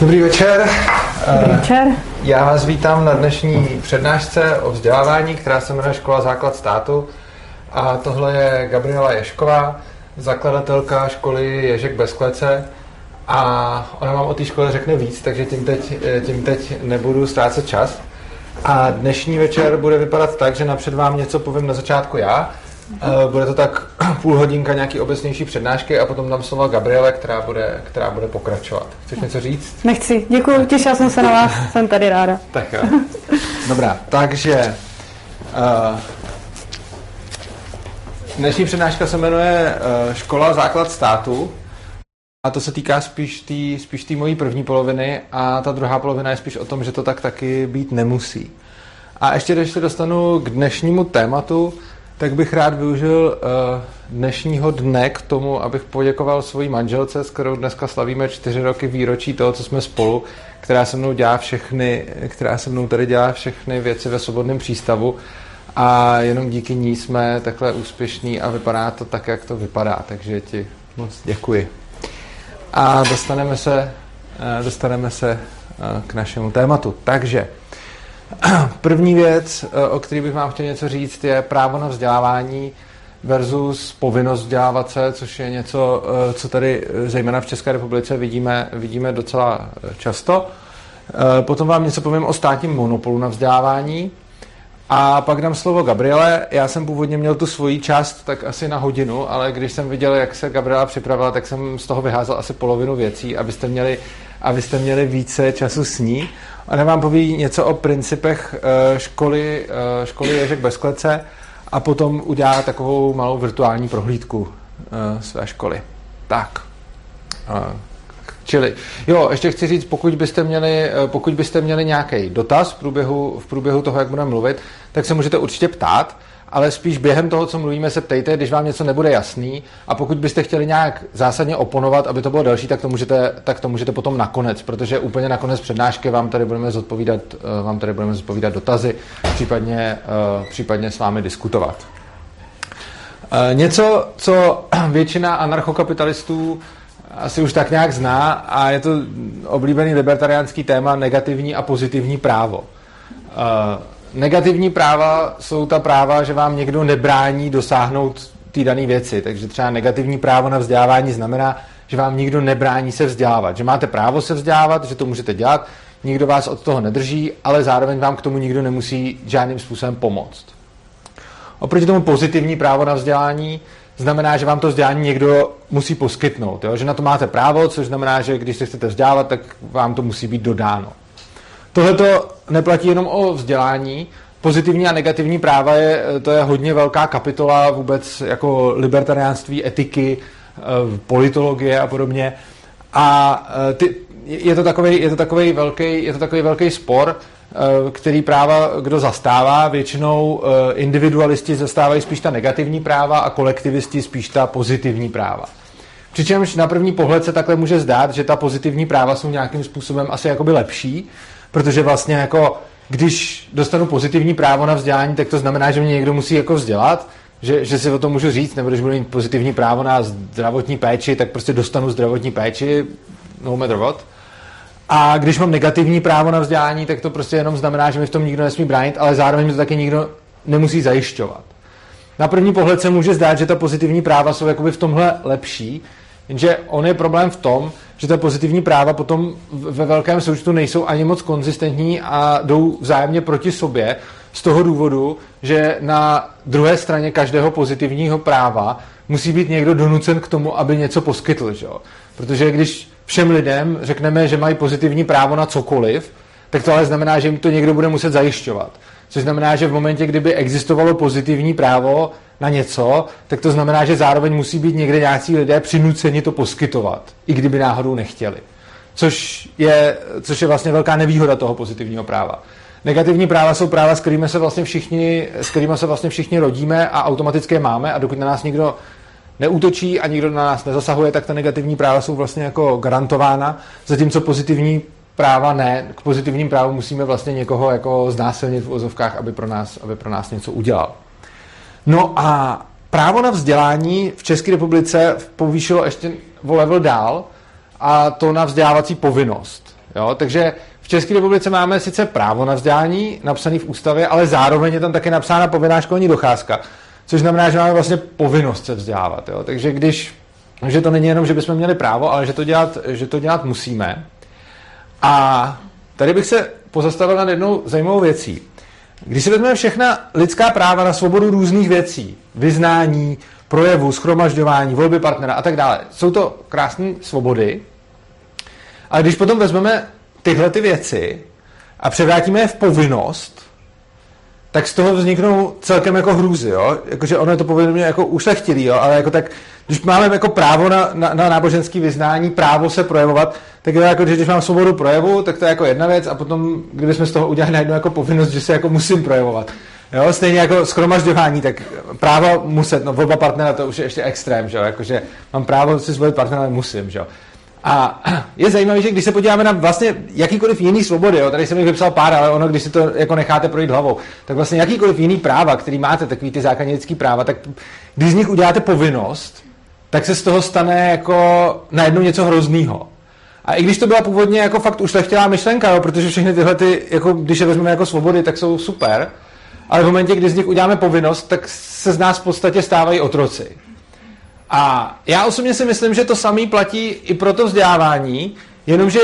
Dobrý večer. Dobrý večer. Já vás vítám na dnešní přednášce o vzdělávání, která se jmenuje Škola základ státu. A tohle je Gabriela Ješková, zakladatelka školy Ježek bez klece. A ona vám o té škole řekne víc, takže tím teď, tím teď nebudu ztrácet čas. A dnešní večer bude vypadat tak, že napřed vám něco povím na začátku já, Eh, bude to tak půl hodinka nějaký obecnější přednášky a potom dám slova Gabriele, která bude, která bude pokračovat. Chceš něco říct? Nechci. Děkuji, těšila jsem se na vás, jsem tady ráda. Tak jo. Dobrá, takže uh, dnešní přednáška se jmenuje uh, Škola základ státu a to se týká spíš té spíš tý mojí první poloviny a ta druhá polovina je spíš o tom, že to tak taky být nemusí. A ještě když se dostanu k dnešnímu tématu, tak bych rád využil uh, dnešního dne k tomu, abych poděkoval svojí manželce, s kterou dneska slavíme čtyři roky výročí toho, co jsme spolu, která se mnou dělá všechny, která se mnou tady dělá všechny věci ve svobodném přístavu a jenom díky ní jsme takhle úspěšní a vypadá to tak, jak to vypadá, takže ti moc děkuji. A dostaneme se, uh, dostaneme se uh, k našemu tématu. Takže První věc, eh, o které bych vám chtěl něco říct, je právo na vzdělávání versus povinnost vzdělávat se, což je něco, eh, co tady eh, zejména v České republice vidíme, vidíme docela často. Potom vám něco povím o státním monopolu na vzdělávání. A pak dám slovo Gabriele. Já jsem původně měl tu svoji část tak asi na hodinu, ale když jsem viděl, jak se Gabriela připravila, tak jsem z toho vyházel asi polovinu věcí, abyste měli, abyste měli více času s ní. Ona vám poví něco o principech eh, školy, eh, školy Ježek bez klece a potom udělá takovou malou virtuální prohlídku eh, své školy. Tak. Čili, jo, ještě chci říct, pokud byste měli, pokud byste měli nějaký dotaz v průběhu, v průběhu toho, jak budeme mluvit, tak se můžete určitě ptát ale spíš během toho, co mluvíme, se ptejte, když vám něco nebude jasný a pokud byste chtěli nějak zásadně oponovat, aby to bylo další, tak to můžete, tak to můžete potom nakonec, protože úplně nakonec přednášky vám tady budeme zodpovídat, eh, vám tady budeme zodpovídat dotazy, případně, eh, případně s vámi diskutovat. Eh, něco, co většina anarchokapitalistů asi už tak nějak zná a je to oblíbený libertariánský téma negativní a pozitivní právo negativní práva jsou ta práva, že vám někdo nebrání dosáhnout té dané věci. Takže třeba negativní právo na vzdělávání znamená, že vám nikdo nebrání se vzdělávat. Že máte právo se vzdělávat, že to můžete dělat, nikdo vás od toho nedrží, ale zároveň vám k tomu nikdo nemusí žádným způsobem pomoct. Oproti tomu pozitivní právo na vzdělání znamená, že vám to vzdělání někdo musí poskytnout. Jo? Že na to máte právo, což znamená, že když se chcete vzdělávat, tak vám to musí být dodáno. Tohle to neplatí jenom o vzdělání. Pozitivní a negativní práva je, to je hodně velká kapitola vůbec jako libertariánství, etiky, eh, politologie a podobně. A eh, ty, je to takový, je to takový velký, je to takový velký spor, eh, který práva kdo zastává. Většinou individualisti zastávají spíš ta negativní práva a kolektivisti spíš ta pozitivní práva. Přičemž na první pohled se takhle může zdát, že ta pozitivní práva jsou nějakým způsobem asi jakoby lepší, protože vlastně jako když dostanu pozitivní právo na vzdělání, tak to znamená, že mě někdo musí jako vzdělat, že, že si o tom můžu říct, nebo když budu mít pozitivní právo na zdravotní péči, tak prostě dostanu zdravotní péči, no matter what. A když mám negativní právo na vzdělání, tak to prostě jenom znamená, že mi v tom nikdo nesmí bránit, ale zároveň mi to taky nikdo nemusí zajišťovat. Na první pohled se může zdát, že ta pozitivní práva jsou jakoby v tomhle lepší, jenže on je problém v tom, že ta pozitivní práva potom ve velkém součtu nejsou ani moc konzistentní a jdou vzájemně proti sobě z toho důvodu, že na druhé straně každého pozitivního práva musí být někdo donucen k tomu, aby něco poskytl. Že? Protože když všem lidem řekneme, že mají pozitivní právo na cokoliv, tak to ale znamená, že jim to někdo bude muset zajišťovat. Což znamená, že v momentě, kdyby existovalo pozitivní právo na něco, tak to znamená, že zároveň musí být někde nějací lidé přinuceni to poskytovat, i kdyby náhodou nechtěli. Což je, což je vlastně velká nevýhoda toho pozitivního práva. Negativní práva jsou práva, s kterými se vlastně všichni, s kterými se vlastně všichni rodíme a automaticky je máme a dokud na nás nikdo neútočí a nikdo na nás nezasahuje, tak ta negativní práva jsou vlastně jako garantována, zatímco pozitivní práva ne. K pozitivním právům musíme vlastně někoho jako znásilnit v ozovkách, aby pro nás, aby pro nás něco udělal. No a právo na vzdělání v České republice povýšilo ještě o level dál a to na vzdělávací povinnost. Jo? Takže v České republice máme sice právo na vzdělání napsané v ústavě, ale zároveň je tam také napsána povinná školní docházka, což znamená, že máme vlastně povinnost se vzdělávat. Jo? Takže když, že to není jenom, že bychom měli právo, ale že to dělat, že to dělat musíme. A tady bych se pozastavil nad jednou zajímavou věcí. Když si vezmeme všechna lidská práva na svobodu různých věcí, vyznání, projevu, schromažďování, volby partnera a tak dále, jsou to krásné svobody, ale když potom vezmeme tyhle ty věci a převrátíme je v povinnost, tak z toho vzniknou celkem jako hrůzy, jo? Jakože ono je to povinně jako ušlechtilý, jo? Ale jako tak, když máme jako právo na, na, na náboženské vyznání, právo se projevovat, tak je jako, že když mám svobodu projevu, tak to je jako jedna věc a potom, kdybychom z toho udělali najednou jako povinnost, že se jako musím projevovat. Jo, stejně jako schromažďování, tak právo muset, no volba partnera to už je ještě extrém, že jo, jakože mám právo si zvolit partnera, ale musím, že jo. A je zajímavé, že když se podíváme na vlastně jakýkoliv jiný svobody, jo, tady jsem jich vypsal pár, ale ono, když si to jako necháte projít hlavou, tak vlastně jakýkoliv jiný práva, který máte, takový ty základní lidský práva, tak když z nich uděláte povinnost, tak se z toho stane jako najednou něco hroznýho. A i když to byla původně jako fakt ušlechtilá myšlenka, jo, protože všechny tyhle, ty, jako, když je vezmeme jako svobody, tak jsou super, ale v momentě, kdy z nich uděláme povinnost, tak se z nás v podstatě stávají otroci. A já osobně si myslím, že to samý platí i pro to vzdělávání, jenomže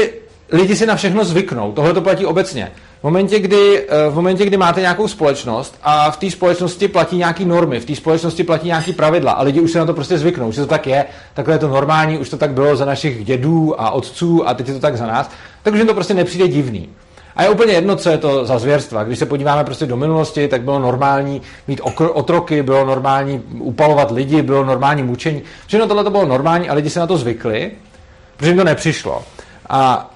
lidi si na všechno zvyknou. Tohle to platí obecně. V momentě, kdy, eh, v momentě, kdy máte nějakou společnost a v té společnosti platí nějaké normy, v té společnosti platí nějaké pravidla a lidi už se na to prostě zvyknou, že to tak je, takhle je to normální, už to tak bylo za našich dědů a otců a teď je to tak za nás, takže jim to prostě nepřijde divný. A je úplně jedno, co je to za zvěrstva. Když se podíváme prostě do minulosti, tak bylo normální mít otroky, bylo normální upalovat lidi, bylo normální mučení. Všechno tohle to bylo normální a lidi se na to zvykli, protože jim to nepřišlo. A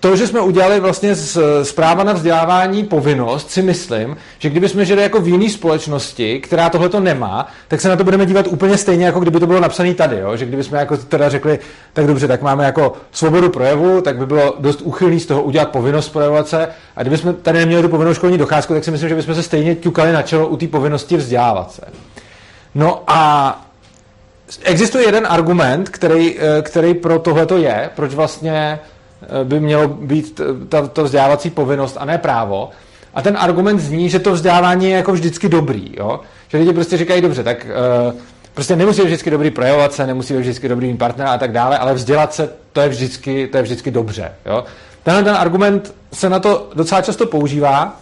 to, že jsme udělali vlastně z, z práva na vzdělávání povinnost, si myslím, že kdyby jsme žili jako v jiné společnosti, která tohle to nemá, tak se na to budeme dívat úplně stejně, jako kdyby to bylo napsané tady. Jo? Že kdyby jsme jako teda řekli, tak dobře, tak máme jako svobodu projevu, tak by bylo dost uchylný z toho udělat povinnost projevovat se. A kdyby jsme tady neměli tu povinnou školní docházku, tak si myslím, že bychom se stejně ťukali na čelo u té povinnosti vzdělávat se. No a existuje jeden argument, který, eh, který pro tohle to je, proč vlastně by mělo být ta, to vzdělávací povinnost a ne právo. A ten argument zní, že to vzdělávání je jako vždycky dobrý. Jo? Že lidi prostě říkají, dobře, tak uh, prostě nemusí být vždycky dobrý projevovat se, nemusí být vždycky dobrý mít partnera a tak dále, ale vzdělat se, to je vždycky, to je vždycky dobře. Jo? Tenhle ten argument se na to docela často používá.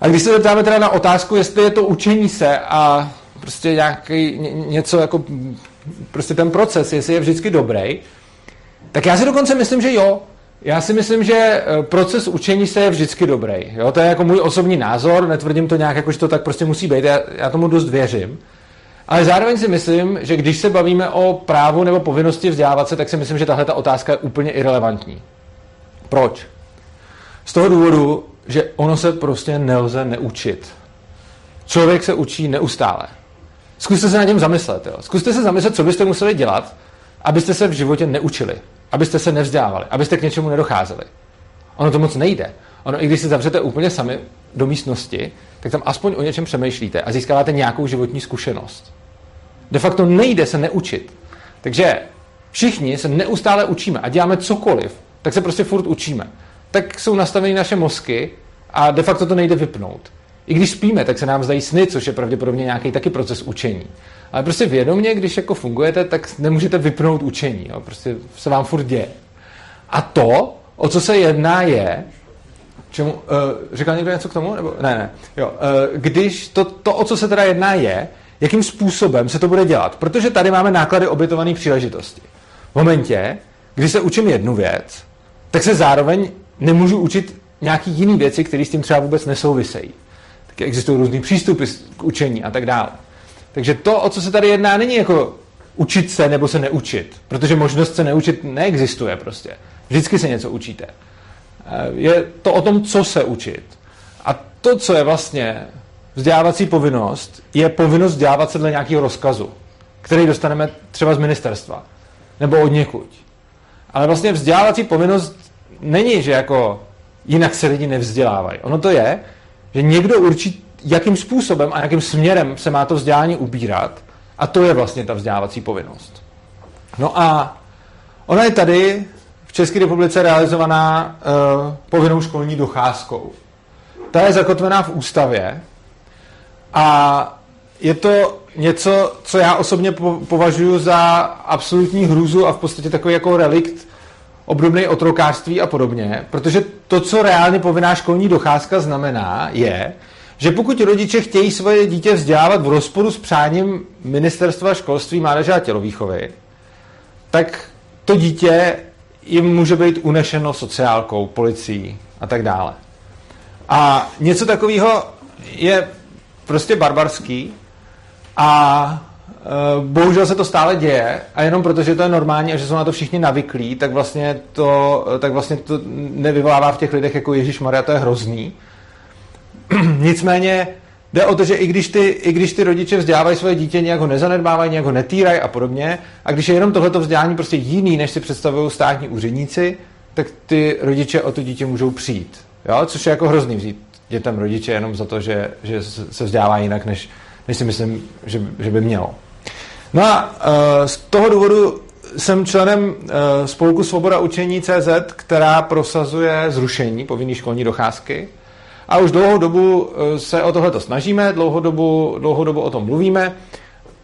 A když se zeptáme teda na otázku, jestli je to učení se a prostě nějaký, něco jako prostě ten proces, jestli je vždycky dobrý, tak já si dokonce myslím, že jo. Já si myslím, že eh, proces učení se je vždycky dobrý. Jo? To je jako můj osobní názor, netvrdím to nějak, jako, že to tak prostě musí být, já, já tomu dost věřím. Ale zároveň si myslím, že když se bavíme o právu nebo povinnosti vzdělávat se, tak si myslím, že tahle ta otázka je úplně irrelevantní. Proč? Z toho důvodu, že ono se prostě nelze neučit. Člověk se učí neustále. Zkuste se na něm zamyslet. Jo. Zkuste se zamyslet, co byste museli dělat, abyste se v životě neučili abyste se nevzdělávali, abyste k něčemu nedocházeli. Ono to moc nejde. Ono, i když se zavřete úplně sami do místnosti, tak tam aspoň o něčem přemýšlíte a získáváte nějakou životní zkušenost. De facto nejde se neučit. Takže všichni se neustále učíme a děláme cokoliv, tak se prostě furt učíme. Tak jsou nastaveny naše mozky a de facto to nejde vypnout. I když spíme, tak se nám zdají sny, což je pravděpodobně nějaký taky proces učení. Ale prostě vědomě, když jako fungujete, tak nemůžete vypnout učení. Jo? Prostě se vám furt děje. A to, o co se jedná, je, čemu, uh, říkal někdo něco k tomu? Nebo, ne, ne. Jo, uh, když to, to, o co se teda jedná, je, jakým způsobem se to bude dělat. Protože tady máme náklady obětované příležitosti. V momentě, kdy se učím jednu věc, tak se zároveň nemůžu učit nějaký jiný věci, které s tím třeba vůbec nesouvisejí. Tak existují různý přístupy k učení a tak dále. Takže to, o co se tady jedná, není jako učit se nebo se neučit, protože možnost se neučit neexistuje prostě. Vždycky se něco učíte. Eh, je to o tom, co se učit. A to, co je vlastně vzdělávací povinnost, je povinnost vzdělávat se dle nějakého rozkazu, který dostaneme třeba z ministerstva nebo od někuď. Ale vlastně vzdělávací povinnost není, že jako jinak se lidi nevzdělávají. Ono to je, že někdo určí jakým způsobem a jakým směrem se má to vzdělání ubírat. A to je vlastně ta vzdělávací povinnost. No a ona je tady v České republice realizovaná uh, povinnou školní docházkou. Ta je zakotvená v ústavě a je to něco, co já osobně považuji za absolutní hrůzu a v podstatě takový jako relikt obdobný otrokářství a podobně, protože to, co reálně povinná školní docházka znamená, je, že pokud rodiče chtějí svoje dítě vzdělávat v rozporu s přáním ministerstva školství, mládeže a tělovýchovy, tak to dítě jim může být unešeno sociálkou, policií a tak dále. A něco takového je prostě barbarský a e, bohužel se to stále děje a jenom protože to je normální a že jsou na to všichni navyklí, tak vlastně to, tak vlastně to nevyvolává v těch lidech jako Ježíš Maria, to je hrozný. Nicméně jde o to, že i když, ty, i když ty rodiče vzdělávají svoje dítě, nějak ho nezanedbávají, nějak ho netýrají a podobně, a když je jenom tohleto vzdělání prostě jiný, než si představují státní úředníci, tak ty rodiče o to dítě můžou přijít. Jo? Což je jako hrozný vzít dětem rodiče jenom za to, že, že se vzdělává jinak, než, než si myslím, že, že by mělo. No a uh, z toho důvodu jsem členem uh, spolku Svoboda učení CZ, která prosazuje zrušení povinné školní docházky. A už dlouhou dobu uh, se o tohle snažíme, dlouhou dobu, dlouhou dobu o tom mluvíme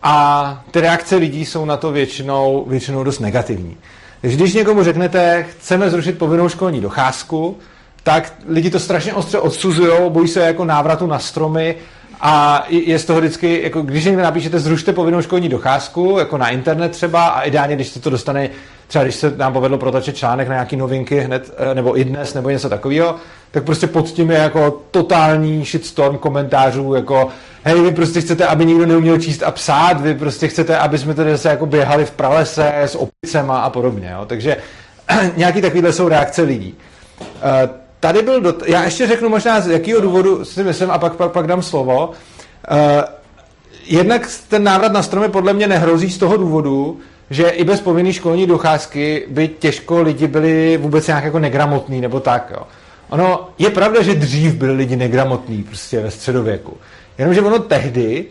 a ty reakce lidí jsou na to většinou, většinou dost negativní. Takže když někomu řeknete, chceme zrušit povinnou školní docházku, tak lidi to strašně ostře odsuzují, bojí se jako návratu na stromy a je z toho vždycky, jako když někde napíšete zrušte povinnou školní docházku, jako na internet třeba a ideálně, když se to dostane, třeba když se nám povedlo protačet článek na nějaký novinky hned, eh, nebo i dnes, nebo něco takového, tak prostě pod tím je jako totální shitstorm komentářů, jako hej, vy prostě chcete, aby nikdo neuměl číst a psát, vy prostě chcete, aby jsme tady zase jako běhali v pralese s opicema a podobně, jo? takže nějaký takovýhle jsou reakce lidí. Uh, tady byl, dot... já ještě řeknu možná z jakého důvodu si myslím a pak, pak, pak dám slovo. Uh, jednak ten návrat na stromy podle mě nehrozí z toho důvodu, že i bez povinné školní docházky by těžko lidi byli vůbec nějak jako negramotní nebo tak. Jo. Ono je pravda, že dřív byli lidi negramotní prostě ve středověku. Jenomže ono tehdy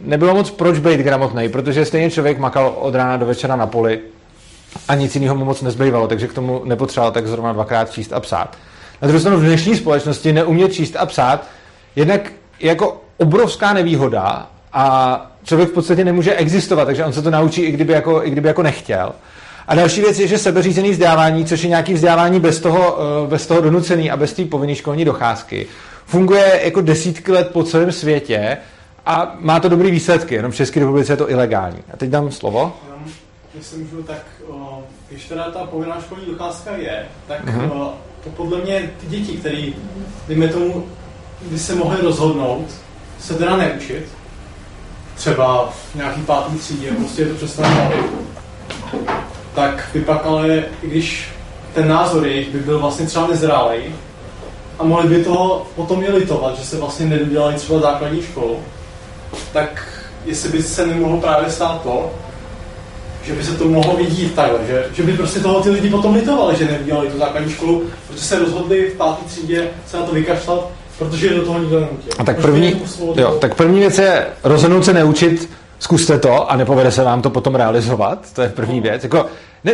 nebylo moc proč být gramotný, protože stejně člověk makal od rána do večera na poli a nic jiného mu moc nezbývalo, takže k tomu nepotřeboval tak zrovna dvakrát číst a psát. Na druhou stranu v dnešní společnosti neumět číst a psát jednak jako obrovská nevýhoda a člověk v podstatě nemůže existovat, takže on se to naučí, i kdyby jako, i kdyby jako nechtěl. A další věc je, že sebeřízený vzdělávání, což je nějaký vzdělávání bez toho, eh, bez toho donucený a bez té povinné školní docházky, funguje jako desítky let po celém světě a má to dobrý výsledky, jenom v České republice je to ilegální. A teď dám slovo. Jestli můžu, tak když teda ta povinná školní docházka je, tak uh-huh to podle mě ty děti, které, dejme tomu, by se mohly rozhodnout se teda neučit, třeba v nějaký pátý třídě, prostě je to přestane tak by pak ale, i když ten názor jejich by byl vlastně třeba nezrálej a mohli by toho potom i litovat, že se vlastně nedodělali třeba základní školu, tak jestli by se nemohlo právě stát to, že by se to mohlo vidět takhle, že, že by prostě toho ty lidi potom litovali, že neudělali tu základní školu, protože se rozhodli v páté třídě se na to vykašlat, protože do toho nikdo nenutil. A tak první, jo, tak první věc je rozhodnout se neučit, zkuste to a nepovede se vám to potom realizovat, to je první věc. Jako, ne,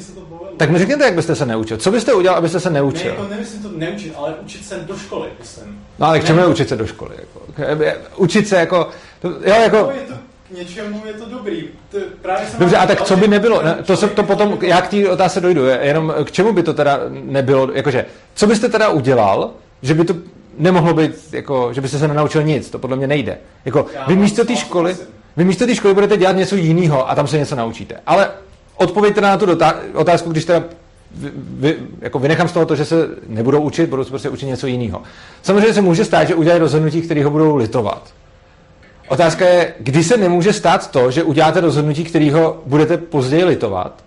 se to tak mi řekněte, jak byste se neučil. Co byste udělal, abyste se neučil? Ne, jako nemyslím to neučit, ale učit se do školy, myslím. No ale k čemu je učit se do školy? Jako, učit se jako... To, jo, jako... Je to něčemu je to dobrý. To, právě jsem Dobře, a tak co by nebylo? Ne, to se to potom, já k té otázce dojdu, jenom k čemu by to teda nebylo, jakože, co byste teda udělal, že by to nemohlo být, jako, že byste se nenaučil nic, to podle mě nejde. Jako, vy místo té školy, vy místo té školy budete dělat něco jiného a tam se něco naučíte. Ale odpověďte na tu dotá- otázku, když teda vy, vy, jako vynechám z toho to, že se nebudou učit, budou se prostě učit něco jiného. Samozřejmě se může stát, že udělají rozhodnutí, které ho budou litovat. Otázka je, kdy se nemůže stát to, že uděláte rozhodnutí, kterého budete později litovat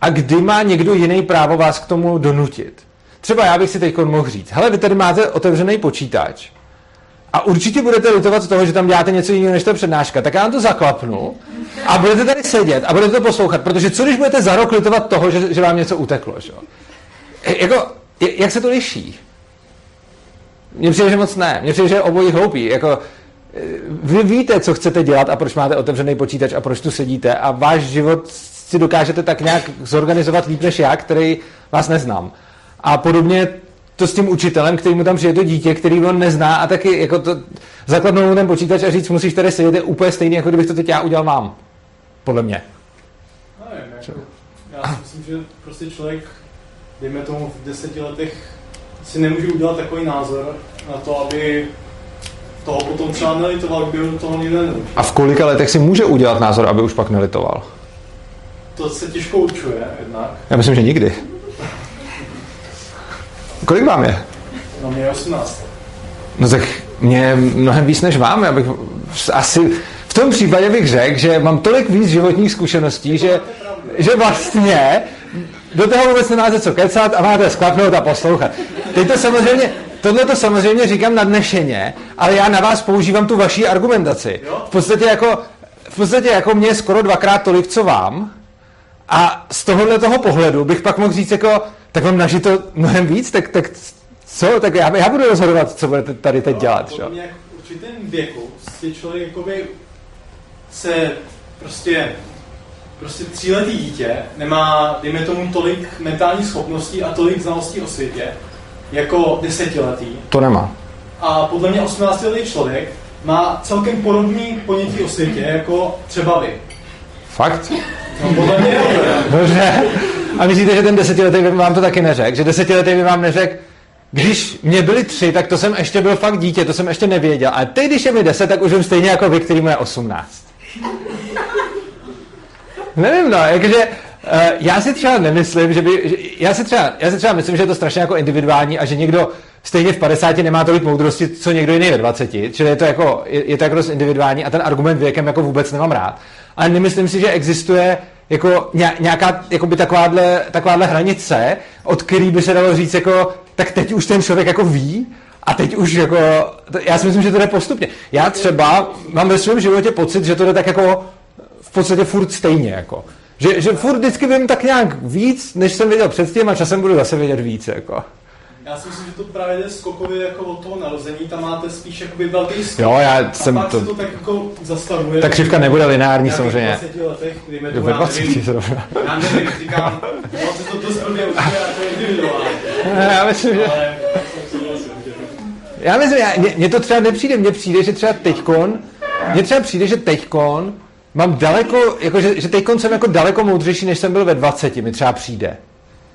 a kdy má někdo jiný právo vás k tomu donutit. Třeba já bych si teď mohl říct, hele, vy tady máte otevřený počítač a určitě budete litovat z toho, že tam děláte něco jiného než ta přednáška, tak já vám to zaklapnu a budete tady sedět a budete to poslouchat, protože co když budete za rok litovat toho, že, že vám něco uteklo, že? Jako, jak se to liší? Mně přijde, že moc ne. Mně přijde, že obojí hloupý. Jako, vy víte, co chcete dělat a proč máte otevřený počítač a proč tu sedíte a váš život si dokážete tak nějak zorganizovat líp než já, který vás neznám. A podobně to s tím učitelem, který mu tam přijde to dítě, který on nezná a taky jako to, zakladnou ten počítač a říct, musíš tady sedět, je úplně stejný, jako kdybych to teď já udělal vám. Podle mě. Nevím, jako, já si myslím, že prostě člověk, dejme tomu v deseti letech, si nemůže udělat takový názor na to, aby toho potom třeba nelitoval, kdyby do toho nikdo nenaučil. A v kolika letech si může udělat názor, aby už pak nelitoval? To se těžko určuje jednak. Já myslím, že nikdy. Kolik vám je? No mě je 18. No tak mě je mnohem víc než vám. Já bych asi v tom případě bych řekl, že mám tolik víc životních zkušeností, že, že vlastně do toho vůbec nemáte co kecat a máte sklapnout a poslouchat. Teď to samozřejmě, tohle to samozřejmě říkám nadnešeně, ale já na vás používám tu vaší argumentaci. V podstatě jako, v podstatě jako mě je skoro dvakrát tolik, co vám. A z tohohle toho pohledu bych pak mohl říct jako, tak mám nažito mnohem víc, tak, tak co, tak já, já budu rozhodovat, co budete tady teď dělat. Podle mě v určitém věku prostě člověk jakoby se prostě prostě tříletý dítě nemá, dejme tomu, tolik mentálních schopností a tolik znalostí o světě, jako desetiletý. To nemá. A podle mě 18-letý člověk má celkem podobný ponětí o světě, jako třeba vy. Fakt? No, podle mě. Dobře. A myslíte, že ten desetiletý by vám to taky neřekl? Že desetiletý by vám neřekl, když mě byli tři, tak to jsem ještě byl fakt dítě, to jsem ještě nevěděl. A teď, když je mi deset, tak už jsem stejně jako vy, který mu je osmnáct. Nevím, no, jakože já si třeba nemyslím, že by, že, já, si třeba, já si třeba myslím, že je to strašně jako individuální a že někdo stejně v 50 nemá tolik moudrosti, co někdo jiný ve 20, čili je to jako, je, je to jako dost individuální a ten argument věkem jako vůbec nemám rád. Ale nemyslím si, že existuje jako nějaká jakoby takováhle, takováhle hranice, od který by se dalo říct jako, tak teď už ten člověk jako ví, a teď už jako, já si myslím, že to jde postupně. Já třeba mám ve svém životě pocit, že to jde tak jako v podstatě furt stejně. Jako. Že, že furt vždycky vím tak nějak víc, než jsem věděl předtím a časem budu zase vědět víc. Jako. Já si myslím, že to právě jde skokově jako od toho narození, tam máte spíš jakoby velký skok. Jo, já a jsem pak to... se to tak jako zastavuje. Ta křivka nebude lineární v samozřejmě. 20 letech, dejme Jo, tomu, ve já 20 nevím, zrovna. já nevím, říkám, 20 to dost blbě určitě, jako individuálně. Já myslím, že... Ale Já myslím, já, mně, mně to třeba nepřijde, mně přijde, že třeba teďkon, mně třeba přijde, že teďkon mám daleko, jako, že, že teďkon jsem jako daleko moudřejší, než jsem byl ve 20, mi třeba přijde.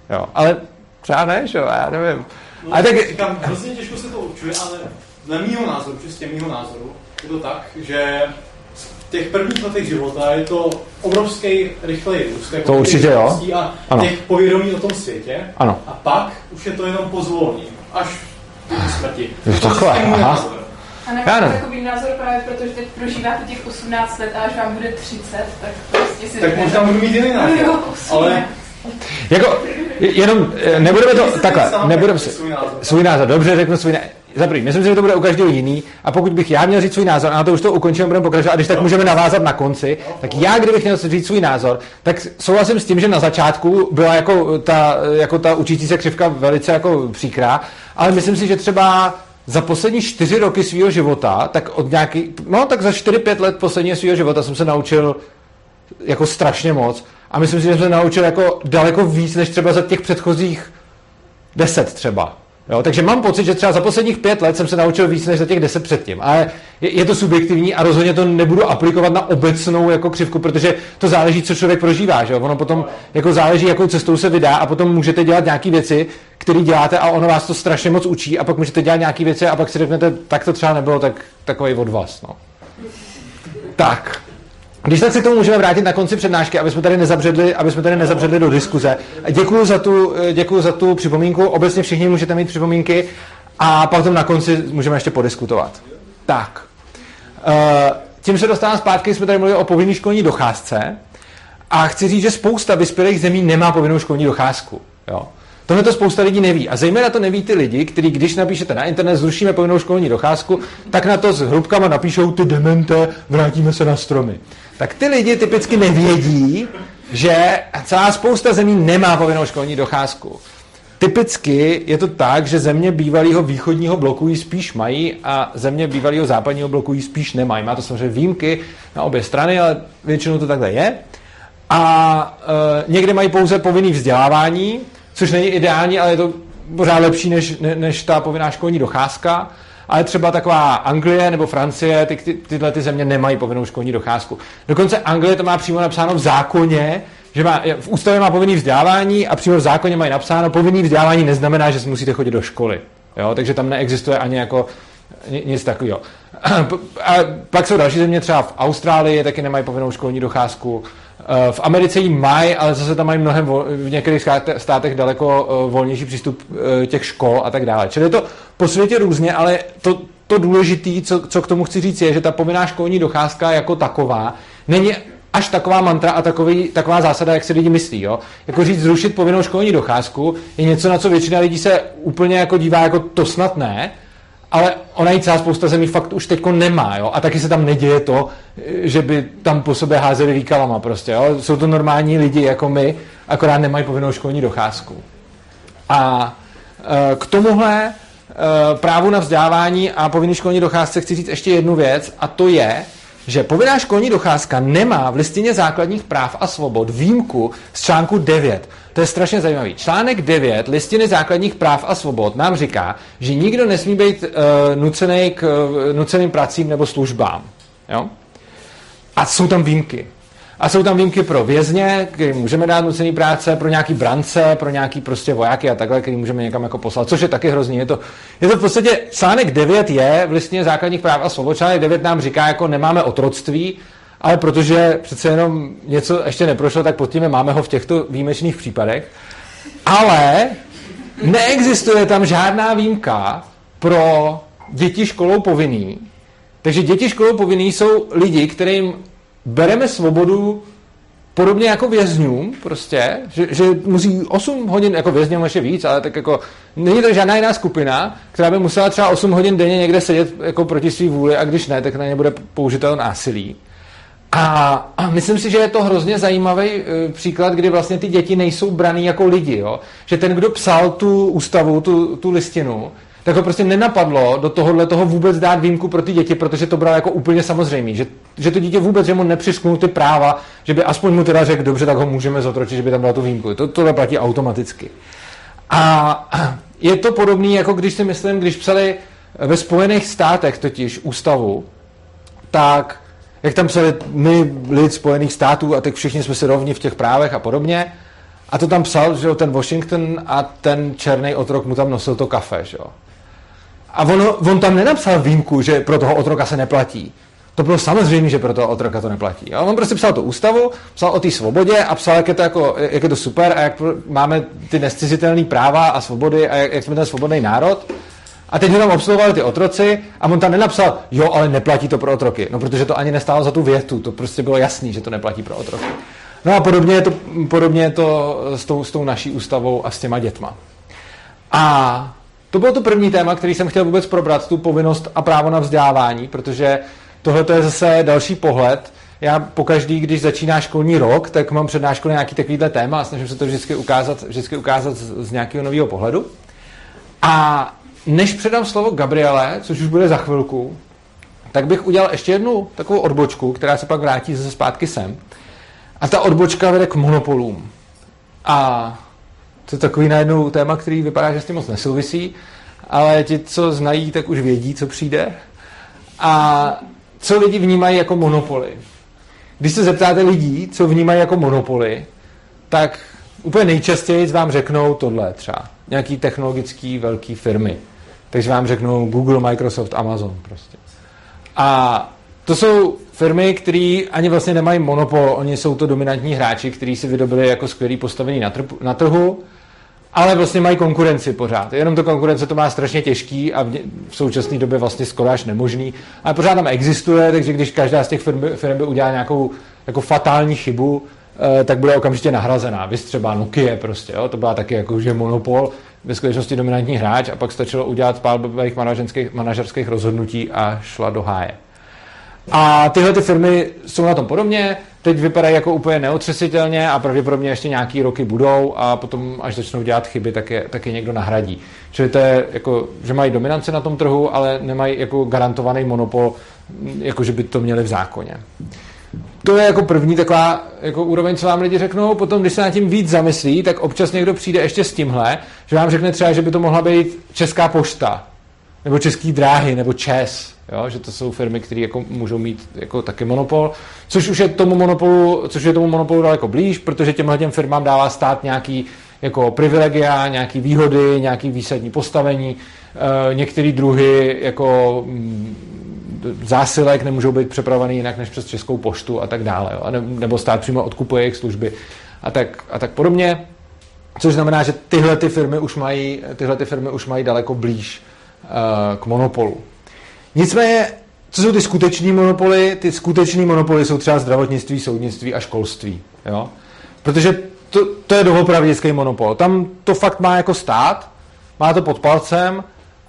Jo, ale třeba ne, že jo, já nevím. No, A tak, říkám, hrozně těžko se to určuje, ale dle mýho názoru, čistě mýho názoru, je to tak, že v těch prvních letech života je to obrovský rychlej růst. jako To určitě jo. A Ano. těch povědomí o tom světě. Ano. A pak už je to jenom pozvolný, až do smrti. Jo, To je takhle, aha. názor. A Já nemám ne. takový názor právě, protože teď prožíváte těch 18 let a až vám bude 30, tak prostě si Tak možná budu mít jiný názor. Ale jako, jenom, eh, nebudeme to, takhle, nebudeme si, svůj názor. svůj názor, dobře, řeknu svůj názor. Za prvý, myslím si, že to bude u každého jiný a pokud bych já měl říct svůj názor, a na to už to ukončíme, budeme pokračovat, a když tak můžeme navázat na konci, tak já, kdybych měl říct svůj názor, tak souhlasím s tím, že na začátku byla jako ta, jako ta učící se křivka velice jako příkrá, ale myslím si, že třeba za poslední čtyři roky svého života, tak od nějaký, no tak za 4-5 let posledního svého života jsem se naučil jako strašně moc. A myslím si, že jsem se naučil jako daleko víc, než třeba za těch předchozích deset třeba. Jo, takže mám pocit, že třeba za posledních pět let jsem se naučil víc než za těch deset předtím. Ale je, je to subjektivní a rozhodně to nebudu aplikovat na obecnou jako křivku, protože to záleží, co člověk prožívá. Že? jo. Ono potom jako záleží, jakou cestou se vydá a potom můžete dělat nějaké věci, které děláte a ono vás to strašně moc učí a pak můžete dělat nějaké věci a pak si řeknete, tak to třeba nebylo tak, takový od vás. No. Tak. Když tak k tomu můžeme vrátit na konci přednášky, aby jsme tady nezabředli, aby jsme tady nezabředli do diskuze. Děkuji za tu, děkuji za tu připomínku. Obecně všichni můžete mít připomínky a potom na konci můžeme ještě podiskutovat. Tak. Eh, Tím se dostávám zpátky, jsme tady mluvili o povinné školní docházce a chci říct, že spousta vyspělých zemí nemá povinnou školní docházku. Jo. Tohle to spousta lidí neví. A zejména to neví ty lidi, kteří, když napíšete na internet, zrušíme povinnou školní docházku, tak na to s hrubkama napíšou ty demente, vrátíme se na stromy. Tak ty lidi typicky nevědí, že celá spousta zemí nemá povinnou školní docházku. Typicky je to tak, že země bývalého východního bloku ji spíš mají a země bývalého západního bloku ji spíš nemají. Má to samozřejmě výjimky na obě strany, ale většinou to takhle je. a uh, někde mají pouze povinný vzdělávání, což není ideální, ale je to pořád lepší než, ne, než ta povinná školní docházka. Ale třeba taková Anglie nebo Francie, ty, ty, tyhle ty země nemají povinnou školní docházku. Dokonce Anglie to má přímo napsáno v zákoně, že má, v ústavě má povinný vzdělávání a přímo v zákoně mají napsáno, povinný vzdělávání neznamená, že si musíte chodit do školy. Jo? Takže tam neexistuje ani jako nic takového. A pak jsou další země, třeba v Austrálii taky nemají povinnou školní docházku. Eh, v Americe ji mají, ale zase tam mají mnohem v některých státech daleko eh, volnější přístup eh, těch škol a tak dále. Čili je to po světě různě, ale to, to důležité, co, co k tomu chci říct, je, že ta povinná školní docházka jako taková není až taková mantra a takový, taková zásada, jak si lidi myslí. Jo? Jako říct zrušit povinnou školní docházku je něco, na co většina lidí se úplně jako dívá jako to snad ne, ale ona ji celá spousta zemí fakt už teďko nemá, jo? a taky se tam neděje to, že by tam po sobě házeli výkalama prostě, jo? jsou to normální lidi jako my, akorát nemají povinnou školní docházku. A e, k tomuhle e, právu na vzdělávání a povinný školní docházce chci říct ještě jednu věc a to je, že povinná školní docházka nemá v listině základních práv a svobod výjimku z článku 9. To je strašně zajímavý. Článek 9 listiny základních práv a svobod nám říká, že nikdo nesmí být uh, nucený k uh, nuceným pracím nebo službám. Jo? A jsou tam výjimky. A jsou tam výjimky pro vězně, který můžeme dát nucený práce, pro nějaký brance, pro nějaký prostě vojáky a takhle, který můžeme někam jako poslat, což je taky hrozný. Je to, je to v podstatě, článek 9 je v listině základních práv a svobod. Článek 9 nám říká, jako nemáme otroctví, ale protože přece jenom něco ještě neprošlo, tak pod tím máme ho v těchto výjimečných případech. Ale neexistuje tam žádná výjimka pro děti školou povinný. Takže děti školou povinný jsou lidi, kterým bereme svobodu podobně jako vězňům, prostě, že, že musí 8 hodin, jako vězňům ještě víc, ale tak jako není to žádná jiná skupina, která by musela třeba 8 hodin denně někde sedět jako proti svý vůli a když ne, tak na ně bude použitel násilí. A, a myslím si, že je to hrozně zajímavý e, příklad, kdy vlastně ty děti nejsou braný jako lidi. Jo? Že ten, kdo psal tu ústavu, tu, tu listinu, tak ho prostě nenapadlo do tohohle toho vůbec dát výjimku pro ty děti, protože to bylo jako úplně samozřejmé, že, že to dítě vůbec, že mu nepřisknul ty práva, že by aspoň mu teda řekl, dobře, tak ho můžeme zotročit, že by tam dala tu výjimku. To, tohle platí automaticky. A je to podobné, jako když si myslím, když psali ve Spojených státech totiž ústavu, tak jak tam psali my, lid Spojených států, a tak všichni jsme si rovni v těch právech a podobně, a to tam psal, že jo, ten Washington a ten černý otrok mu tam nosil to kafe, že jo. A on, on tam nenapsal výjimku, že pro toho otroka se neplatí. To bylo samozřejmě, že pro toho otroka to neplatí. Jo? On prostě psal tu ústavu, psal o té svobodě a psal, jak je to, jako, jak je to super a jak máme ty nescizitelné práva a svobody a jak, jak jsme ten svobodný národ. A teď ho tam obsluhovali ty otroci a on tam nenapsal, jo, ale neplatí to pro otroky. No, protože to ani nestálo za tu větu, to prostě bylo jasný, že to neplatí pro otroky. No a podobně je to, podobně je to s, tou, s tou naší ústavou a s těma dětma. A to bylo to první téma, který jsem chtěl vůbec probrat, tu povinnost a právo na vzdělávání, protože tohle je zase další pohled. Já pokaždý, když začíná školní rok, tak mám přednášku na nějaký takovýhle téma a snažím se to vždycky ukázat, vždycky ukázat z, z nějakého nového pohledu. A než předám slovo Gabriele, což už bude za chvilku, tak bych udělal ještě jednu takovou odbočku, která se pak vrátí zase zpátky sem. A ta odbočka vede k monopolům. A to je takový najednou téma, který vypadá, že s tím moc nesouvisí, ale ti, co znají, tak už vědí, co přijde. A co lidi vnímají jako monopoly? Když se zeptáte lidí, co vnímají jako monopoly, tak úplně nejčastěji vám řeknou tohle třeba. Nějaký technologický velký firmy. Takže vám řeknou Google, Microsoft, Amazon prostě. A to jsou firmy, které ani vlastně nemají monopol, oni jsou to dominantní hráči, kteří si vydobili jako skvělý postavení na, na trhu, ale vlastně mají konkurenci pořád. Jenom to konkurence to má strašně těžký a v, současné době vlastně skoro až nemožný, ale pořád tam existuje, takže když každá z těch firm, firm by udělala nějakou jako fatální chybu, eh, tak bude okamžitě nahrazená. Vy třeba Nokia prostě, jo? to byla taky jako, že monopol, ve skutečnosti dominantní hráč a pak stačilo udělat pár blbých manažerských rozhodnutí a šla do háje. A tyhle ty firmy jsou na tom podobně, teď vypadají jako úplně neotřesitelně a pravděpodobně ještě nějaký roky budou a potom, až začnou dělat chyby, tak je, tak je někdo nahradí. Čili to je jako, že mají dominanci na tom trhu, ale nemají jako garantovaný monopol, jako že by to měli v zákoně. to je jako první taková jako úroveň, co vám lidi řeknou. Potom, když se nad tím víc zamyslí, tak občas někdo přijde ještě s tímhle, že vám řekne třeba, že by to mohla být Česká pošta, nebo Český dráhy, nebo ČES, jo? že to jsou firmy, které jako můžou mít jako taky monopol, což už je tomu monopolu, což je tomu monopolu daleko blíž, protože těmhle těm firmám dává stát nějaký jako privilegia, nějaký výhody, nějaký výsadní postavení, e, některé druhy jako mm, zásilek nemůžou být přepravovaný jinak než přes Českou poštu a tak dále. Jo? Nebo stát přímo odkupuje jejich služby a tak, a tak podobně. Což znamená, že tyhle ty firmy už mají, tyhle ty firmy už mají daleko blíž k monopolu. Nicméně, co jsou ty skuteční monopoly? Ty skuteční monopoly jsou třeba zdravotnictví, soudnictví a školství. Jo? Protože to, to je doopravdický monopol. Tam to fakt má jako stát, má to pod palcem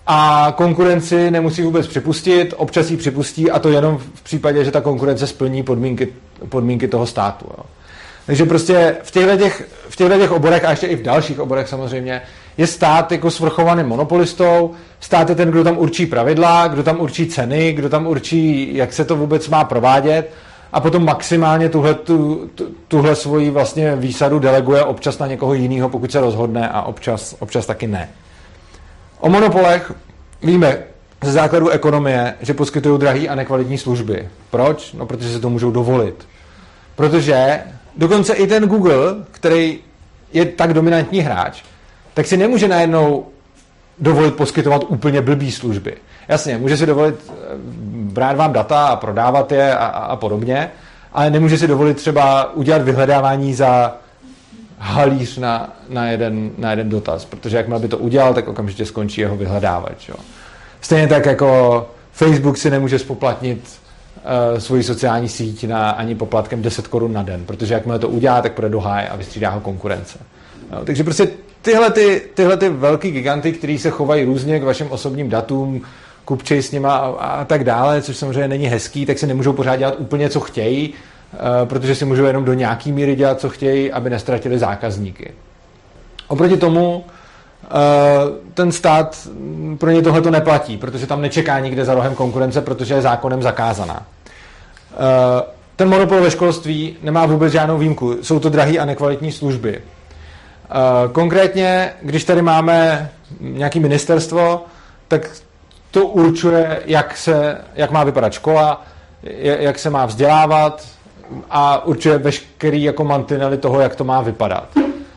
a konkurenci nemusí vůbec připustit, občas ji připustí a to jenom v případě, že ta konkurence splní podmínky, podmínky toho státu. Jo. Takže prostě v těchto, těch, v těchto těch oborech a ještě i v dalších oborech samozřejmě je stát jako svrchovaným monopolistou, stát je ten, kdo tam určí pravidla, kdo tam určí ceny, kdo tam určí, jak se to vůbec má provádět a potom maximálně tuhle, tu, tuhle svoji vlastně výsadu deleguje občas na někoho jiného, pokud se rozhodne a občas, občas taky ne. O monopolech víme ze základu ekonomie, že poskytují drahé a nekvalitní služby. Proč? No, protože se to můžou dovolit. Protože dokonce i ten Google, který je tak dominantní hráč, tak si nemůže najednou dovolit poskytovat úplně blbý služby. Jasně, může si dovolit eh, brát vám data a prodávat je a, a, a podobně, ale nemůže si dovolit třeba udělat vyhledávání za halíř na, na, jeden, na jeden dotaz, protože jakmile by to udělal, tak okamžitě skončí jeho vyhledávač. Jo. Stejně tak jako Facebook si nemůže spoplatnit uh, svoji sociální síť na ani poplatkem 10 korun na den, protože jakmile to udělá, tak půjde do háje a vystřídá ho konkurence. Jo, takže prostě tyhle, ty, tyhle ty velký giganty, který se chovají různě k vašim osobním datům, kupčej s nima a, a tak dále, což samozřejmě není hezký, tak se nemůžou pořád dělat úplně, co chtějí, Eh, protože si můžou jenom do nějaký míry dělat, co chtějí, aby nestratili zákazníky. Oproti tomu eh, ten stát pro ně tohle to neplatí, protože tam nečeká nikde za rohem konkurence, protože je zákonem zakázaná. Eh, ten monopol ve školství nemá vůbec žádnou výjimku. Jsou to drahé a nekvalitní služby. Konkrétně, když tady máme nějaké ministerstvo, tak to určuje, jak, se, jak má vypadat škola, jak se má vzdělávat, a určuje veškerý jako mantinely toho, jak to má vypadat.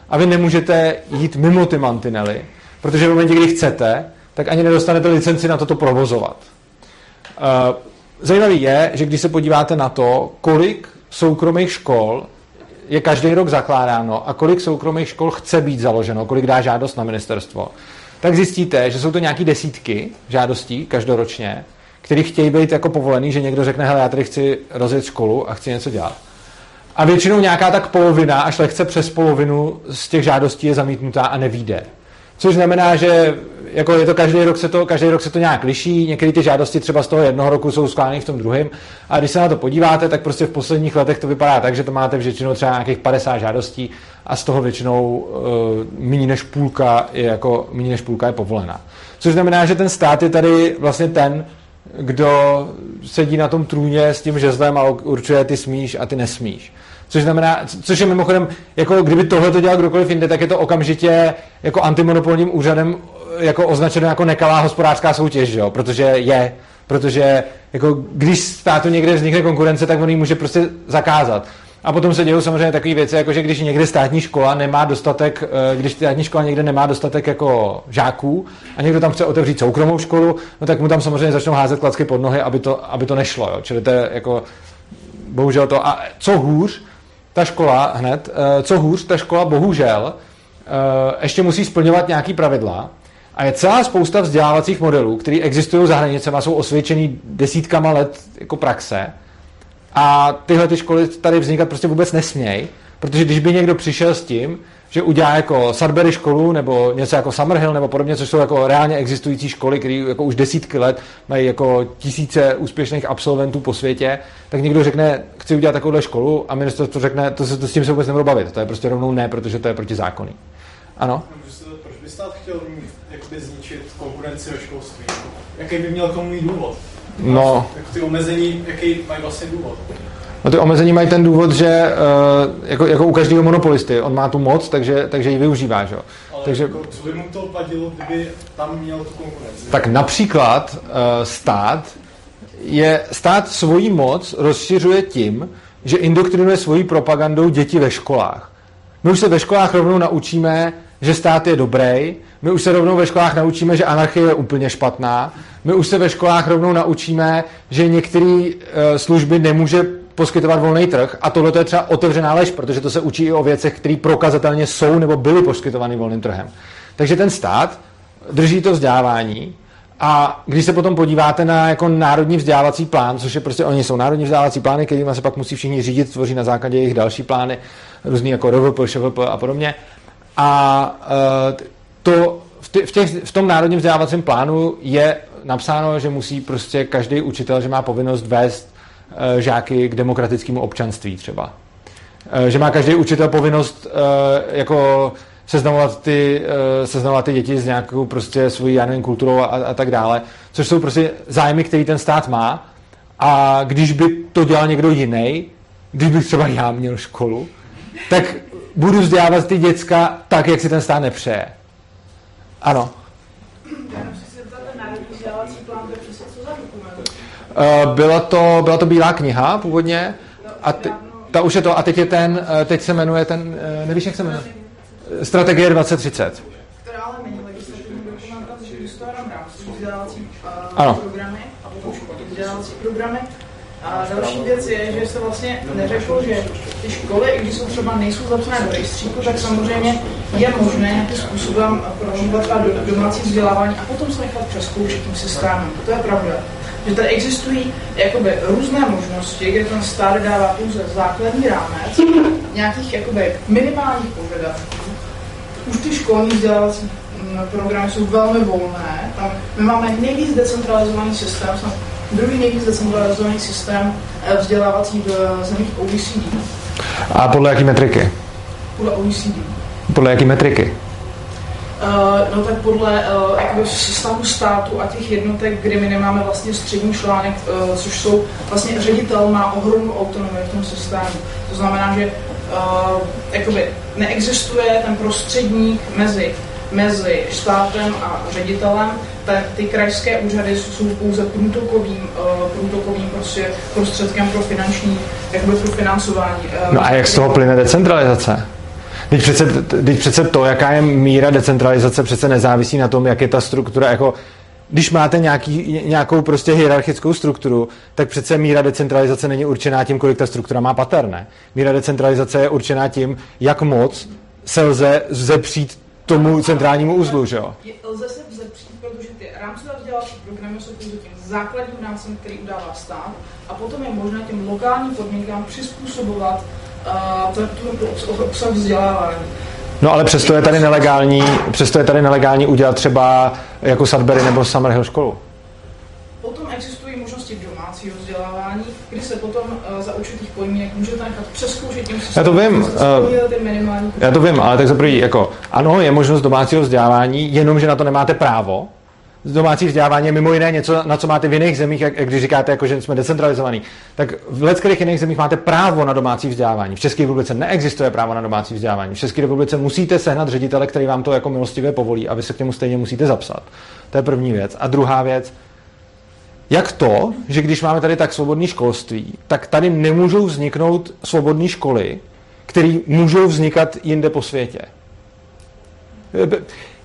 A vy nemůžete jít mimo ty mantinely, protože v momentě, kdy chcete, tak ani nedostanete licenci na toto provozovat. Uh, zajímavý je, že když se podíváte na to, kolik soukromých škol je každý rok zakládáno a kolik soukromých škol chce být založeno, kolik dá žádost na ministerstvo, tak zjistíte, že jsou to nějaké desítky žádostí každoročně který chtějí být jako povolený, že někdo řekne, hele, já tady chci rozjet školu a chci něco dělat. A většinou nějaká tak polovina, až lehce přes polovinu z těch žádostí je zamítnutá a nevíde. Což znamená, že jako je to každý rok se to, každý rok se to nějak liší, některé ty žádosti třeba z toho jednoho roku jsou skládány v tom druhém. A když se na to podíváte, tak prostě v posledních letech to vypadá tak, že to máte většinou třeba nějakých 50 žádostí a z toho většinou uh, méně než půlka je jako méně než půlka je povolená. Což znamená, že ten stát je tady vlastně ten, kdo sedí na tom trůně s tím žezlem a určuje ty smíš a ty nesmíš. Což znamená, což je mimochodem, jako kdyby tohle to dělal kdokoliv jinde, tak je to okamžitě jako antimonopolním úřadem jako označeno jako nekalá hospodářská soutěž, jo? protože je. Protože jako když státu někde vznikne konkurence, tak on ji může prostě zakázat. A potom se dějí samozřejmě takové věci, jako že když někde státní škola nemá dostatek, eh, když státní škola někde nemá dostatek jako žáků a někdo tam chce otevřít soukromou školu, no tak mu tam samozřejmě začnou házet klacky pod nohy, aby to, aby to nešlo. Jo. Čili to je jako bohužel to. A co hůř, ta škola hned, eh, co hůř, ta škola bohužel eh, ještě musí splňovat nějaký pravidla, a je celá spousta vzdělávacích modelů, které existují za hranicemi, jsou osvědčený desítkama let jako praxe, a tyhle ty školy tady vznikat prostě vůbec nesmějí, protože když by někdo přišel s tím, že udělá jako Sudbury školu nebo něco jako Summerhill nebo podobně, což jsou jako reálně existující školy, které jako už desítky let mají jako tisíce úspěšných absolventů po světě, tak někdo řekne, chci udělat takovouhle školu a ministerstvo řekne, to, se, to s tím se vůbec nebudu bavit. To je prostě rovnou ne, protože to je proti zákony. Ano? Proč by stát chtěl jakoby zničit konkurenci ve školství? Jaký by měl k tomu mít důvod? No. Tak ty omezení, jaký mají vlastně důvod? No ty omezení mají ten důvod, že uh, jako, jako u každého monopolisty, on má tu moc, takže, takže ji využívá, že? Ale takže, jako, co by mu to vadilo, kdyby tam měl tu konkurenci? Tak například uh, stát je, stát svoji moc rozšiřuje tím, že indoktrinuje svojí propagandou děti ve školách. My už se ve školách rovnou naučíme, že stát je dobrý, my už se rovnou ve školách naučíme, že anarchie je úplně špatná, my už se ve školách rovnou naučíme, že některé uh, služby nemůže poskytovat volný trh a tohle je třeba otevřená lež, protože to se učí i o věcech, které prokazatelně jsou nebo byly poskytovány volným trhem. Takže ten stát drží to vzdělávání a když se potom podíváte na jako národní vzdělávací plán, což je prostě, oni jsou národní vzdělávací plány, kterými se pak musí všichni řídit, tvoří na základě jejich další plány, různý jako RVP, ŠVP a podobně. A uh, to v, v, těch, v tom národním vzdělávacím plánu je napsáno, že musí prostě každý učitel, že má povinnost vést žáky k demokratickému občanství třeba. Uh, že má každý učitel povinnost uh, jako seznamovat ty, seznamovat ty děti s nějakou prostě svojí, já nevím, kulturou a, a tak dále, což jsou prostě zájmy, který ten stát má a když by to dělal někdo jiný, když bych třeba já měl školu, tak budu vzdělávat ty děcka tak, jak si ten stát nepřeje. Ano. Uh, byla to, byla to bílá kniha původně a te, ta už je to a teď je ten, teď se jmenuje ten, nevíš, jak se jmenuje? Strategie 2030. Která ale není legislativní dokument, vzdělávací programy a potom vzdělávací programy. A další věc je, že se vlastně neřeklo, že ty školy, i když jsou třeba nejsou zapsané do rejstříku, tak samozřejmě je možné nějakým způsobem promovat do domácí vzdělávání a potom se nechat přeskoušet tím systémem. To je pravda. Že tady existují jakoby, různé možnosti, kde ten stát dává pouze základní rámec nějakých jakoby, minimálních požadavků. Už ty školní vzdělávací mm, programy jsou velmi volné. Tam my máme nejvíc decentralizovaný systém, druhý nejvíc decentralizovaný systém eh, vzdělávací v zemích OECD. A podle jaké metriky? Podle OECD. Podle jaké metriky? Uh, no tak podle uh, jakoby stavu státu a těch jednotek, kdy my nemáme vlastně střední článek, uh, což jsou vlastně ředitel má ohromnou autonomii v tom systému. To znamená, že jakoby neexistuje ten prostředník mezi mezi státem a ředitelem. Te, ty krajské úřady jsou pouze průtokovým, uh, průtokovým prostě prostředkem pro finanční, jakoby pro financování. Uh, no a jak z toho plyne decentralizace? Teď přece, teď přece to, jaká je míra decentralizace, přece nezávisí na tom, jak je ta struktura, jako když máte nějaký, nějakou prostě hierarchickou strukturu, tak přece míra decentralizace není určená tím, kolik ta struktura má pater, ne? Míra decentralizace je určená tím, jak moc se lze zepřít tomu centrálnímu uzlu, že jo? Lze se vzepřít, protože ty rámcové vzdělávací programy jsou pouze tím základním rámcem, který udává stát a potom je možné těm lokálním podmínkám přizpůsobovat obsah vzdělávání. No ale přesto je tady nelegální, přesto je tady nelegální udělat třeba jako Sudbury nebo Summerhill školu. Potom existují možnosti domácího vzdělávání, kdy se potom uh, za určitých podmínek můžete nechat přeskoušet tím Já to vím, uh, já to vím, ale tak za první, jako ano, je možnost domácího vzdělávání, jenomže na to nemáte právo, domácí vzdělávání mimo jiné něco, na co máte v jiných zemích, jak, jak když říkáte, jako, že jsme decentralizovaní, tak v leckých jiných zemích máte právo na domácí vzdělávání. V České republice neexistuje právo na domácí vzdělávání. V České republice musíte sehnat ředitele, který vám to jako milostivě povolí a vy se k němu stejně musíte zapsat. To je první věc. A druhá věc, jak to, že když máme tady tak svobodné školství, tak tady nemůžou vzniknout svobodné školy, které můžou vznikat jinde po světě.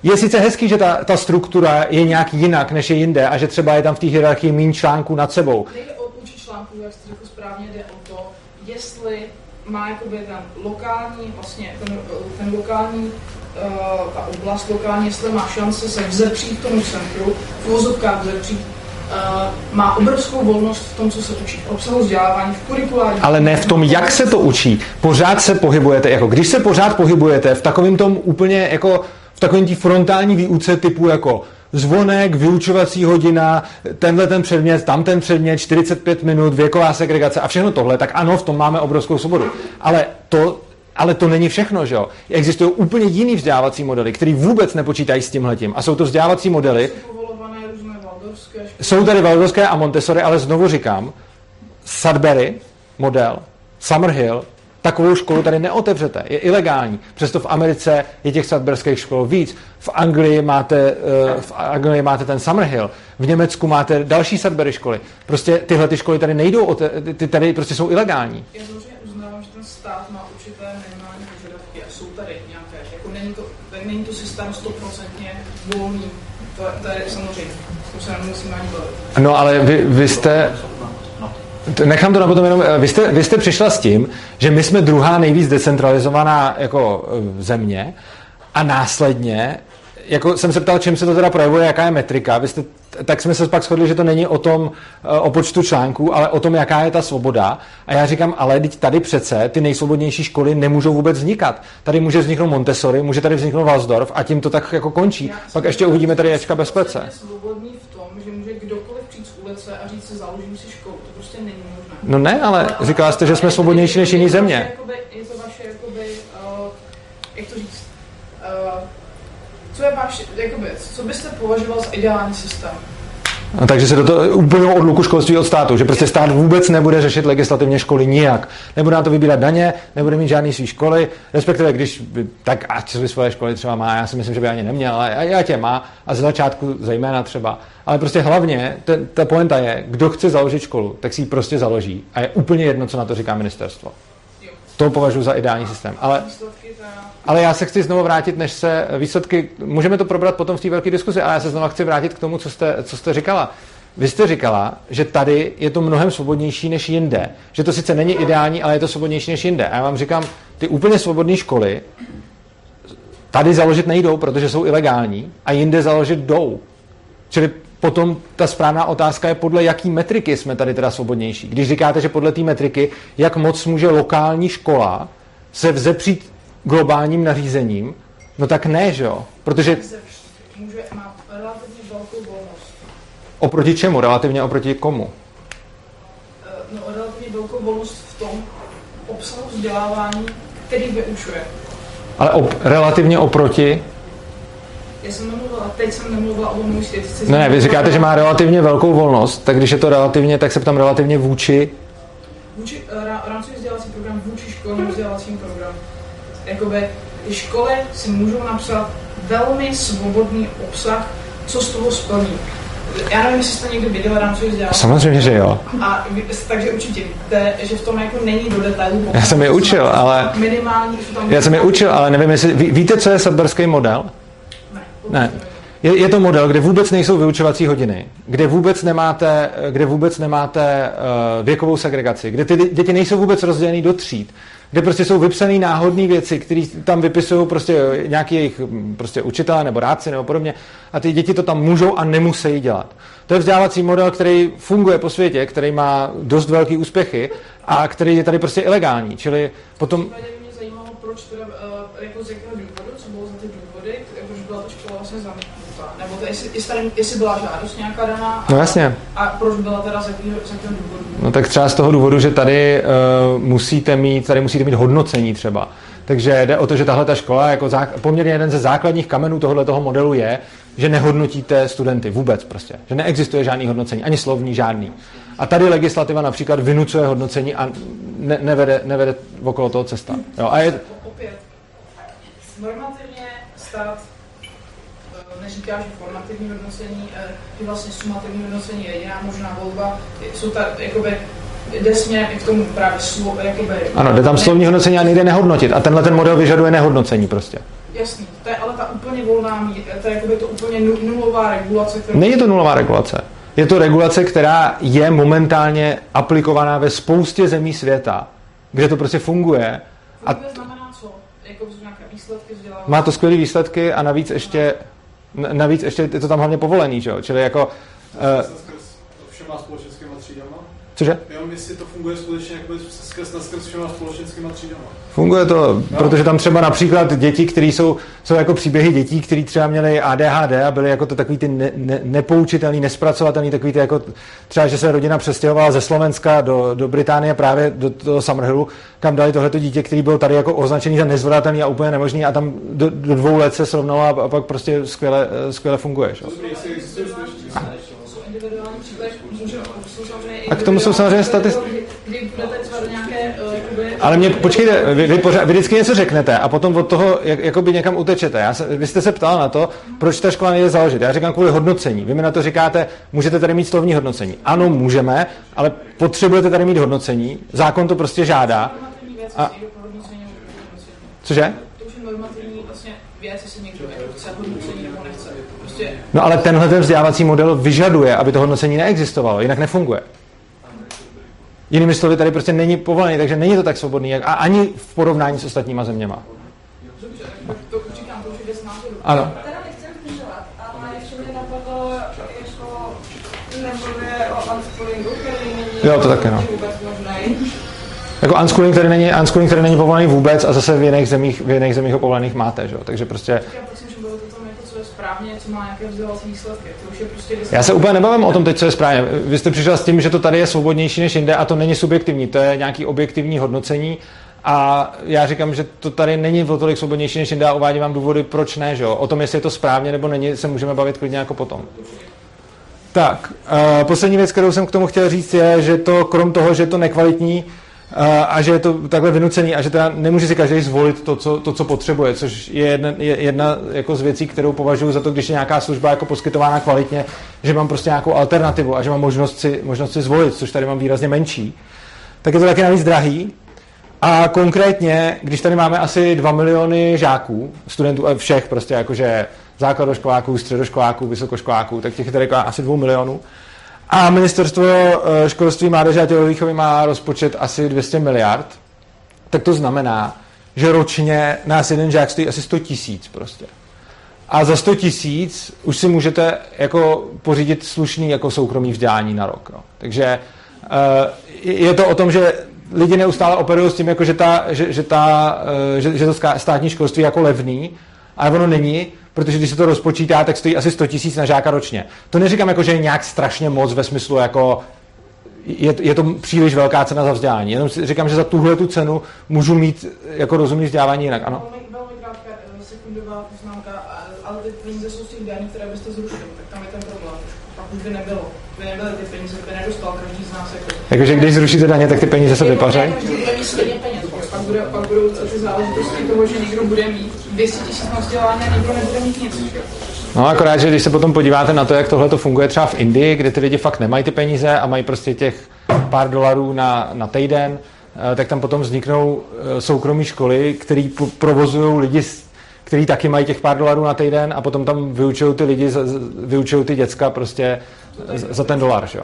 Je sice hezký, že ta, ta struktura je nějak jinak, než je jinde a že třeba je tam v té hierarchii méně článků nad sebou. Nejde o počet článků, jak jste řekl správně, jde o to, jestli má jakoby ten lokální, vlastně ten, ten lokální, uh, ta oblast lokální, jestli má šance se vzepřít tomu centru, v vozovkách vzepřít, Uh, má obrovskou volnost v tom, co se učí, v obsahu vzdělávání, v kurikulární. Ale ne v tom, jak se to učí. Pořád se pohybujete, jako když se pořád pohybujete v takovém tom úplně jako v takovém tí frontální výuce typu jako zvonek, vyučovací hodina, tenhle ten předmět, tam ten předmět, 45 minut, věková segregace a všechno tohle, tak ano, v tom máme obrovskou svobodu. Ale to, ale to není všechno, že jo? Existují úplně jiný vzdělávací modely, které vůbec nepočítají s tímhletím. A jsou to vzdělávací modely. Jsou tady Waldorské a Montessori, ale znovu říkám, Sudbury model, Summerhill, takovou školu tady neotevřete. Je ilegální. Přesto v Americe je těch sadberských škol víc. V Anglii máte, eh, v Anglii máte ten Summerhill. V Německu máte další sadbery školy. Prostě tyhle ty školy tady nejdou, ty tady prostě jsou ilegální. Já samozřejmě uznávám, že ten stát má určité minimální požadavky a jsou tady nějaké. Jako není to, není to systém stoprocentně volný. To, to je samozřejmě. To se nemusíme ani bavit. No ale vy, vy jste, Nechám to na potom jenom, vy jste, vy jste přišla s tím, že my jsme druhá nejvíc decentralizovaná jako e, země a následně jako jsem se ptal, čím se to teda projevuje, jaká je metrika, vy jste, tak jsme se pak shodli, že to není o tom, e, o počtu článků, ale o tom, jaká je ta svoboda. A já říkám, ale teď tady přece ty nejsvobodnější školy nemůžou vůbec vznikat. Tady může vzniknout Montessori, může tady vzniknout Walsdorf a tím to tak jako končí. Pak ještě uvidíme tady Ječka bez plece. svobodný v tom, že může kdokoliv přijít z ulice a říct si, založím si školu. To prostě není možné. No ne, ale, říkala jste, že jsme svobodnější než jiné země. Je to vaše, jakoby, říct, uh, co je vaše, jakoby, co byste považoval za ideální systém? No, takže se do toho úplnou odluku školství od státu, že prostě stát vůbec nebude řešit legislativně školy nijak. Nebude na to vybírat daně, nebude mít žádný svý školy, respektive když tak ať by svoje školy třeba má, já si myslím, že by ani neměl, ale já tě má a ze začátku zejména třeba. Ale prostě hlavně ten, ta poenta je, kdo chce založit školu, tak si ji prostě založí a je úplně jedno, co na to říká ministerstvo. To považuji za ideální systém. Ale, ale já se chci znovu vrátit, než se výsledky, můžeme to probrat potom v té velké diskuzi, ale já se znovu chci vrátit k tomu, co jste, co jste říkala. Vy jste říkala, že tady je to mnohem svobodnější než jinde. Že to sice není ideální, ale je to svobodnější než jinde. A já vám říkám, ty úplně svobodné školy tady založit nejdou, protože jsou ilegální, a jinde založit jdou. Čili potom ta správná otázka je, podle jaký metriky jsme tady teda svobodnější. Když říkáte, že podle té metriky, jak moc může lokální škola se vzepřít globálním nařízením, no tak ne, že jo? Protože... Může, má relativně velkou volnost. Oproti čemu? Relativně oproti komu? Eh, no, relativně velkou volnost v tom obsahu vzdělávání, který vyučuje. Ale op- relativně oproti já jsem nemluvila, teď jsem nemluvila o volnou Ne, ne, vy říkáte, že má relativně velkou volnost, tak když je to relativně, tak se ptám relativně vůči... Vůči uh, rámcový vzdělávací program, vůči školním vzdělávacím programu. Jakoby ty školy si můžou napsat velmi svobodný obsah, co z toho splní. Já nevím, jestli jste někdy viděl rámcový vzdělávání. Samozřejmě, že jo. A, takže určitě víte, že v tom jako není do detailu. Já jsem je učil, ale... Minimální, tam Já jsem je učil, ale nevím, jestli... Ví, víte, co je sadberský model? Ne. Je, je to model, kde vůbec nejsou vyučovací hodiny, kde vůbec nemáte, kde vůbec nemáte uh, věkovou segregaci, kde ty děti nejsou vůbec rozdělený do tříd, kde prostě jsou vypsané náhodné věci, které tam vypisují prostě nějaký jejich hm, prostě učitelé nebo rádci nebo podobně a ty děti to tam můžou a nemusí dělat. To je vzdělávací model, který funguje po světě, který má dost velký úspěchy a který je tady prostě ilegální. Čili potom... Mě zajímalo, proč teda, uh, jako z jakého důvodu, co bylo za ty důvody, proč byla ta škola vlastně zamítnutá? Nebo to, jestli, jestli, jestli byla žádost nějaká daná? A, no jasně. A proč byla teda z jakého, z jakého důvodu? No tak třeba z toho důvodu, že tady uh, musíte mít, tady musíte mít hodnocení třeba. Takže jde o to, že tahle ta škola, jako zá, poměrně jeden ze základních kamenů tohoto toho modelu je, že nehodnotíte studenty vůbec prostě. Že neexistuje žádný hodnocení, ani slovní žádný. A tady legislativa například vynucuje hodnocení a ne, nevede, nevede okolo toho cesta. Jo, a je... Opět, normativně stát neříká, že formativní hodnocení, eh, že vlastně sumativní hodnocení je jediná možná volba. Jsou ta, jakoby, jde směrem i k tomu právě slovo, jakoby... Ano, jde tam slovní hodnocení a nejde nehodnotit. A tenhle ten model vyžaduje nehodnocení prostě. Jasný, to je ale ta úplně volná, to je jakoby to úplně nulová regulace. Kterou... Není to nulová regulace. Je to regulace, která je momentálně aplikovaná ve spoustě zemí světa, kde to prostě funguje. A znamená co? Jako nějaké výsledky vzdělávání? Má to skvělé výsledky a navíc ještě, navíc ještě je to tam hlavně povolený, že jo? Čili jako... Uh? Cože? Jenom jestli to funguje skutečně jako skrz na skrz všema společenskýma třídama. Funguje to, no. protože tam třeba například děti, které jsou, jsou jako příběhy dětí, které třeba měly ADHD a byly jako to takový ty ne, ne, nepoučitelný, nespracovatelný, takový ty jako třeba, že se rodina přestěhovala ze Slovenska do, do Británie právě do toho Summerhillu, kam dali tohleto dítě, který byl tady jako označený za nezvratatelný a úplně nemožný a tam do, do dvou let se srovnalo a, a pak prostě skvěle, skvěle funguje. Že? A k tomu jsou samozřejmě statistiky. Ale mě, počkejte, vy, vy, pořád, vy vždycky něco řeknete a potom od toho jak, jakoby někam utečete. Já se, vy jste se ptal na to, proč ta škola nejde založit. Já říkám kvůli hodnocení. Vy mi na to říkáte, můžete tady mít slovní hodnocení. Ano, můžeme, ale potřebujete tady mít hodnocení. Zákon to prostě žádá. A... Cože? No ale tenhle ten vzdělávací model vyžaduje, aby to hodnocení neexistovalo, jinak nefunguje. Jinými slovy, tady prostě není povolený, takže není to tak svobodný, jak, a ani v porovnání s ostatníma zeměma. To říkám, to věc názoru. Ano. Ale ještě který není Jo, to taky, no. Jako unschooling, který není, unschooling, který není povolený vůbec a zase v jiných zemích, v jiných zemích ho povolených máte, že? takže prostě... Já prosím, že bylo to tam jako, co je správně, co má nějaké vzdělávací výsledky. To už je prostě Já se úplně nebavím o tom teď, co je správně. Vy jste přišel s tím, že to tady je svobodnější než jinde a to není subjektivní, to je nějaký objektivní hodnocení a já říkám, že to tady není o tolik svobodnější než jinde a uvádím vám důvody, proč ne. Že jo? O tom, jestli je to správně nebo není, se můžeme bavit klidně jako potom. Tak, uh, poslední věc, kterou jsem k tomu chtěl říct, je, že to krom toho, že je to nekvalitní a že je to takhle vynucený a že teda nemůže si každý zvolit to, co, to, co potřebuje, což je jedna, je jedna jako z věcí, kterou považuji za to, když je nějaká služba jako poskytována kvalitně, že mám prostě nějakou alternativu a že mám možnost si, možnost si zvolit, což tady mám výrazně menší, tak je to taky navíc drahý. A konkrétně, když tady máme asi 2 miliony žáků, studentů eh, všech prostě jakože základoškoláků, středoškoláků, vysokoškoláků, tak těch je tady asi 2 milionů. A ministerstvo eh, školství, mládeže a tělovýchovy má rozpočet asi 200 miliard. Tak to znamená, že ročně nás jeden žák stojí asi 100 tisíc prostě. A za 100 tisíc už si můžete jako pořídit slušný jako soukromý vzdělání na rok. No. Takže uh, je to o tom, že lidi neustále operují s tím, jako že, ta, že, že, ta, uh, že, že to státní školství je jako levný, ale ono není, protože když se to rozpočítá, tak stojí asi 100 tisíc na žáka ročně. To neříkám jako, že je nějak strašně moc ve smyslu jako je, je to příliš velká cena za vzdělání. Jenom si říkám, že za tuhle tu cenu můžu mít jako rozumný vzdělávání jinak. Ano? Velmi, krátká eh, sekundová poznámka, a- ale ty peníze jsou z těch daní, které byste zrušili, tak tam je ten problém. Pak už by nebylo. By nebyly ty peníze, by nedostal každý z nás jako. Jakože když zrušíte daně, tak ty peníze se vypařejí? Bude pak, budou ty záležitosti toho, že někdo bude mít 200 tisíc na vzdělání a někdo nebude mít nic. No akorát, že když se potom podíváte na to, jak tohle to funguje třeba v Indii, kde ty lidi fakt nemají ty peníze a mají prostě těch pár dolarů na, na týden, eh, tak tam potom vzniknou eh, soukromí školy, které provozují lidi, který taky mají těch pár dolarů na týden a potom tam vyučují ty lidi, vyučují ty děcka prostě za ten dolar, že.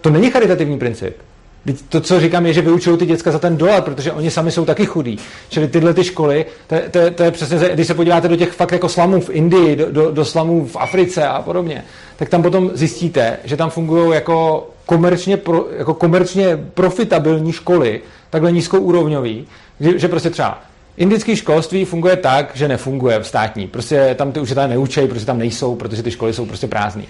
To není charitativní princip. Vždyť To, co říkám, je, že vyučují ty děcka za ten dolar, protože oni sami jsou taky chudí. Čili tyhle ty školy, to, to, to je přesně, když se podíváte do těch fakt jako slamů v Indii, do, do, do slamů v Africe a podobně, tak tam potom zjistíte, že tam fungují jako komerčně, pro, jako komerčně profitabilní školy, takhle nízkouúrovňový, že, že prostě třeba Indické školství funguje tak, že nefunguje v státní. Prostě tam ty učitelé neučejí, protože tam nejsou, protože ty školy jsou prostě prázdné.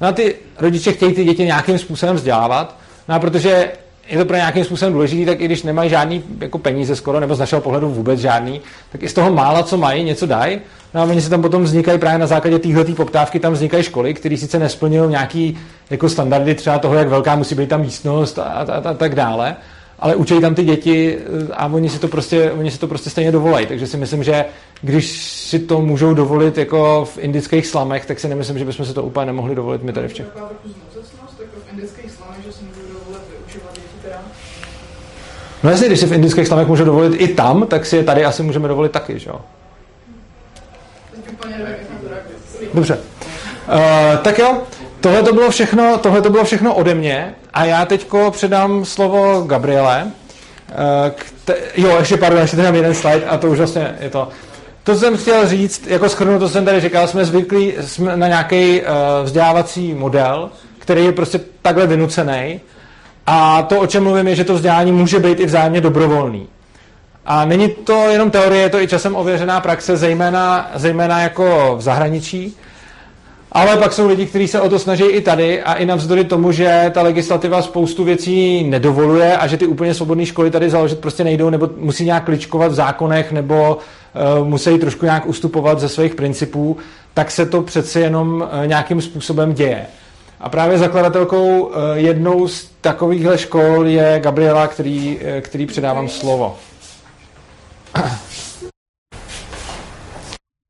No a ty rodiče chtějí ty děti nějakým způsobem vzdělávat, no a protože je to pro ně nějakým způsobem důležitý, tak i když nemají žádný jako peníze skoro, nebo z našeho pohledu vůbec žádný, tak i z toho mála, co mají, něco dají. No a oni se tam potom vznikají právě na základě téhle poptávky, tam vznikají školy, které sice nesplňují nějaký jako standardy třeba toho, jak velká musí být ta místnost a, a, a, a tak dále, ale učí tam ty děti eh, a oni si to prostě, oni si to prostě stejně dovolají. Takže si myslím, že když si to můžou dovolit jako v indických slamech, tak si nemyslím, že bychom si to úplně nemohli dovolit my tady v Čech. Taková trochu zmocnost, jako v indických slamech, že si můžou dovolit vyučovat děti teda. No jasně, když si v indických slamech můžu dovolit i tam, tak si je tady asi můžeme dovolit taky, že jo? Dobře. Uh, tak jo, tohle to bylo všechno, tohle to bylo všechno ode mě a já teďko předám slovo Gabriele. Uh, kte- jo, ještě pardon, ještě mám jeden slide a to už vlastně je to. To jsem chtěl říct, jako schrnu, to jsem tady říkal, jsme zvyklí jsme na nějaký uh, vzdělávací model, který je prostě takhle vynucený. A to, o čem mluvím, je, že to vzdělání může být i vzájemně dobrovolný. A není to jenom teorie, je to i časem ověřená praxe, zejména, zejména jako v zahraničí. Ale pak jsou lidi, kteří se o to snaží i tady a i navzdory tomu, že ta legislativa spoustu věcí nedovoluje a že ty úplně svobodné školy tady založit prostě nejdou, nebo musí nějak kličkovat v zákonech, nebo uh, musí trošku nějak ustupovat ze svých principů, tak se to přeci jenom uh, nějakým způsobem děje. A právě zakladatelkou eh, jednou z takovýchhle škol je Gabriela, který, eh, který předávám slovo.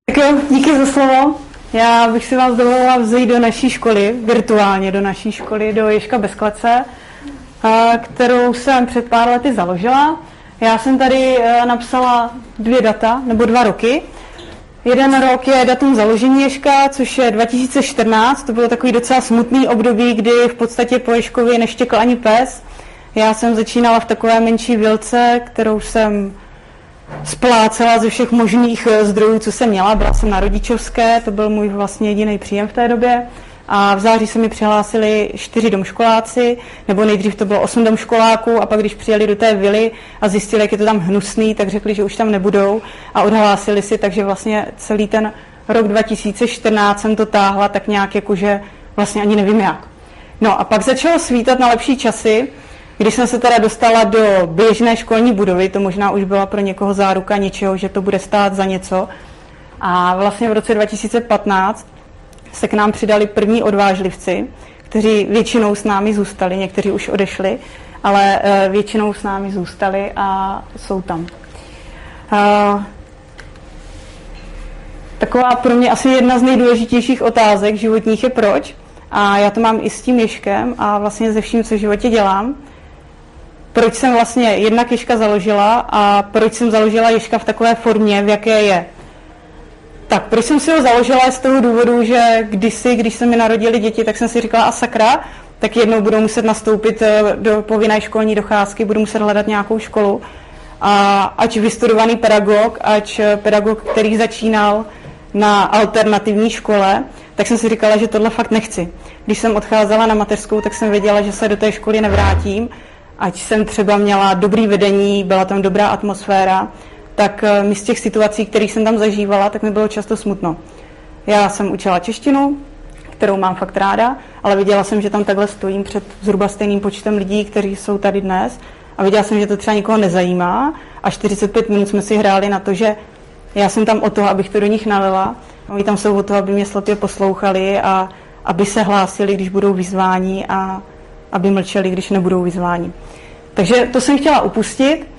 Tak jo, díky za slovo. Já bych si vás dovolila vzít do naší školy, virtuálně do naší školy, do Ježka Bezklece, kterou jsem před pár lety založila. Já jsem tady napsala dvě data, nebo dva roky. Jeden rok je datum založení Ježka, což je 2014. To bylo takový docela smutný období, kdy v podstatě po Ježkovi neštěkl ani pes. Já jsem začínala v takové menší vilce, kterou jsem splácela ze všech možných eh, zdrojů, co jsem měla. Byla jsem na rodičovské, to byl můj vlastně jediný příjem v té době. A v září se mi přihlásili čtyři domškoláci, nebo nejdřív to bylo osm domškoláků a pak když přijeli do té vily a zjistili, jak je to tam hnusný, tak řekli, že už tam nebudou a odhlásili si, takže vlastně celý ten rok 2014 jsem to táhla tak nějak jakože vlastně ani nevím jak. No a pak začalo svítat na lepší časy, když jsem se teda dostala do běžné školní budovy, to možná už byla pro někoho záruka něčeho, že to bude stát za něco. A vlastně v roce 2015 se k nám přidali první odvážlivci, kteří většinou s námi zůstali, někteří už odešli, ale eh, většinou s námi zůstali a jsou tam. Eh, taková pro mě asi jedna z nejdůležitějších otázek životních je proč. A já to mám i s tím Ježkem a vlastně ze vším, co v životě dělám proč jsem vlastně jedna Ježka založila a proč jsem založila Ježka v takové formě, v jaké je. Tak, proč jsem si ho založila z toho důvodu, že kdysi, když se mi narodili děti, tak jsem si říkala, a sakra, tak jednou budou muset nastoupit eh, do povinné školní docházky, budu muset hledat nějakou školu. A ať vystudovaný pedagog, ať eh, pedagog, který začínal na alternativní škole, tak jsem si říkala, že tohle fakt nechci. Když jsem odcházela na mateřskou, tak jsem věděla, že se do té školy nevrátím ať jsem třeba měla dobrý vedení, byla tam dobrá atmosféra, tak eh, mi z těch situací, které jsem tam zažívala, tak mi bylo často smutno. Já jsem učila češtinu, kterou mám fakt ráda, ale viděla jsem, že tam takhle stojím před zhruba stejným počtem lidí, kteří jsou tady dnes a viděla jsem, že to třeba nikoho nezajímá a 45 minut jsme si hráli na to, že já jsem tam o to, abych to do nich nalila, oni tam jsou o to, aby mě slepě poslouchali a aby se hlásili, když budou vyzváni a aby mlčeli, když nebudou vyzváni. Takže to jsem chtěla upustit.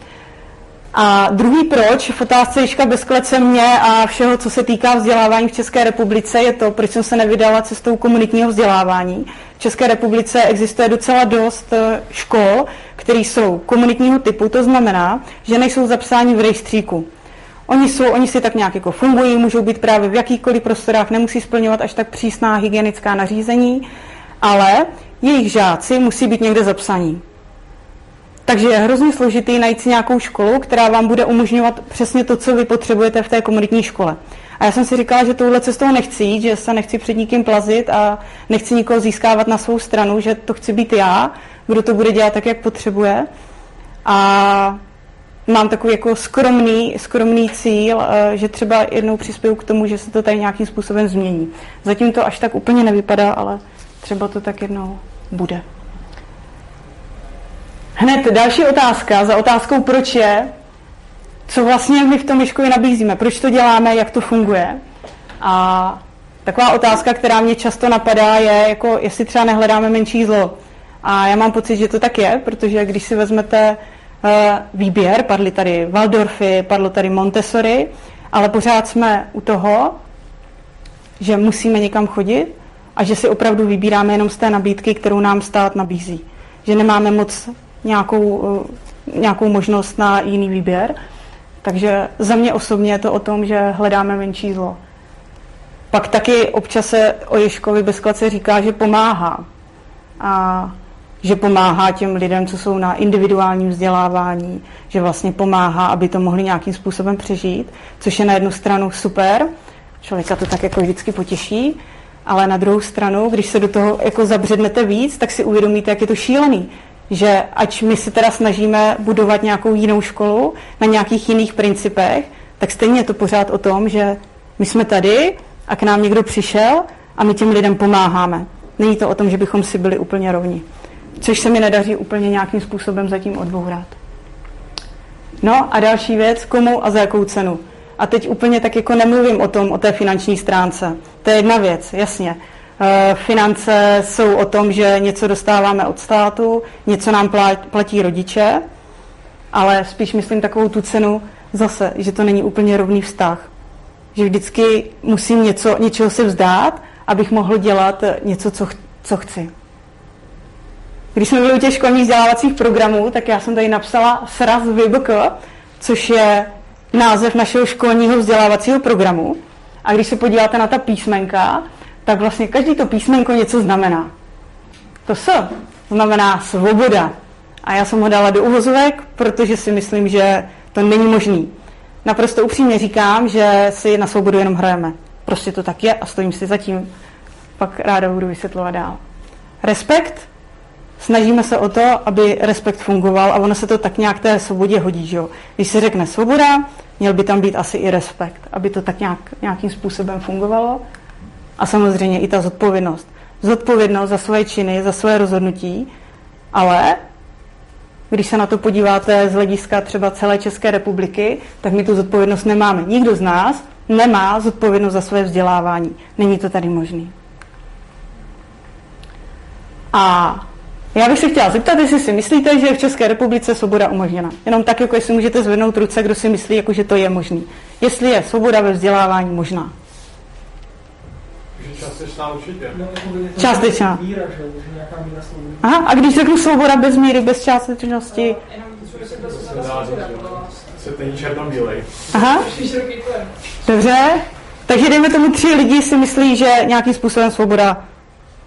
A druhý proč v otázce Jižka bez klece mě a všeho, co se týká vzdělávání v České republice, je to, proč jsem se nevydala cestou komunitního vzdělávání. V České republice existuje docela dost eh, škol, které jsou komunitního typu, to znamená, že nejsou zapsáni v rejstříku. Oni, jsou, oni si tak nějak jako fungují, můžou být právě v jakýchkoliv prostorách, nemusí splňovat až tak přísná hygienická nařízení, ale jejich žáci musí být někde zapsaní. Takže je hrozně složitý najít si nějakou školu, která vám bude umožňovat přesně to, co vy potřebujete v té komunitní škole. A já jsem si říkala, že touhle cestou nechci jít, že se nechci před nikým plazit a nechci nikoho získávat na svou stranu, že to chci být já, kdo to bude dělat tak, jak potřebuje. A mám takový jako skromný, skromný cíl, eh, že třeba jednou přispěju k tomu, že se to tady nějakým způsobem změní. Zatím to až tak úplně nevypadá, ale třeba to tak jednou bude. Hned další otázka za otázkou proč je, co vlastně my v tom Myškovi nabízíme, proč to děláme, jak to funguje. A taková otázka, která mě často napadá, je, jako jestli třeba nehledáme menší zlo. A já mám pocit, že to tak je, protože když si vezmete uh, výběr, padly tady Waldorfy, padlo tady Montessori, ale pořád jsme u toho, že musíme někam chodit a že si opravdu vybíráme jenom z té nabídky, kterou nám stát nabízí. Že nemáme moc nějakou, eh, nějakou možnost na jiný výběr. Takže za mě osobně je to o tom, že hledáme menší zlo. Pak taky občas se o Ježkovi bezkladce říká, že pomáhá. A že pomáhá těm lidem, co jsou na individuálním vzdělávání, že vlastně pomáhá, aby to mohli nějakým způsobem přežít, což je na jednu stranu super, člověka to tak jako vždycky potěší, ale na druhou stranu, když se do toho jako zabřednete víc, tak si uvědomíte, jak je to šílený. Že ať my se teda snažíme budovat nějakou jinou školu na nějakých jiných principech, tak stejně je to pořád o tom, že my jsme tady a k nám někdo přišel a my těm lidem pomáháme. Není to o tom, že bychom si byli úplně rovni. Což se mi nedaří úplně nějakým způsobem zatím odbourat. No a další věc, komu a za jakou cenu. A teď úplně tak jako nemluvím o tom, o té finanční stránce. To je jedna věc, jasně. Eh, finance jsou o tom, že něco dostáváme od státu, něco nám platí rodiče, ale spíš myslím takovou tu cenu zase, že to není úplně rovný vztah. Že vždycky musím něco, něčeho se vzdát, abych mohl dělat něco, co, co chci. Když jsme byli u těch školních vzdělávacích programů, tak já jsem tady napsala SRAS VBK, což je název našeho školního vzdělávacího programu. A když se podíváte na ta písmenka, tak vlastně každý to písmenko něco znamená. To S znamená svoboda. A já jsem ho dala do uvozovek, protože si myslím, že to není možný. Naprosto upřímně říkám, že si na svobodu jenom hrajeme. Prostě to tak je a stojím si zatím. Pak ráda budu vysvětlovat dál. Respekt. Snažíme se o to, aby respekt fungoval a ono se to tak nějak té svobodě hodí. Že jo? Když se řekne svoboda, měl by tam být asi i respekt, aby to tak nějak, nějakým způsobem fungovalo. A samozřejmě i ta zodpovědnost. Zodpovědnost za svoje činy, za svoje rozhodnutí, ale když se na to podíváte z hlediska třeba celé České republiky, tak my tu zodpovědnost nemáme. Nikdo z nás nemá zodpovědnost za své vzdělávání. Není to tady možný. A já bych se chtěla zeptat, jestli si myslíte, že je v České republice svoboda umožněna. Jenom tak, jako jestli můžete zvednout ruce, kdo si myslí, jako že to je možný. Jestli je svoboda ve vzdělávání možná. Částečná určitě. Částečná. Aha, a když řeknu svoboda bez míry, bez částečnosti? Se ten černobílej. Aha. Dobře. Takže dejme tomu tři lidi si myslí, že nějakým způsobem svoboda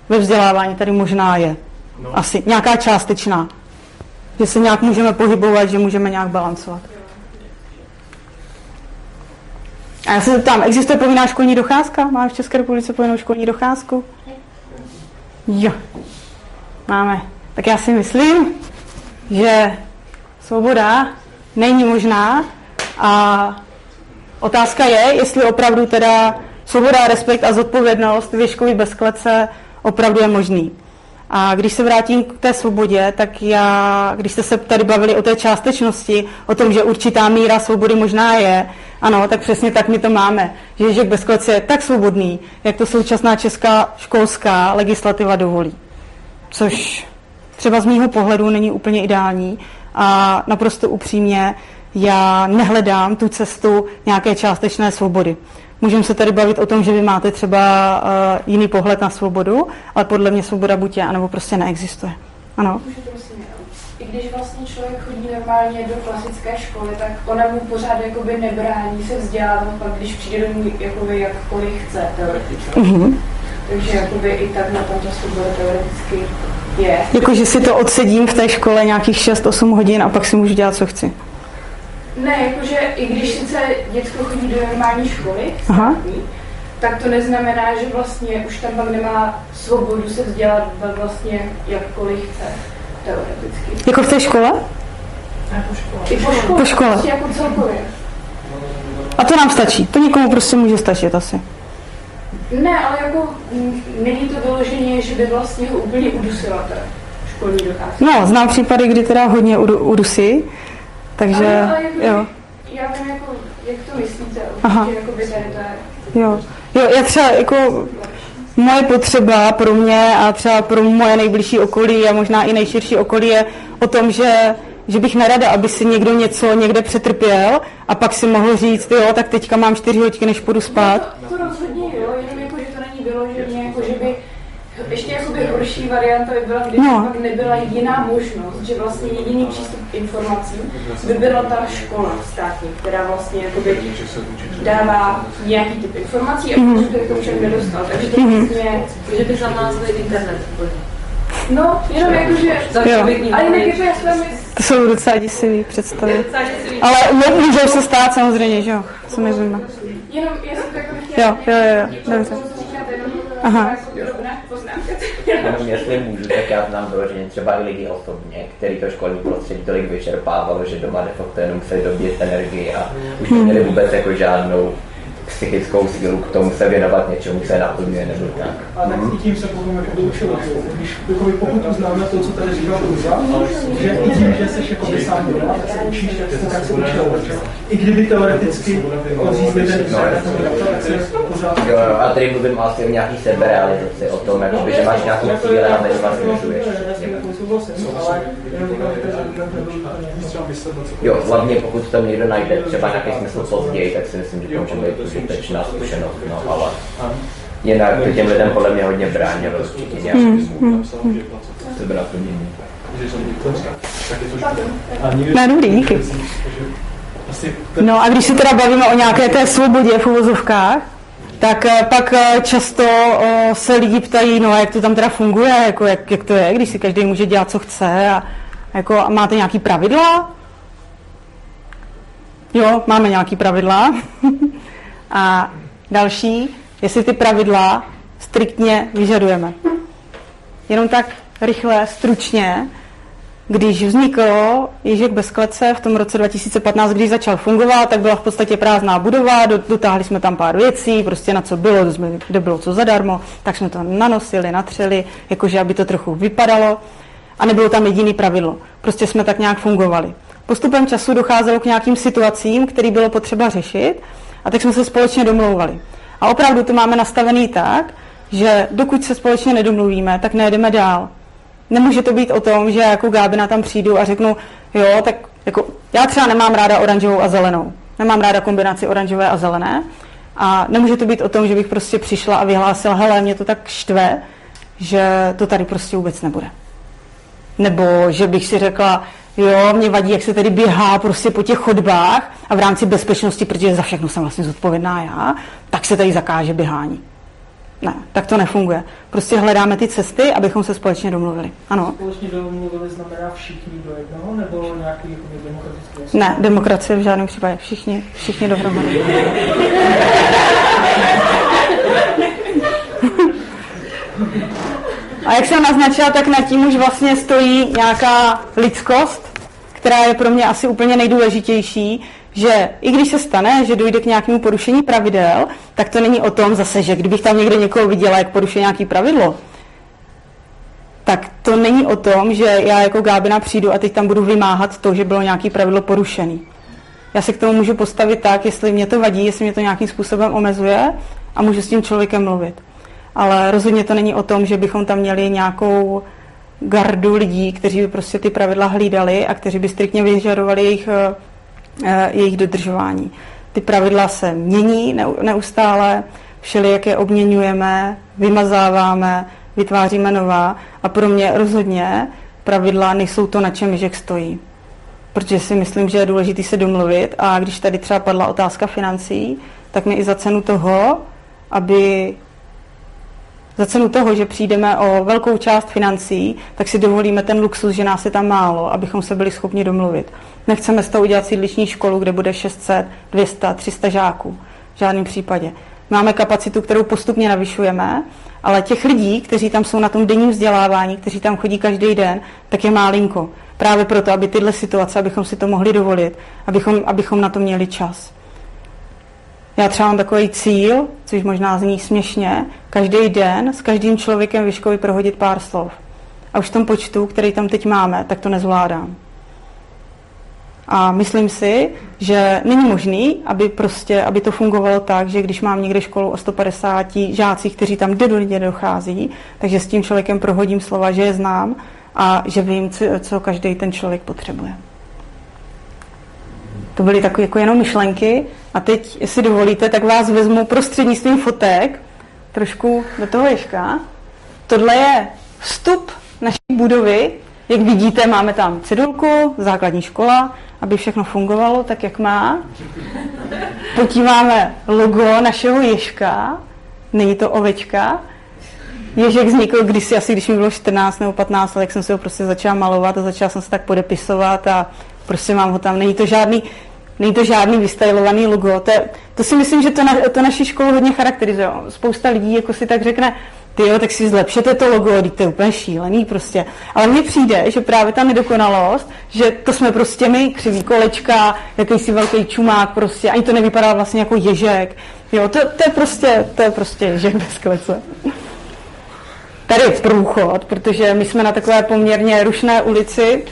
ve vzdělávání tady možná je. No. Asi nějaká částečná. Že se nějak můžeme pohybovat, že můžeme nějak balancovat. A já se zeptám, existuje povinná školní docházka? Máme v České republice povinnou školní docházku? Jo, máme. Tak já si myslím, že svoboda není možná a otázka je, jestli opravdu teda svoboda, respekt a zodpovědnost věškovi bez klece opravdu je možný. A když se vrátím k té svobodě, tak já, když jste se tady bavili o té částečnosti, o tom, že určitá míra svobody možná je, ano, tak přesně tak my to máme. Že Ježek bez klece je tak svobodný, jak to současná česká školská legislativa dovolí. Což třeba z mýho pohledu není úplně ideální a naprosto upřímně já nehledám tu cestu nějaké částečné svobody. Můžeme se tady bavit o tom, že vy máte třeba uh, jiný pohled na svobodu, ale podle mě svoboda buď je, anebo prostě neexistuje. Ano. I když vlastně člověk chodí normálně do klasické školy, tak ona mu pořád jakoby nebrání se vzdělávat, pak když přijde domů jakoby jakkoliv chce teoreticky. Mm-hmm. Takže jakoby i tak na tom ta svoboda teoreticky je. Jakože si to odsedím v té škole nějakých 6-8 hodin a pak si můžu dělat, co chci. Ne, jakože i když sice děcko chodí do normální školy, státní, tak to neznamená, že vlastně už tam pak nemá svobodu se vzdělat vlastně jakkoliv chce, teoreticky. Jako v té škole? po škole. I po škole. Po škole. Prostě jako celkově. A to nám stačí. To nikomu prostě může stačit asi. Ne, ale jako není to vyloženě, že by vlastně ho úplně udusila ta školní docházka. No, znám případy, kdy teda hodně udusí, takže, ale, ale jako, jo. Já vím, jako, jak to myslíte, Aha. jako by tady to je... Jo. jo, já třeba jako moje potřeba pro mě a třeba pro moje nejbližší okolí a možná i nejširší okolí je o tom, že že bych nerada, aby si někdo něco někde přetrpěl a pak si mohl říct, jo, tak teďka mám čtyři hodiny, než půjdu spát. No to, to rozhodně jo, jenom jako, že to není vyloženě, jako, že by ještě jakoby horší varianta by byla, kdyby no. pak nebyla jiná možnost, že vlastně jediný přístup k informacím by byla ta škola státní, která vlastně jakoby dává nějaký typ informací a mm-hmm. by to však nedostal. Takže to mm-hmm. vlastně... Že by zamázli internet No, jenom jako, že... Jo. Ale jinak je to, já To jsou docela děsivý představy. Ale může se stát samozřejmě, že jo? Co mi zajímá. Jenom, já jsem to jako. Jo, jo, jo, dobře. Aha. Jenom jestli můžu, tak já znám vyloženě třeba i lidi osobně, který to školní prostředí tolik vyčerpávalo, že doma de facto jenom museli dobít energii a už neměli vůbec jako žádnou psychickou sílu k tomu se věnovat něčemu, co je naplňuje nebo tak. A tak i tím se potom jako doučil. Když jako pokud uznáme to, co tady říkal Luza, že i tím, že jsi jako sám dělá, tak se učíš, tak se, tak se učil. I kdyby teoreticky odřízli ten výsledek, tak se pořád... Jo, jo, a tady mluvím asi o nějaký seberealizaci, o tom, jakoby, že máš nějaký cíle a teď vás směřuješ. Jo, hlavně pokud tam někdo najde třeba nějaký smysl později, tak si myslím, že to může být užitečná zkušenost, no ale jinak to těm lidem podle mě hodně bránilo určitě nějakým sebenaplnění. Ne, dobrý, díky. No a když se teda bavíme o nějaké té svobodě v uvozovkách, tak eh, pak eh, často eh, se lidi ptají, no a jak to tam teda funguje, jako jak, jak to je, když si každý může dělat, co chce a jako máte nějaký pravidla? Jo, máme nějaký pravidla. a další, jestli ty pravidla striktně vyžadujeme. Jenom tak rychle, stručně, když vznikl Ježek bez klece v tom roce 2015, když začal fungovat, tak byla v podstatě prázdná budova, dotáhli jsme tam pár věcí, prostě na co bylo, kde bylo co zadarmo, tak jsme to nanosili, natřeli, jakože aby to trochu vypadalo a nebylo tam jediný pravidlo. Prostě jsme tak nějak fungovali. Postupem času docházelo k nějakým situacím, které bylo potřeba řešit a tak jsme se společně domlouvali. A opravdu to máme nastavený tak, že dokud se společně nedomluvíme, tak nejedeme dál. Nemůže to být o tom, že jako Gábina tam přijdu a řeknu, jo, tak jako, já třeba nemám ráda oranžovou a zelenou. Nemám ráda kombinaci oranžové a zelené. A nemůže to být o tom, že bych prostě přišla a vyhlásila, hele, mě to tak štve, že to tady prostě vůbec nebude. Nebo že bych si řekla, jo, mě vadí, jak se tady běhá prostě po těch chodbách a v rámci bezpečnosti, protože za všechno jsem vlastně zodpovědná já, tak se tady zakáže běhání. Ne, tak to nefunguje. Prostě hledáme ty cesty, abychom se společně domluvili. Ano. Společně domluvili znamená všichni do jednoho, nebo nějaký jako demokratický Ne, demokracie v žádném případě. Všichni, všichni dohromady. A jak jsem naznačila, tak nad tím už vlastně stojí nějaká lidskost, která je pro mě asi úplně nejdůležitější, že i když se stane, že dojde k nějakému porušení pravidel, tak to není o tom zase, že kdybych tam někde někoho viděla, jak porušuje nějaké pravidlo, tak to není o tom, že já jako Gábina přijdu a teď tam budu vymáhat to, že bylo nějaké pravidlo porušený. Já se k tomu můžu postavit tak, jestli mě to vadí, jestli mě to nějakým způsobem omezuje a můžu s tím člověkem mluvit. Ale rozhodně to není o tom, že bychom tam měli nějakou gardu lidí, kteří by prostě ty pravidla hlídali a kteří by striktně vyžadovali jejich eh, Eh, jejich dodržování. Ty pravidla se mění neustále, všelijak je obměňujeme, vymazáváme, vytváříme nová a pro mě rozhodně pravidla nejsou to, na čem Ježek stojí. Protože si myslím, že je důležité se domluvit a když tady třeba padla otázka financí, tak mi i za cenu toho, aby za cenu toho, že přijdeme o velkou část financí, tak si dovolíme ten luxus, že nás je tam málo, abychom se byli schopni domluvit. Nechceme z toho udělat sídliční školu, kde bude 600, 200, 300 žáků. V žádném případě. Máme kapacitu, kterou postupně navyšujeme, ale těch lidí, kteří tam jsou na tom denním vzdělávání, kteří tam chodí každý den, tak je málinko. Právě proto, aby tyhle situace, abychom si to mohli dovolit, abychom, abychom na to měli čas. Já třeba mám takový cíl, což možná zní směšně, každý den s každým člověkem ve škole prohodit pár slov. A už v tom počtu, který tam teď máme, tak to nezvládám. A myslím si, že není možný, aby, prostě, aby to fungovalo tak, že když mám někde školu o 150 žácích, kteří tam denně dochází, takže s tím člověkem prohodím slova, že je znám a že vím, co každý ten člověk potřebuje. To byly takové jako jenom myšlenky a teď, jestli dovolíte, tak vás vezmu prostřednictvím fotek trošku do toho ješka. Tohle je vstup naší budovy. Jak vidíte, máme tam cedulku, základní škola, aby všechno fungovalo tak, jak má. Potíváme logo našeho ježka, není to ovečka. Ježek vznikl kdysi, asi když mi bylo 14 nebo 15 let, tak jsem si ho prostě začala malovat a začala jsem se tak podepisovat a prostě mám ho tam, není to žádný, není to žádný vystylovaný logo. To, to si myslím, že to, na, to naši školu hodně charakterizuje. Spousta lidí jako si tak řekne, ty jo, tak si zlepšete to logo, to je úplně šílený prostě. Ale mně přijde, že právě ta nedokonalost, že to jsme prostě my, křivý kolečka, jakýsi velký čumák prostě, ani to nevypadá vlastně jako ježek. Jo, to, to, je prostě, to je prostě ježek bez klece. Tady je průchod, protože my jsme na takové poměrně rušné ulici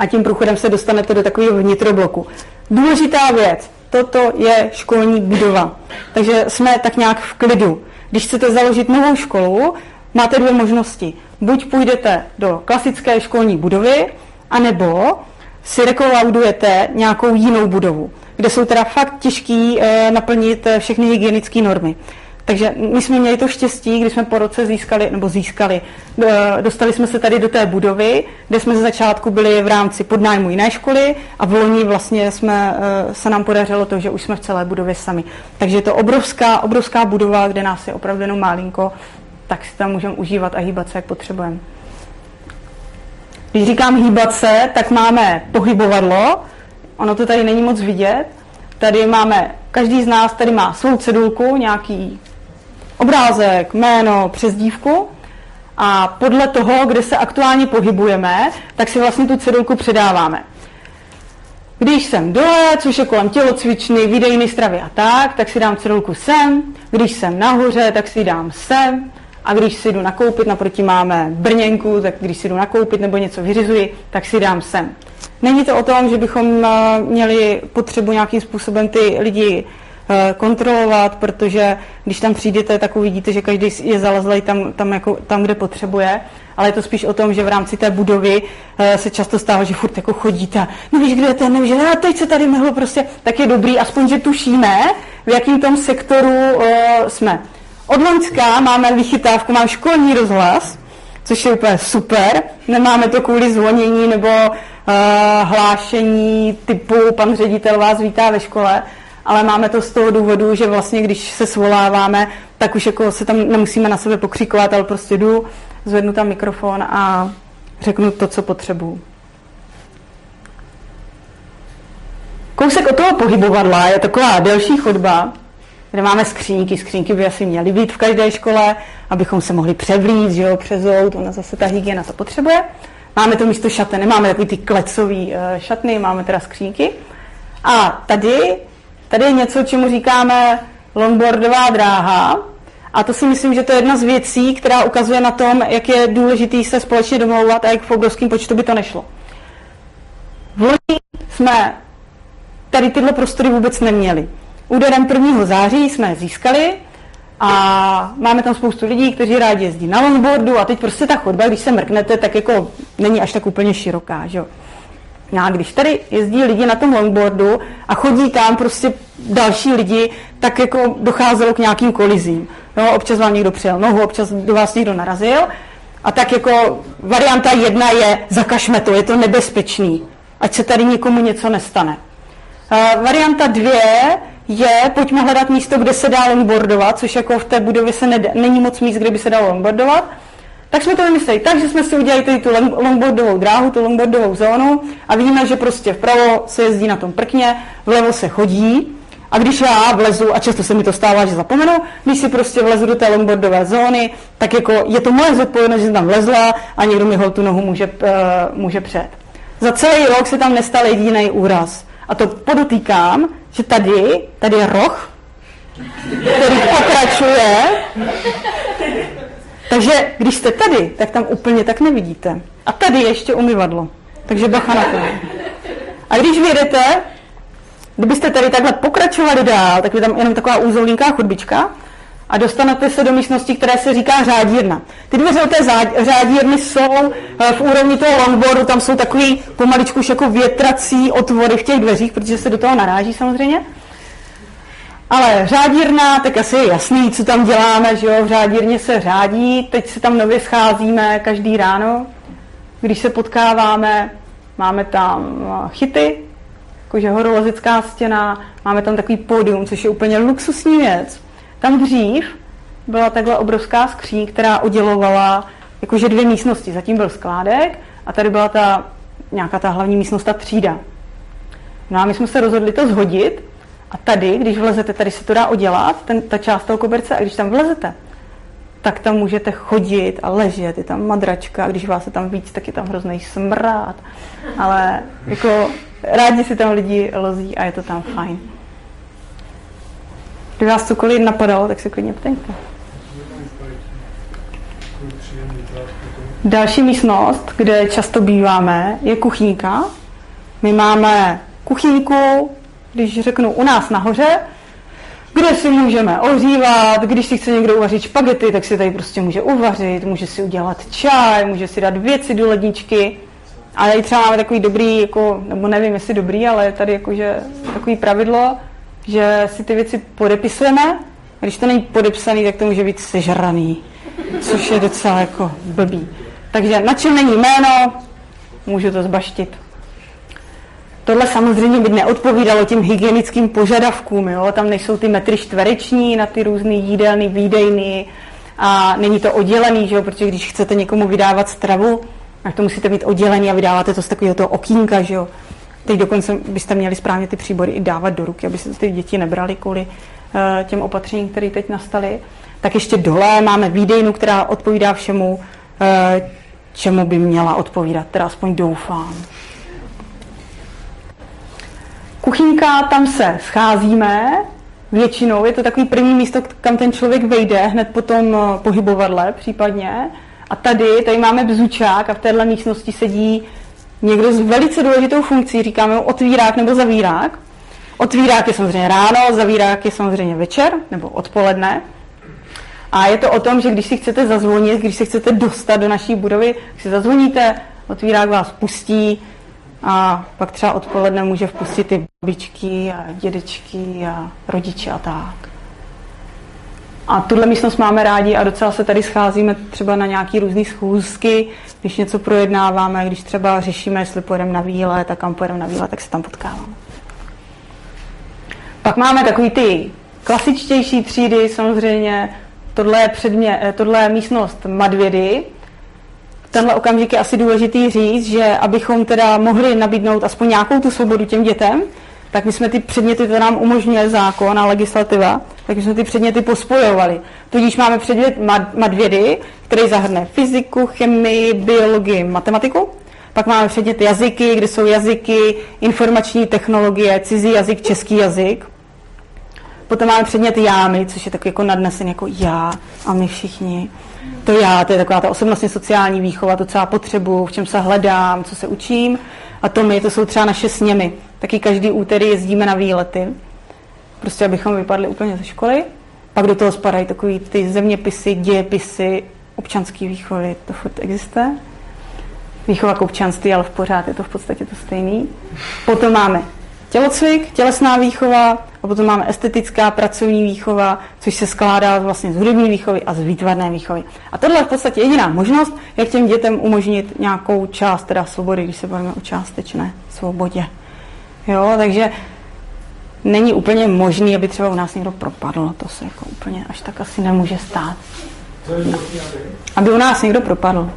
a tím průchodem se dostanete do takového vnitrobloku. Důležitá věc. toto je školní budova. Takže jsme tak nějak v klidu. Když chcete založit novou školu, máte dvě možnosti. Buď půjdete do klasické školní budovy, anebo si rekolaudujete nějakou jinou budovu, kde jsou teda fakt těžký e, naplnit eh, všechny hygienické normy. Takže my jsme měli to štěstí, když jsme po roce získali, nebo získali, eh, dostali jsme se tady do té budovy, kde jsme ze začátku byli v rámci podnájmu jiné školy a v loni vlastně jsme, se nám podařilo to, že už jsme v celé budově sami. Takže je to obrovská, obrovská budova, kde nás je opravdu jenom málinko, tak si tam můžeme užívat a hýbat se, jak potřebujeme. Když říkám hýbat se, tak máme pohybovadlo. Ono to tady není moc vidět. Tady máme, každý z nás tady má svou cedulku, nějaký obrázek, jméno, přezdívku. A podle toho, kde se aktuálně pohybujeme, tak si vlastně tu cedulku předáváme. Když jsem dole, což je kolem tělocvičny, výdejny stravy a tak, tak si dám cedulku sem. Když jsem nahoře, tak si dám sem. A když si jdu nakoupit, naproti máme brněnku, tak když si jdu nakoupit nebo něco vyřizuji, tak si dám sem. Není to o tom, že bychom eh, měli potřebu nějakým způsobem ty lidi kontrolovat, protože když tam přijdete, tak uvidíte, že každý je zalezlý tam, tam, jako, tam, kde potřebuje, ale je to spíš o tom, že v rámci té budovy eh, se často stává, že furt jako chodíte, nevíš, kde je ten, nevíš, a teď se tady mohlo prostě, tak je dobrý, aspoň, že tušíme, v jakém tom sektoru jsme. Od Loňska máme vychytávku, mám školní rozhlas, což je úplně super. Nemáme to kvůli zvonění nebo uh, hlášení typu pan ředitel vás vítá ve škole, ale máme to z toho důvodu, že vlastně když se svoláváme, tak už jako se tam nemusíme na sebe pokřikovat, ale prostě jdu, zvednu tam mikrofon a řeknu to, co potřebuju. Kousek od toho pohybovadla je taková delší chodba, kde máme skřínky. Skřínky by asi měly být v každé škole, abychom se mohli převlít, že jo, přezout, ona zase ta hygiena to potřebuje. Máme to místo šaty, nemáme takový ty klecový uh, šatny, máme teda skřínky. A tady, tady je něco, čemu říkáme longboardová dráha. A to si myslím, že to je jedna z věcí, která ukazuje na tom, jak je důležitý se společně domlouvat a jak v obrovském počtu by to nešlo. V loni jsme tady tyhle prostory vůbec neměli. Úderem 1. září jsme získali a máme tam spoustu lidí, kteří rádi jezdí na longboardu a teď prostě ta chodba, když se mrknete, tak jako není až tak úplně široká, že a když tady jezdí lidi na tom longboardu a chodí tam prostě další lidi, tak jako docházelo k nějakým kolizím. No, občas vám někdo přijel nohu, občas do vás někdo narazil. A tak jako varianta jedna je, zakažme to, je to nebezpečný, ať se tady nikomu něco nestane. Uh, varianta dvě je, pojďme hledat místo, kde se dá longboardovat, což jako v té budově se nedá, není moc míst, kde by se dalo longboardovat. Tak jsme to vymysleli tak, že jsme si udělali tady tu longboardovou dráhu, tu longboardovou zónu a vidíme, že prostě vpravo se jezdí na tom prkně, vlevo se chodí a když já vlezu, a často se mi to stává, že zapomenu, když si prostě vlezu do té longboardové zóny, tak jako je to moje zodpovědnost, že jsem tam vlezla a někdo mi ho tu nohu může, uh, může před. Za celý rok se tam nestal jediný úraz. A to podotýkám, že tady, tady je roh, který pokračuje. Takže když jste tady, tak tam úplně tak nevidíte. A tady je ještě umyvadlo. Takže bacha na to. A když vyjedete, kdybyste tady takhle pokračovali dál, tak je tam jenom taková úzolínká chodbička a dostanete se do místnosti, které se říká řádírna. Ty dveře té řádírny jsou eh, v úrovni toho longboardu, tam jsou takový pomaličku už jako větrací otvory v těch dveřích, protože se do toho naráží samozřejmě. Ale řádírna, tak asi je jasný, co tam děláme, že jo, v řádírně se řádí, teď se tam nově scházíme každý ráno, když se potkáváme, máme tam eh, chyty, jakože horolezická stěna, máme tam takový pódium, což je úplně luxusní věc, tam dřív byla takhle obrovská skříň, která oddělovala jakože dvě místnosti. Zatím byl skládek a tady byla ta nějaká ta hlavní místnost, ta třída. No a my jsme se rozhodli to zhodit a tady, když vlezete, tady se to dá udělat, ten, ta část toho koberce, a když tam vlezete, tak tam můžete chodit a ležet, je tam madračka, a když vás je tam víc, tak je tam hrozný smrát. Ale jako rádi si tam lidi lozí a je to tam fajn. Kdyby vás cokoliv napadalo, tak se klidně ptejte. Další místnost, kde často býváme, je kuchyňka. My máme kuchyňku, Když řeknu u nás nahoře, kde si můžeme ohřívat, když si chce někdo uvařit špagety, tak si tady prostě může uvařit, může si udělat čaj, může si dát věci do ledničky. A tady třeba máme takový dobrý, jako, nebo nevím, jestli dobrý, ale tady jakože takový pravidlo, že si ty věci podepisujeme, a když to není podepsaný, tak to může být sežraný, což je docela jako blbý. Takže na čem není jméno, můžu to zbaštit. Tohle samozřejmě by neodpovídalo těm hygienickým požadavkům, jo? tam nejsou ty metry čtvereční na ty různé jídelny, výdejny a není to oddělený, že jo? protože když chcete někomu vydávat stravu, tak to musíte mít oddělený a vydáváte to z takového toho okýnka, že jo. Teď dokonce byste měli správně ty příbory i dávat do ruky, aby se ty děti nebrali kvůli uh, těm opatřením, které teď nastaly. Tak ještě dole máme výdejnu, která odpovídá všemu, uh, čemu by měla odpovídat, teda aspoň doufám. Kuchyňka, tam se scházíme, většinou je to takový první místo, kam ten člověk vejde, hned po tom eh, pohybovadle případně. A tady, tady máme bzučák a v téhle místnosti sedí někdo s velice důležitou funkcí, říkáme mu otvírák nebo zavírák. Otvírák je samozřejmě ráno, zavírák je samozřejmě večer nebo odpoledne. A je to o tom, že když si chcete zazvonit, když si chcete dostat do naší budovy, když si zazvoníte, otvírák vás pustí a pak třeba odpoledne může vpustit i babičky a dědečky a rodiče a tak. A tuhle místnost máme rádi a docela se tady scházíme třeba na nějaký různé schůzky, když něco projednáváme, když třeba řešíme, jestli pojedeme na výlet tak kam pojedeme na výlet, tak se tam potkáváme. Pak máme takový ty klasičtější třídy, samozřejmě tohle je, předmě, eh, tohle je místnost Madvědy. Tenhle okamžik je asi důležitý říct, že abychom teda mohli nabídnout aspoň nějakou tu svobodu těm dětem, tak my jsme ty předměty, které nám umožňuje zákon a legislativa, tak my jsme ty předměty pospojovali. Tudíž máme předmět madvědy, který zahrne fyziku, chemii, biologii, matematiku. Pak máme předmět jazyky, kde jsou jazyky, informační technologie, cizí jazyk, český jazyk. Potom máme předmět jámy, což je tak jako nadnesen jako já a my všichni. To já, to je taková ta osobnostně sociální výchova, to, co já potřebuji, v čem se hledám, co se učím. A to my, to jsou třeba naše sněmy. Taky každý úterý jezdíme na výlety, prostě abychom vypadli úplně ze školy. Pak do toho spadají takový ty zeměpisy, dějepisy, občanský výchovy, to furt existuje. Výchova k občanství, ale v pořád je to v podstatě to stejný. Potom máme tělocvik, tělesná výchova, a potom máme estetická pracovní výchova, což se skládá vlastně z hudební výchovy a z výtvarné výchovy. A tohle je v podstatě jediná možnost, jak těm dětem umožnit nějakou část teda svobody, když se bavíme o částečné svobodě. Jo, takže není úplně možný, aby třeba u nás někdo propadl. To se jako úplně až tak asi nemůže stát. Aby u nás někdo propadl.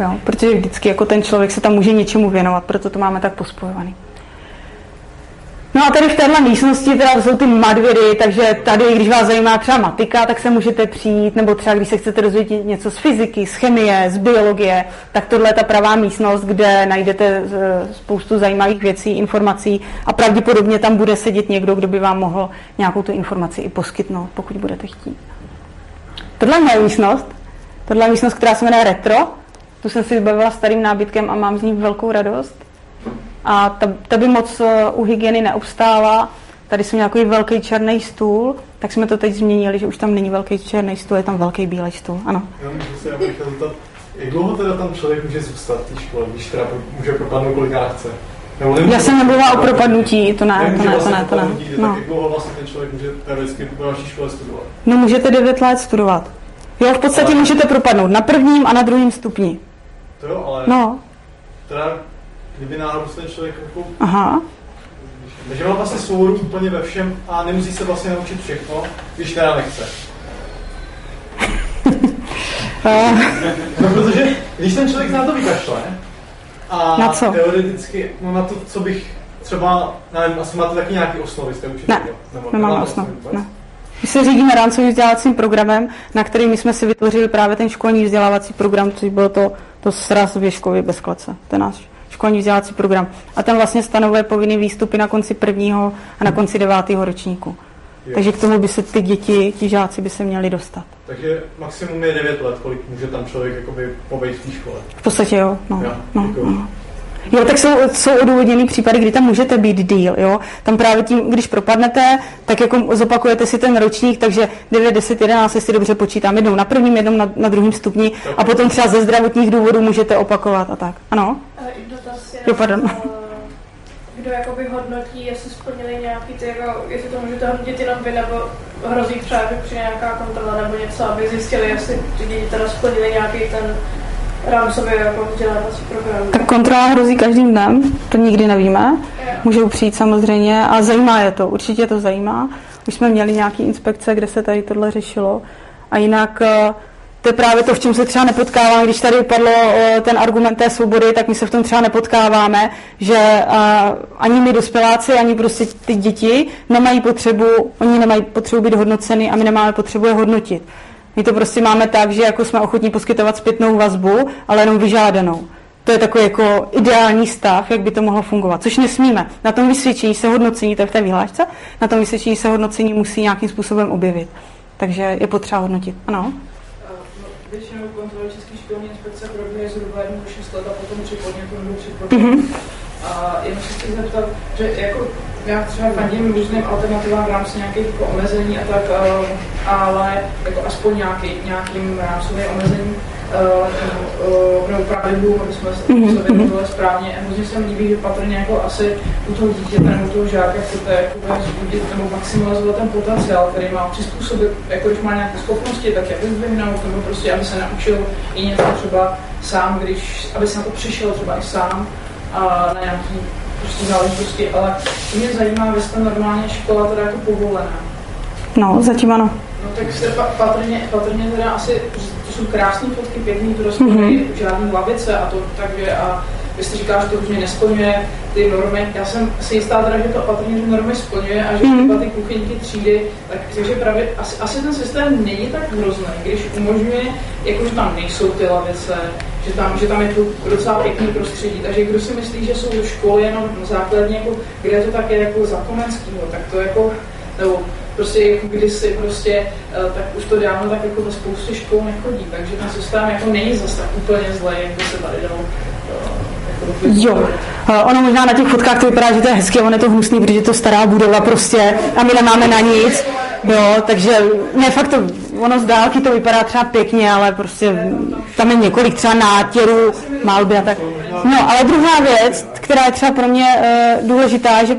Jo, protože vždycky jako ten člověk se tam může něčemu věnovat, proto to máme tak pospojovaný. No a tady v téhle místnosti teda jsou ty madvědy, takže tady, když vás zajímá třeba matika, tak se můžete přijít, nebo třeba když se chcete dozvědět něco z fyziky, z chemie, z biologie, tak tohle je ta pravá místnost, kde najdete eh, spoustu zajímavých věcí, informací a pravděpodobně tam bude sedět někdo, kdo by vám mohl nějakou tu informaci i poskytnout, pokud budete chtít. Tohle je moje místnost, tohle je místnost, která se jmenuje Retro, tu jsem si vybavila starým nábytkem a mám z ní velkou radost a ta, ta by moc eh, u hygieny neobstála. Tady jsem nějaký velký černý stůl, tak jsme to teď změnili, že už tam není velký černý stůl, je tam velký bílý stůl, ano. Já můžu se zeptat, jak dlouho teda tam člověk může zůstat v té škole, když teda může propadnout kolikrát chce? Nebo Já jsem nemluvila o propadnutí, to ne, to ne, to ne, to ne. No. Tak jak dlouho vlastně ten člověk může teoreticky po naší škole studovat? No můžete 9 let studovat. Jo, v podstatě ale... můžete propadnout na prvním a na druhém stupni. To jo, ale... No. Teda kdyby náhodou se ten člověk jako... Aha. Takže má vlastně svobodu úplně ve všem a nemusí se vlastně naučit všechno, když teda nechce. no, protože když ten člověk na to vykašle a na co? teoreticky, no na to, co bych třeba, nevím, asi máte taky nějaký osnovy, jste učili? Ne, nebo nemáme osnovy, ne. My se řídíme rámcovým vzdělávacím programem, na který my jsme si vytvořili právě ten školní vzdělávací program, což bylo to, to sraz Věškovy bez klece. Ten náš školní vzdělávací program. A ten vlastně stanovuje povinný výstupy na konci prvního a na konci devátého ročníku. Jo. Takže k tomu by se ty děti, ti žáci by se měli dostat. Takže maximum je 9 let, kolik může tam člověk jakoby pobejt v té škole. V podstatě jo. No, jo no, no. Jo, tak jsou, jsou odůvodněný případy, kdy tam můžete být díl, jo. Tam právě tím, když propadnete, tak jako zopakujete si ten ročník, takže 9, 10, 11, jestli dobře počítám, jednou na prvním, jednou na, na druhém stupni a potom třeba ze zdravotních důvodů můžete opakovat a tak. Ano? Dotaz je, Jo, pardon. eh, kdo jakoby hodnotí, jestli splnili nějaký ty, jako, jestli to můžete hodnotit jenom vy, nebo hrozí třeba, že přijde nějaká kontrola nebo něco, aby zjistili, jestli ty děti teda splnili nějaký ten jako vzdělávací program. Tak kontrola hrozí každým dnem, to nikdy nevíme. Můžou přijít samozřejmě a zajímá je to, určitě to zajímá. Už jsme měli nějaké inspekce, kde se tady tohle řešilo. A jinak eh, to je právě to, v čem se třeba nepotkávám, když tady padlo eh, ten argument té svobody, tak my se v tom třeba nepotkáváme, že eh, ani my dospěláci, ani prostě ty děti nemají potřebu, oni nemají potřebu být hodnoceny a my nemáme potřebu je hodnotit. My to prostě máme tak, že jako jsme ochotní poskytovat zpětnou vazbu, ale jenom vyžádanou. To je takový jako ideální stav, jak by to mohlo fungovat, což nesmíme. Na tom vysvědčení se hodnocení, to je v té vyhlášce, na tom vysvědčení se hodnocení musí nějakým způsobem objevit. Takže je potřeba hodnotit. Ano? Většinou kontroly České školní inspekce probíhají zhruba jednou 6 let a potom při podnětu nebo při podnětu. A jenom se chci zeptat, že jako já třeba fandím různým alternativám v rámci nějakých jako omezení a tak, eh, ale jako aspoň nějaký, nějakým rámcovým omezením uh, nebo pravidlům, aby jsme se Mhm, to věnovali správně. A hrozně se mi líbí, že patrně jako asi u toho dítěte nebo toho žáka chcete jako zbudit nebo maximalizovat ten potenciál, který má přizpůsobit, jako když má nějaké schopnosti, tak jak vyzvihnout, nebo prostě, aby se naučil i něco třeba sám, když, aby se na to přišel třeba i sám na nějaký prostě záležitosti, ale to mě zajímá, vy jste normálně škola teda jako povolená. No, zatím ano. No tak jste pa, patrně, patrně teda asi, to jsou krásné fotky, pěkný prostě Mhm. mm-hmm. žádný lavice a to takže a vy jste říkal, že to už nesplňuje ty normy. Já jsem si jistá teda, že to patrně ty normy splňuje a že Mhm. třeba ty kuchyňky třídy, tak, takže právě asi, asi ten systém není tak hrozný, když umožňuje, jako že tam nejsou ty lavice, že tam, že tam je to docela pěkný prostředí. Takže kdo si myslí, že jsou školy jenom základně, jako, kde to tak je jako za Komenskýho, tak to jako, nebo prostě jako kdysi prostě, eh, tak už to dávno tak jako ve spoustě škol nechodí, takže ten systém jako není zase tak úplně zlej, jak by se tady dalo eh, jako Jo, Eh, ono možná na těch fotkách to vypadá, že to je hezké, ono je to hnusný, protože to stará budova prostě a my nemáme na nic. Jo, takže ne, fakt to, ono z dálky to vypadá třeba pěkně, ale prostě tam je několik třeba nátěrů, malby a tak. No, ale druhá věc, která je třeba pro mě uh, důležitá, že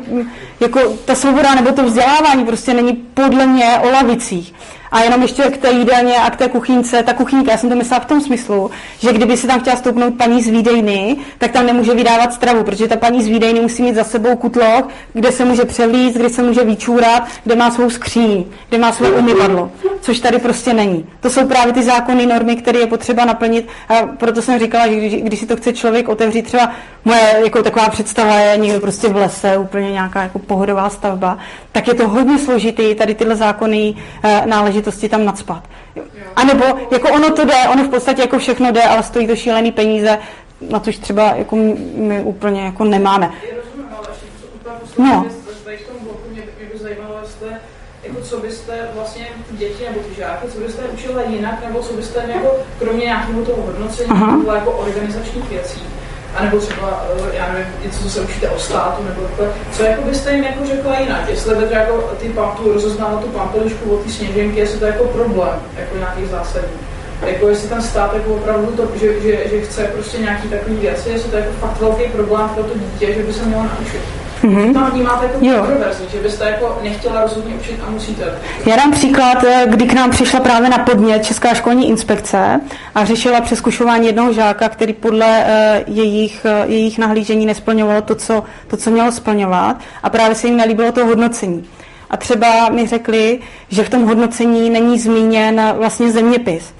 jako ta svoboda nebo to vzdělávání prostě není podle mě o lavicích. A jenom ještě k té jídelně a k té kuchynce. Ta kuchynka, já jsem to myslela v tom smyslu, že kdyby si tam chtěla stoupnout paní z výdejny, tak tam nemůže vydávat stravu, protože ta paní z výdejny musí mít za sebou kutloch, kde se může převlíct, kde se může vyčůrat, kde má svou skříň, kde má své umyvadlo, což tady prostě není. To jsou právě ty zákonné normy, které je potřeba naplnit. A proto jsem říkala, že když, když si to chce člověk otevřít, třeba moje jako taková představa je někde prostě v lese, úplně nějaká jako pohodová stavba, tak je to hodně složitý tady tyhle zákonné eh, náležitosti tam nadspat. A nebo jako ono to jde, ono v podstatě jako všechno jde, ale stojí to šílený peníze, na což třeba jako my úplně jako nemáme. No. No. Jako co byste vlastně děti nebo ty žáky, co byste učila jinak, nebo co byste jako, kromě nějakého toho hodnocení, jako organizačních věcí, a nebo třeba, eh, já nevím, něco, co se učíte o státu, nebo takhle, co jako byste jim jako řekla jinak, jestli by jako ty pamtu, rozeznála tu pampelišku od té sněženky, jestli to je jako problém, jako nějaký zásadní. Jako jestli ten stát jako opravdu to, že, že, že chce prostě nějaký takový věci, jestli to je jako fakt velký problém pro to dítě, že by se mělo naučit. Mhm. Tam vnímáte jako Jo. kontroverzní, že byste jako nechtěla rozhodně učit a musíte. Já dám příklad, eh, kdy k nám přišla právě na podnět Česká školní inspekce a řešila přeskušování jednoho žáka, který podle eh, jejich, eh, jejich nahlížení nesplňovalo to co, to, co mělo splňovat a právě se jim nelíbilo to hodnocení. A třeba mi řekli, že v tom hodnocení není zmíněn vlastně zeměpis.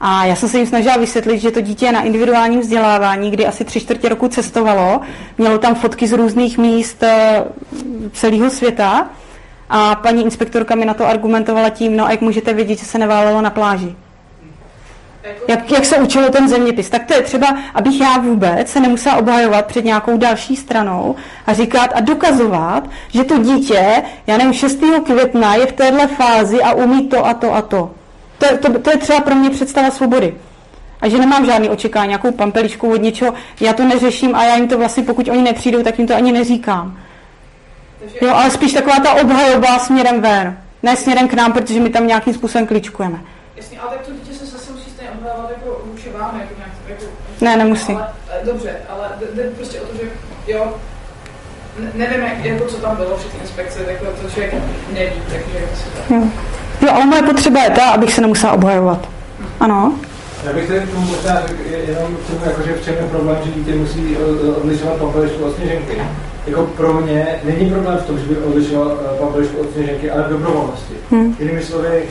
A já jsem se jim snažila vysvětlit, že to dítě je na individuálním vzdělávání, kdy asi tři čtvrtě roku cestovalo, mělo tam fotky z různých míst eh, celého světa a paní inspektorka mi na to argumentovala tím, no a jak můžete vědět, že se neválelo na pláži. Jak, jak se učilo ten zeměpis. Tak to je třeba, abych já vůbec se nemusela obhajovat před nějakou další stranou a říkat a dokazovat, že to dítě, já nevím, 6. května je v téhle fázi a umí to a to a to. To, je- to, to je třeba pro mě představa svobody. A že nemám žádný očekávání, nějakou pampeličku od něčeho, já to neřeším a já jim to vlastně, pokud oni nepřijdou, tak jim to ani neříkám. Jo, ale spíš taková ta obhajoba směrem ven, ne směrem k nám, protože my tam nějakým způsobem kličkujeme. Jasně, ale tak to dítě se zase musí stejně obhajovat jako vůči vám, jako nějak, jako... Ne, nemusí. Ale, dobře, ale jde prostě o to, že jo, nevím, jak, jako, co tam bylo při té inspekci, jako to člověk neví, takže asi tak. Jo. jo, ale moje potřeba je ta, abych se nemusela obhajovat. Ano? Já bych tady k tomu možná řekl jenom k tomu, jakože v čem je problém, že dítě musí eh, odlišovat pampelišku od sněženky. Jako pro mě není problém v tom, že by odlišoval eh, pampelišku od sněženky, ale v dobrovolnosti. Hmm. Jinými slovy,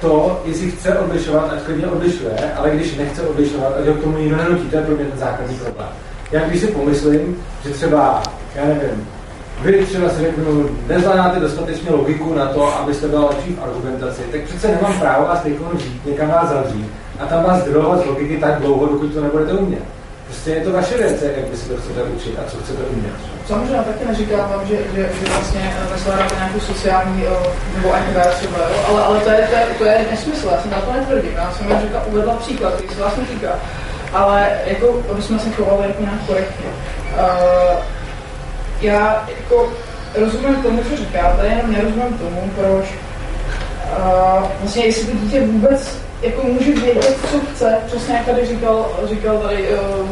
to, jestli chce odlišovat, ať klidně odlišuje, ale když nechce odlišovat, ať ho k tomu nikdo nenutí, to je pro mě ten základní problém. Já když si pomyslím, že třeba, já nevím, vy třeba si řeknu, nezvládáte dostatečně logiku na to, abyste byla lepší v argumentaci, tak přece nemám právo vás teď vzít, někam vás zavřít a tam vás drolovat z logiky tak dlouho, dokud to nebudete umět. Prostě je to vaše věc, jak by si to chcete učit a co chcete umět. Samozřejmě taky neříkám vám, že, že, že vlastně nezvládáte nějakou sociální nebo NV třeba? Ale, ale to, je, to, je, to je nesmysl, já jsem na to netvrdím. Já jsem jen říkal, uvedla příklad, který se vás netýká. Ale jako, aby jsme se chovali jako nějak korektně. Uh, já jako rozumím tomu, co říkáte, jenom nerozumím tomu, proč uh, vlastně jestli to dítě vůbec jako může vědět, co chce, přesně jak tady říkal, říkal tady uh,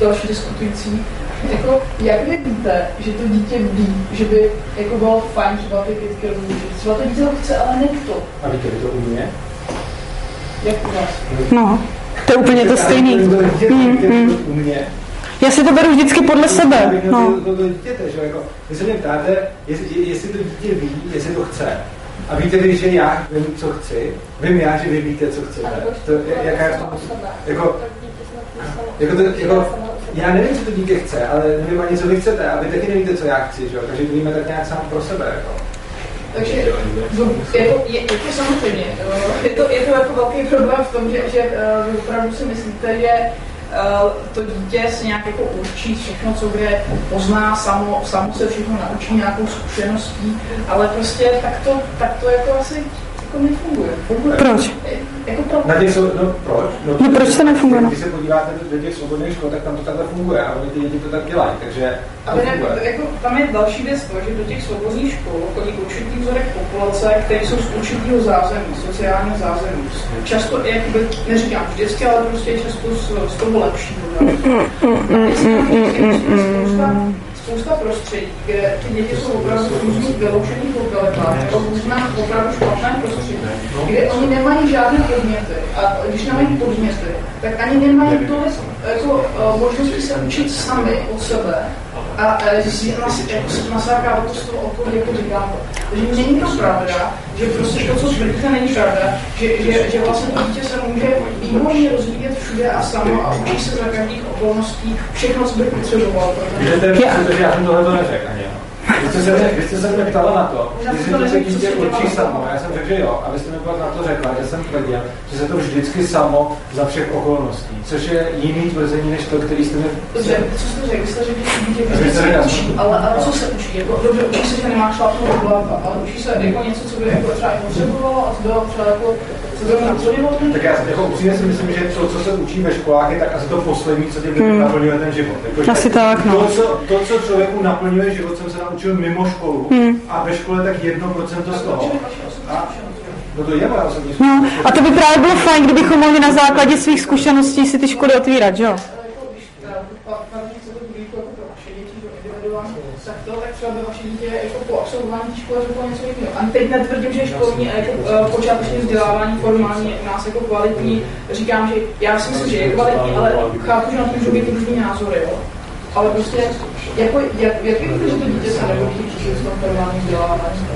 další diskutující, jako, jak vy víte, že to dítě ví, že by jako bylo fajn třeba ty kytky rozlučit? Třeba to dítě to chce, ale ne to. A víte, vy to umí? Jak u nás? No, to je úplně to stejný. Hmm, hmm. Já si to beru vždycky podle sebe. No. Jako, vy se mě ptáte, jestli, jestli to dítě ví, jestli to chce. A víte vy, že já vím, co chci? Vím já, že vy víte, co chcete. To, jaká je to, jako, jako, to, jako, já nevím, co to dítě chce, ale nevím ani, co vy chcete. A vy taky nevíte, co já chci, že jo? Takže to víme tak nějak sám pro sebe. Jako. Takže je to, je, to samozřejmě, je to, je to jako velký problém v tom, že, že uh, opravdu si myslíte, že uh, to dítě si nějak jako určí všechno, co kde pozná, samo, samo se všechno naučí nějakou zkušeností, ale prostě tak to, tak to jako asi jako nefunguje. Funguje. Proč? Jako pro... Na těch, no proč? No, no proč to nefunguje? Když se podíváte do těch svobodných škol, tak tam to takhle funguje a oni ty děti to tak dělají, takže ale ne, jako, tam je další věc to, že do těch svobodných škol chodí určitý vzorek populace, které jsou z určitého zázemí, sociálního zázemí. Často, jakoby, neříkám vždycky, ale prostě často z, z toho lepšího. spousta prostředí, kde ty děti jsou opravdu v různých vyloučených lokalitách, nebo různá opravdu špatné prostředí, kde oni nemají žádné podměty. A když nemají podměty, tak ani nemají to jako, uh, možnosti se učit sami od sebe a nasáká to z toho okolí, jako říkám. Takže není to pravda, že prostě to, co tvrdíte, není pravda, že, že, že vlastně to dítě se může výborně rozvíjet všude a samo a učí se za každých okolností všechno, co by potřeboval. Protože já jsem tohle to neřekl ani. Vy jste, se, vy jste se mě ptala na to, jestli to se dítě určí samo. Já jsem řekl, že jo. A vy jste mi na to řekla, že jsem tvrdil, že se to vždycky samo za všech okolností. Což je jiný tvrzení, než to, který jste mi... Dobře, co jste řekl? Vy jste řekl, že dítě vždycky učí, ale, ale co se učí? Jako, dobře, učí se, že nemá šlapnout do hlava, ale učí se jako něco, co by jako třeba potřebovalo a co by třeba jako tak já jako upřímně si myslím, že to, co se učí ve školách, je tak asi to poslední, co tě hmm. naplňuje ten život. Jako, asi tak, no. To co, to, co člověku naplňuje život, jsem se naučil mimo školu hmm. a ve škole tak jedno procento z toho. A, No to je no, a to by právě bylo fajn, kdybychom mohli na základě svých zkušeností si ty školy otvírat, že jo? Třeba by vaše dítě jako po absolvování školy řeklo něco jiného. A teď netvrdím, že školní jako, uh, počáteční vzdělávání formální je u nás jako kvalitní. Říkám, že já si myslím, že je kvalitní, ale chápu, že na to můžou být různý názory. Jo? Ale prostě, jako, jak, jak je to, že to dítě se nebude učit v tom formálním vzdělávání?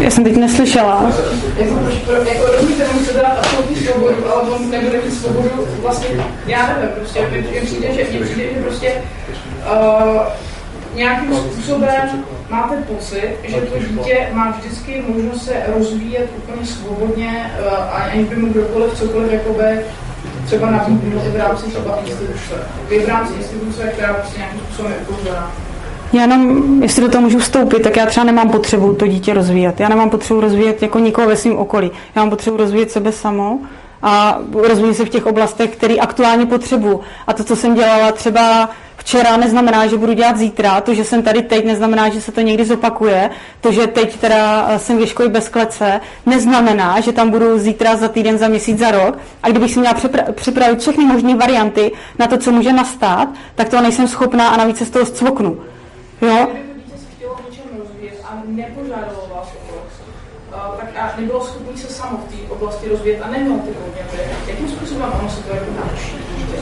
Já jsem teď neslyšela. Jako, proč, jako rozumíte, mu se dát absolutní svobodu, ale on nebude mít svobodu vlastně, já nevím, prostě, mně přijde, že, mně přijde, že prostě uh, nějakým způsobem máte pocit, že to dítě má vždycky možnost se rozvíjet úplně svobodně, eh, aniž by mu kdokoliv cokoliv jakoby třeba nabídnout i v rámci třeba instituce. I v rámci instituce, která prostě nějakým způsobem je ukouřená. Já jenom, jestli do toho můžu vstoupit, tak já třeba nemám potřebu to dítě rozvíjet. Já nemám potřebu rozvíjet jako nikoho ve svém okolí. Já mám potřebu rozvíjet sebe samo a rozvíjím se v těch oblastech, které aktuálně potřebuju. A to, co jsem dělala třeba včera, neznamená, že budu dělat zítra. To, že jsem tady teď, neznamená, že se to někdy zopakuje. To, že teď teda jsem v škole bez klece, neznamená, že tam budu zítra, za týden, za měsíc, za rok. A kdybych si měla připravit všechny možné varianty na to, co může nastat, tak to nejsem schopná a navíc se z toho zcvoknu. Jo? a nebylo schopný se samo v té oblasti rozvíjet a nemělo ty podněty, jakým způsobem ono se to jako naučí?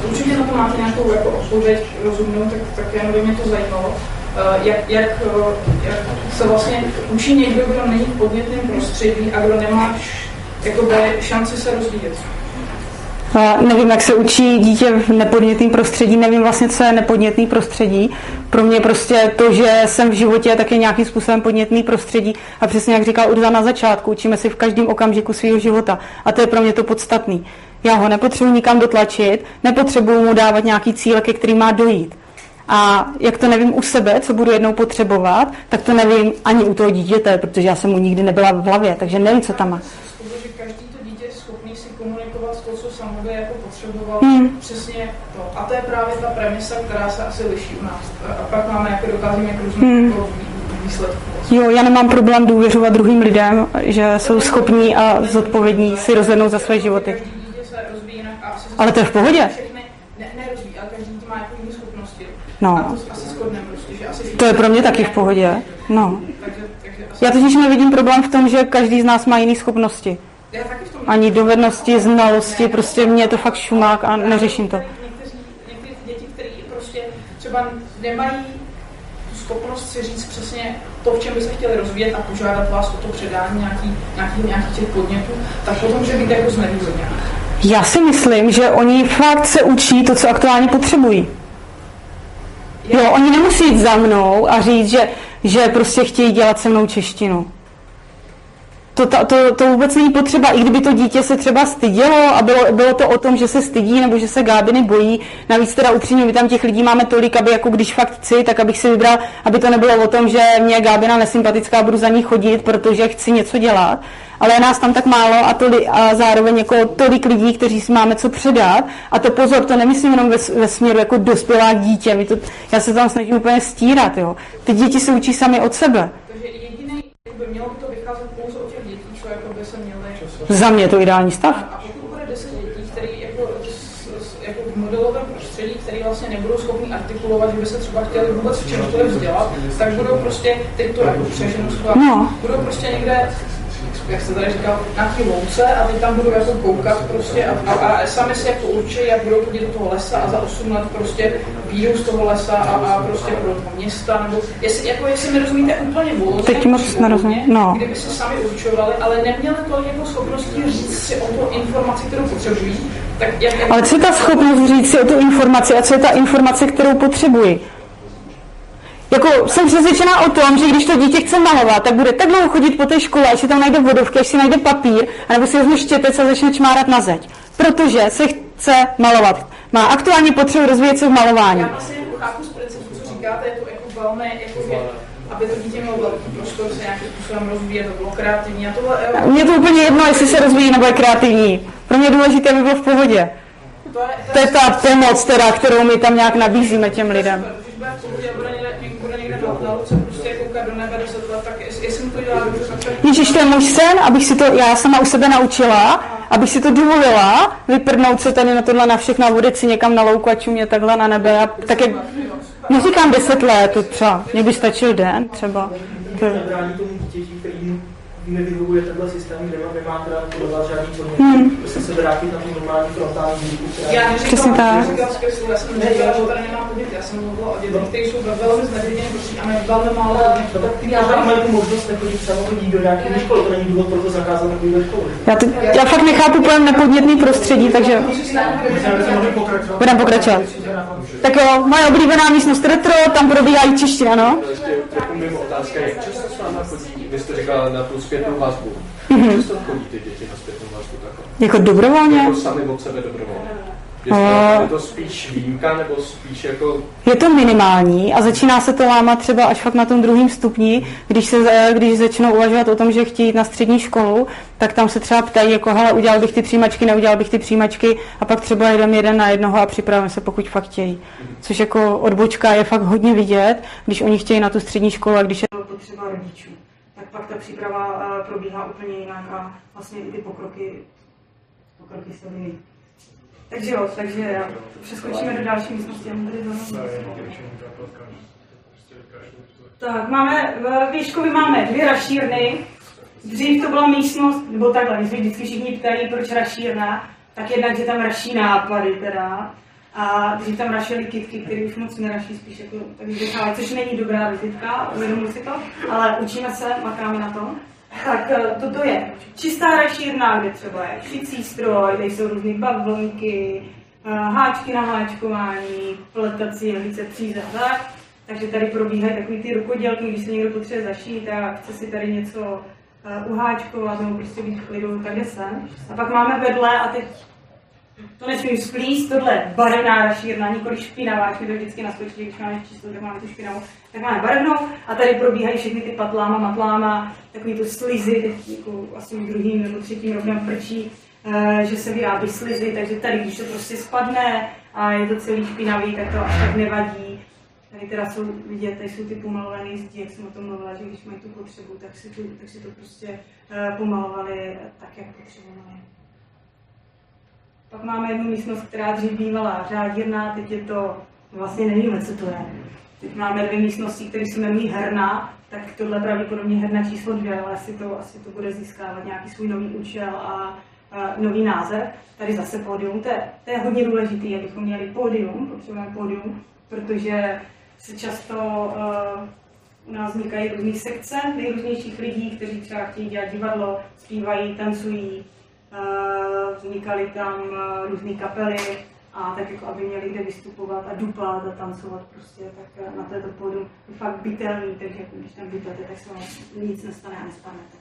Určitě na to máte nějakou jako odpověď rozumnou, tak, tak jenom by mě to zajímalo. Uh, jak, jak, uh, jak se vlastně učí někdo, kdo není v podnětném prostředí a kdo nemá jakoby, šanci se rozvíjet? nevím, jak se učí dítě v nepodnětném prostředí, nevím vlastně, co je nepodnětný prostředí. Pro mě prostě to, že jsem v životě, tak je nějakým způsobem podnětný prostředí. A přesně jak říkal Urza na začátku, učíme si v každém okamžiku svého života. A to je pro mě to podstatný. Já ho nepotřebuji nikam dotlačit, nepotřebuji mu dávat nějaký cíle, ke kterým má dojít. A jak to nevím u sebe, co budu jednou potřebovat, tak to nevím ani u toho dítěte, protože já jsem mu nikdy nebyla v hlavě, takže nevím, co tam má. potřeboval hmm. přesně to. A to je právě ta premisa, která se asi liší u nás. A pak máme, jak dokázíme jak různých hmm. výsledků. Jo, já nemám problém důvěřovat druhým lidem, že jsou schopní a zodpovědní si rozhodnout za své životy. Ale to je v pohodě. No. To je pro mě taky v pohodě. No. Já totiž nevidím problém v tom, že každý z nás má jiné schopnosti ani dovednosti, znalosti, prostě mě je to fakt šumák a neřeším to. Někteří děti, které prostě třeba nemají tu schopnost si říct přesně to, v čem by se chtěli rozvíjet a požádat vás o to předání nějaký, nějaký, nějaký těch podnětů, tak potom může být jako znevýhodněná. Já si myslím, že oni fakt se učí to, co aktuálně potřebují. Jo, oni nemusí jít za mnou a říct, že, že prostě chtějí dělat se mnou češtinu. To, to, to, to vůbec není potřeba, i kdyby to dítě se třeba stydělo a bylo, bylo to o tom, že se stydí nebo že se Gábiny bojí. Navíc teda upřímně, my tam těch lidí máme tolik, aby jako když fakt chci, tak abych si vybral, aby to nebylo o tom, že mě Gábina nesympatická, budu za ní chodit, protože chci něco dělat. Ale je nás tam tak málo a, toli, a zároveň jako tolik lidí, kteří si máme co předat. A to pozor, to nemyslím jenom ve, ve směru jako dospělá dítě. My to, já se tam snažím úplně stírat. Jo. Ty děti se učí sami od sebe. Takže jediný, by mělo by to vycházet pouze za mě to ideální stav. A pokud bude 10 dětí, které jako, jako v modelovém prostředí, které vlastně nebudou schopni artikulovat, že by se třeba chtěli vůbec v čemkoliv vzdělat, tak budou prostě, teď to jako přeženu no. budou prostě někde jak se tady říkal, nějaký louce a ty tam budou jako koukat prostě a, a, a sami si jako určí, jak budou chodit do toho lesa a za 8 let prostě výjdou z toho lesa a, a prostě pro toho města, nebo jestli, jako, jestli mi rozumíte úplně volně, Teď moc nerozumím, no. kdyby si sami určovali, ale neměli tolik jako schopnosti říct si o tu informaci, kterou potřebují, tak jak, jak ale co je ta schopnost říct si o tu informaci a co je ta informace, kterou potřebuji? Jako jsem přesvědčená o tom, že když to dítě chce malovat, tak bude tak dlouho chodit po té škole, až si tam najde vodovky, až si najde papír, anebo si vezme štětec a začne čmárat na zeď. Protože se chce malovat. Má aktuálně potřebu rozvíjet se v malování. Já vlastně chápu z principu, co říkáte, je to jako velmi, jako aby to dítě mělo velký prostor se nějakým způsobem rozvíjet, to bylo kreativní. A tohle, jo. Mně to úplně jedno, jestli se rozvíjí nebo je kreativní. Pro mě je důležité, aby bylo v pohodě. To je, to je ta pomoc, teda, kterou my tam nějak nabízíme těm lidem. Ježíš, to je můj sen, abych si to já sama u sebe naučila, abych si to dovolila, vyprdnout se tady na tohle na všechno a vodit si někam na louku a čumě takhle na nebe. A tak jak, neříkám deset let, to třeba, mě by stačil den třeba. To je nevyhovuje tenhle systém, kde nemá teda podovat žádný podnět. Hmm. Prostě se vrátit na tu normální frontální výuku. Já Přesně tak. Já jsem neříkala, že tady nemá podnět, já jsem mluvila o dětech, kteří jsou velmi znevědění, prostě a velmi málo Já mám tu možnost nechodit samochodí do nějaké školy, to není důvod pro to zakázat takovýhle školy. Já, to, já fakt nechápu pojem nepodnětný prostředí, takže budeme pokračovat. Tak jo, moje oblíbená místnost retro, tam probíhá i čeština, no? Ještě jako mimo otázka je, často s váma chodí, vy jste říkala na tu zpětnou vazbu. Mm-hmm. Často chodí ty děti na zpětnou vazbu takhle? Jako dobrovolně? Jako sami od sebe dobrovolně. Je to, je to spíš výjimka, nebo spíš jako Je to minimální a začíná se to lámat třeba až fakt na tom druhém stupni, když, se, když začnou uvažovat o tom, že chtějí jít na střední školu, tak tam se třeba ptají, jako hele, udělal bych ty přijímačky, neudělal bych ty přijímačky a pak třeba jedeme jeden na jednoho a připravíme se, pokud fakt chtějí. Což jako odbočka je fakt hodně vidět, když oni chtějí na tu střední školu a když je to potřeba rodičů. Tak pak ta příprava eh, probíhá úplně jinak a vlastně i ty pokroky, pokroky se vyvíjí. Takže jo, takže přeskočíme do další místnosti. Zelenou. Tak, máme, v Výškovi máme dvě rašírny. Dřív to byla místnost, nebo takhle, my se vždycky všichni ptají, proč rašírna, tak jednak, že tam raší nápady teda. A dřív tam rašily kitky, které už moc neraší, spíš jako tak vychávají, což není dobrá vizitka, uvědomuji si to, ale učíme se, makáme na tom. Tak eh, toto je čistá rašírna, kde třeba je šicí stroj, kde jsou různé bavlnky, eh, háčky na háčkování, pletací, jehlice, příze a tak. Takže tady probíhají takový ty rukodělky, když se někdo potřebuje zašít a chce si tady něco uh, uháčkovat nebo prostě být v klidu, tak je sem. A pak máme vedle, a teď to nesmím splíst, tohle barevná rašírna, nikoli špinavá, to vždycky naskočí, když máme číslo, tak máme tu špinavou, tak máme barevnou a tady probíhají všechny ty patláma, matláma, takový to slizy, jako asi druhým nebo třetím rokem prčí, eh, že se vyrábí slizy, takže tady, když to prostě spadne a je to celý špinavý, tak to až tak nevadí. Tady teda jsou vidět, tady jsou ty pomalované zdi, jak jsem o tom mluvila, že když mají tu potřebu, tak si, tu, tak si to prostě uh, pomalovali tak, jak potřebovali. Pak máme jednu místnost, která dřív bývala řádírna, teď je to, vlastně nevíme, co to je. Teď máme dvě místnosti, které se jmenují herna, tak tohle pravděpodobně herna číslo dvě, ale asi to, asi to bude získávat nějaký svůj nový účel a, a nový název. Tady zase pódium, to je, to je hodně důležité, abychom měli pódium, potřebujeme pódium, protože se často uh, u nás vznikají různé sekce nejrůznějších lidí, kteří třeba chtějí dělat divadlo, zpívají, tancují, vznikaly tam uh, různé kapely a tak jako aby měli kde vystupovat a dupat a tancovat prostě, tak uh, na této pódium je fakt bytelný, takže jako když tam bytete, tak se vám nic nestane a nespadnete.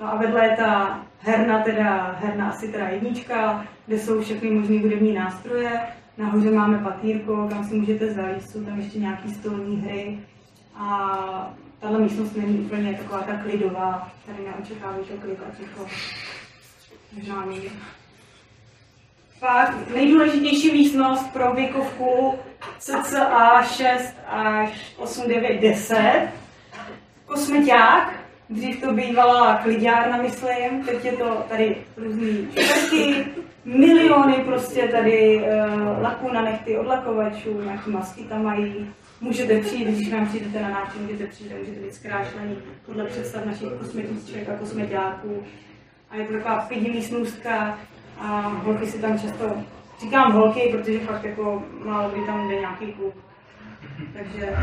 No a vedle je ta herna, teda herna asi teda jednička, kde jsou všechny možné hudební nástroje, Nahoře máme patýrko, kam si můžete zalít, jsou tam ještě nějaké stolní hry. A tahle místnost není úplně taková ta klidová, tady neočekávají to klid a ticho. Možná. Pak nejdůležitější místnost pro věkovku cca 6 až 8, 9, 10. Kosmeťák, dřív to bývala klidárna, myslím, teď je to tady různý čtvrky, miliony prostě tady uh, laků na nechty, odlakovačů, nějaký masky tam mají. Můžete přijít, když nám přijdete na návštěvu, můžete přijít, můžete být zkrášlení podle představ našich kosmetiček a kosmetiáků. A je to taková pěti místnostka a holky si tam často, říkám holky, protože fakt jako málo kdy tam jde nějaký klub. Takže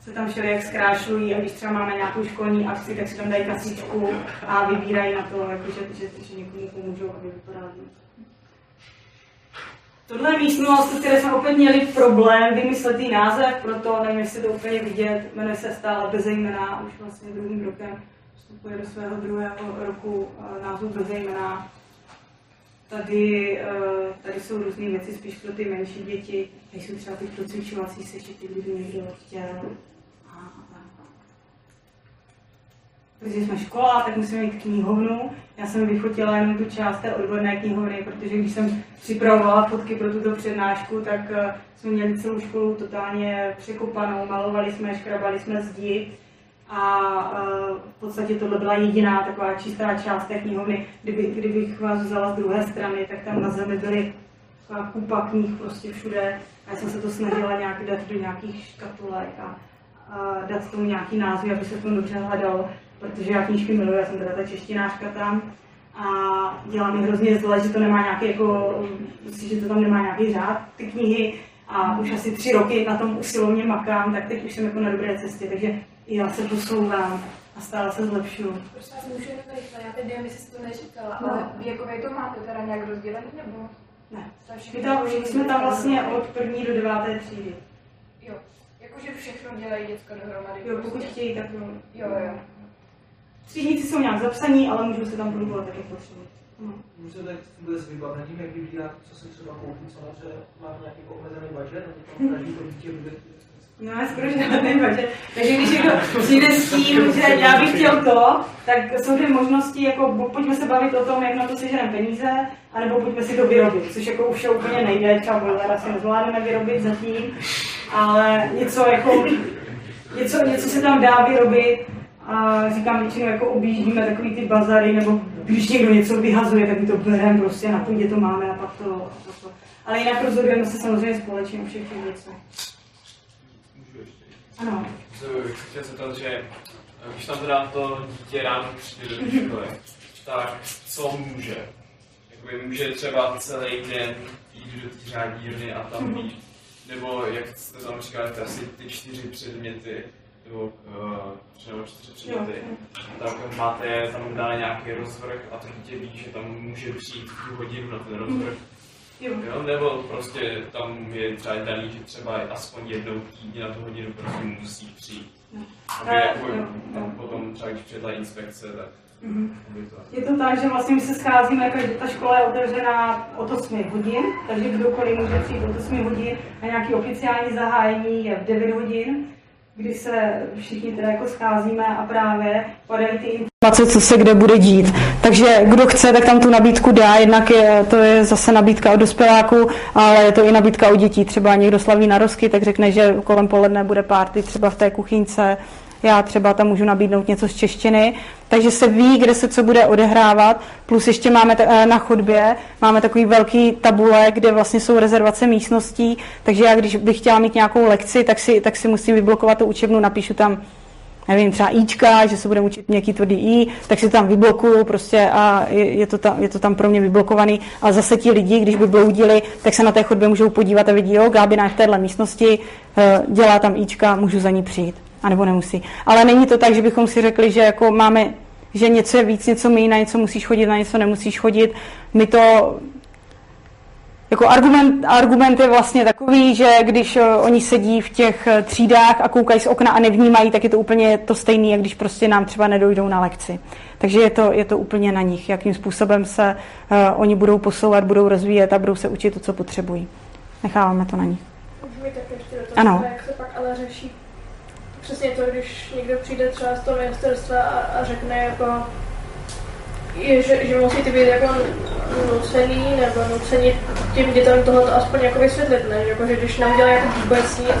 se tam všelijak zkrášlují a když třeba máme nějakou školní akci, tak si tam dají kasíčku a vybírají na to, jako, že, že, že někomu pomůžou, aby vypadalo líp. Tohle místnost, které jsme opět měli problém vymyslet název, proto nevím, jestli to úplně vidět, jmenuje se stále bezejmená, už vlastně druhým rokem vstupuje do svého druhého roku eh, názvu bezejmená. Tady, eh, tady jsou různé věci spíš pro ty menší děti, tady jsou třeba ty procvičovací sešity, kdyby někdo chtěl. A, a, protože jsme škola, tak musíme mít knihovnu. Já jsem vyfotila jenom tu část té odborné knihovny, protože když jsem připravovala fotky pro tuto přednášku, tak uh, jsme měli celou školu totálně překopanou, malovali jsme, škrabali jsme zdi a uh, v podstatě tohle byla jediná taková čistá část té knihovny. Kdyby, kdybych vás vzala z druhé strany, tak tam na zemi byly taková kupa knih prostě všude a já jsem se to snažila nějak dát do nějakých škatulek a, a dát tomu nějaký názvy, aby se to dobře hledalo protože já knížky miluji, já jsem teda ta češtinářka tam a dělá mi hrozně zle, že to nemá nějaký jako, že to tam nemá nějaký řád, ty knihy a už asi tři roky na tom usilovně makám, tak teď už jsem jako na dobré cestě, takže já se posouvám a stále se zlepšuju. Prosím vás, můžu jenom rychle, já teď nevím, jestli to neříkala, No. ale věkově to máte teda nějak rozdělený, nebo? Ne. My tam jsme tam vlastně od první do deváté třídy. Jo, jakože všechno dělají děcka dohromady. Jo, pokud prostě. chtějí, tak jo. Jo, jo. Třídníci jsou nějak zapsaní, ale můžou se tam pohybovat tak, jak potřebují. Můžete tak vůbec vybavením, jak vybírat, co se třeba koupí, co na má nějaký omezený budget, a každý to dítě bude No, já skoro žádný budget. Takže když někdo přijde s tím, že já bych chtěl to, tak jsou dvě možnosti, jako pojďme se bavit o tom, jak na to seženeme peníze, anebo pojďme si to vyrobit, což jako už úplně nejde, třeba boiler asi nezvládneme vyrobit zatím, ale něco jako, něco, něco se tam dá vyrobit a říkám, většinou jako objíždíme takový ty bazary, nebo když někdo něco vyhazuje, tak my to bereme prostě na půdě to máme a pak to, a pak to. Ale jinak rozhodujeme se samozřejmě společně o všech těch věcech. Ano. Chtěl se to, že když tam teda to dítě ráno přijde do školy, tak co může? Jakoby může třeba celý den jít do té řádírny a tam být, nebo jak jste tam říkali, ty asi ty čtyři předměty, uh, třeba čtyři předměty, tak máte tam dále nějaký rozvrh a to dítě ví, že tam může přijít tu hodinu na ten rozvrh. Jo. jo. Nebo prostě tam je třeba daný, že třeba aspoň jednou týdně na tu hodinu prostě musí přijít. No. Aby jako tam potom třeba když přijde inspekce, tak Mm-hmm. Je to tak, že vlastně my se scházíme, jako že ta škola je otevřená od 8 hodin, takže kdokoliv může přijít od 8 hodin a nějaký oficiální zahájení je v 9 hodin kdy se všichni teda jako scházíme a právě padají ty informace, co se kde bude dít. Takže kdo chce, tak tam tu nabídku dá, jednak je, to je zase nabídka od dospěláků, ale je to i nabídka od dětí. Třeba někdo slaví narozky, tak řekne, že kolem poledne bude párty třeba v té kuchyňce, já třeba tam můžu nabídnout něco z češtiny, takže se ví, kde se co bude odehrávat, plus ještě máme eh, na chodbě, máme takový velký tabule, kde vlastně jsou rezervace místností, takže já když bych chtěla mít nějakou lekci, tak si, tak si musím vyblokovat tu učebnu, napíšu tam nevím, třeba Ička, že se budeme učit nějaký tvrdý I, tak si tam vyblokuju prostě a je, je, to tam, je to tam pro mě vyblokovaný. A zase ti lidi, když by bloudili, tak se na té chodbě můžou podívat a vidí, jo, Gábina je v téhle místnosti, eh, dělá tam Ička, můžu za ní přijít anebo nemusí. Ale není to tak, že bychom si řekli, že jako máme, že něco je víc, něco méně, na něco musíš chodit, na něco nemusíš chodit. My to jako argument, argument je vlastně takový, že když uh, oni sedí v těch uh, třídách a koukají z okna a nevnímají, tak je to úplně to stejné, jak když prostě nám třeba nedojdou na lekci. Takže je to, je to úplně na nich, jakým způsobem se uh, oni budou posouvat, budou rozvíjet a budou se učit to, co potřebují. Necháváme to na nich. Ano. Jak se pak ale řeší přesně to, když někdo přijde třeba z toho ministerstva a, a řekne jako, je, že, že musí ty být jako nucený nebo nucený těm dětem tohle aspoň jako vysvětlit, ne? Že, jako, že když nám dělají jako vůbec nic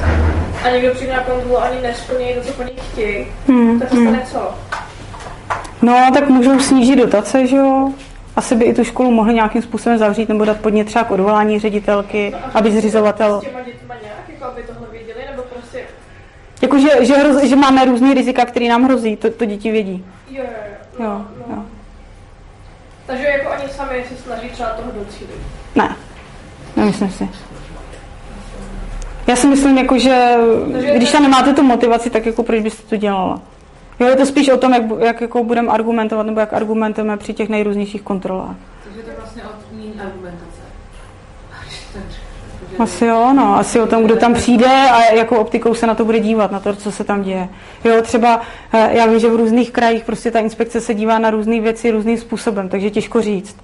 a někdo přijde na kontrolu ani nesplní to, co po nich chtějí, hmm, tak se stane hmm. co? No, tak můžou snížit dotace, že jo? Asi by i tu školu mohli nějakým způsobem zavřít nebo dát podnět třeba k odvolání ředitelky, no, aby zřizovatel... S těma dětma nějak, jako aby tohle věděli, nebo prostě jako, že, že, hroz, že máme různý rizika, které nám hrozí, to, to děti vědí. Jo, jo, jo. jo, jo. Takže jako oni sami se snaží třeba toho docílit. Ne, nemyslím si. Já si myslím, jako, že Takže když tam nemáte tu motivaci, tak jako proč byste to dělala? Jo, je to spíš o tom, jak, jak jako budeme argumentovat, nebo jak argumentujeme při těch nejrůznějších kontrolách. Takže to vlastně od argumentace. Asi jo, no, asi o tom, kdo tam přijde a jakou optikou se na to bude dívat, na to, co se tam děje. Jo, třeba eh, já vím, že v různých krajích prostě ta inspekce se dívá na různé věci různým způsobem, takže těžko říct.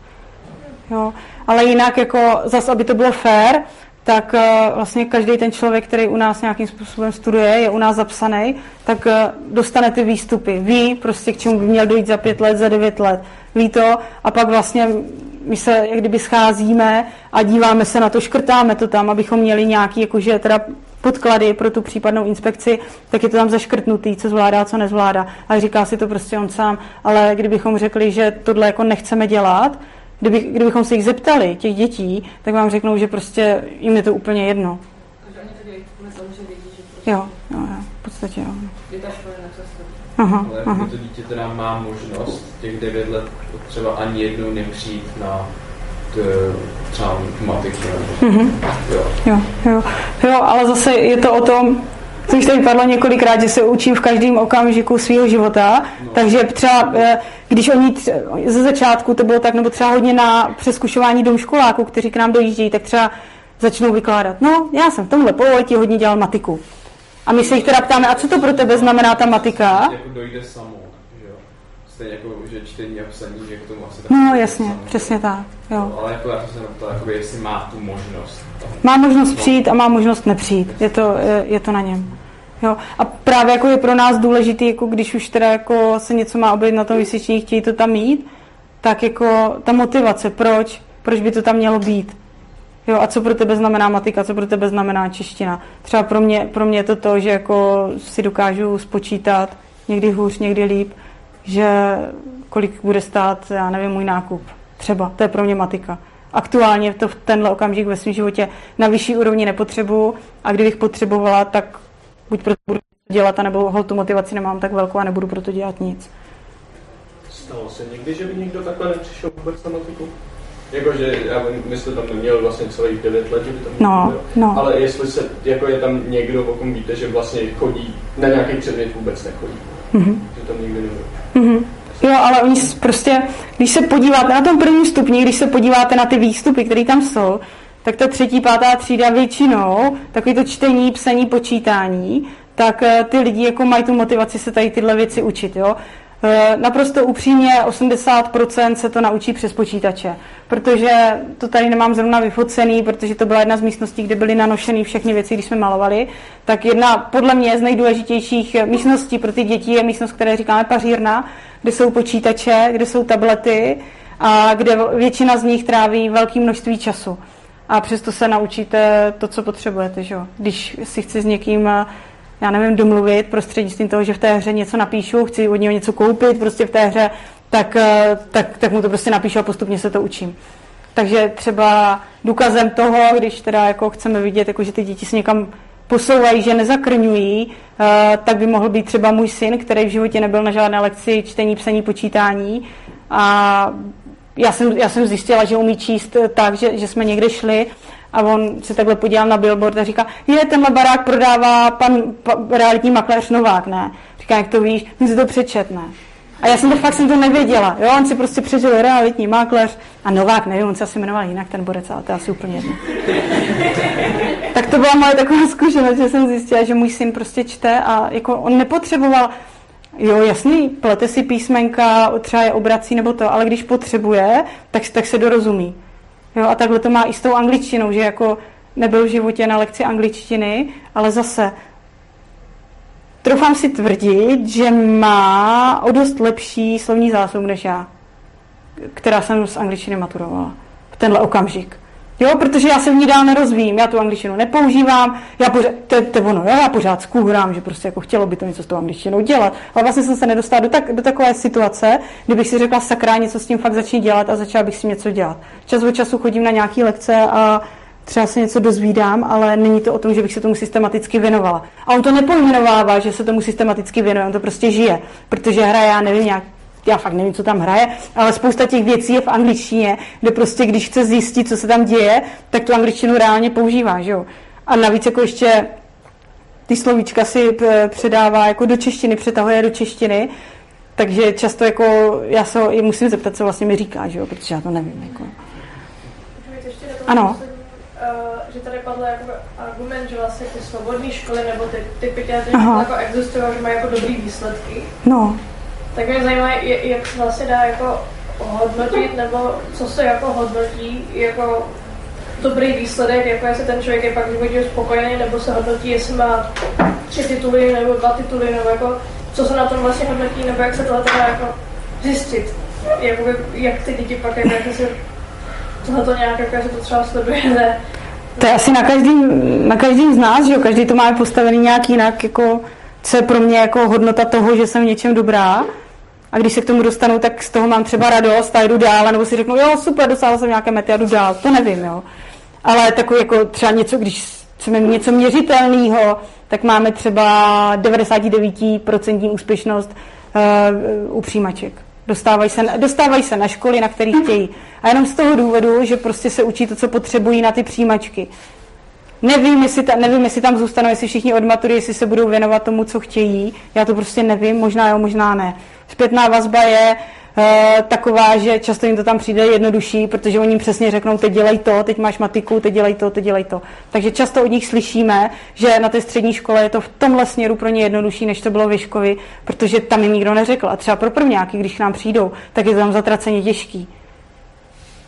Jo, ale jinak jako zase, aby to bylo fair, tak uh, vlastně každý ten člověk, který u nás nějakým způsobem studuje, je u nás zapsaný, tak uh, dostane ty výstupy. Ví prostě, k čemu by měl dojít za pět let, za devět let. Ví to a pak vlastně my se jak kdyby scházíme a díváme se na to, škrtáme to tam, abychom měli nějaký jakože teda podklady pro tu případnou inspekci, tak je to tam zaškrtnutý, co zvládá, co nezvládá. A říká si to prostě on sám. Ale kdybychom řekli, že tohle jako nechceme dělat, kdyby, kdybychom se jich zeptali, těch dětí, tak vám řeknou, že prostě jim je to úplně jedno. Jo, jo, jo, v podstatě jo. Aha, Ale aha. to dítě teda má možnost těch 9 let třeba ani jednou nepřijít na třeba matiku. Mm-hmm. Jo. jo. Jo, jo, ale zase je to o tom, to už tady padlo několikrát, že se učím v každém okamžiku svého života, no. takže třeba, eh, když oni ze začátku to bylo tak, nebo třeba hodně na přeskušování domškoláků, kteří k nám dojíždějí, tak třeba začnou vykládat, no, já jsem v tomhle pololetí hodně dělal matiku. A my se jich teda ptáme, a co to pro tebe znamená ta matika? Jako dojde samo, že jo. stejně jako, že čtení a psaní, že k tomu asi tak... No jasně, přesně tak, jo. No, ale jako já jsem se neptal, jakoby, jestli má tu možnost. Má možnost přijít a má možnost nepřijít. Je to, je, je to na něm. Jo. A právě jako je pro nás důležitý, jako když už teda jako se něco má objevit na tom vysvětšení, chtějí to tam mít, tak jako ta motivace, proč, proč by to tam mělo být. Jo, a co pro tebe znamená matika, co pro tebe znamená čeština. Třeba pro mě, pro mě je to to, že jako si dokážu spočítat, někdy hůř, někdy líp, že kolik bude stát, já nevím, můj nákup. Třeba, to je pro mě matika. Aktuálně to v tenhle okamžik ve svém životě na vyšší úrovni nepotřebuju a kdybych potřebovala, tak buď proto budu dělat, anebo hol tu motivaci nemám tak velkou a nebudu proto dělat nic. Stalo se někdy, že by někdo takhle nepřišel vůbec na matiku? Jakože, já myslím, tam neměl vlastně celých 9 let, že by tam no, no. Ale jestli se, jako je tam někdo, o kom víte, že vlastně chodí, na nějaký předmět vůbec nechodí. Mm-hmm. Že tam nikdy nebyl. Mm-hmm. Jo, ale oni prostě, když se podíváte na tom prvním stupni, když se podíváte na ty výstupy, které tam jsou, tak ta třetí, pátá třída většinou, takový to čtení, psaní, počítání, tak eh, ty lidi jako mají tu motivaci se tady tyhle věci učit. Jo? Eh, naprosto upřímně 80% se to naučí přes počítače, protože to tady nemám zrovna vyfocený, protože to byla jedna z místností, kde byly nanošený všechny věci, když jsme malovali. Tak jedna podle mě z nejdůležitějších místností pro ty děti je místnost, které říkáme pařírna, kde jsou počítače, kde jsou tablety a kde většina z nich tráví velké množství času. A přesto se naučíte to, co potřebujete. Že? Když si chci s někým já nevím, domluvit prostřednictvím toho, že v té hře něco napíšu, chci od něho něco koupit prostě v té hře, tak, eh, tak, tak mu to prostě napíšu a postupně se to učím. Takže třeba důkazem toho, když teda jako chceme vidět, jako že ty děti se někam posouvají, že nezakrňují, uh, tak by mohl být třeba můj syn, který v životě nebyl na žádné lekci čtení, psaní, počítání. A já jsem, já jsem zjistila, že umí číst tak, že, že jsme někde šli a on se takhle podíval na billboard a říká, je, tenhle barák prodává pan, pan realitní makléř Novák, ne? Říká, jak to víš, on si to přečet, ne? A já jsem to fakt jsem to nevěděla. Jo, on si prostě přečetl realitní makléř a Novák, nevím, on se asi jmenoval jinak ten borec, ale to je asi úplně jedno. tak to byla moje taková zkušenost, že jsem zjistila, že můj syn prostě čte a jako on nepotřeboval, jo, jasný, plete si písmenka, třeba je obrací nebo to, ale když potřebuje, tak, tak se dorozumí. Jo, a takhle to má i s tou angličtinou, že jako nebyl v životě na lekci angličtiny, ale zase troufám si tvrdit, že má o dost lepší slovní zásobu než já, která jsem z angličtiny maturovala v tenhle okamžik. Jo, protože já se v ní dál nerozvím, já tu angličtinu nepoužívám, já pořád, to, to ono, jo, já pořád skůhrám, že prostě jako chtělo by to něco s tou angličtinou dělat, ale vlastně jsem se nedostala do, tak, do takové situace, kdybych si řekla sakra, něco s tím fakt začít dělat a začala bych si něco dělat. Čas od času chodím na nějaké lekce a třeba se něco dozvídám, ale není to o tom, že bych se tomu systematicky věnovala. A on to nepojmenovává, že se tomu systematicky věnuje, on to prostě žije, protože hraje, já nevím, nějak já fakt nevím, co tam hraje, ale spousta těch věcí je v angličtině, kde prostě, když chce zjistit, co se tam děje, tak tu angličtinu reálně používá, že jo. A navíc jako ještě ty slovíčka si předává jako do češtiny, přetahuje do češtiny, takže často jako já se ho musím zeptat, co vlastně mi říká, že jo, protože já to nevím. Jako. Ano. že tady padl jako argument, že vlastně ty svobodné školy nebo ty, ty pětileté jako existují, že mají jako dobrý výsledky. No. Tak mě zajímá, jak se vlastně dá jako hodnotit, nebo co se jako hodnotí jako dobrý výsledek, jako jestli ten člověk je pak v spokojený, nebo se hodnotí, jestli má tři tituly nebo dva tituly, nebo jako co se na tom vlastně hodnotí, nebo jak se tohle dá jako zjistit. Jakoby, jak ty děti pak, jako, jak se tohle nějak, jako, že to třeba sledujete. To je asi na každým, na každým z nás, že jo? Každý to má postavený nějak jinak, jako co je pro mě jako hodnota toho, že jsem v něčem dobrá. A když se k tomu dostanu, tak z toho mám třeba radost a jdu dál, nebo si řeknu, jo, super, dosáhl jsem nějaké mety a jdu dál. To nevím, jo. Ale takový jako třeba něco, když chceme něco měřitelného, tak máme třeba 99% úspěšnost uh, u přijímaček. Dostávají se, dostávají se na školy, na kterých chtějí. A jenom z toho důvodu, že prostě se učí to, co potřebují na ty přijímačky. Nevím, jestli, ta, nevím, jestli tam zůstanou, jestli všichni odmaturí, jestli se budou věnovat tomu, co chtějí. Já to prostě nevím, možná jo, možná ne. Zpětná vazba je, e, taková, že často jim to tam přijde jednodušší, protože oni jim přesně řeknou, teď dělej to, teď máš matiku, teď dělej to, teď dělej to. Takže často od nich slyšíme, že na té střední škole je to v tomhle směru pro ně jednodušší, než to bylo ve školy, protože tam jim nikdo neřekl. A třeba pro prvňáky, když k nám přijdou, tak je to tam zatraceně těžký.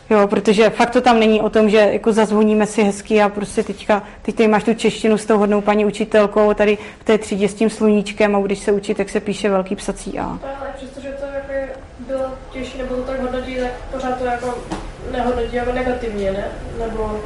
Jo, protože fakt to tam není o tom, že jako zazvoníme si hezky a prostě teďka, teď tady máš tu češtinu s tou hodnou paní učitelkou, tady v té třídě s tím sluníčkem a když se učí, tak se píše velký psací A. Ale přestože to jako bylo těžší nebo to tak hodnotí, tak pořád to jako nehodnotí jako negativně, ne? Nebo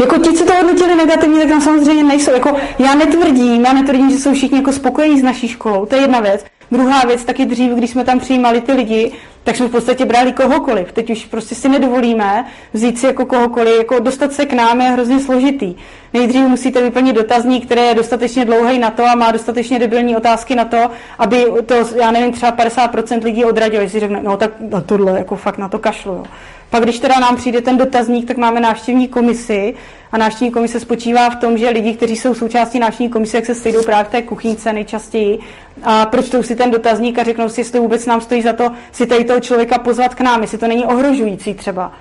jako ti, co to hodnotili negativně, tak tam samozřejmě nejsou. Jako, já netvrdím, já netvrdím, že jsou všichni jako spokojení s naší školou, to je jedna věc. Druhá věc, taky dřív, když jsme tam přijímali ty lidi, tak jsme v podstatě brali kohokoliv. Teď už prostě si nedovolíme vzít si jako kohokoliv, jako dostat se k nám je hrozně složitý. Nejdřív musíte vyplnit dotazník, který je dostatečně dlouhý na to a má dostatečně debilní otázky na to, aby to, já nevím, třeba 50% lidí odradilo, že si řekne, no tak na tohle, jako fakt na to kašlu. Jo. Pak když teda nám přijde ten dotazník, tak máme návštěvní komisi a návštěvní komise spočívá v tom, že lidi, kteří jsou součástí návštěvní komise, jak se sejdou právě v té kuchyňce nejčastěji a pročtou si ten dotazník a řeknou si, jestli vůbec nám stojí za to si tady toho člověka pozvat k nám, jestli to není ohrožující třeba.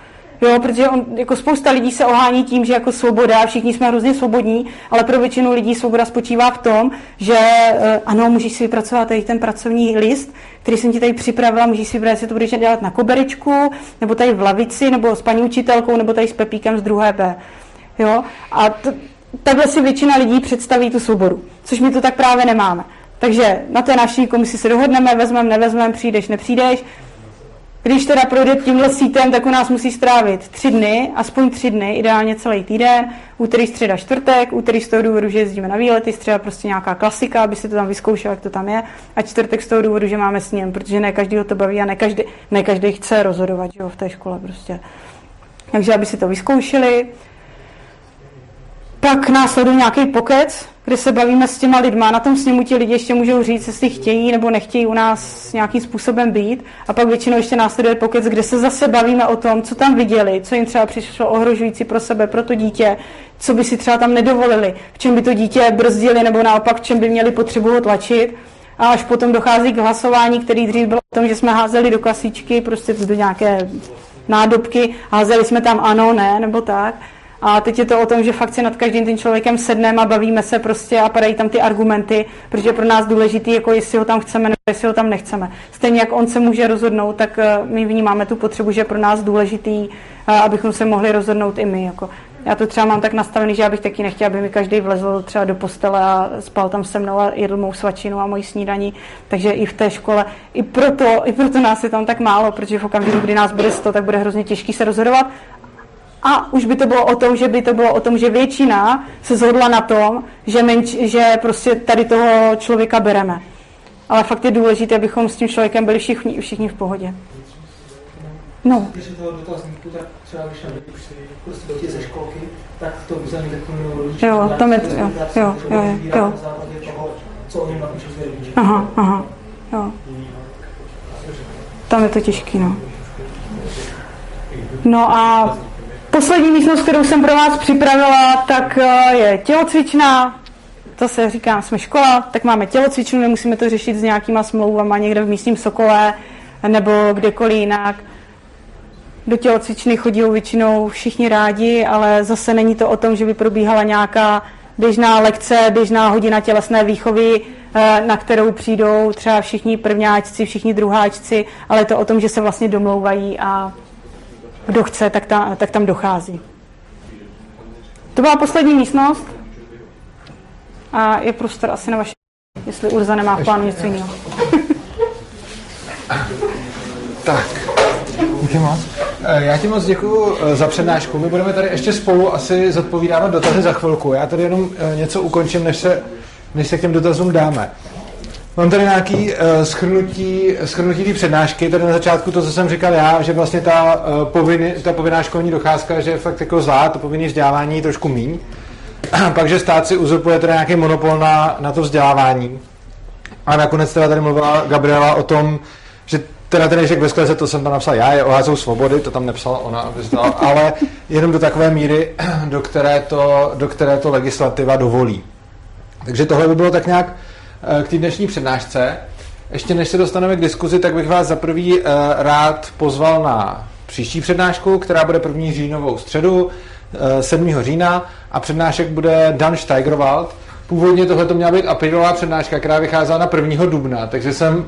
Jo, protože on, jako spousta lidí se ohání tím, že jako svoboda, všichni jsme hrozně svobodní, ale pro většinu lidí svoboda spočívá v tom, že eh, ano, můžeš si vypracovat tady ten pracovní list, který jsem ti tady připravila, můžeš si vybrat, jestli to budeš dělat na koberečku, nebo tady v lavici, nebo s paní učitelkou, nebo tady s Pepíkem z druhé B. Jo? A t- takhle si většina lidí představí tu svobodu, což my to tak právě nemáme. Takže na té naší komisi se dohodneme, vezmeme, nevezmeme, přijdeš, nepřijdeš. Když teda projde tímhle sítem, tak u nás musí strávit tři dny, aspoň tři dny, ideálně celý týden, úterý, středa, čtvrtek, úterý z toho důvodu, že jezdíme na výlety, středa prostě nějaká klasika, aby se to tam vyzkoušel, jak to tam je, a čtvrtek z toho důvodu, že máme s ním, protože ne každý to baví a ne každý, ne každý chce rozhodovat že jo, v té škole prostě. Takže aby si to vyzkoušeli, pak následuje nějaký pokec, kde se bavíme s těma lidma. Na tom sněmu ti lidi ještě můžou říct, jestli chtějí nebo nechtějí u nás nějakým způsobem být. A pak většinou ještě následuje pokec, kde se zase bavíme o tom, co tam viděli, co jim třeba přišlo ohrožující pro sebe, pro to dítě, co by si třeba tam nedovolili, v čem by to dítě brzdili nebo naopak v čem by měli potřebu ho tlačit. A až potom dochází k hlasování, který dřív bylo o tom, že jsme házeli do kasíčky, prostě do nějaké nádobky, házeli jsme tam ano, ne, nebo tak. A teď je to o tom, že fakt si nad každým tím člověkem sedneme a bavíme se prostě a padají tam ty argumenty, protože pro nás důležitý, jako jestli ho tam chceme nebo jestli ho tam nechceme. Stejně jak on se může rozhodnout, tak eh, my vnímáme tu potřebu, že je pro nás důležitý, eh, abychom se mohli rozhodnout i my. Jako. Já to třeba mám tak nastavený, že já bych taky nechtěla, aby mi každý vlezl třeba do postele a spal tam se mnou a jedl mou svačinu a moji snídaní. Takže i v té škole, i proto, i proto nás je tam tak málo, protože v okamžiku, kdy nás bude 100, tak bude hrozně těžký se rozhodovat. A už by to bylo o tom, že by to bylo o tom, že většina se zhodla na tom, že, menč, že prostě tady toho člověka bereme. Ale fakt je důležité, abychom s tím člověkem byli všichni, všichni v pohodě. No. Když se toho dotazníku, tak třeba když tam při prostě do ze školky, tak to území takového rodiče. Jo, tam je to, jo, jo, jo, jo. Co oni napíšou své Aha, aha, jo. Tam je to těžký, no. No a Poslední místnost, kterou jsem pro vás připravila, tak eh, je tělocvičná. To se říká, jsme škola, tak máme tělocvičnu, nemusíme to řešit s nějakýma smlouvama někde v místním Sokole nebo kdekoliv jinak. Do tělocvičny chodí většinou všichni rádi, ale zase není to o tom, že by probíhala nějaká běžná lekce, běžná hodina tělesné výchovy, eh, na kterou přijdou třeba všichni prvňáčci, všichni druháčci, ale je to o tom, že se vlastně domlouvají a kdo chce, tak, ta, tak tam dochází. To byla poslední místnost a je prostor asi na vaše, jestli Urza nemá v plánu něco jiného. tak, díky moc. Eh, já ti moc děkuji eh, za přednášku. My budeme tady ještě spolu asi zodpovídávat dotazy za chvilku. Já tady jenom eh, něco ukončím, než se, než se k těm dotazům dáme. Mám tady nějaký uh, schrnutí, schrnutí té přednášky, tady na začátku to, co jsem říkal já, že vlastně ta, uh, povinný, ta povinná školní docházka, že je fakt jako zlá, to povinné vzdělávání je trošku míň. Pak, že stát si uzurpuje teda nějaký monopol na, na to vzdělávání. A nakonec teda tady mluvila Gabriela o tom, že teda ten Ježek ve skleze, to jsem tam napsal já, je oházou svobody, to tam nepsala ona, ale jenom do takové míry, do které to, do které to legislativa dovolí. Takže tohle by bylo tak nějak Eh, k té dnešní přednášce. ještě než se dostaneme k diskuzi, tak bych vás za prvý uh, rád pozval na příští přednášku, která bude první říjnovou středu, uh, 7. října a přednášek bude Dan Steigerwald. Původně tohle to měla být aprílová přednáška, která vycházela na 1. dubna, takže jsem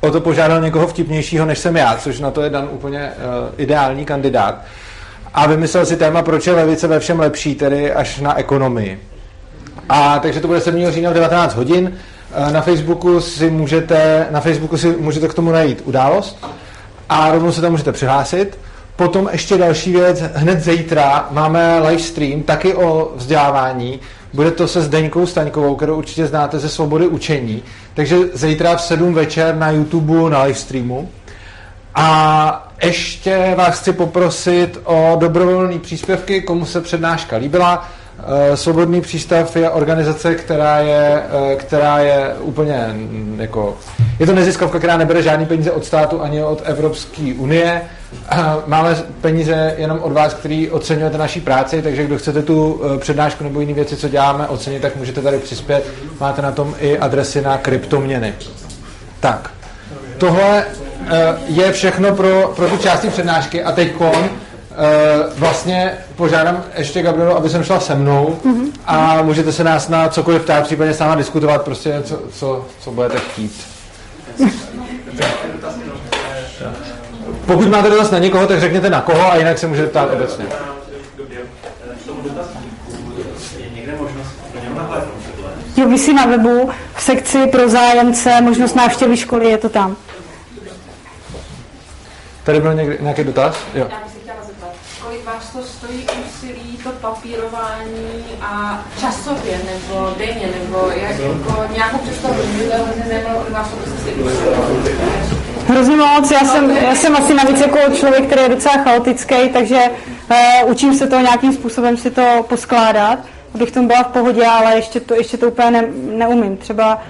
o to požádal někoho vtipnějšího, než jsem já, což na to je Dan úplně ideální kandidát. A vymyslel si téma, proč je levice ve všem lepší, tedy až na ekonomii. A takže to bude 7. října v 19 hodin. Na Facebooku si můžete, na Facebooku si můžete k tomu najít událost a rovnou se tam můžete přihlásit. Potom ještě další věc, hned zítra máme live stream taky o vzdělávání. Bude to se Zdeňkou Staňkovou, kterou určitě znáte ze Svobody učení. Takže zítra v 7 večer na YouTube na live streamu. A ještě vás chci poprosit o dobrovolné příspěvky, komu se přednáška líbila. Eh, Svobodný přístav je organizace, která je, eh, která je úplně jako... Je to neziskovka, která nebere žádný peníze od státu ani od Evropské unie. Máme peníze jenom od vás, který oceňujete naší práci, takže kdo chcete tu eh, přednášku nebo jiné věci, co děláme, ocenit, tak můžete tady přispět. Máte na tom i adresy na kryptoměny. Tak, tohle je všechno pro, pro tu části přednášky a teď kon Uh, vlastně požádám ještě Gabrielu, aby jsem šla se mnou mm-hmm. a můžete se nás na cokoliv ptát, případně s náma diskutovat, prostě co, co, co budete chtít. Pokud máte dotaz na někoho, tak řekněte na koho a jinak se můžete ptát obecně. Jo, vysí na webu v sekci pro zájemce, možnost návštěvy školy, je to tam. Tady byl někde, nějaký dotaz? Jo to stojí úsilí, to papírování a časově, nebo denně, nebo jak, jako nějakou představu, že zajímalo od vás, Hrozně moc, já jsem, já jsem asi navíc jako člověk, který je docela chaotický, takže uh, učím se to nějakým způsobem si to poskládat, abych tomu byla v pohodě, ale ještě to, ještě to úplně ne, neumím. Třeba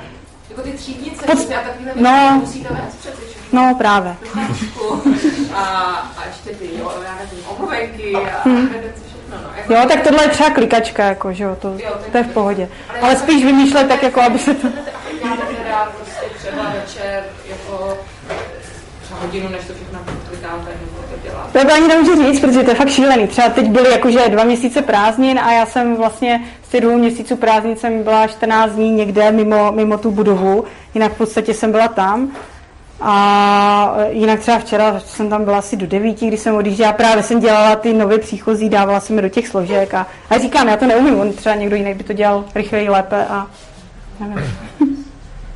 jako ty třídnice, Pod... a takovýhle no, musíte vést přeci. No, právě. A, a ještě ty, jo, já nevím, omluvenky a hmm. všechno, no. Jako jo, tak tohle je třeba klikačka, jako, že jo, to, jo, to je v pohodě. Ale, ale spíš vymýšlet tak, jako, aby se to... Já teda prostě třeba večer, jako třeba hodinu, než to všechno klikáte, nebo to děláte. To ani nemůžu říct, protože to je fakt šílený. Třeba teď byly jakože dva měsíce prázdnin a já jsem vlastně z těch dvou měsíců prázdnin jsem byla 14 dní někde mimo, mimo tu budovu, jinak v podstatě jsem byla tam a jinak třeba včera jsem tam byla asi do devíti, když jsem odjížděla, právě jsem dělala ty nové příchozí, dávala jsem je do těch složek a, a říkám, já to neumím, on třeba někdo jiný by to dělal rychleji, lépe a nevím.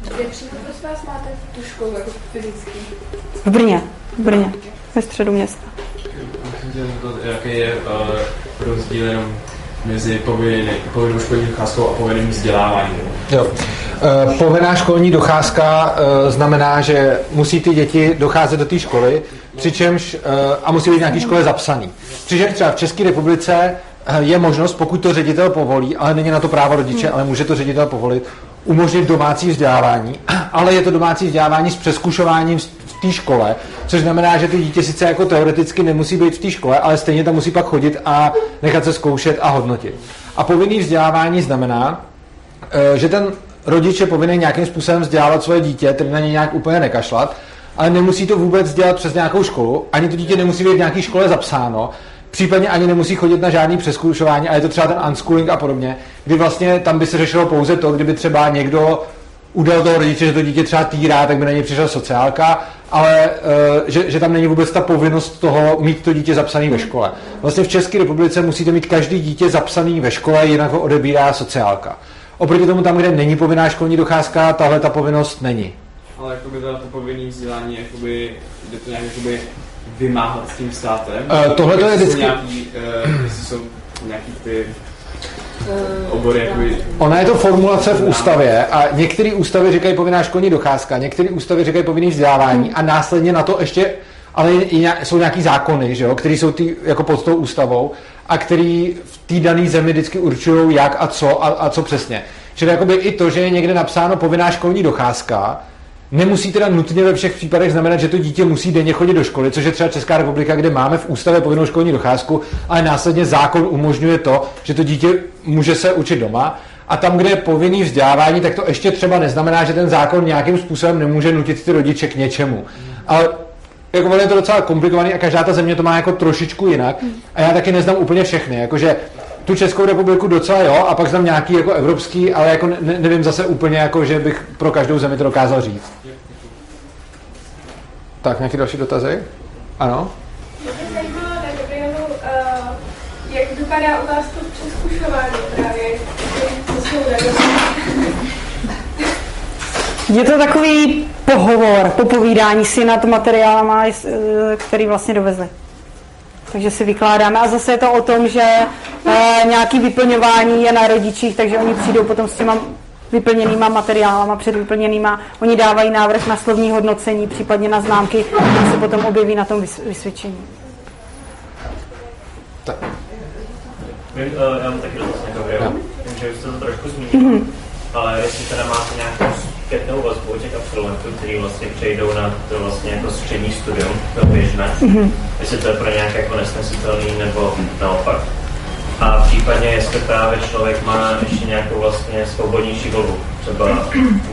Prosím vás máte tu školu jako fyzicky? V Brně, v Brně, ve středu města. Jaký je uh, rozdíl jenom mezi povinnou školní docházkou a povinným vzděláváním? Jo. Eh, povinná školní docházka eh, znamená, že musí ty děti docházet do té školy, přičemž eh, a musí být v nějaké škole zapsaný. Přičemž třeba v České republice je možnost, pokud to ředitel povolí, ale není na to právo rodiče, ale může to ředitel povolit, umožnit domácí vzdělávání, ale je to domácí vzdělávání s přeskušováním v té škole, což znamená, že ty dítě sice jako teoreticky nemusí být v té škole, ale stejně tam musí pak chodit a nechat se zkoušet a hodnotit. A povinný vzdělávání znamená, že ten rodič je povinen nějakým způsobem vzdělávat svoje dítě, tedy na ně nějak úplně nekašlat, ale nemusí to vůbec dělat přes nějakou školu, ani to dítě nemusí být v nějaké škole zapsáno, případně ani nemusí chodit na žádný přeskoušování, a je to třeba ten unschooling a podobně, kdy vlastně tam by se řešilo pouze to, kdyby třeba někdo udal toho rodiče, že to dítě třeba týrá, tak by na něj přišla sociálka, ale uh, že, že tam není vůbec ta povinnost toho mít to dítě zapsané ve škole. Vlastně v České republice musíte mít každý dítě zapsaný ve škole, jinak ho odebírá sociálka. Oproti tomu tam, kde není povinná školní docházka, tahle ta povinnost není. Ale jakoby to povinné vzdělání, jakoby, jde to nějak jakoby vymáhat s tím státem? Uh, tohle to je vždycky... Nějaký, uh, jsou nějaký ty obory jakoby... Ona je to formulace v ústavě a některé ústavy říkají povinná školní docházka, některé ústavy říkají povinný vzdělávání a následně na to ještě ale jsou nějaký zákony, že jo, které jsou tý, jako pod tou ústavou a který v té dané zemi vždycky určují jak a co a, a co přesně. Čili jakoby i to, že je někde napsáno povinná školní docházka, nemusí teda nutně ve všech případech znamenat, že to dítě musí denně chodit do školy, což je třeba Česká republika, kde máme v ústavě povinnou školní docházku, ale následně zákon umožňuje to, že to dítě může se učit doma. a tam, kde je povinný vzdělávání, tak to ještě třeba neznamená, že ten zákon nějakým způsobem nemůže nutit ty rodiče k něčemu. Ale jako je to docela komplikovaný a každá ta země to má jako trošičku jinak a já taky neznám úplně všechny, jakože tu Českou republiku docela jo a pak znám nějaký jako evropský, ale jako ne, nevím zase úplně jako, že bych pro každou zemi to dokázal říct. Tak, nějaký další dotazy? Ano? Mě zajímalo na Gabrielu, uh, jak vypadá u vás to přeskušování právě, co jsou Je to takový pohovor, popovídání si nad materiálama, který vlastně dovezli. Takže si vykládáme. A zase je to o tom, že e, nějaký vyplňování je na rodičích, takže oni přijdou potom s těma vyplněnýma materiálama, předvyplněnýma. Oni dávají návrh na slovní hodnocení, případně na známky, které se potom objeví na tom vysvědčení. Tak. Já mám taky dotaz že už jste to trošku zmínil, mm-hmm. ale jestli teda máte nějakou zpětnou vazbu těch absolventů, kteří vlastně přejdou na to vlastně jako střední studium, to běžné, mm-hmm. jestli to je pro nějak jako nesnesitelný nebo naopak. A případně, jestli právě člověk má ještě nějakou vlastně svobodnější volbu, třeba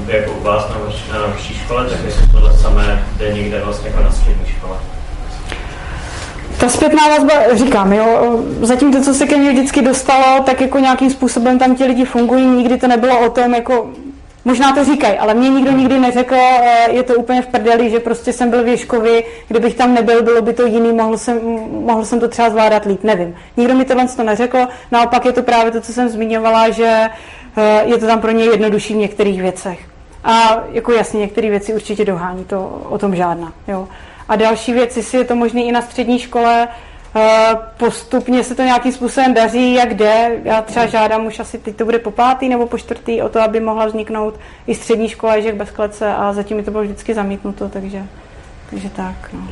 jako u vás na, na vyšší škole, tak jestli tohle samé jde někde vlastně jako na střední škole. Ta zpětná vazba, říkám, jo, zatím to, co se ke mně vždycky dostalo, tak jako nějakým způsobem tam ti lidi fungují, nikdy to nebylo o tom, jako Možná to říkají, ale mě nikdo nikdy neřekl, eh, je to úplně v prdeli, že prostě jsem byl v Ježkovi, kdybych tam nebyl, bylo by to jiný, mohl jsem, mohl jsem to třeba zvládat líp, nevím. Nikdo mi tohle to neřekl, naopak je to právě to, co jsem zmiňovala, že eh, je to tam pro ně jednodušší v některých věcech. A jako jasně, některé věci určitě dohání, to o tom žádná. Jo. A další věc, jestli je to možné i na střední škole, postupně se to nějakým způsobem daří, jak jde. Já třeba žádám už asi teď to bude po pátý nebo po čtvrtý o to, aby mohla vzniknout i střední škola Ježek bez klece a zatím mi to bylo vždycky zamítnuto, takže, takže tak. No.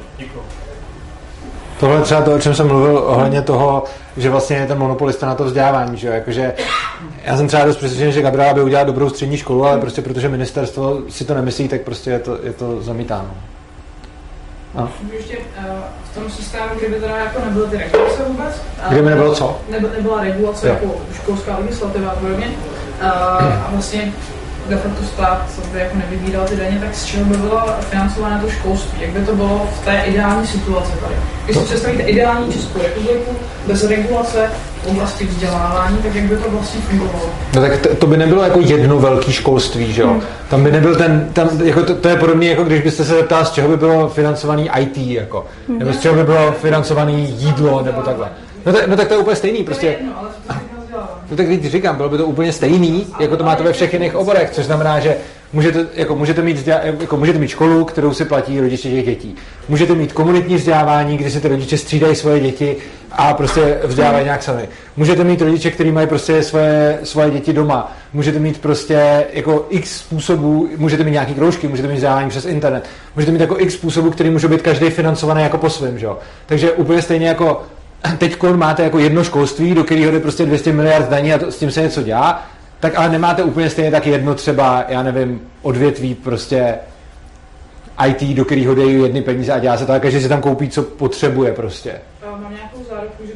Tohle třeba to, o čem jsem mluvil ohledně toho, že vlastně je ten monopolista na to vzdělávání, že jo? Jakože já jsem třeba dost přesvědčen, že Gabriela by udělala dobrou střední školu, ale prostě protože ministerstvo si to nemyslí, tak prostě je to, je to zamítáno. No. Ještě uh, v tom systému, kdyby teda jako nebyly ty regulace vůbec. Kdyby nebylo co? Neby, nebyla regulace jo. jako školská legislativa a podobně. Uh, a vlastně de facto stát by jako nevybíral ty daně, tak z čeho by bylo financováno to školství? Jak by to bylo v té ideální situaci tady? Když si no. představíte ideální Českou republiku bez regulace v oblasti vzdělávání, tak jak by to vlastně fungovalo? No tak to, to by nebylo jako jedno velké školství, že jo? Hmm. Tam by nebyl ten, tam, jako to, to, je podobné, jako když byste se zeptal, z čeho by bylo financovaný IT, jako, hmm. nebo z čeho by bylo financovaný jídlo, nebo takhle. No, tak, no tak to je úplně stejný, prostě. To je jedno, ale No tak teď říkám, bylo by to úplně stejný, jako to máte ve všech jiných oborech, což znamená, že můžete, jako můžete, mít, jako můžete mít školu, kterou si platí rodiče těch dětí. Můžete mít komunitní vzdělávání, kdy si ty rodiče střídají svoje děti a prostě vzdělávají nějak sami. Můžete mít rodiče, kteří mají prostě svoje, svoje děti doma. Můžete mít prostě jako x způsobů, můžete mít nějaký kroužky, můžete mít vzdělávání přes internet. Můžete mít jako x způsobů, který může být každý financovaný jako po svém, že jo. Takže úplně stejně jako teď máte jako jedno školství, do kterého jde prostě 200 miliard daní a to, s tím se něco dělá, tak ale nemáte úplně stejně tak jedno třeba, já nevím, odvětví prostě IT, do kterého dají jedny peníze a dělá se to, a každý si tam koupí, co potřebuje prostě. Mám nějakou záruku, že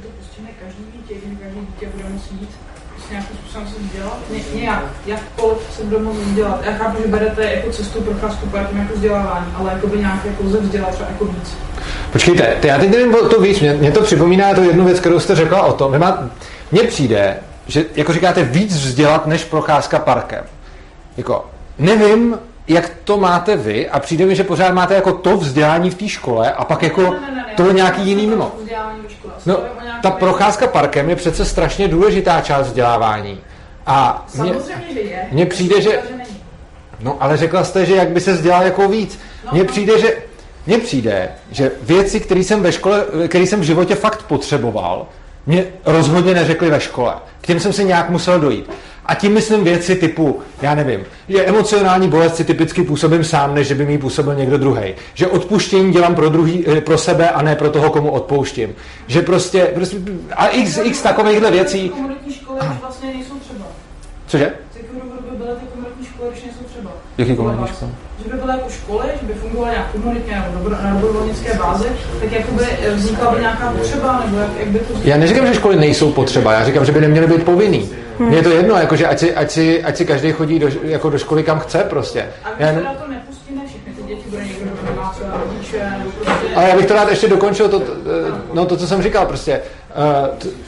nějak, jakkoliv se bude moct vzdělat. Já chápu, že berete jako cestu procházku parkem jako vzdělávání, ale jako by nějak jako lze vzdělat třeba jako víc. Počkejte, já teď nevím to víc, mě, mě to připomíná to jednu věc, kterou jste řekla o tom. Mně přijde, že jako říkáte víc vzdělat než procházka parkem. Jako, nevím, jak to máte vy a přijde mi, že pořád máte jako to vzdělání v té škole a pak jako ne, ne, ne, ne, to nějaký jiný mimo. No, ta procházka parkem je přece strašně důležitá část vzdělávání. A mně, mně přijde, že... No, ale řekla jste, že jak by se vzdělal jako víc. Mně přijde, že mně přijde, že věci, které jsem ve škole, které jsem v životě fakt potřeboval, mě rozhodně neřekli ve škole. K těm jsem se nějak musel dojít. A tím myslím věci typu, já nevím, že emocionální bolest si typicky působím sám, než že by mi působil někdo druhý. Že odpuštění dělám pro, druhý, eh, pro sebe a ne pro toho, komu odpouštím. Že prostě, prostě a x, x takovýchhle věcí. Vlastně nejsou třeba. Cože? školy, když nejsou třeba. Jaký komunitní školy? Že by byly jako školy, že by fungovaly nějak komunitně nebo na dobrovolnické bázi, tak jakoby vznikla by nějaká potřeba, nebo jak, jak by to... Já neříkám, že školy nejsou potřeba, já říkám, že by neměly být povinný. Hmm. Mně je to jedno, jakože ať si, ať si, ať si každý chodí do, jako do školy, kam chce prostě. A když teda to nepustíme všechny ty děti, bude někdo, kdo nemá třeba rodiče, nebo prostě... Ale já bych to rád ještě dokončil, to, no to, co jsem říkal prostě.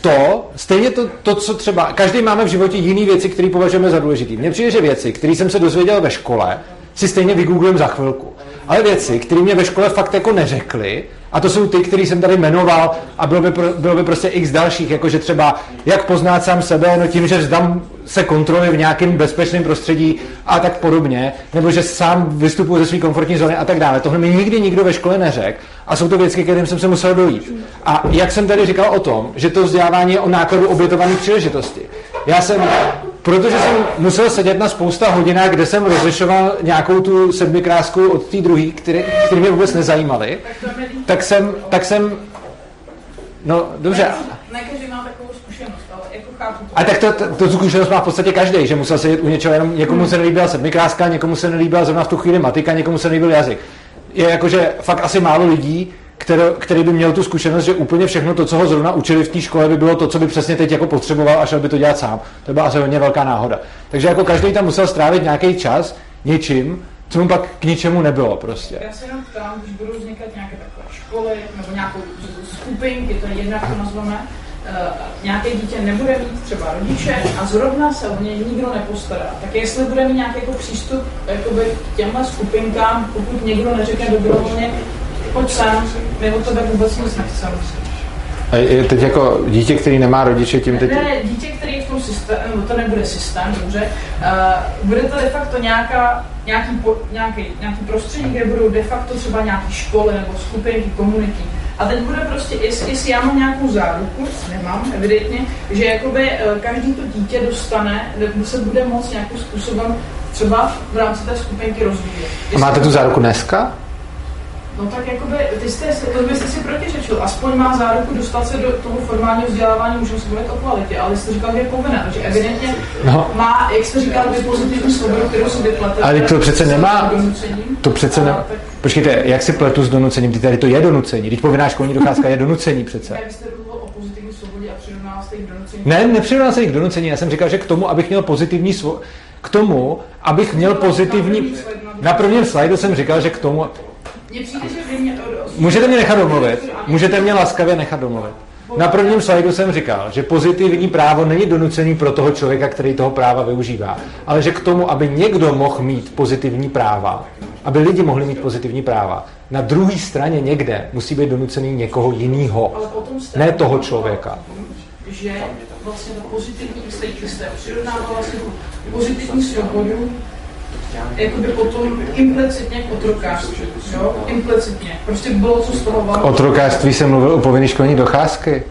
To, stejně to, to, co třeba, každý máme v životě jiné věci, které považujeme za důležité. Mně přijde, že věci, které jsem se dozvěděl ve škole, si stejně vygooglím za chvilku. Ale věci, které mě ve škole fakt jako neřekli, a to jsou ty, který jsem tady jmenoval a bylo by, bylo by prostě x dalších, jakože třeba jak poznat sám sebe, no tím, že vzdám se kontroly v nějakém bezpečném prostředí a tak podobně, nebo že sám vystupuji ze své komfortní zóny a tak dále. Tohle mi nikdy nikdo ve škole neřekl a jsou to věci, kterým jsem se musel dojít. A jak jsem tady říkal o tom, že to vzdělávání je o nákladu obětované příležitosti. Já jsem protože jsem musel sedět na spousta hodinách, kde jsem rozlišoval nějakou tu sedmikrásku od té druhé, které, které mě vůbec nezajímaly, tak jsem, tak jsem, no dobře. Ne, každý má takovou zkušenost, ale jako chápu to. A tak to, to, tu zkušenost má v podstatě každý, že musel sedět u něčeho, jenom někomu se nelíbila sedmikráska, někomu se nelíbila zrovna v tu chvíli matika, někomu se nelíbil jazyk. Je jakože fakt asi málo lidí, který, který by měl tu zkušenost, že úplně všechno to, co ho zrovna učili v té škole, by bylo to, co by přesně teď jako potřeboval a šel by to dělat sám. To byla asi hodně velká náhoda. Takže jako každý tam musel strávit nějaký čas něčím, co mu pak k ničemu nebylo prostě. Já se jenom ptám, když budou vznikat nějaké takové školy nebo nějakou skupinky, to je jednak to nazveme, uh, nějaké dítě nebude mít třeba rodiče a zrovna se o ně nikdo nepostará. Tak jestli bude mít nějaký jako přístup jakoby, k těmhle skupinkám, pokud někdo neřekne dobrovolně, pojď sem, my od tebe vůbec nic nechceme. A je teď jako dítě, který nemá rodiče, tím teď... Ne, dítě, který je v tom systému, to nebude systém, dobře, uh, bude to de facto nějaká, nějaký, po, nějaký, nějaký prostředí, kde budou de facto třeba nějaké školy nebo skupinky, komunity. A teď bude prostě, jestli, jestli já mám nějakou záruku, nemám evidentně, že jakoby uh, každý to dítě dostane, nebo se bude moct nějakým způsobem třeba v rámci té skupinky rozvíjet. A máte tu záruku dneska? No tak jakoby, ty jste, to byste si protiřečil, aspoň má záruku dostat se do toho formálního vzdělávání, můžeme se mluvit o kvalitě, ale jste říkal, že je povinné, takže evidentně no. má, jak jste říkal, vy pozitivní svobodu, kterou si vyplatete. Ale to přece nemá, to přece nemá. Tak... Počkejte, jak si pletu s donucením, ty tady to je donucení, když povinná školní docházka je donucení přece. Jak jste o pozitivní svobodě a přirovnal jste k donucení? Ne, nepřirovnal se k donucení, já jsem říkal, že k tomu, abych měl pozitivní svobodu, k tomu, abych měl pozitivní... Na prvním slajdu jsem říkal, že k tomu... Mně přijde, že vy mě... Můžete mě nechat domluvit? Můžete mě laskavě nechat domluvit? Na prvním slajdu jsem říkal, že pozitivní právo není donucený pro toho člověka, který toho práva využívá, ale že k tomu, aby někdo mohl mít pozitivní práva, aby lidi mohli mít pozitivní práva, na druhé straně někde musí být donucený někoho jiného, ne toho člověka. Že vlastně pozitivní, jste přirovnával vlastně pozitivní svobodu jakoby potom implicitně k otrokářství, jo? Implicitně. Prostě bylo co z toho vám. Otrokářství jsem mluvil o povinné školní docházky.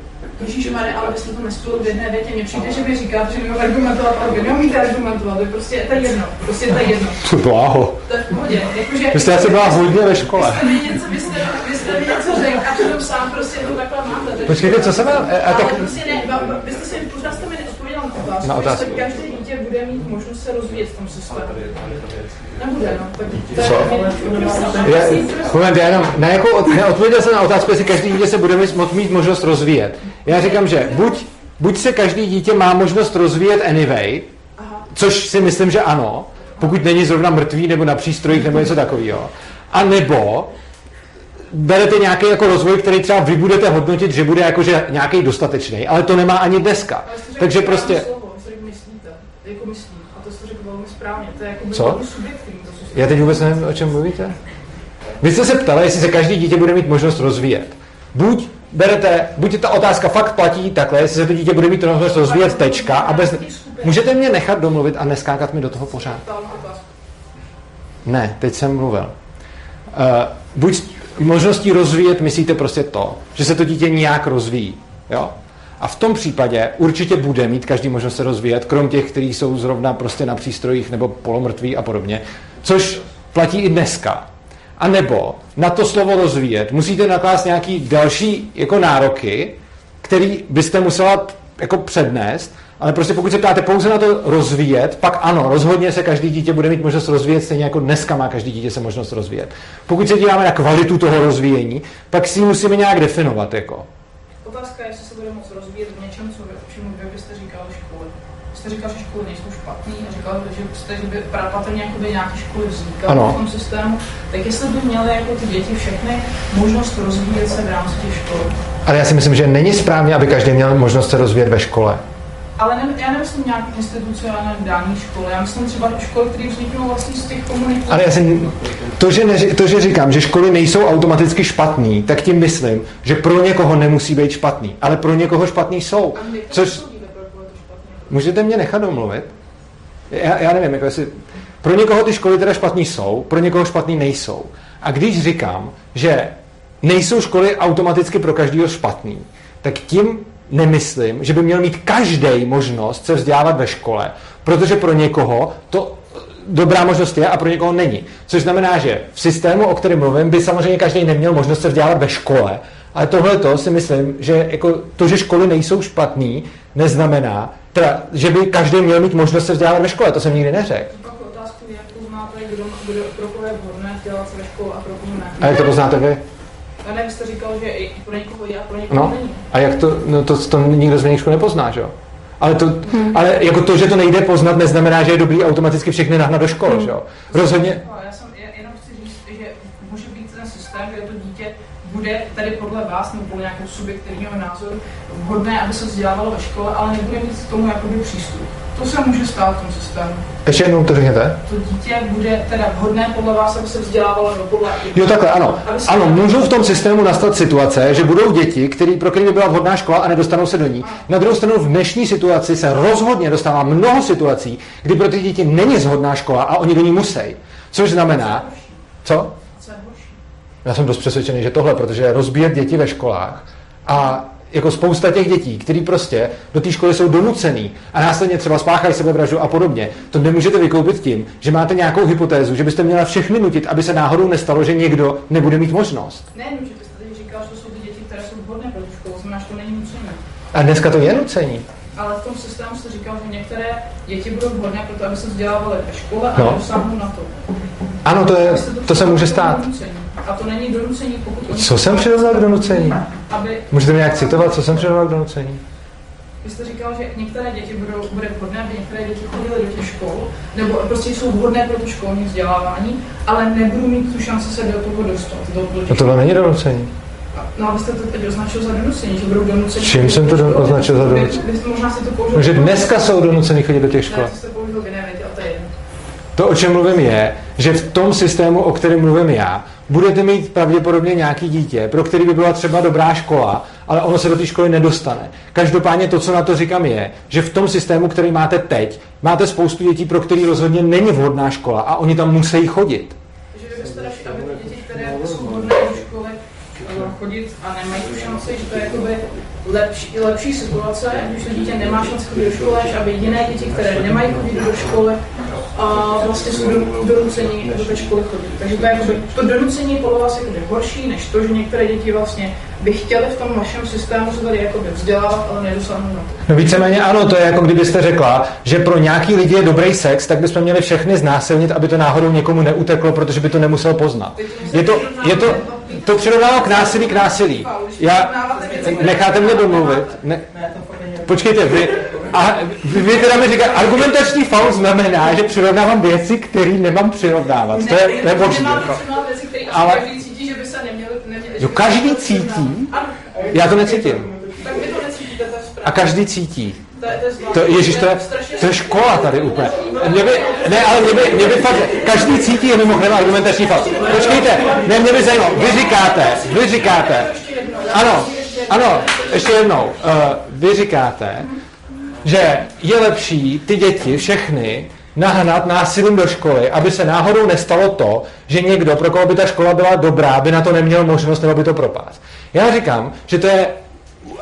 Ježíšmarja, ale vy jste to nespěl v jedné větě. Mně přijde, že vy říkáte, že nemám argumentovat, ale vy neumíte argumentovat, to je prostě to je jedno. Prostě to je jedno. Bláho. To je v pohodě. Jakože, vy jste asi byla hodně ve škole. Vy jste mi něco, vy jste, vy jste mi něco řekl a přitom sám prostě to takhle máte. Počkejte, co jsem vám... A tak... Ale prostě ne, vy jste si, pořád jste mi neodpověděl na otázku. Na otázku. Každé dítě bude mít možnost se rozvíjet v tom systému. Nebude, no. Tak to Co? je, moment, já jenom, na jakou, neodpověděl jsem na otázku, jestli každý dítě se bude mít, mít možnost rozvíjet. Já říkám, že buď, buď se každý dítě má možnost rozvíjet anyway, což si myslím, že ano, pokud není zrovna mrtvý nebo na přístrojích nebo něco takového, a nebo berete nějaký jako rozvoj, který třeba vy budete hodnotit, že bude jakože nějaký dostatečný, ale to nemá ani dneska. Takže prostě... Jako jako Co? Já teď vůbec nevím, o čem mluvíte. Vy jste se ptali, jestli se každý dítě bude mít možnost rozvíjet. Buď berete, buď ta otázka fakt platí takhle, jestli se to dítě bude mít možnost rozvíjet tečka a bez... Můžete mě nechat domluvit a neskákat mi do toho pořád? Ne, teď jsem mluvil. Uh, buď možností rozvíjet myslíte prostě to, že se to dítě nějak rozvíjí. Jo? A v tom případě určitě bude mít každý možnost se rozvíjet, krom těch, kteří jsou zrovna prostě na přístrojích nebo polomrtví a podobně, což platí i dneska. A nebo na to slovo rozvíjet musíte naklást nějaký další jako nároky, který byste musela jako přednést, ale prostě pokud se ptáte pouze na to rozvíjet, pak ano, rozhodně se každý dítě bude mít možnost rozvíjet, stejně jako dneska má každý dítě se možnost rozvíjet. Pokud se díváme na kvalitu toho rozvíjení, pak si ji musíme nějak definovat. Jako. Otázka je, jestli bude moct rozvíjet v něčem, co čemu vy byste říkal školy. Jste říkal, že školy nejsou špatný a říkal, že, jste, že by patrně jakoby nějaké školy vznikaly Ano. v tom systému, tak jestli by měly jako ty děti všechny možnost rozvíjet se v rámci těch škol. Ale já si myslím, že není správně, aby každý měl možnost se rozvíjet ve škole. Ale ne, já nemyslím nějaký institucionální dání školy, já myslím třeba školy, které vzniknou vlastně z těch komunit. Ale já si, to, že neři, to, že říkám, že školy nejsou automaticky špatný, tak tím myslím, že pro někoho nemusí být špatný, ale pro někoho špatný jsou. Což... Můžete mě nechat domluvit? Já, já nevím, jako jestli... Pro někoho ty školy teda špatný jsou, pro někoho špatný nejsou. A když říkám, že nejsou školy automaticky pro každého špatný, tak tím nemyslím, že by měl mít každý možnost se vzdělávat ve škole, protože pro někoho to dobrá možnost je a pro někoho není. Což znamená, že v systému, o kterém mluvím, by samozřejmě každý neměl možnost se vzdělávat ve škole, ale tohle to si myslím, že jako to, že školy nejsou špatný, neznamená, teda, že by každý měl mít možnost se vzdělávat ve škole, to jsem nikdy neřekl. Otázku, jak poznáte, kdo, kdo, pro koho je vhodné vzdělat se ve škole a pro koho ne. A jak to poznáte vy? A ne, vy jste říkal, že i pro někoho je a pro někoho No, není. a jak to, no to, to nikdo z vnějšku nepozná, že jo? Ale, to, hmm. ale jako to, že to nejde poznat, neznamená, že je dobrý automaticky všechny nahnat do školy, hmm. že jo? Rozhodně, No, Já jsem je- jenom chci říct, že může být ten systém, kde to dítě bude tady podle vás nebo podle nějakého subjektivního názoru vhodné, aby se vzdělávalo ve škole, ale nebude mít k tomu jakoby přístup. To se může stát v tom systému. ještě jednou to řekněte. To dítě bude teda vhodné podle vás, aby se vzdělávalo nebo podle... Jo, takhle, ano. Ano, můžou v tom systému nastat situace, že budou děti, který, pro které by byla vhodná škola a nedostanou se do ní. Na druhou stranu v dnešní situaci se rozhodně dostává mnoho situací, kdy pro ty děti není zhodná škola a oni do ní musí. Což znamená, co? Já jsem dost přesvědčený, že tohle, protože rozbíjet děti ve školách a jako spousta těch dětí, který prostě do té školy jsou donucený a následně třeba spáchají sebevraždu a podobně, to nemůžete vykoupit tím, že máte nějakou hypotézu, že byste měla všechny nutit, aby se náhodou nestalo, že někdo nebude mít možnost. Ne, že byste tady říkal, že jsou ty děti, které jsou vhodné pro tu školu, znamená, že to není nucené. A dneska to je nucení. Ale v tom systému jste říkal, že některé děti budou vhodné pro to, aby se vzdělávaly ve škole a No. nedosáhnou na to. Ano, to, je, Jestli to se může stát. A to není donucení, pokud. Co jsem přirovnal k donucení? Aby, Můžete mě nějak citovat, co jsem přirovnal k donucení? vy jste říkal, že některé děti budou, bude vhodné, aby některé děti chodily do těch škol, nebo prostě jsou vhodné pro to školní vzdělávání, ale nebudou mít tu šanci se do toho dostat. Do, do No tohle není donucení. No a vy jste to teď označil za donucení, že budou donuceni. Čím jsem to označil za donucení? Možná si to použil. Takže dneska jsou donuceni chodit do těch škol. Ne, to použil to je. To, o čem mluvím, je, že v tom systému, o kterém mluvím já, budete mít pravděpodobně nějaký dítě, pro který by byla třeba dobrá škola, ale ono se do té školy nedostane. Každopádně to, co na to říkám, je, že v tom systému, který máte teď, máte spoustu dětí, pro který rozhodně není vhodná škola a oni tam musí chodit. Takže vy byste radši, aby ty děti, které jsou vhodné do školy, eh, chodit a nemají tu šanci, že to je jakoby lepší, lepší situace, když to dítě nemá šanci chodit do školy, až aby jiné děti, které nemají chodit do školy, a vlastně jsou do- donuceni do té školy chodit. Takže to, je jakoby, to donucení je podle vás jakoby horší, než to, že některé děti vlastně by chtěly v tom vašem systému se tady jakoby vzdělávat, ale nedosáhnou na to. No víceméně ano, to je jako kdybyste řekla, že pro nějaký lidi je dobrý sex, tak bychom měli všechny znásilnit, aby to náhodou někomu neuteklo, protože by to nemusel poznat. Je to, je to, to přirovnalo k násilí k násilí. Já, necháte mě domluvit? Ne, počkejte, vy, a vy, teda mi říkáte, argumentační faul znamená, že přirovnávám věci, které nemám přirovnávat. To je, to je které Ale- každý cítí, že by se neměli, neměli Jo, každý cítí, já to necítím. Tak vy to necítíte, to je. A každý cítí. To je, to je. To, to je, to je škola tady úplně. Mě by, ne, ale mě by, mě by fakt, každý cítí je mimochodem argumentační fakt. Počkejte, ne, mě by zajímalo, vy říkáte, vy říkáte, ano, ano, ještě jednou, uh, vy říkáte, že je lepší ty děti všechny nahnat násilím do školy, aby se náhodou nestalo to, že někdo, pro koho by ta škola byla dobrá, by na to neměl možnost nebo by to propás. Já říkám, že to je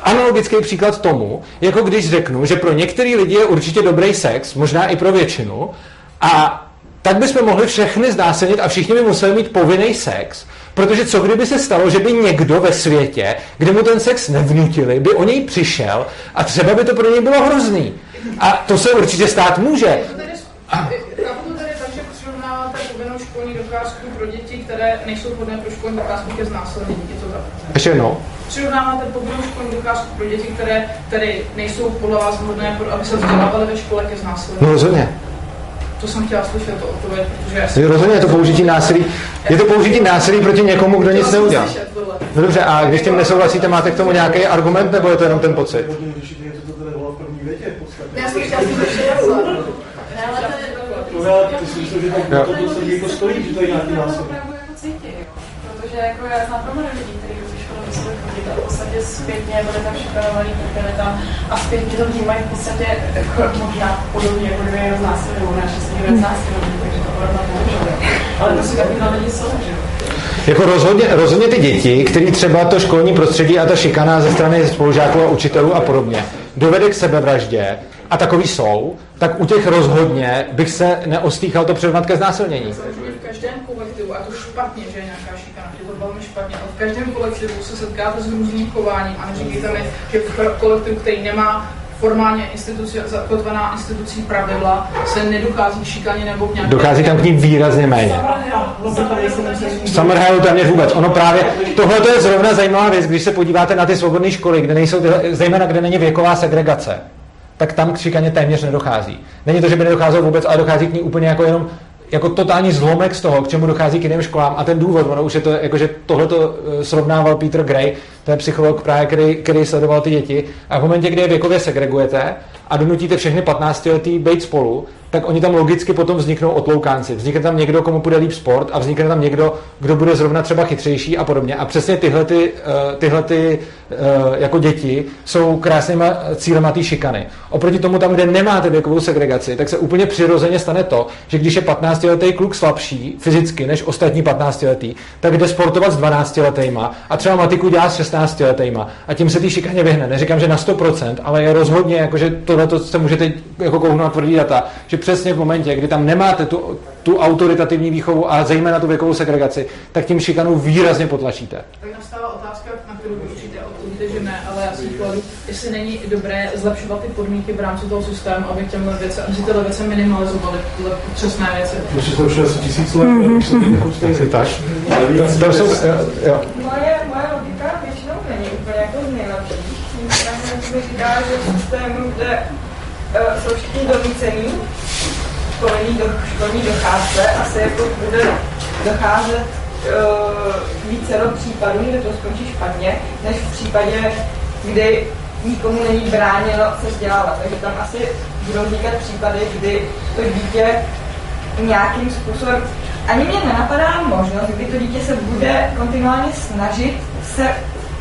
analogický příklad tomu, jako když řeknu, že pro některý lidi je určitě dobrý sex, možná i pro většinu, a tak bychom mohli všechny znásilnit a všichni by museli mít povinný sex, Protože co kdyby se stalo, že by někdo ve světě, kde mu ten sex nevnutili, by o něj přišel a třeba by to pro něj bylo hrozný. A to se určitě stát může. Chápu to tady tak, že přirovnáváte povinnou školní docházku pro děti, které nejsou vhodné pro školní docházku ke znásilnění. Je to tak? Ještě jednou. Přirovnáváte povinnou školní docházku pro děti, které tedy nejsou podle vás vhodné, pro, aby se vzdělávaly ve škole ke znásilnění. No rozhodně. To jsem chtěla slyšet, to odpověď, protože já si... Rozhodně je to použití násilí. Je to použití násilí proti někomu, kdo nic neudělal. No dobře, a když tím nesouhlasíte, máte k tomu nějaký argument, nebo je to jenom ten pocit? Já jsem chtěla si myslíš, že to, to, to se jako stojí, že to je nějaký násilí? Protože jako já znám hromadu lidí, kteří do té školy museli chodit a v podstatě zpětně byli tam šikanovaní, trpěli tam a zpětně to vnímají v podstatě jako možná podobně, jako kdyby je znásilňovali, naše se znásilňovali, takže to opravdu nemůžeme. Ale prostě takovýhle lidi jsou, že jo. Jako rozhodně, rozhodně ty děti, který třeba to školní prostředí a ta šikana ze strany spolužáků a učitelů a podobně dovede k sebevraždě, a takový jsou, tak u těch rozhodně bych se neostýchal to přirovnat ke znásilnění. V každém kolektivu, a to špatně, že je nějaká to velmi špatně, ale v každém kolektivu se setkáte s různým chováním a neříkejte mi, že v kolektivu, který nemá formálně instituci, zakotvená institucí pravidla, se nedochází k šikaně nebo k nějaké... Dochází tam k ní výrazně méně. Summerhill téměř vůbec. Ono právě, tohle je zrovna zajímavá věc, když se podíváte na ty svobodné školy, kde nejsou, zejména kde není věková segregace tak tam k šikaně téměř nedochází. Není to, že by nedocházelo vůbec, ale dochází k ní úplně jako jenom jako totální zlomek z toho, k čemu dochází k jiným školám. A ten důvod, ono už je to, jakože tohle to eh, srovnával Peter Gray, to je psycholog právě, který, který sledoval ty děti. A v momentě, kdy je věkově segregujete a donutíte všechny 15 letý být spolu, tak oni tam logicky potom vzniknou otloukánci. Vznikne tam někdo, komu bude líp sport a vznikne tam někdo, kdo bude zrovna třeba chytřejší a podobně. A přesně tyhle, ty, eh, tyhle ty, eh, jako děti jsou krásnýma cílema té šikany. Oproti tomu tam, kde nemáte věkovou segregaci, tak se úplně přirozeně stane to, že když je 15-letý kluk slabší fyzicky než ostatní 15-letý, tak jde sportovat s 12-letýma a třeba matiku dělá s 16 letýma a tím se té šikaně vyhne. Neříkám, že na 100%, ale je rozhodně, jako, že tohle se můžete jako kouknout tvrdý data, že přesně v momentě, kdy tam nemáte tu, tu autoritativní výchovu a zejména tu věkovou segregaci, tak tím šikanu výrazně potlačíte. Tak nastává otázka, na kterou určitě odpovíte, že ne, ale já si kladu, jestli není dobré zlepšovat ty podmínky v rámci toho systému, aby těmhle věce, aby si tyhle věci minimalizovaly, tyhle přesné věci. To už je asi tisíc let, Mhm. už se. Asi tak. To jsou, jo. Moje, moje logika většinou není úplně jako z nejlepší. Nicméně mi říká, že v systému, kde uh, jsou všichni donucení, školní, do, školní docházce, asi jako bude docházet uh, více do případů, kde to skončí špatně, než v případě, kdy nikomu není bráněno se vzdělávat. Takže tam asi budou vznikat případy, kdy to dítě nějakým způsobem, ani mě nenapadá možnost, kdy to dítě se bude kontinuálně snažit se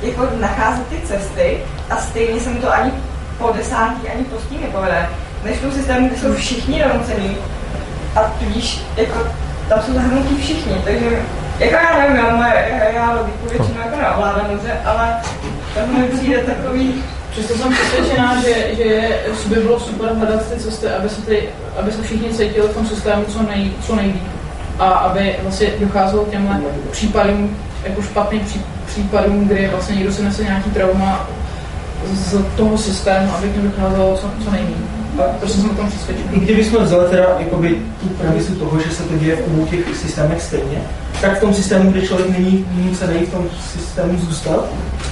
jako nacházet ty cesty a stejně se mu to ani po desátý, ani po stí nepovede. Než v systému, kde jsou všichni donucení a tudíž jako tam jsou zahrnutí všichni, takže jako já nevím, já, moje, já, logiku většinou jako neovládám dobře, ale to mi přijde takový Přesto jsem přesvědčená, že, že by bylo super hledat ty cesty, aby se, ty, aby se všichni cítili v tom systému co, nej, co nejlíp. A aby vlastně docházelo k těmhle případům, jako špatným pří, případům, kdy vlastně někdo si nese nějaký trauma z toho systému, aby k něm docházelo co, co nejméně. Prostě jsem o tom přesvědčený. I kdybychom vzali teda jakoby, tu premisu toho, že se to děje v obou těch systémech stejně, tak v tom systému, kde člověk není nucený v tom systému zůstat,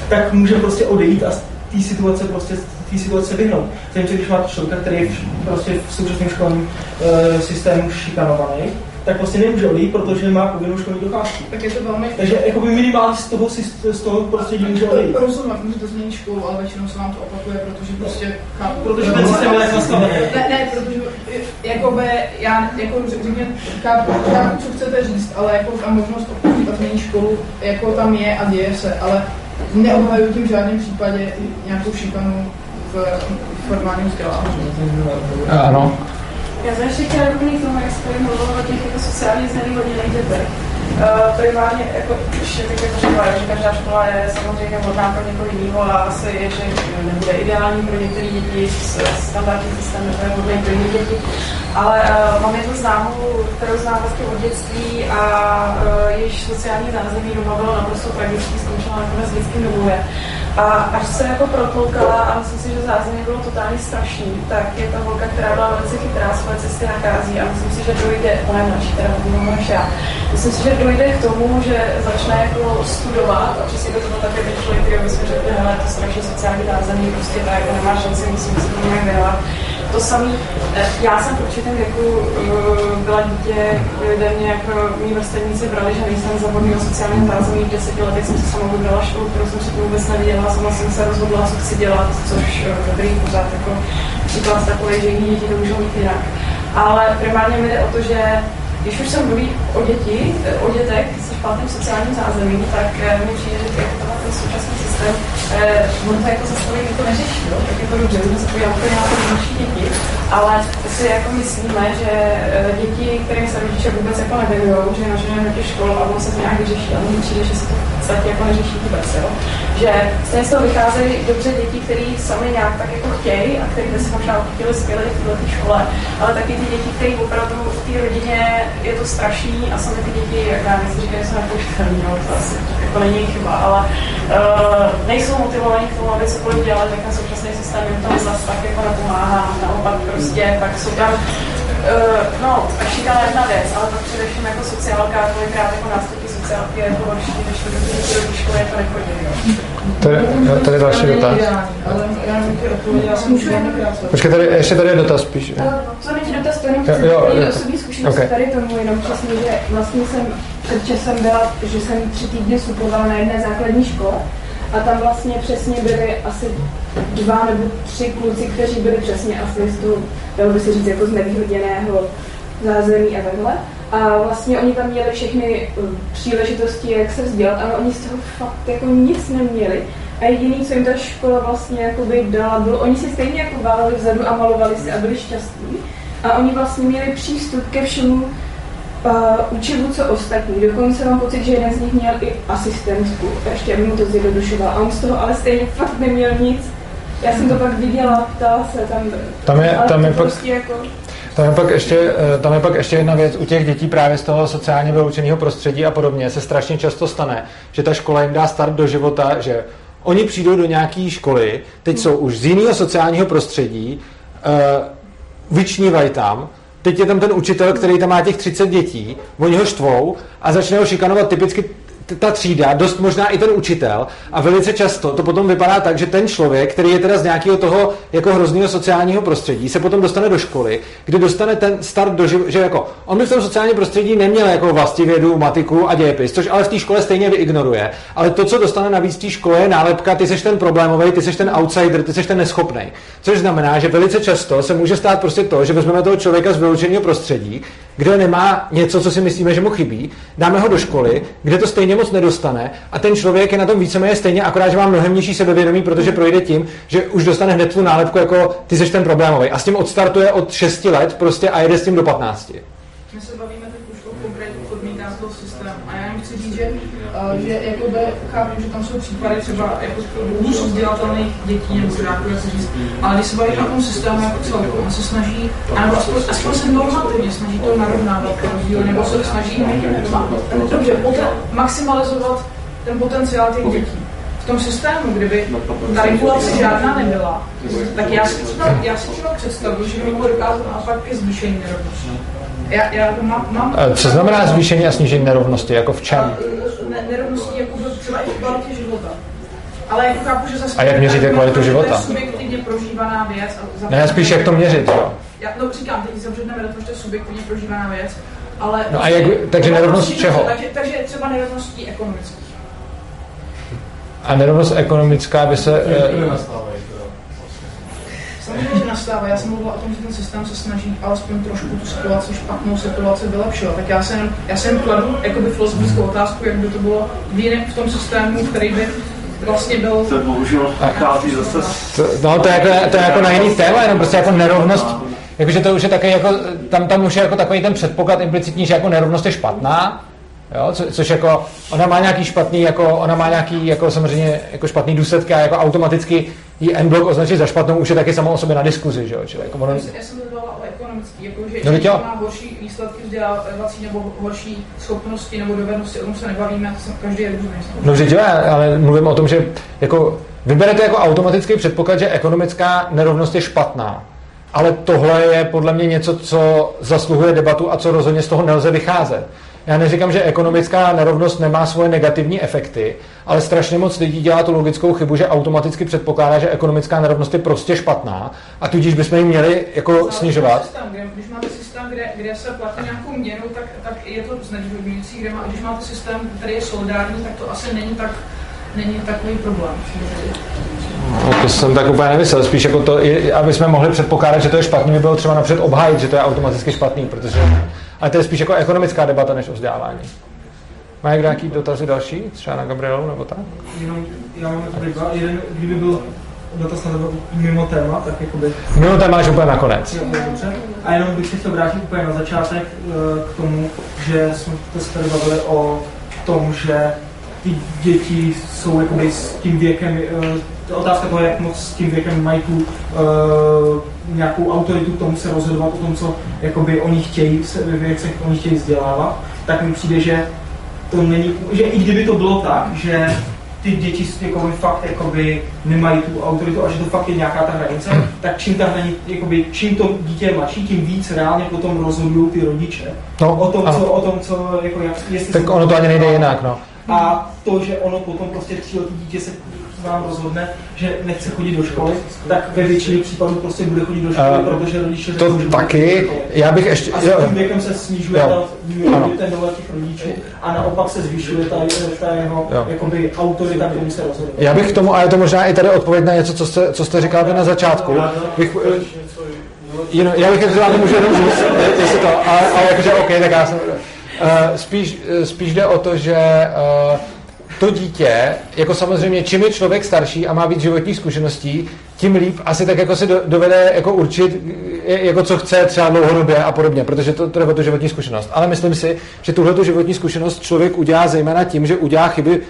tak může prostě odejít a té situace prostě té situace vyhnout. Zatímco když máte člověka, který je prostě v současném školním e, systému šikanovaný, tak prostě nemůže odejít, protože má povinnou školní docházku. Tak je to velmi... Takže jakoby minimálně z toho, syst- z toho prostředí může odejít. Rozumím, můžete změnit školu, ale většinou se vám to opakuje, protože prostě chápu. Protože ten systém je tak nastavený. Ne, ne, protože jakoby, já jako řekněme, chápu, chápu, co chcete říct, ale jako ta možnost opustit a změnit školu, jako tam je a děje se, ale neobhajuji tím v žádném případě nějakou šikanu v formálním vzdělávání. Ano. Já jsem ještě chtěla doplnit k tomu, jak jste Uh, primárně, jako, ještě bych jako řekla, že každá škola je samozřejmě vhodná pro někoho jiného a asi je, že nebude ideální pro některé děti, standardní systém nebude vhodný pro jiné děti, ale uh, mám jednu známou, kterou znám vlastně od dětství a uh, jejíž sociální zázemí doma bylo naprosto tragický, skončila nakonec v dětském domově. A až se jako protloukala a myslím si, že zázemí bylo totálně strašný, tak je to holka, která byla velice chytrá, svoje cesty nachází a myslím si, že dojde, ona je mladší, teda než já, myslím si, že dojde k tomu, že začne jako studovat a přesně to bylo také ten člověk, který jsme řekli, hele, to strašně sociální zázemí, prostě tak, jako nemá šanci, musím se tomu nějak věnovat. To samé, já jsem v určitém věku uh, byla dítě, kde mě jako mý vrstevníci brali, že nejsem za vhodného sociálního zázemí. V deseti letech jsem si sama vybrala školu, kterou jsem to vůbec neviděla, sama jsem se rozhodla, co chci dělat, což uh, dobrý pořád jako příklad takový, že jiní děti to můžou mít jinak. Ale primárně mi jde o to, že když už jsem mluví o děti, o dětech se špatným sociálním zázemí, tak mi přijde, že jako ten současný systém, eh, on to jako zastavit jako neřeší, jo? tak je to dobře, že se podívat úplně na to další děti, ale si jako myslíme, že děti, kterým se rodiče vůbec jako nevěnují, že je nažené do těch škol a on se to nějak vyřeší, ale mi přijde, že se to v podstatě jako neřeší vůbec, jo? Že stejně z toho vycházejí dobře děti, které sami nějak tak jako chtějí a které by se možná uchytili skvěle v této škole, ale taky ty děti, které opravdu v té rodině je to strašný a sami ty děti, jak já nechci říkat, že jsou nepouštělní, no, to asi jako není chyba, ale uh, nejsou motivovaní k tomu, aby se cokoliv dělali, tak ten současný systém jim tam zase tak jako nepomáhá, naopak prostě, tak jsou tam Uh, no, ještě ta jedna věc, ale pak především jako sociálka, kolikrát jako nástupy sociálky je jako horší, než to do té školy jako nechodí, jo. Tady, jo, tady další dotaz. Počkej, tady, ještě tady je dotaz spíš. To není dotaz, to jenom chci Jo, jo, jo. osobní zkušenost Okay. tady tomu, jenom přesně, že vlastně jsem před časem byla, že jsem tři týdny supovala na jedné základní škole a tam vlastně přesně byly asi dva nebo tři kluci, kteří byli přesně asi z toho, dalo by se říct, jako z nevýhodněného zázemí a takhle. A vlastně oni tam měli všechny um, příležitosti, jak se vzdělat, ale oni z toho fakt jako nic neměli. A jediný, co jim ta škola vlastně jakoby dala, bylo, oni si stejně jako váleli vzadu a malovali si a byli šťastní. A oni vlastně měli přístup ke všemu uh, učivu, co ostatní. Dokonce mám pocit, že jeden z nich měl i asistentku, ještě aby mu to zjednodušoval. A on z toho ale stejně fakt neměl nic. Já jsem to pak viděla, ptala se tam. Tam je- tam je pak- prostě jako, Tam je, pak ještě, eh, tam je pak ještě jedna věc. U těch dětí právě z toho sociálně vyloučeného prostředí a podobně se strašně často stane, že ta škola jim dá start do života, že oni přijdou do nějaké školy, teď jsou už z jiného sociálního prostředí, uh, vyčnívají tam, teď je tam ten učitel, který tam má těch 30 dětí, oni ho štvou a začne ho šikanovat typicky ta třída, dost možná i ten učitel a velice často to potom vypadá tak, že ten člověk, který je teda z nějakého toho jako hrozného sociálního prostředí, se potom dostane do školy, kde dostane ten start do života, že jako on by v tom sociálním prostředí neměl jako vlastivědu, matiku a dějepis, což ale v té škole stejně vyignoruje. Ale to, co dostane navíc té škole, je nálepka, ty seš ten problémový, ty seš ten outsider, ty seš ten neschopný. Což znamená, že velice často se může stát prostě to, že vezmeme toho člověka z vyloučeného prostředí, kde nemá něco, co si myslíme, že mu chybí, dáme ho do školy, kde to stejně moc nedostane a ten člověk je na tom víceméně stejně, akorát, že má mnohem nižší sebevědomí, protože projde tím, že už dostane hned tu nálepku jako ty seš ten problémový a s tím odstartuje od 6 let prostě a jede s tím do 15. My se bavíme teď už o konkrétních podmínkách toho systému. A já jen chci říct, že, uh, že jakoby, chápu, že tam jsou případy třeba jako hůř vzdělatelných dětí nebo žáků, jak se říct, ale když se bavíme o tom systému jako celku, on se snaží, anebo aspoň, aspoň se normativně snaží to narovnávat ty rozdíly, nebo se snaží dobře, poten, maximalizovat ten potenciál těch dětí. V tom systému, kdyby ta regulace žádná nebyla, tak já si třeba, já si třeba představuji, že by mohlo dokázat naopak ke zvýšení nerovnosti. Já, já to mám, mám Co znamená zvýšení a snížení nerovnosti? Jako v čem? ne, nerovností jako třeba i v kvalitě života. Ale jako chápu, že zase... A jak měříte kvalitu To života? je subjektivně prožívaná věc. A Ne, spíš jak to měřit, jo? Já, no říkám, teď zavřeneme do toho, že to je subjektivně prožívaná věc, ale... No a jak- takže nerovnost čeho? Takže, takže třeba nerovností ekonomických. A nerovnost ekonomická by se... eh, Samozřejmě, že nastává. Já jsem mluvila o tom, že ten systém se snaží alespoň trošku tu situaci, špatnou situaci vylepšovat. Tak já jsem, já jsem kladu jakoby filozofickou otázku, jak by to bylo v, jiném, v tom systému, který by vlastně byl... To bohužel vychází zase. To, no, to je, jako, to je jako na jiný téma, jenom prostě jako nerovnost, jakože to už je také jako, tam, tam už je jako takový ten předpoklad implicitní, že jako nerovnost je špatná, Jo, co, což jako, ona má nějaký špatný, jako, ona má nějaký, jako samozřejmě, jako špatný důsledky a jako automaticky ji N-blok označit za špatnou už je taky samo o sobě na diskuzi, že jo? Čili jako ono... Já jsem mluvila o ekonomický, jako že No, má horší výsledky vzdělávací nebo horší schopnosti nebo dovednosti, o tom se nebavíme, to každý je různý. No jo, ale mluvím o tom, že jako vyberete jako automatický předpoklad, že ekonomická nerovnost je špatná. Ale tohle je podle mě něco, co zasluhuje debatu a co rozhodně z toho nelze vycházet. Já neříkám, že ekonomická nerovnost nemá svoje negativní efekty, ale strašně moc lidí dělá tu logickou chybu, že automaticky předpokládá, že ekonomická nerovnost je prostě špatná a tudíž bychom ji měli jako snižovat. Systém, kde, když máte systém, kde, kde se platí nějakou měnu, tak, tak je to znevýhodňující. Kde má, když máte systém, který je solidární, tak to asi není tak není takový problém. No, to jsem tak úplně nemyslel, spíš jako to, aby jsme mohli předpokládat, že to je špatný, by bylo třeba napřed obhájit, že to je automaticky špatný, protože, ale to je spíš jako ekonomická debata než o vzdělávání. Má někdo nějaký dotazy další, třeba na Gabrielu nebo tak? Jenom, já mám tady dva. Jeden, kdyby byl dotaz na tebe mimo téma, tak jakoby... Mimo téma máš úplně nakonec. To. A jenom bych se chtěl vrátit úplně na začátek eh, k tomu, že jsme se tady bavili o tom, že ty děti jsou jakoby s tím věkem, ta otázka toho, jak moc s tím věkem mají tu uh, nějakou autoritu k tomu se rozhodovat o tom, co jakoby oni chtějí, se ve věcech oni chtějí vzdělávat, tak mi přijde, že to není, že i kdyby to bylo tak, že ty děti jakoby fakt jakoby nemají tu autoritu a že to fakt je nějaká ta hranice, tak čím ta hranice, jakoby, čím to dítě je mladší, tím víc reálně potom rozhodují ty rodiče. No, o tom, ano. co, o tom, co, jako jak, jestli Tak ono to ani nejde jinak, no. A to, že ono potom prostě tříletý dítě se vám rozhodne, že nechce chodit do školy, tak ve většině případů prostě bude chodit do školy, Eh, protože rodiče to řeknou, taky. Já bych ještě- A s jo. tím věkem se snižuje Jo. ta, ten dohled těch rodičů a naopak se zvyšuje ta, ta jeho Jo. jakoby, autorita, kterou se rozhodne. Já bych k tomu, a je to možná i tady odpověď na něco, co jste, co jste říkal vy na začátku, bych, jenom, já bych to vám můžu jenom říct, jestli to, ale, ale jakože OK, tak já jsem, uh, spíš, eh, spíš jde o to, že uh, to dítě, jako samozřejmě, čím je člověk starší a má víc životních zkušeností, tím líp asi tak jako do, dovede jako určit, jako co chce třeba dlouhodobě a podobně, protože to, o tu životní zkušenost. Ale myslím si, že tuhle tu životní zkušenost člověk udělá zejména tím, že udělá chyby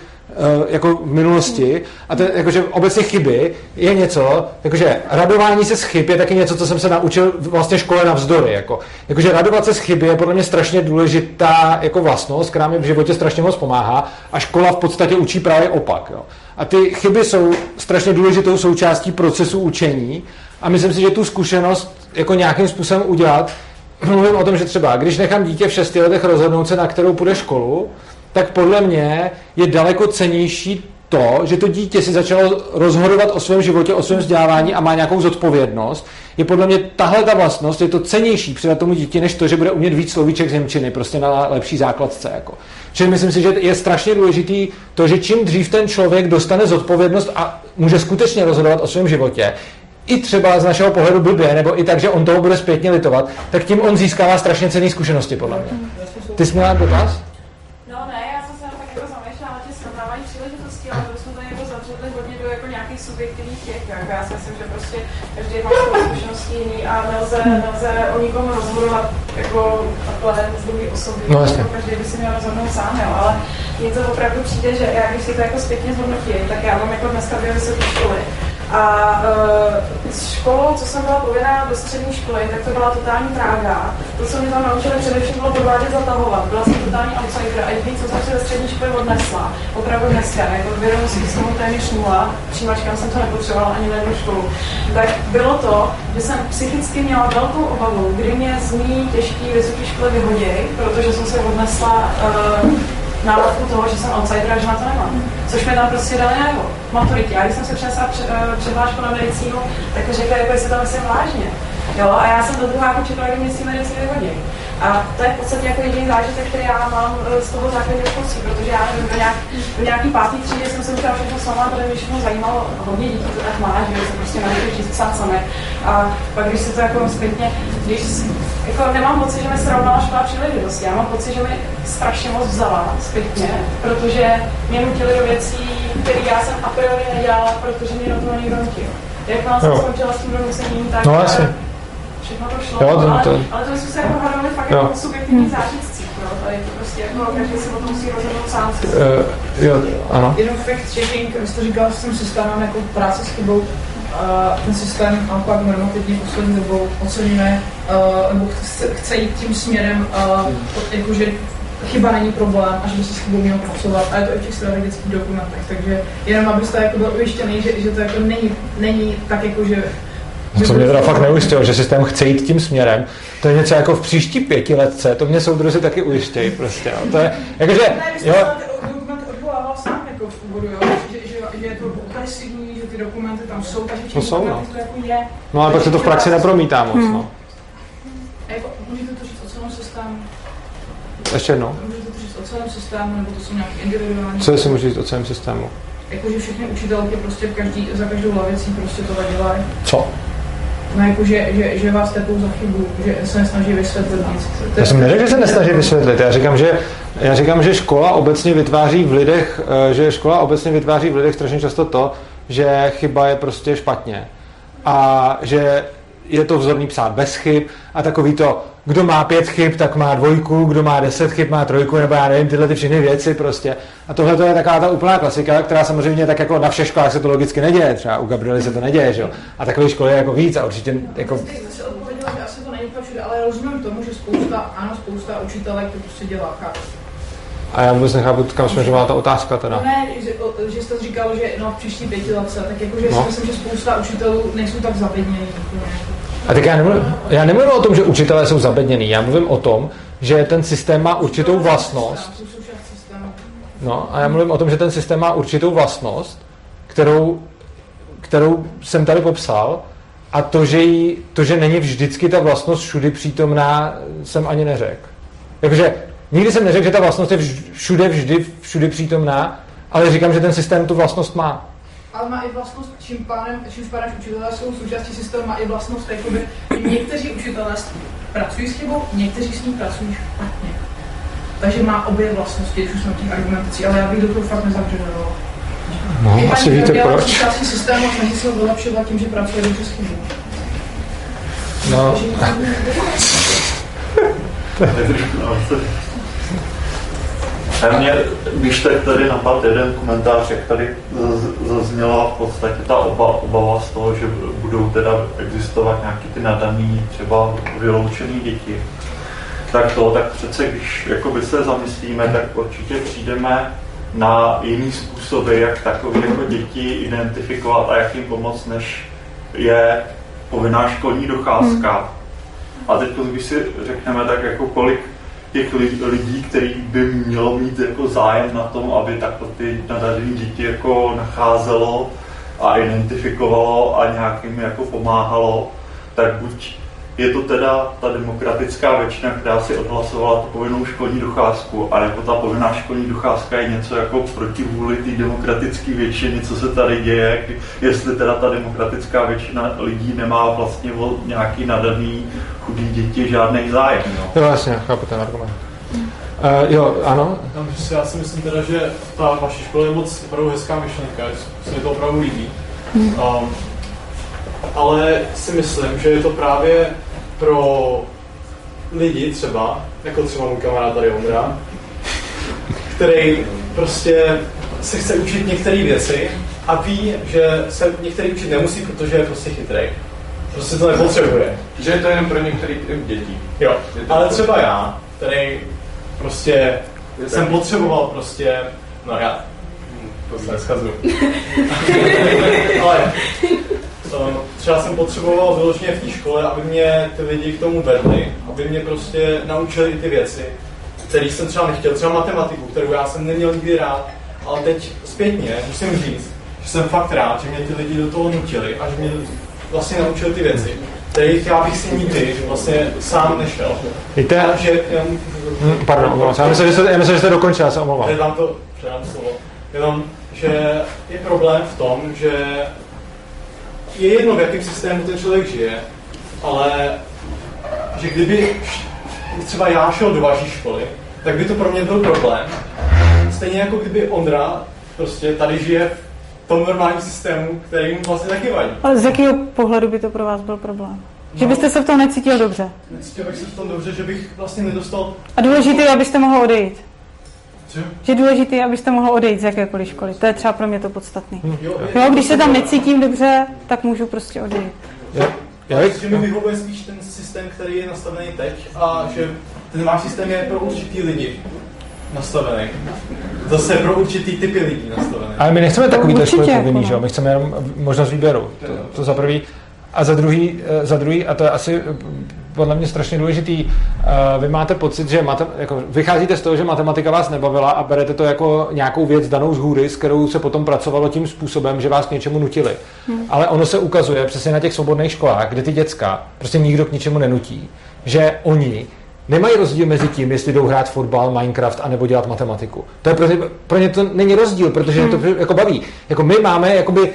jako v minulosti. A to, jakože obecně chyby. Je něco, jakože radování se z chyb je taky něco, co jsem se naučil vlastně škole navzdory, jako, jakože radovat se z chyby je podle mě strašně důležitá jako vlastnost, která mi v životě strašně moc pomáhá a škola v podstatě učí právě opak, jo. A ty chyby jsou strašně důležitou součástí procesu učení a myslím si, že tu zkušenost jako nějakým způsobem udělat, mluvím o tom, že třeba když nechám dítě v šesti letech rozhodnout se, na kterou půjde školu, tak podle mě je daleko cenější to, že to dítě si začalo rozhodovat o svém životě, o svém vzdělávání a má nějakou zodpovědnost, je podle mě tahle ta vlastnost, je to cenější předat tomu dítě, než to, že bude umět víc slovíček z Němčiny, prostě na lepší základce. Jako. Čili myslím si, že je strašně důležitý to, že čím dřív ten člověk dostane zodpovědnost a může skutečně rozhodovat o svém životě, i třeba z našeho pohledu blbě, nebo i tak, že on toho bude zpětně litovat, tak tím on získává strašně cené zkušenosti, podle mě. Ty jsi měla dotaz? No ne, já jsem se tak jako zamýšlela na tě srovnávání příležitostí, ale to jsme tady jako zavřeli hodně do jako nějakých subjektivních těch, jako já si myslím, že prostě každý má svoje zkušenosti jiný a nelze, nelze o nikom rozhodovat jako takhle z druhé osoby, No, jasně. jako každý by si měl rozhodnout sám, jo, ale mně to opravdu přijde, že já když si to jako zpětně zhodnotím, tak já mám jako dneska dvě vysoké školy. A uh, s školou, co jsem byla povinná do střední školy, tak to byla totální trága. To, co mě tam naučili především, bylo podvádět, zatahovat. Byla jsem totální outsider a jediný, co jsem si ve střední škole odnesla, opravdu dneska, jako vědomostí toho téměř nula, přijímačkám jsem to nepotřebovala ani na jednu školu, tak bylo to, že jsem psychicky měla velkou obavu, kdy mě z mý těžké vysoké školy vyhodí, protože jsem se odnesla uh, nálepku toho, že jsem outsider a že na to nemám. Což mi tam prostě dali najevo. Maturitě. Já když jsem se přinesla přihlášku na medicínu, tak mi řekli, jako jestli to myslím vážně. Jo, a já jsem do druháku čekala, kdy mě z té medicíny vyhodí. A to je v podstatě jako jediný zážitek, který já mám eh, z toho základního školství, protože já nevím, do, nějak, do nějaký pátý třídy jsem se učila všechno sama, protože mě všechno zajímalo, hodně dětí to tak má, že se prostě naučí číst psát samé. A pak když se to jako zpětně, když jako nemám pocit, že mi srovnala škola příležitosti, já mám pocit, že mi strašně moc vzala zpětně, protože mě nutili do věcí, které já jsem a priori nedělala, protože mě do toho někdo nutil. Jak jsem skončila s tím donucením, tak No, jasně. Všechno to šlo, Jo, to- ale, to- ale to jsme se jako hádali fakt Jo. jako subjektivní zážitcích, no, je to prostě jako, každý se potom musí rozhodnout sám. Uh, jo, ano. Jenom fact checking, vy jste říkal s tím systémem jako práce s chybou, a ten systém naopak normativně poslední dobou oceňuje, uh, nebo chce, chce jít tím směrem, uh, jakože chyba není problém a že by se s chybou měl pracovat a je to i v těch strategických dokumentech, takže jenom abyste jako byl ujištěný, že, že to jako není, není tak jako, že No to mě teda fakt neujistilo, že systém chce jít tím směrem. To je něco jako v příští pětiletce, to mě soudruzi taky ujištějí prostě. Jo. To je, jakože, jo. dokumenty jako že, ty tam jsou, takže To jsou, no. to jako je. No ale pak se to v praxi nepromítá moc, no. A jako, můžete to říct o celém systému? Ještě jednou. Můžete to říct o celém systému, nebo to jsou nějaké individuální? Co si můžu říct o celém systému? Jakože všechny učitelky prostě v každý, za každou lavicí prostě to dělají. Co? No jako, že, že, že vás tepou za chybu, že se nesnaží vysvětlit nic. Já jsem neřekl, že se nesnaží vysvětlit. Já říkám, že, já říkám, že škola obecně vytváří v lidech, eh, že škola obecně vytváří v lidech strašně často to, že chyba je prostě špatně. A že je to vzorný psát bez chyb a takový to, kdo má pět chyb, tak má dvojku, kdo má deset chyb, má trojku, nebo já nevím, tyhle ty všechny věci prostě. A tohle to je taková ta úplná klasika, která samozřejmě tak jako na všech školách se to logicky neděje, třeba u Gabriely se to neděje, že jo. A takové školy je jako víc a určitě jako... Že asi to není všude, ale rozumím tomu, že spousta, ano, spousta učitelek to prostě dělá. A já vůbec nechápu, kam směřovala ta otázka teda. No ne, že, o- že jste říkal, že no, v příští pětiletce, tak jakože No. si myslím, že spousta učitelů nejsou tak zabednění. úplně. A tak já nemluvím, já nemluvím o tom, že učitelé jsou zabednění, já mluvím o tom, že ten systém má určitou vlastnost. No a já mluvím o tom, že ten systém má určitou vlastnost, kterou, kterou jsem tady popsal, a to že, jí, to, že není vždycky ta vlastnost všudy přítomná, jsem ani neřekl. Jakože nikdy jsem neřekl, že ta vlastnost je všude, vždy, všude přítomná, ale říkám, že ten systém tu vlastnost má. Ale má i vlastnost, čím pádem, čím pádem učitelé jsou součástí systému, má i vlastnost, jakoby někteří učitelé s- pracují s chybou, někteří s ní pracují špatně. Takže má obě vlastnosti, když už jsme těch argumentací, ale já bych do toho fakt nezabředoval. No, I asi víte proč. součástí systému a snaží se ho vylepšovat tím, že pracuje dobře s chybou. No, A mě, když tak tady napad jeden komentář, jak tady zazněla v podstatě ta oba, obava z toho, že budou teda existovat nějaký ty nadaný, třeba vyloučený děti. Tak to, tak přece, když jakoby se zamyslíme, tak určitě přijdeme na jiný způsoby, jak takové jako děti identifikovat a jak jim pomoct, než je povinná školní docházka. A teď, když si řekneme, tak jako kolik těch li- lidí, který by mělo mít jako zájem na tom, aby takto ty nadané děti jako nacházelo a identifikovalo a nějakým jako pomáhalo, tak buď je to teda ta demokratická většina, která si odhlasovala tu povinnou školní docházku, a nebo ta povinná školní docházka je něco jako proti vůli té demokratické většiny, co se tady děje, jestli teda ta demokratická většina lidí nemá vlastně nějaký nadaný chudý děti žádný zájem. No. jo, jasně, chápu ten argument. Uh, jo, ano, já si myslím teda, že ta vaše škola je moc opravdu hezká myšlenka, že se mi to opravdu líbí. Um, ale si myslím, že je to právě pro lidi třeba, jako třeba můj kamarád tady Ondra, který prostě se chce učit některé věci a ví, že se některý učit nemusí, protože je prostě chytrý. Prostě to nepotřebuje. Že je to jenom pro některé typ dětí. Jo, Je ale třeba já, který prostě jsem potřeboval prostě, no já, to se neschazuju. ale to, třeba jsem potřeboval vyloženě v té škole, aby mě ty lidi k tomu vedli, aby mě prostě naučili ty věci, které jsem třeba nechtěl, třeba matematiku, kterou já jsem neměl nikdy rád, ale teď zpětně musím říct, že jsem fakt rád, že mě ty lidi do toho nutili a že mě vlastně naučili ty věci, kterých já bych si nikdy vlastně sám nešel. Víte- A že, já, Hm, pardon, omlouvám se. Já myslím, že jste, já myslím, že jste dokončil, já se omlouvám. Předám to, předám slovo. Jenom, že je problém v tom, že je jedno, v jakém systému ten člověk žije, ale že kdyby třeba já šel do vaší školy, tak by to pro mě byl problém. Stejně jako kdyby Ondra prostě tady žije v tom normálním systému, který mu vlastně taky vadí. Ale z jakého pohledu by to pro vás byl problém? Že byste se v tom necítil dobře. Necítil bych se v tom dobře, že bych vlastně nedostal... A důležité je, abyste mohl odejít. Co? Že je důležité, abyste mohl odejít z jakékoliv školy. To je třeba pro mě to podstatné. Jo, Jo, když se tam necítím dobře, tak můžu prostě odejít. Jo. Já Já bych, že mi vyhovuje spíš ten systém, který je nastavený teď a že ten váš systém je pro určitý lidi nastavený. Zase pro určitý typy lidí nastavený. ale my nechceme takový určitě, školy jako povinný, no. že jo? My chceme jenom možnost výběru. To, to za prvý. A za druhý, eh, za druhý, a to je asi eh, podle mě strašně důležitý, eh, vy máte pocit, že matem, jako, vycházíte z toho, že matematika vás nebavila a berete to jako nějakou věc danou z hůry, s kterou se potom pracovalo tím způsobem, že vás k něčemu nutili. Hmm. Ale ono se ukazuje přesně na těch svobodných školách, kde ty děcka prostě nikdo k ničemu nenutí, že oni nemají rozdíl mezi tím, jestli jdou hrát fotbal, Minecraft, anebo dělat matematiku. To je pro, ně, pro ně to není rozdíl, protože hmm. to jako baví. Jako my máme jakoby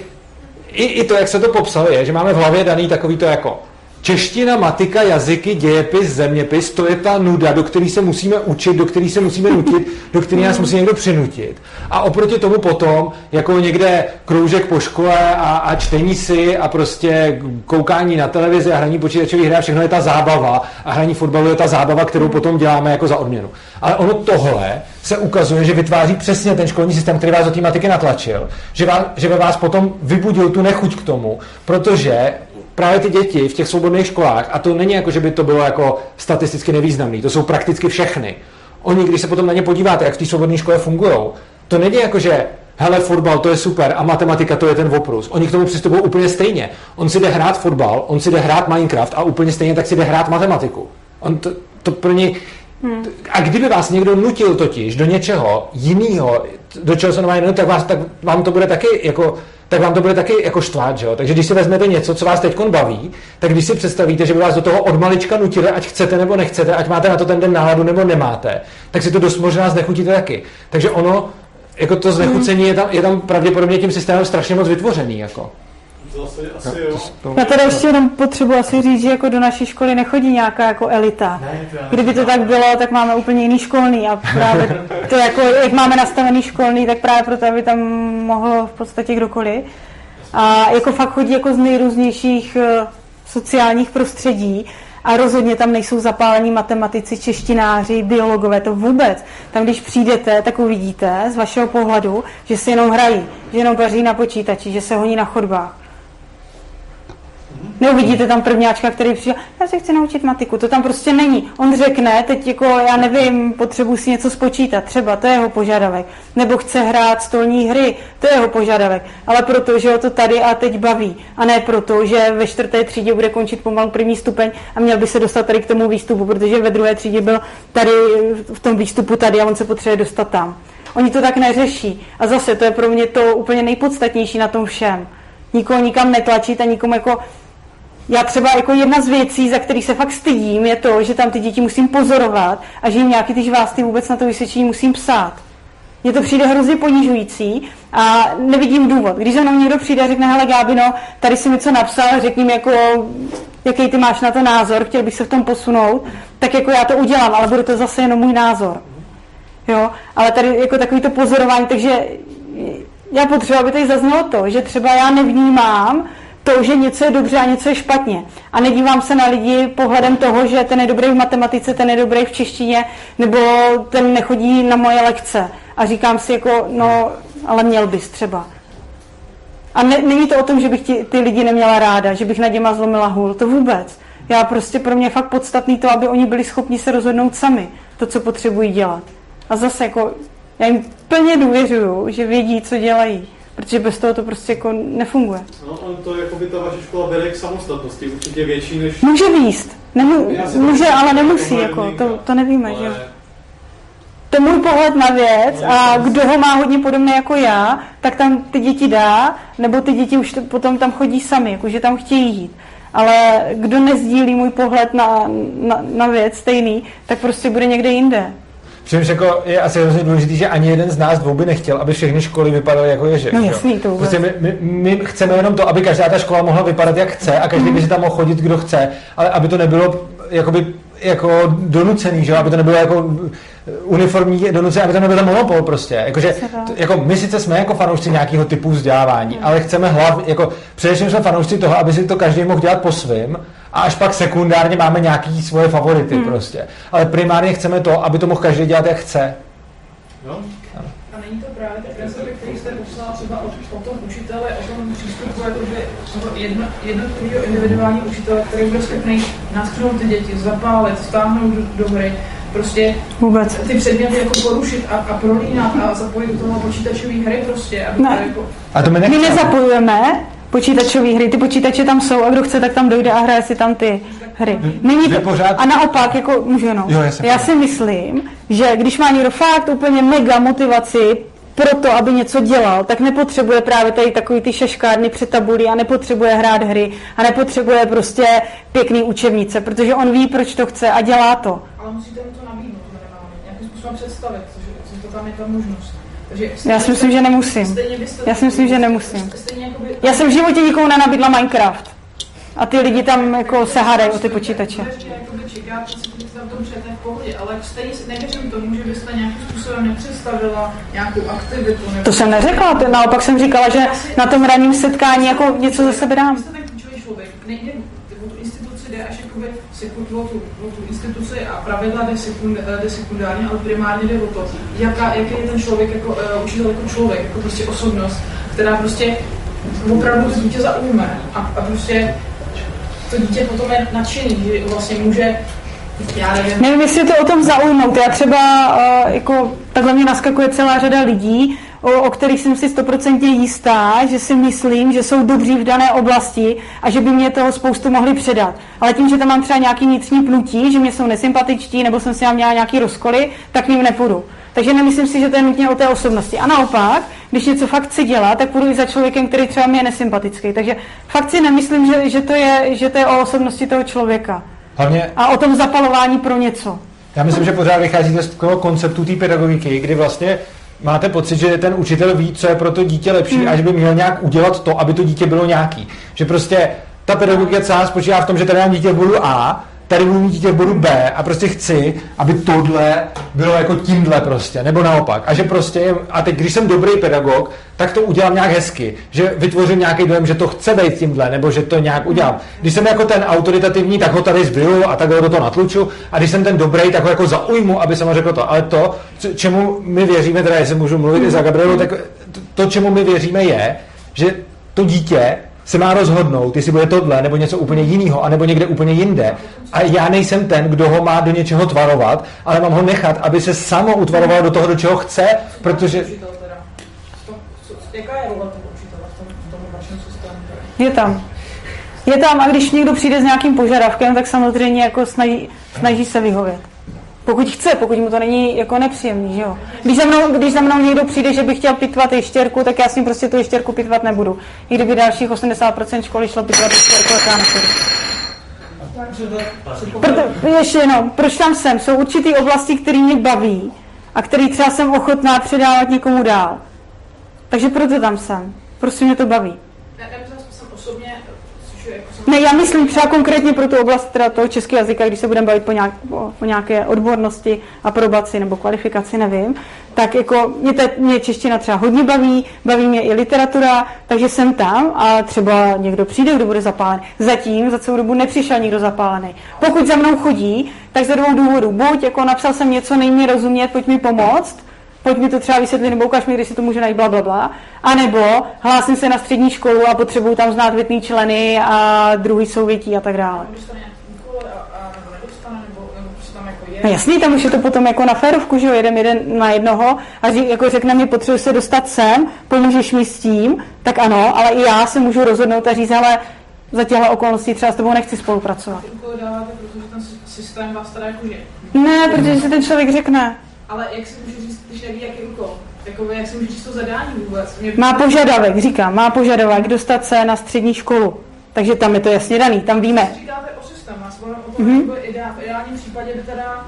i, i to, jak se to popsalo, je, že máme v hlavě daný takový to jako čeština, matika, jazyky, dějepis, zeměpis, to je ta nuda, do které se musíme učit, do které se musíme nutit, do které nás musí někdo přinutit. A oproti tomu potom, jako někde kroužek po škole a, a čtení si a prostě koukání na televizi a hraní počítačových a všechno je ta zábava a hraní fotbalu je ta zábava, kterou potom děláme jako za odměnu. Ale ono tohle se ukazuje, že vytváří přesně ten školní systém, který vás do té matiky natlačil, že, vás, že ve vás potom vybudil tu nechuť k tomu, protože právě ty děti v těch svobodných školách, a to není jako, že by to bylo jako statisticky nevýznamný, to jsou prakticky všechny. Oni, když se potom na ně podíváte, jak v té svobodné škole fungují, to není jako, že hele, fotbal, to je super a matematika, to je ten oprus. Oni k tomu přistupují úplně stejně. On si jde hrát fotbal, on si jde hrát Minecraft a úplně stejně tak si jde hrát matematiku. On to, to pro ně... Hmm. A kdyby vás někdo nutil totiž do něčeho jiného, do čeho se normálně tak, vás, tak vám to bude taky jako tak vám to bude taky jako štvát, že jo? Takže když si vezmete něco, co vás teď baví, tak když si představíte, že by vás do toho od malička nutili, ať chcete nebo nechcete, ať máte na to ten den náladu nebo nemáte, tak si to dost možná znechutíte taky. Takže ono, jako to znechucení je tam, je tam pravděpodobně tím systémem strašně moc vytvořený. Jako. Zase asi jo. Já teda ještě jenom potřebuji asi říct, že jako do naší školy nechodí nějaká jako elita. Ne, to Kdyby to tak bylo, tak máme úplně jiný školný a právě to jako, jak máme nastavený školný, tak právě proto, aby tam mohlo v podstatě kdokoliv. A jako fakt chodí jako z nejrůznějších eh, sociálních prostředí a rozhodně tam nejsou zapálení matematici, češtináři, biologové, to vůbec. Tam, když přijdete, tak uvidíte z vašeho pohledu, že si jenom hrají, že jenom paří na počítači, že se honí na chodbách. Neuvidíte tam prvňáčka, který přijde, já se chci naučit matiku, to tam prostě není. On řekne, teď jako, já nevím, potřebuji si něco spočítat, třeba, to je jeho požadavek. Nebo chce hrát stolní hry, to je jeho požadavek. Ale proto, že ho to tady a teď baví. A ne proto, že ve čtvrté třídě bude končit pomalu první stupeň a měl by se dostat tady k tomu výstupu, protože ve druhé třídě byl tady v tom výstupu tady a on se potřebuje dostat tam. Oni to tak neřeší. A zase to je pro mě to úplně nejpodstatnější na tom všem. Nikoho nikam netlačit a nikomu jako já třeba jako jedna z věcí, za který se fakt stydím, je to, že tam ty děti musím pozorovat a že jim nějaký ty žvásty vůbec na to vysvědčení musím psát. Mně to přijde hrozně ponižující a nevidím důvod. Když za mnou někdo přijde a řekne, hele Gábino, tady si mi co napsal, řekni mi jako, jaký ty máš na to názor, chtěl bych se v tom posunout, tak jako já to udělám, ale bude to zase jenom můj názor. Jo, ale tady jako takový to pozorování, takže já potřebuji, aby tady zaznělo to, že třeba já nevnímám to, že něco je dobře a něco je špatně. A nedívám se na lidi pohledem toho, že ten je dobrý v matematice, ten je dobrý v češtině, nebo ten nechodí na moje lekce. A říkám si jako, no, ale měl bys třeba. A ne, není to o tom, že bych ti, ty lidi neměla ráda, že bych nad něma zlomila hůl, to vůbec. Já prostě pro mě je fakt podstatný to, aby oni byli schopni se rozhodnout sami, to, co potřebují dělat. A zase jako, já jim plně důvěřuju, že vědí, co dělají protože bez toho to prostě jako nefunguje. No, on to jako by ta vaše škola vede k samostatnosti, určitě větší než... Může výst, Nemu, může, ale nemusí, jako, to, to nevíme, ale... že To je můj pohled na věc a kdo ho má hodně podobný jako já, tak tam ty děti dá, nebo ty děti už to, potom tam chodí sami, jakože tam chtějí jít. Ale kdo nezdílí můj pohled na, na, na věc stejný, tak prostě bude někde jinde. Přičemž jako je asi hrozně důležité, že ani jeden z nás dvou by nechtěl, aby všechny školy vypadaly jako ježek. No jasný, to vůbec. Prostě my, my, my, chceme jenom to, aby každá ta škola mohla vypadat jak chce a každý by si tam mohl chodit, kdo chce, ale aby to nebylo jakoby jako donucený, že aby to nebylo jako uniformní donucený, aby to nebyl monopol prostě. Jakože, to, jako my sice jsme jako fanoušci nějakého typu vzdělávání, hmm. ale chceme hlavně, jako především jsme fanoušci toho, aby si to každý mohl dělat po svém a až pak sekundárně máme nějaký svoje favority hmm. prostě. Ale primárně chceme to, aby to mohl každý dělat, jak chce. No. A není to právě ten princip, který jste poslal třeba o, o tom učitele, o tom přístupu, jakože toho jedno, jednotlivého individuálního učitele, který bude schopný nasknout ty děti, zapálit, stáhnout do, do hry, prostě Vůbec. ty předměty jako porušit a, a prolínat a zapojit do toho počítačové hry prostě. Aby Ne. to jako, A to my My nezapojujeme počítačové hry, ty počítače tam jsou a kdo chce, tak tam dojde a hraje si tam ty hry. Není to, pořád- A naopak, jako můžu jenom. Jo, jasně. Já si myslím, že když má někdo fakt úplně mega motivaci pro to, aby něco dělal, tak nepotřebuje právě tady takový ty šaškárny před tabulí a nepotřebuje hrát hry a nepotřebuje prostě pěkný učebnice, protože on ví, proč to chce a dělá to. ale musíte mu to nabídnout nějakým způsobem představit, že, že to tam je ta možnost. Takže Já si myslím, že nemusím. Já si myslím, že nemusím. Jakoby, Já jsem v životě nikomu nenabídla Minecraft. A ty lidi tam jako se hádají o ty počítače. Jakoby co tam tom přijete v pohodě, ale stejně si nevěřím tomu, že byste nějakým způsobem nepředstavila nějakou aktivitu. Nebo To jsem neřekla, to naopak jsem říkala, že na tom ranním setkání jako něco ze sebe dám. Jste ten klíčový člověk, nejde o tu instituci, jde až jakoby sekund, o, tu, o tu instituci a pravidla jde, sekund, jde sekundárně, ale primárně jde o to, jaká, jaký je ten člověk jako uh, učitel jako člověk, jako prostě osobnost, která prostě opravdu to dítě zaujme a, a prostě to dítě potom je nadšený, že vlastně může já nevím, Nevím, jestli je to o tom zaujmout. Já třeba uh, jako takhle mě naskakuje celá řada lidí, o, o kterých jsem si stoprocentně jistá, že si myslím, že jsou dobří v dané oblasti a že by mě toho spoustu mohli předat. Ale tím, že tam mám třeba nějaký vnitřní pnutí, že mě jsou nesympatičtí nebo jsem si tam měla nějaký rozkoly, tak ním nepůjdu. Takže nemyslím si, že to je nutně o té osobnosti. A naopak, když něco fakt chci dělat, tak půjdu i za člověkem, který třeba mi je nesympatický. Takže fakt si nemyslím, že, že, to, je, že to je o osobnosti toho člověka. Hlavně A o tom zapalování pro něco. Já myslím, že pořád vycházíte z toho konceptu té pedagogiky, kdy vlastně máte pocit, že ten učitel ví, co je pro to dítě lepší Hmm. a že by měl nějak udělat to, aby to dítě bylo nějaký. Že prostě ta pedagogika celá spočívá v tom, že tady mám dítě v bodu A, tady budu mít dítě v bodu B a prostě chci, aby tohle bylo jako tímhle prostě, nebo naopak. A že prostě, a teď když jsem dobrý pedagog, tak to udělám nějak hezky, že vytvořím nějaký dojem, že to chce být tímhle, nebo že to nějak udělám. Když jsem jako ten autoritativní, tak ho tady zbiju a takhle do toho natluču, a když jsem ten dobrý, tak ho jako zaujmu, aby jsem ho řekl to. Ale to, čemu my věříme, teda jestli můžu mluvit i za Gabrielu, tak to, čemu my věříme, je, že to dítě se má rozhodnout, jestli bude tohle, nebo něco úplně jiného, anebo někde úplně jinde. A já nejsem ten, kdo ho má do něčeho tvarovat, ale mám ho nechat, aby se samo utvaroval do toho, do čeho chce, protože... Je tam. Je tam a když někdo přijde s nějakým požadavkem, tak samozřejmě jako snaží, snaží se vyhovět. Pokud chce, pokud mu to není jako nepříjemný, že jo. Když za, mnou, když za mnou někdo přijde, že by chtěl pitvat ještěrku, tak já s ním prostě tu ještěrku pitvat nebudu. I kdyby dalších 80% školy šlo pitvat ještěrku, tak já nepůjdu. Proto, ještě jenom, proč tam jsem? Jsou určitý oblasti, které mě baví a které třeba jsem ochotná předávat někomu dál. Takže proto tam jsem. Prostě mě to baví. Ne, nemyslel jsem osobně, což je jako jsem... Ne, já myslím třeba konkrétně pro tu oblast teda toho českého jazyka, když se budeme bavit po, nějak, po, po nějaké odbornosti, aprobaci nebo kvalifikaci, nevím, tak jako mě, te, mě čeština třeba hodně baví, baví mě i literatura, takže jsem tam a třeba někdo přijde, kdo bude zapálený. Zatím za celou dobu nepřišel nikdo zapálený. Pokud za mnou chodí, tak ze dvou důvodů. Buď jako napsal jsem něco, nejmě rozumět, pojď mi pomoct, pojď mi to třeba vysvětlit, nebo ukaž mi, kde si to může najít, bla, bla, bla. A nebo hlásím se na střední školu a potřebuju tam znát větný členy a druhý souvětí a tak dále. Jako. No jasný, tam už je to potom jako na férovku, že jo, jedem jeden na jednoho a ří, jako řekne mi, potřebuji se dostat sem, pomůžeš mi s tím, tak ano, ale i já se můžu rozhodnout a říct, ale za těchto okolností třeba s tebou nechci spolupracovat. Ty dáváte, protože ten systém vás teda jako je. Ne, protože si ten člověk řekne. Ale jak si může říct, když neví, jaký úkol? Jako, jak si může říct to zadání vůbec? Mě Má požadavek, říkám, má požadavek dostat se na střední školu. Takže tam je to jasně daný, tam víme. Říkáte o systému, já o tom, Mhm. mm-hmm. v ideál, v ideálním případě by teda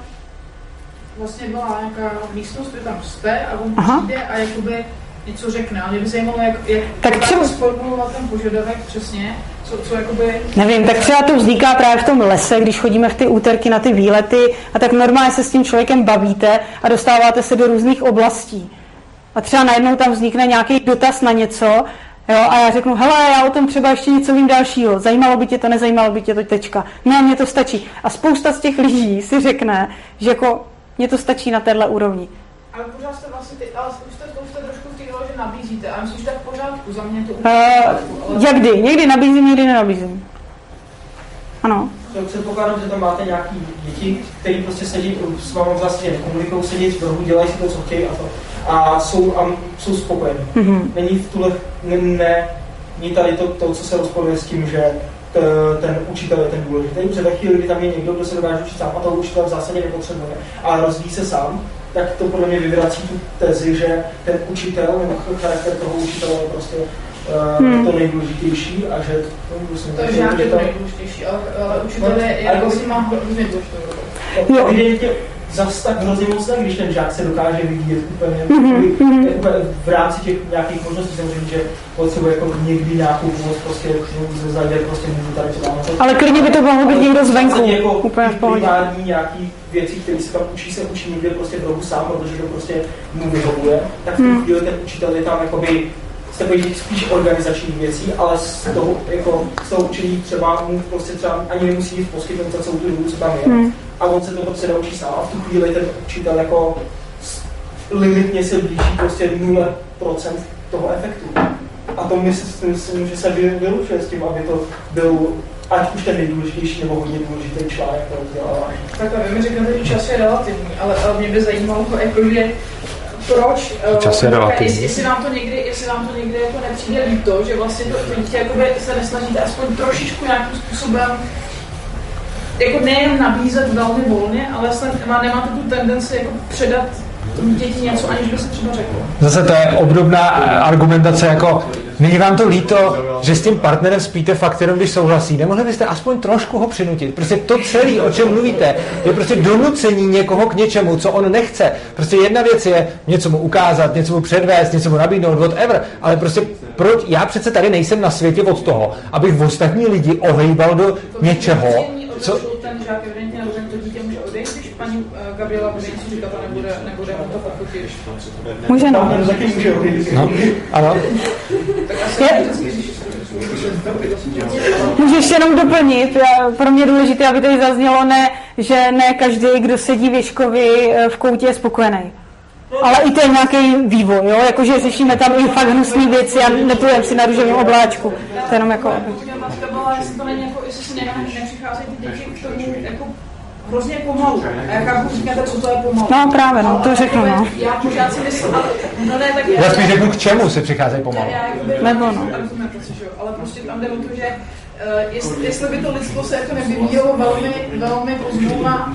vlastně byla nějaká místnost, kde tam jste a on Aha. přijde a jakoby něco řekne. A mě by zajímalo, jak, jak Tak třeba- sformulovat ten požadavek přesně, Co, co jakoby... Nevím, tak třeba to vzniká právě v tom lese, když chodíme v ty úterky na ty výlety a tak normálně se s tím člověkem bavíte a dostáváte se do různých oblastí. A třeba najednou tam vznikne nějaký dotaz na něco Jo, a já řeknu, hele, já o tom třeba ještě něco vím dalšího, zajímalo by tě to, nezajímalo by tě to tečka. Ne, mně to stačí. A spousta z těch lidí si řekne, že jako mně to stačí na téhle úrovni. Ale pořád jste vlastně, ty, ale už jste, nabízíte, a myslím, že tak v pořádku, za mě to uh, Jak kdy? Někdy nabízím, někdy nenabízím. Ano. Předpokládám, že tam máte nějaký děti, který prostě sedí s vámi vlastně komunikují, sedí v rohu, dělají si to, co chtějí a to a jsou, a jsou spokojení. Mm-hmm. Není v tuhle, ne, ne, není tady to, to, co se rozporuje s tím, že t, ten učitel je ten důležitý, protože ve chvíli, kdy tam je někdo, kdo se dokáže učit sám a toho učitel v zásadě nepotřebuje a rozvíjí se sám, tak to podle mě vyvrací tu tezi, že ten učitel nebo charakter toho učitele je prostě uh, hmm. to nejdůležitější a že to musím to, že to nejdůležitější, ale, ale učitel je, jako si má hodně důležitou zas tak hrozně moc ne, když ten žák se dokáže vyvíjet úplně mm-hmm. v rámci těch nějakých možností, samozřejmě, že potřebuje jako někdy nějakou pomoc, prostě ze zajde, prostě můžu tady to dáme. Ale klidně by to mohlo být někdo zvenku, jako úplně v pohodě. nějaký věci, které se tam učí, se učí někde prostě v rohu sám, protože to prostě mu vyhovuje, tak v tu hmm. chvíli ten učitel je tam jakoby se bojí spíš organizačních věcí, ale z toho, jako, z toho učení třeba mu prostě třeba ani nemusí jít poskytnout celou tu dobu, co tam je. Hmm. A on se to prostě naučí sám a v tu chvíli ten učitel jako limitně se blíží prostě 0% toho efektu. A to myslím, myslím že se vylučuje s tím, aby to byl ať už ten nejdůležitější nebo hodně důležitý článek pro vzdělávání. Tak a vy mi řeknete, že čas je relativní, ale, ale mě by zajímalo, jako, že proč, Čas je relativní. Jestli, jestli, vám to někdy, jestli vám to někdy jako nepřijde líto, že vlastně to, to dítě jakoby se nesnažíte aspoň trošičku nějakým způsobem jako nejen nabízet velmi volně, ale snad má, nemáte tu tendenci jako předat děti něco, aniž by se třeba řeklo. Zase to je obdobná argumentace jako Není vám to líto, že s tím partnerem spíte fakt jenom, když souhlasí? Nemohli byste aspoň trošku ho přinutit? Prostě to celé, o čem mluvíte, je prostě donucení někoho k něčemu, co on nechce. Prostě jedna věc je něco mu ukázat, něco mu předvést, něco mu nabídnout, whatever, ale prostě proč, já přece tady nejsem na světě od toho, abych v ostatní lidi ohejbal do něčeho, co... Ten žák evidentně to dítě může odejít, když paní eh, Gabriela bude něco říkat a nebude, nebude to pochotit. Může no. no. Ano. Můžu ještě jenom doplnit, pro mě je důležité, aby tady zaznělo ne, že ne každý, kdo sedí v Ježkovi eh, v koutě je spokojený. Ale i to je nějaký vývoj, jo? Jakože řešíme tam i fakt hnusné věci a nepůjdeme si na růžovém obláčku. To je jenom jako... Jestli to není jako, jestli si nepřicházejí ty děti k tomu jako hrozně pomalu. A jak chápu, říkáte, co to je pomalu. No právě, no, to řeknu, no. Já pořád si myslím, ale, no ne, tak já... Já spíš řeknu, k čemu se přicházejí pomalu. Nebo no. Ale prostě tam jde o to, že Uh, jestli, jestli by to lidstvo se jako nevyvíjelo velmi, velmi pozdou a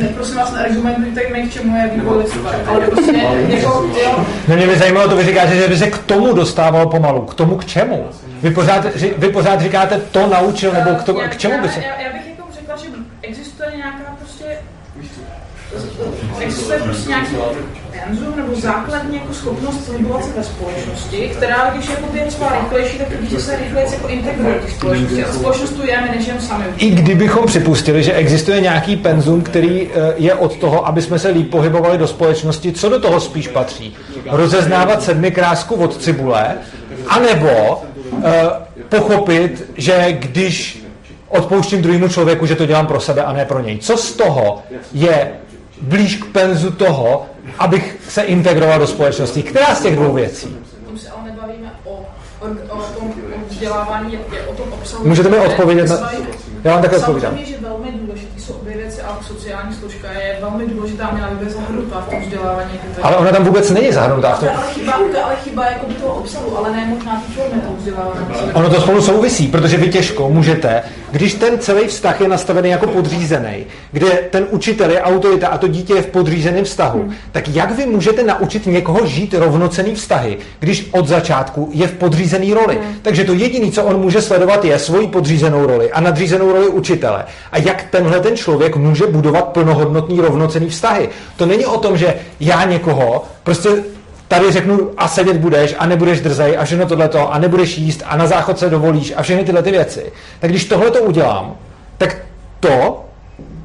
ne, prosím vás, neargumentujte mi, k čemu je vývoj lidstva, ale prostě jako, jo. No mě by zajímalo, to vy říkáte, že by se k tomu dostávalo pomalu, k tomu k čemu? Vy pořád, vy pořád říkáte, to naučil, nebo k, tomu, k čemu by se... Já, já bych jako řekla, že existuje nějaká prostě existuje prostě nějaký penzum nebo základní jako schopnost pohybovat se ve společnosti, která když je třeba rychlejší, tak když se rychleji jako integruje v společnosti. A společnost tu je, my než sami. I kdybychom připustili, že existuje nějaký penzum, který eh, je od toho, aby jsme se líp pohybovali do společnosti, co do toho spíš patří? Rozeznávat sedmi krásku od cibule, anebo uh, pochopit, že když odpouštím druhému člověku, že to dělám pro sebe a ne pro něj. Co z toho je blíž k penzu toho, abych se integroval do společnosti? Která z těch dvou věcí? se ale nebavíme o, o, o tom vzdělávání, o tom obsahu. Můžete mi odpovědět na... Já vám také odpovídám. Samozřejmě, že velmi důležité jsou sociální složka je velmi důležitá, měla by být zahrnutá v tom vzdělávání. Ale ona tam vůbec není zahrnutá v tom. Ale chyba, ale chyba jako by toho obsahu, ale ne možná ty formy toho vzdělávání. Ono to spolu souvisí, protože vy těžko můžete, když ten celý vztah je nastavený jako podřízený, kde ten učitel je autorita a to dítě je v podřízeném vztahu, hmm. tak jak vy můžete naučit někoho žít rovnocený vztahy, když od začátku je v podřízený roli? Hmm. Takže to jediné, co on může sledovat, je svoji podřízenou roli a nadřízenou roli učitele. A jak tenhle ten člověk může budovat plnohodnotný rovnocený vztahy? To není o tom, že já někoho prostě tady řeknu a sedět budeš a nebudeš drzej a všechno tohleto a nebudeš jíst a na záchod se dovolíš a všechny tyhle ty věci, tak když tohle to udělám, tak to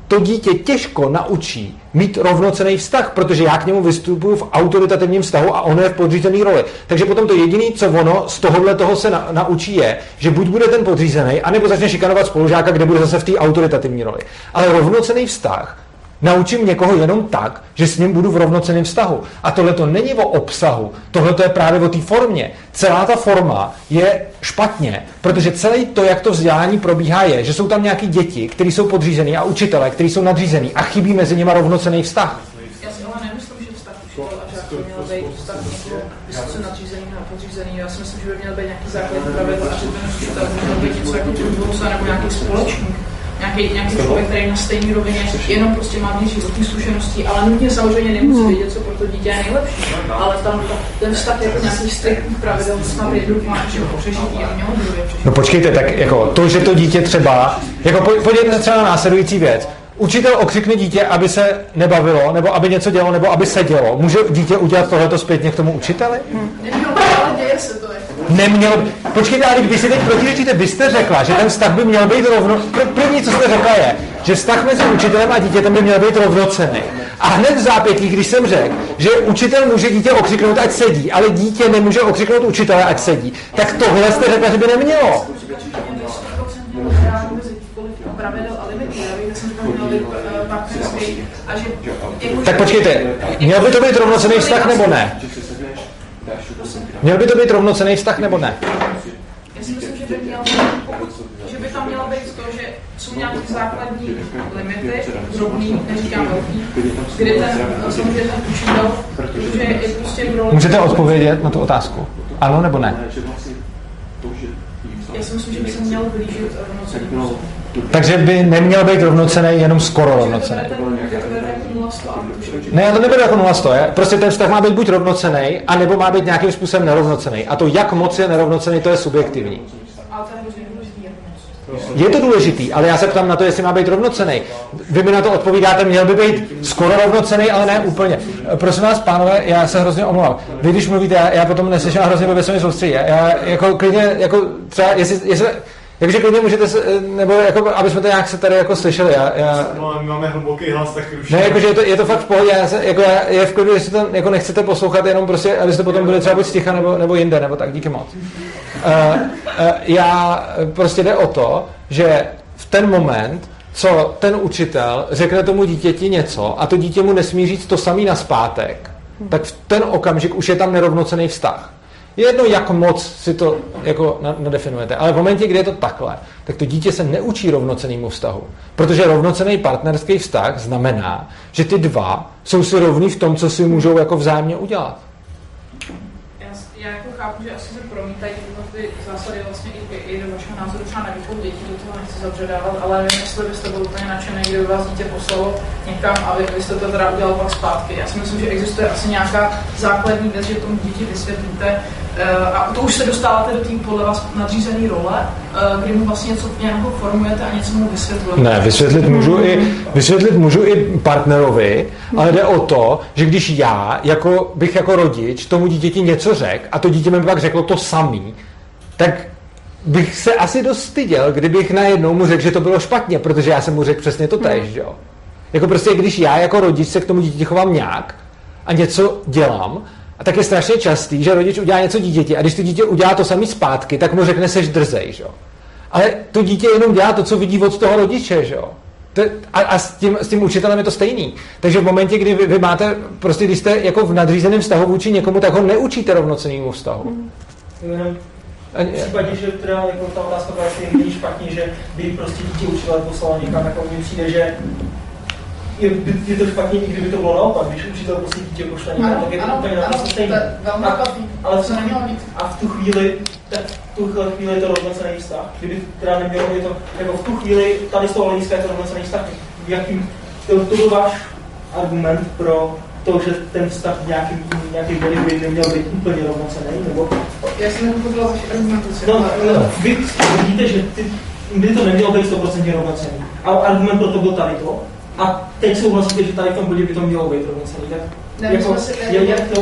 to dítě těžko naučí mít rovnocený vztah, protože já k němu vystupuju v autoritativním vztahu a ono je v podřízený roli. Takže potom to jediné, co ono z tohohle toho se na, naučí, je, že buď bude ten podřízený, anebo začne šikanovat spolužáka, kde bude zase v té autoritativní roli. Ale rovnocený vztah naučím někoho jenom tak, že s ním budu v rovnoceném vztahu. A tohle to není o obsahu, tohle to je právě o té formě. Celá ta forma je špatně, protože celé to, jak to vzdělání probíhá, je, že jsou tam nějaké děti, které jsou podřízené a učitelé, kteří jsou nadřízený a chybí mezi nimi rovnocený vztah. Já si ale nemyslím, že vztah učitel a žák měl být vztah vysoce nadřízený a podřízený. Já si myslím, že by měl být nějaký základní pravidla že ten učitel měl být něco jako nebo nějaký společník nějaký, nějaký člověk, který na stejné rovině jenom prostě má víc životní zkušeností, ale nutně samozřejmě nemusí vědět, co pro to dítě je nejlepší. Ale tam ten vztah jako nějaký striktní pravidel snad jednoducho má že přežití a mělo No počkejte, tak jako to, že to dítě třeba, jako podívejte se třeba na následující věc. Učitel okřikne dítě, aby se nebavilo, nebo aby něco dělalo, nebo aby sedělo. Může dítě udělat tohleto zpětně k tomu učiteli? Hmm. ale děje se to. Jako. Neměl. Počkejte, ale vy si teď protiřečíte, vy jste řekla, že ten vztah by měl být rovno. První, co jste řekla, je, že vztah mezi učitelem a dítětem by měl být rovnocený. A hned v zápětí, když jsem řekl, že učitel může dítě okřiknout, ať sedí, ale dítě nemůže okřiknout učitele, ať sedí, tak tohle jste řekla, že by nemělo. Tak počkejte, měl by to být rovnocený vztah nebo ne? Měl by to být rovnocený vztah nebo ne? Já si myslím, že by, měl, že by tam mělo být to, že jsou nějaké základní limity, drobný, neříkám velký, kdy ten, samozřejmě ten učitel, protože je prostě v roli... Můžete odpovědět na tu otázku? Ano nebo ne? Já si myslím, že by se měl blížit rovnocený takže by neměl být rovnocený, jenom skoro rovnocený. Ne, já to neberu jako 0 100, je. prostě ten vztah má být buď rovnocený, anebo má být nějakým způsobem nerovnocený. A to, jak moc je nerovnocený, to je subjektivní. Je to důležitý, ale já se ptám na to, jestli má být rovnocený. Vy mi na to odpovídáte, měl by být skoro rovnocený, ale ne úplně. Prosím vás, pánové, já se hrozně omlouvám. Vy, když mluvíte, já, já potom neslyším a hrozně blbě se mi soustředí. Já jako klidně, jako třeba, jestli, jestli takže klidně můžete, se, nebo jako, aby jsme to nějak se tady jako slyšeli. Já, já... No, máme hluboký hlas, tak už... Ne, jakože je to, je to fakt v pohodě, já se, jako já, je v klidu, jestli to jako nechcete poslouchat, jenom prostě, abyste potom byli třeba buď sticha nebo, nebo jinde, nebo tak, díky moc. Uh, uh, já prostě jde o to, že v ten moment, co ten učitel řekne tomu dítěti něco a to dítě mu nesmí říct to samý na zpátek, tak v ten okamžik už je tam nerovnocený vztah. Je jedno, jak moc si to jako nadefinujete, ale v momentě, kdy je to takhle, tak to dítě se neučí rovnocenému vztahu. Protože rovnocený partnerský vztah znamená, že ty dva jsou si rovní v tom, co si můžou jako vzájemně udělat. Já, jako chápu, že asi se promítají ty zásady vlastně i, i do vašeho názoru třeba na výchovu dětí, do toho nechci zabředávat, ale nevím, jestli byste byl úplně nadšený, kdyby vás dítě poslalo někam a vy byste to teda udělal pak zpátky. Já si myslím, že existuje asi nějaká základní věc, že tomu dítě vysvětlíte, Eh, a to už se dostáváte do té podle vás nadřízené role, eh, kdy mu vlastně něco nějakou formujete a něco mu vysvětlujete. Ne, vysvětlit můžu i, vysvětlit můžu i partnerovi, ale jde o to, že když já jako, bych jako rodič tomu dítěti něco řekl a to dítě mi pak řeklo to samý, tak bych se asi dost styděl, kdybych najednou mu řekl, že to bylo špatně, protože já jsem mu řekl přesně to tež, hmm. jo. Jako prostě, když já jako rodič se k tomu dítěti chovám nějak a něco dělám, a tak je strašně častý, že rodič udělá něco dítěti a když to dítě udělá to samý zpátky, tak mu řekne, seš drzej, že? Ale to dítě jenom dělá to, co vidí od toho rodiče, že? A, a s, tím, s tím učitelem je to stejný. Takže v momentě, kdy vy, vy máte, prostě když jste jako v nadřízeném vztahu vůči někomu, tak ho neučíte rovnocenému vztahu. Mm. v případě, že teda jako ta otázka byla, jestli není špatně, že by prostě dítě učitel poslal někam, jako mi přijde, že je, je to špatně, i kdyby to bylo naopak, když učitel prostě dítě pošle někam, tak je to úplně naprosto stejné. Ale co nemělo být. A v tu chvíli, tak v tu chvíli je to rovnocený vztah. Kdyby teda nemělo, je to, jako v tu chvíli, tady z toho hlediska je to rovnocený vztah. Jakým, to, to byl váš argument pro to, že ten vztah nějaký, nějaký body by neměl být úplně rovnocený, nebo... Já jsem nepochopila vaši argumentaci. No, no, vy vidíte, že ty, by to nemělo být 100% rovnocený. A argument pro to byl tady to, A teď souhlasíte, že tady v tom bodě by to mělo být rovnocený, tak Ne, jako, my jsme si- jak, jak to,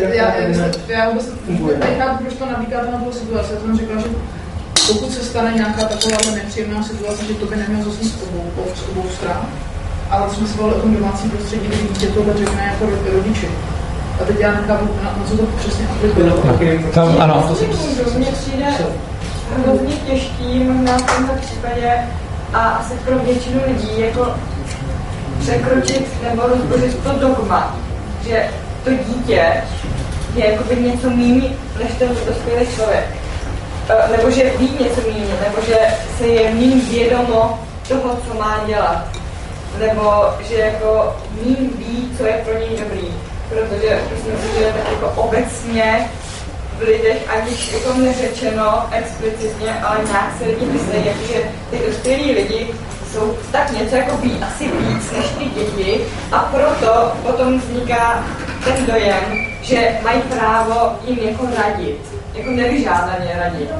jak Já, to já, ne- já vůbec funguje? nechápu, proč to nabíkáte na tu situaci. Já jsem řekla, že pokud se stane nějaká taková nepříjemná situace, že to by nemělo zase z obou, z obou stran, ale to jsme se bavili o tom domácím prostředí, kdy dítě tohle řekne jako ro- rodiči. A teď já nechápu, na, na co to přesně aplikuje. Tam, ano. To si můžu, mně přijde hrozně těžký možná v tomto případě a asi pro většinu lidí jako překročit nebo rozbořit to dogma, že to dítě je jakoby něco méně než ten dospělý člověk. Eh, Nebo že ví něco méně, nebo že se je méně vědomo toho, co má dělat. Nebo že jako méně ví, co je pro něj dobrý. Protože myslím si, že tak jako obecně v lidech, aniž jako neřečeno explicitně, ale nějak se lidi myslí, že ty dospělí lidi jsou tak něco jako ví, asi víc než ty děti a proto potom vzniká ten dojem, že mají právo jim jako radit, jako nevyžádaně radit.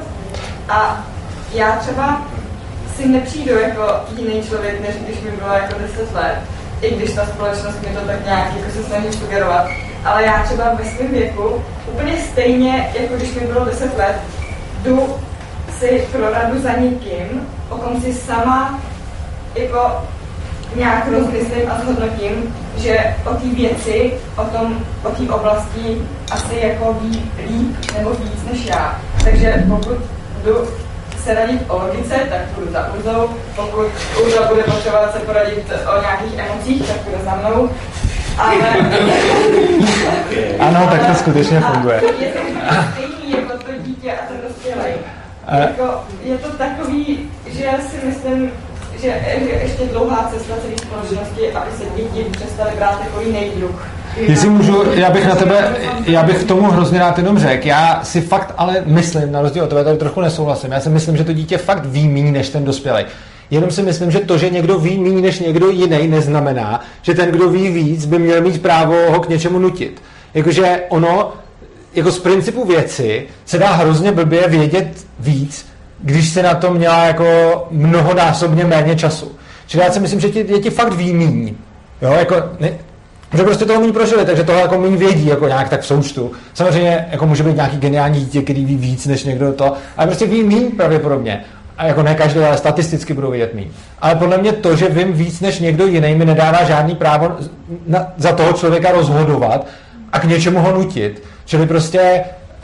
A já třeba si nepřijdu jako jiný člověk, než když mi bylo jako 10 let, i když ta společnost mi to tak nějak jako se snaží sugerovat. Ale já třeba ve svém věku, úplně stejně, jako když mi bylo 10 let, jdu si pro radu za někým, o kom si sama jako nějak rozmyslím a zhodnotím, že o té věci, o tom, o té oblasti asi jako ví líp nebo víc než já. Takže pokud jdu se radit o logice, tak půjdu za Urzou. Pokud Urza bude potřebovat se poradit o nějakých emocích, tak půjde za mnou. Ale... Ano, tak to skutečně funguje. Je to stejný jako to dítě a ten dospělej. Jako, je to takový, že si myslím, že je ještě dlouhá cesta celé společnosti, aby se děti přestaly brát jako jiný druh. Jestli můžu, já bych na tebe, já bych tomu hrozně rád jenom řekl. Já si fakt ale myslím, na rozdíl od tebe, tady trochu nesouhlasím. Já si myslím, že to dítě fakt ví méně než ten dospělý. Jenom si myslím, že to, že někdo ví méně než někdo jiný, neznamená, že ten, kdo ví víc, by měl mít právo ho k něčemu nutit. Jakože ono, jako z principu věci, se dá hrozně blbě vědět víc, když se na to měla jako mnohonásobně méně času. Čili já si myslím, že ti děti fakt ví míň. Jo, jako, ne, že prostě toho méně prožili, takže toho jako méně vědí, jako nějak tak v součtu. Samozřejmě jako může být nějaký geniální dítě, který ví víc než někdo to, ale prostě ví míň pravděpodobně. A jako ne každý, ale statisticky budou vědět míň. Ale podle mě to, že vím víc než někdo jiný, mi nedává žádný právo na, za toho člověka rozhodovat a k něčemu ho nutit. Čili prostě,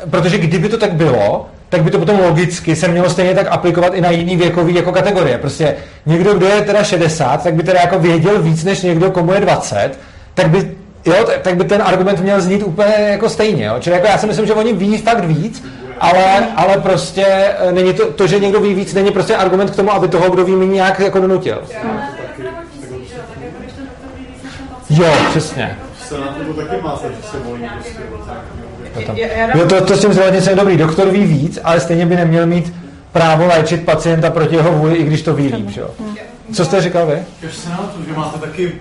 protože kdyby to tak bylo, tak by to potom logicky se mělo stejně tak aplikovat i na jiný věkový jako kategorie. Prostě někdo, kdo je teda 60, tak by teda jako věděl víc než někdo, komu je 20, tak by, jo, tak- by ten argument měl znít úplně jako stejně. Jo? Čili jako já si myslím, že oni ví fakt víc, ale, ale prostě eh, není to, to, že někdo ví víc, není prostě argument k tomu, aby toho, kdo ví méně, nějak jako donutil. Jo, přesně. Se na to taky má že se volí prostě To, dám- Jo, to, to s tím zdravotnictvím dobrý. Doktor ví víc, ale stejně by neměl mít právo léčit pacienta proti jeho vůli, i když to ví líp. že jo? Co jste říkal vy? Že v Senátu, že máte taky,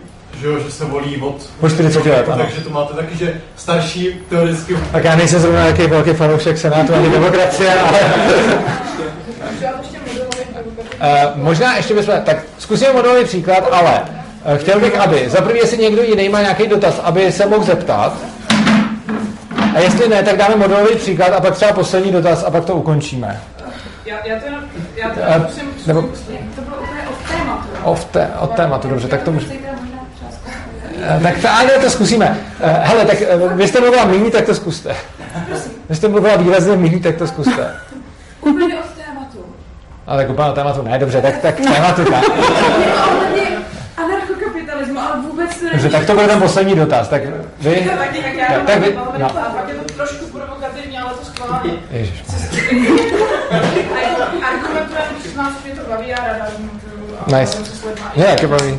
že, jo, že se volí od... Po 40 let, ano. Takže to máte taky, že starší teoreticky... Tak já nejsem zrovna nějaký velký fanoušek Senátu ani demokracie, ale... Uh, možná ještě bychom, tak zkusíme modelový příklad, ale uh, chtěl bych, aby, za první, jestli někdo jiný má nějaký dotaz, aby se mohl zeptat. A jestli ne, tak dáme modelový příklad a pak třeba poslední dotaz a pak to ukončíme. Já, já to jenom, já to musím nebo-. To bylo úplně od tématu. Od, té, od tématu, dobře, tak to může... Eh, Tak to, ale to zkusíme. Eh, Hele, tak eh, vy jste mluvila méně, tak to zkuste. Vy jste mluvila výrazně méně, tak to zkuste. Úplně od tématu. Ale tak úplně od tématu ne, dobře, tak, tak tématu tak. Ohledně anarchokapitalismu, ale vůbec to není... Dobře, tak to bude ten poslední dotaz. Tak vy... To tak vy... No. Trošku provokativní, ale to schválně. Argumentujeme, když nás mě to baví, a Nice. s lidma. Ne, jak je baví.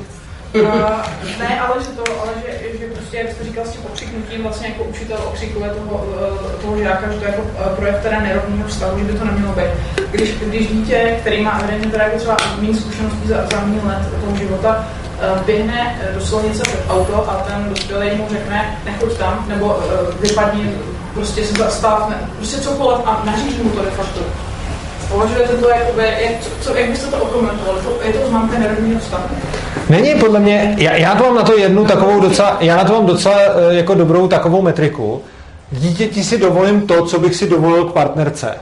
A ne, ale že to, ale že, že prostě, jak jste říkal s tím okřiknutím, vlastně jako učitel okřikuje toho, eh, toho žáka, že to je jako eh, projev teda nerovného vztahu, že by to nemělo být. Když, když dítě, který má evidentně teda jako třeba méně zkušeností za, za méně let toho života, eh, běhne eh, do silnice před auto a ten dospělý mu řekne, nechoď tam, nebo eh, vypadni, prostě se zastav, ne, prostě cokoliv a nařídí mu to de facto. Považujete to jakoby, jak, co, jak byste to okomentovali? To, je to známka nerovného vztahu? Není podle mě, já, já to mám na to jednu takovou docela, já na to mám docela eh, jako dobrou takovou metriku. Dítěti si dovolím to, co bych si dovolil k partnerce.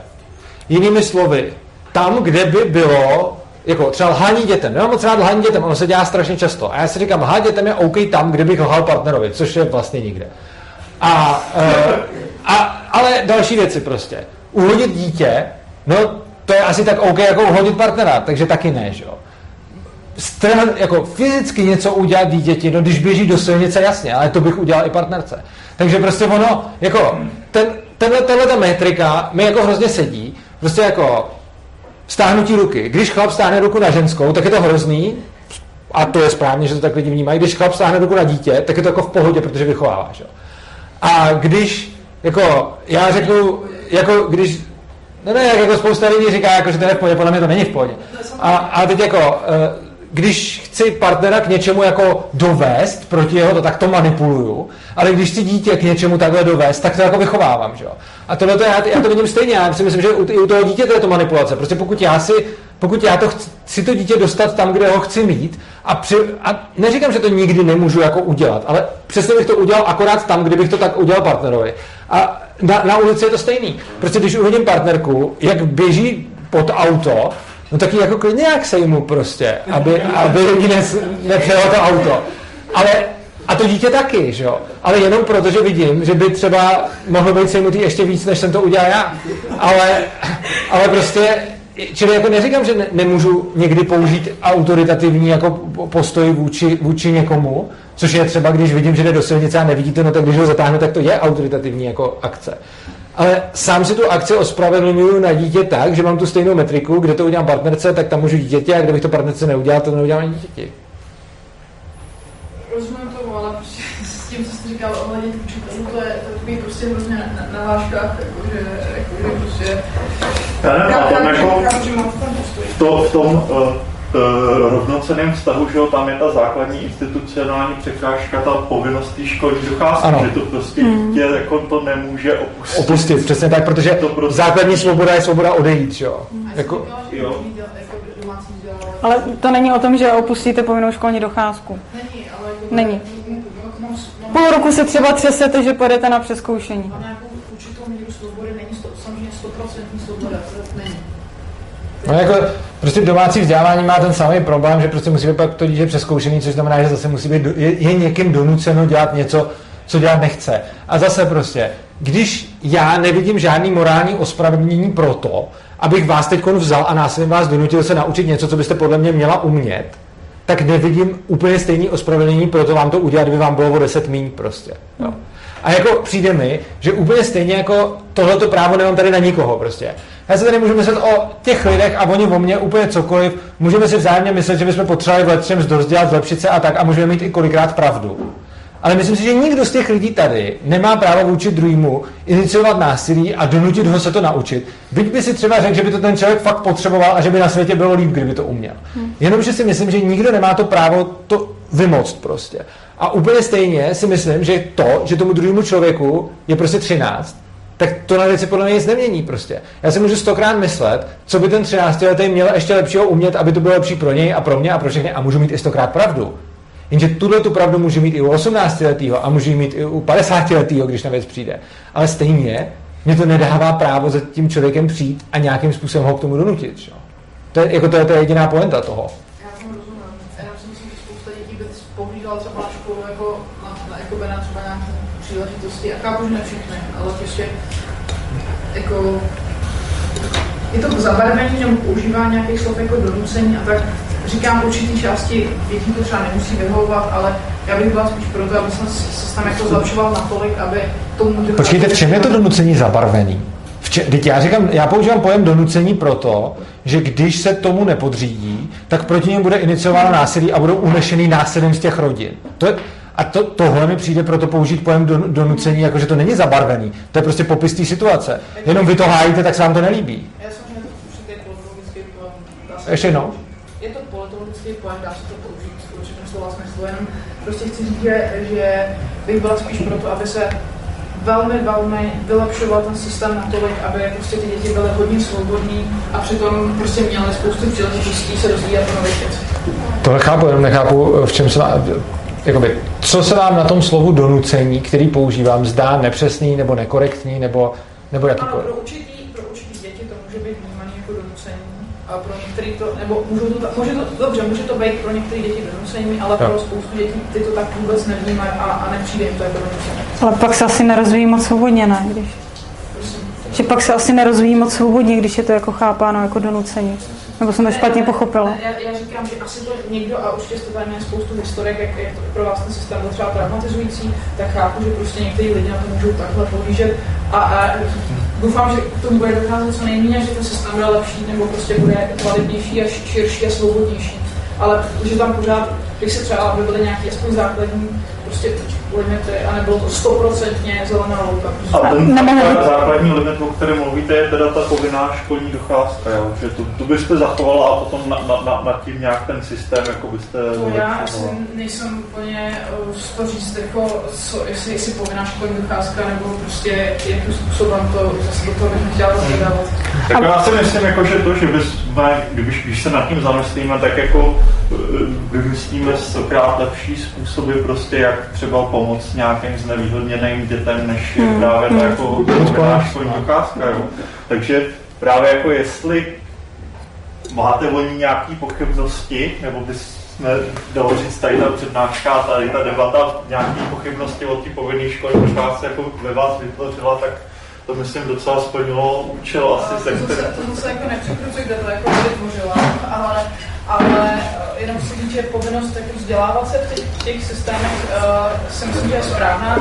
Jinými slovy, tam, kde by bylo jako třeba lhání dětem. Nemám moc rád lhání dětem, ono se dělá strašně často. A já si říkám, lhání dětem je OK tam, kde bych lhal partnerovi, což je vlastně nikde. A, uh, a, ale další věci prostě. Uhodit dítě, no to je asi tak OK jako uhodit partnera, takže taky ne, že jo. Strhan, jako fyzicky něco udělat dítěti, no když běží do silnice, jasně, ale to bych udělal i partnerce. Takže prostě ono, jako, ten, tenhle, tenhle ta metrika mi jako hrozně sedí, prostě jako stáhnutí ruky. Když chlap stáhne ruku na ženskou, tak je to hrozný, a to je správně, že to tak lidi vnímají. Když chlap stáhne ruku na dítě, tak je to jako v pohodě, protože vychovává. Že? A když, jako, já řeknu, jako když, no ne, jako spousta lidí říká, jako, že to je v pohodě, podle mě to není v pohodě. A, a teď jako, eh, když chci partnera k něčemu jako dovést proti jeho, to tak to manipuluju, ale když chci dítě k něčemu takhle dovést, tak to jako vychovávám, že jo. A tohle to já, já to vidím stejně, já si myslím, že u, u toho dítěte je to manipulace. Prostě pokud já si, pokud já to chci to dítě dostat tam, kde ho chci mít, a, při, a neříkám, že to nikdy nemůžu jako udělat, ale přesně bych to udělal akorát tam, kdybych to tak udělal partnerovi. A na, na ulici je to stejný. Prostě když uvidím partnerku, jak běží pod auto, no tak ji jako klidně jak sejmu prostě, aby, aby lidi ne, nepřejelo to auto. Ale a to dítě taky, že jo? Ale jenom proto, že vidím, že by třeba mohlo být sejmutý ještě víc, než jsem to udělal já. Ale, ale prostě, čili jako neříkám, že ne, nemůžu někdy použít autoritativní jako postoj vůči, vůči někomu, což je třeba, když vidím, že jde do silnice a nevidíte, no tak když ho zatáhnu, tak to je autoritativní jako akce ale sám si tu akci ospravedlňuju na dítě tak, že mám tu stejnou metriku, kde to udělám partnerce, tak tam můžu dítěti a kdybych to partnerce neudělal, to neudělám ani dítěti. Rozumím tomu, ale prostě s tím, co jste říkal ohledně učitelů, to je takový prostě hrozně na, na vážkách, jakože, jakože prostě... Já nevím, tam jako v, to, v tom uh, uh, rovnoceném vztahu, že jo, tam je ta základní institucionální překážka, ta povinnost té školní docházky, ano. že to prostě hmm. dítě jako to nemůže opustit. Opustit, přesně tak, protože to prostě... základní svoboda je svoboda odejít, že jo. Hmm. Jako... jo. Ale to není o tom, že opustíte povinnou školní docházku. Není, ale... Není. Půl roku se třeba třesete, že pojedete na přeskoušení. A nějakou určitou míru svobody není to samozřejmě 100% svoboda, to není. No jako prostě domácí vzdělávání má ten samý problém, že prostě musí být pak to dítě přeskoušený, což znamená, že zase musí být, je, je někým donuceno dělat něco, co dělat nechce. A zase prostě, když já nevidím žádný morální ospravedlnění pro to, abych vás teď vzal a násilím vás donutil se naučit něco, co byste podle mě měla umět, tak nevidím úplně stejný ospravedlnění pro to vám to udělat, kdyby vám bylo o 10 míň prostě. Jo. A jako přijde mi, že úplně stejně jako tohleto právo nemám tady na nikoho prostě. Já se tady můžu myslet o těch lidech a oni o mně úplně cokoliv. Můžeme si vzájemně myslet, že bychom potřebovali v letřem zdozdělat, zlepšit se a tak a můžeme mít i kolikrát pravdu. Ale myslím si, že nikdo z těch lidí tady nemá právo vůči druhému iniciovat násilí a donutit ho se to naučit. Byť by si třeba řekl, že by to ten člověk fakt potřeboval a že by na světě bylo líp, kdyby to uměl. Hmm. Jenomže si myslím, že nikdo nemá to právo to vymoct prostě. A úplně stejně si myslím, že to, že tomu druhému člověku je prostě 13, tak to na věci podle mě nic nemění prostě. Já si můžu stokrát myslet, co by ten 13 letý měl ještě lepšího umět, aby to bylo lepší pro něj a pro mě a pro všechny a můžu mít i stokrát pravdu. Jenže tuhle tu pravdu můžu mít i u 18 letého a můžu mít i u 50 letého, když na věc přijde. Ale stejně mě to nedává právo za tím člověkem přijít a nějakým způsobem ho k tomu donutit. Že? To je, jako to je, je jediná poenta toho. Já tomu rozumím. Já si myslím, že spousta dětí by pohlídala třeba na školu jako na, na, jako na třeba nějaké příležitosti. A chápu, že ne všechny, ale prostě jako je to zabarvení nebo používání nějakých slov jako donucení a tak říkám určitý části dětí to třeba nemusí vyhovovat, ale já bych byla spíš proto, aby jsem se tam jako zlepšoval natolik, aby tomu... Počkejte, v čem je to donucení zabarvený? Vče, teď já říkám, já používám pojem donucení proto, že když se tomu nepodřídí, tak proti němu bude iniciováno násilí a budou unešený násilím z těch rodin. To je, a to, tohle mi přijde proto použít pojem donucení, jakože to není zabarvený. To je prostě popis té situace. Jenom vy to hájíte, tak se vám to nelíbí. Ještě jednou. Je to politologický pojem, dá se to použít v určitém slova smyslu, jenom prostě chci říct, že, že bych byla spíš proto, aby se velmi, velmi vylepšoval ten systém natolik, aby prostě ty děti byly hodně svobodní a přitom prostě měly spoustu příležitostí se dozvídat o nových věcech. tohle chápu, jenom nechápu, v čem se vám, jakoby, co se vám na tom slovu donucení, který používám, zdá nepřesný nebo nekorektní nebo, nebo Ano, jakýkoliv. pro určitý, pro určitý děti to může být vnímané jako donucení. A pro některý to, nebo může to, může to, dobře, může to být pro některé děti donucení, ale Jo. pro spoustu dětí ty to tak vůbec nevnímají a, a nepřijde jim to jako donucení. Ale pak se asi nerozvíjí moc svobodně, ne? Když... Že pak se asi nerozvíjí moc svobodně, když je to jako chápáno jako donucení. Nebo jsem to špatně pochopila. Já, já říkám, že asi to někdo, a určitě jste tady měli spoustu historek, jak, jak to pro vás ten systém byl třeba traumatizující, tak chápu, že prostě někteří lidi na to můžou takhle pohlížet. A, a doufám, že k tomu bude docházet co nejméně, že ten systém bude lepší, nebo prostě bude kvalitnější a ši- širší a svobodnější. Ale protože tam pořád, když se třeba aby byly nějaký aspoň základní prostě limity a nebylo to stoprocentně zelená louka. A ten základ- základní limit, o kterém mluvíte, je teda ta povinná školní docházka, jo? že tu, tu byste zachovala a potom na, na, na, nad tím nějak ten systém jako byste To já asi nejsem úplně uh, to říct, jako, co, jestli, jestli povinná školní docházka, nebo prostě jakým způsobem to zase do toho bych nechtěla rozhodávat. Tak já si myslím, jako, že to, že bychom, když, když se nad tím zamyslíme, tak jako eh, vymyslíme stokrát lepší způsoby, prostě jak třeba pomoct nějakým znevýhodněným dětem, než je Hmm. právě ta Hmm. jako školní docházka. Jo. Takže právě jako jestli máte o ní nějaké pochybnosti, nebo bychom dalo říct tady ta přednáška, tady ta debata, nějaké pochybnosti o té povinné školní docházce jako ve vás vytvořila, tak to myslím docela splnilo účel asi se to zase, kterým. to zase jako nepřekrucuj, kde to jako vytvořila, ale, ale eh, jenom si říct, že povinnost jako vzdělávat se v těch, těch systémech uh, si myslím, že je správná.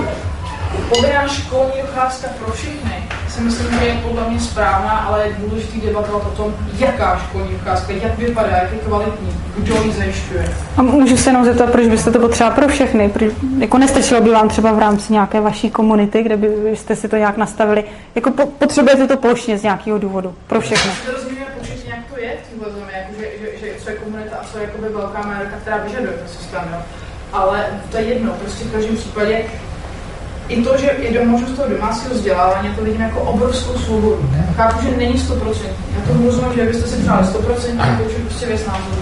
Povinná školní docházka pro všechny si myslím, že je podle mě správná, ale je důležité debatovat o tom, jaká školní docházka, jak vypadá, jak je kvalitní, kdo ji zajišťuje. A můžu se jenom zeptat, proč byste to potřeba pro všechny? Proč, jako nestačilo by vám třeba v rámci nějaké vaší komunity, kde by byste si to nějak nastavili? Jako po, potřebujete to plošně z nějakého důvodu? Pro všechny. Nerozumíme početně, jak to je v téhle zemi, jako že, že, že, co je komunita a co je jakoby velká majorita, která vyžaduje ten systém. Jo. Ale to je jedno, prostě v každém případě i to, že je do možnost toho domácího vzdělávání, to vidím jako obrovskou svobodu. Chápu, že není 100%. Já to rozumím, že byste si přáli 100%, to už je prostě věc názoru.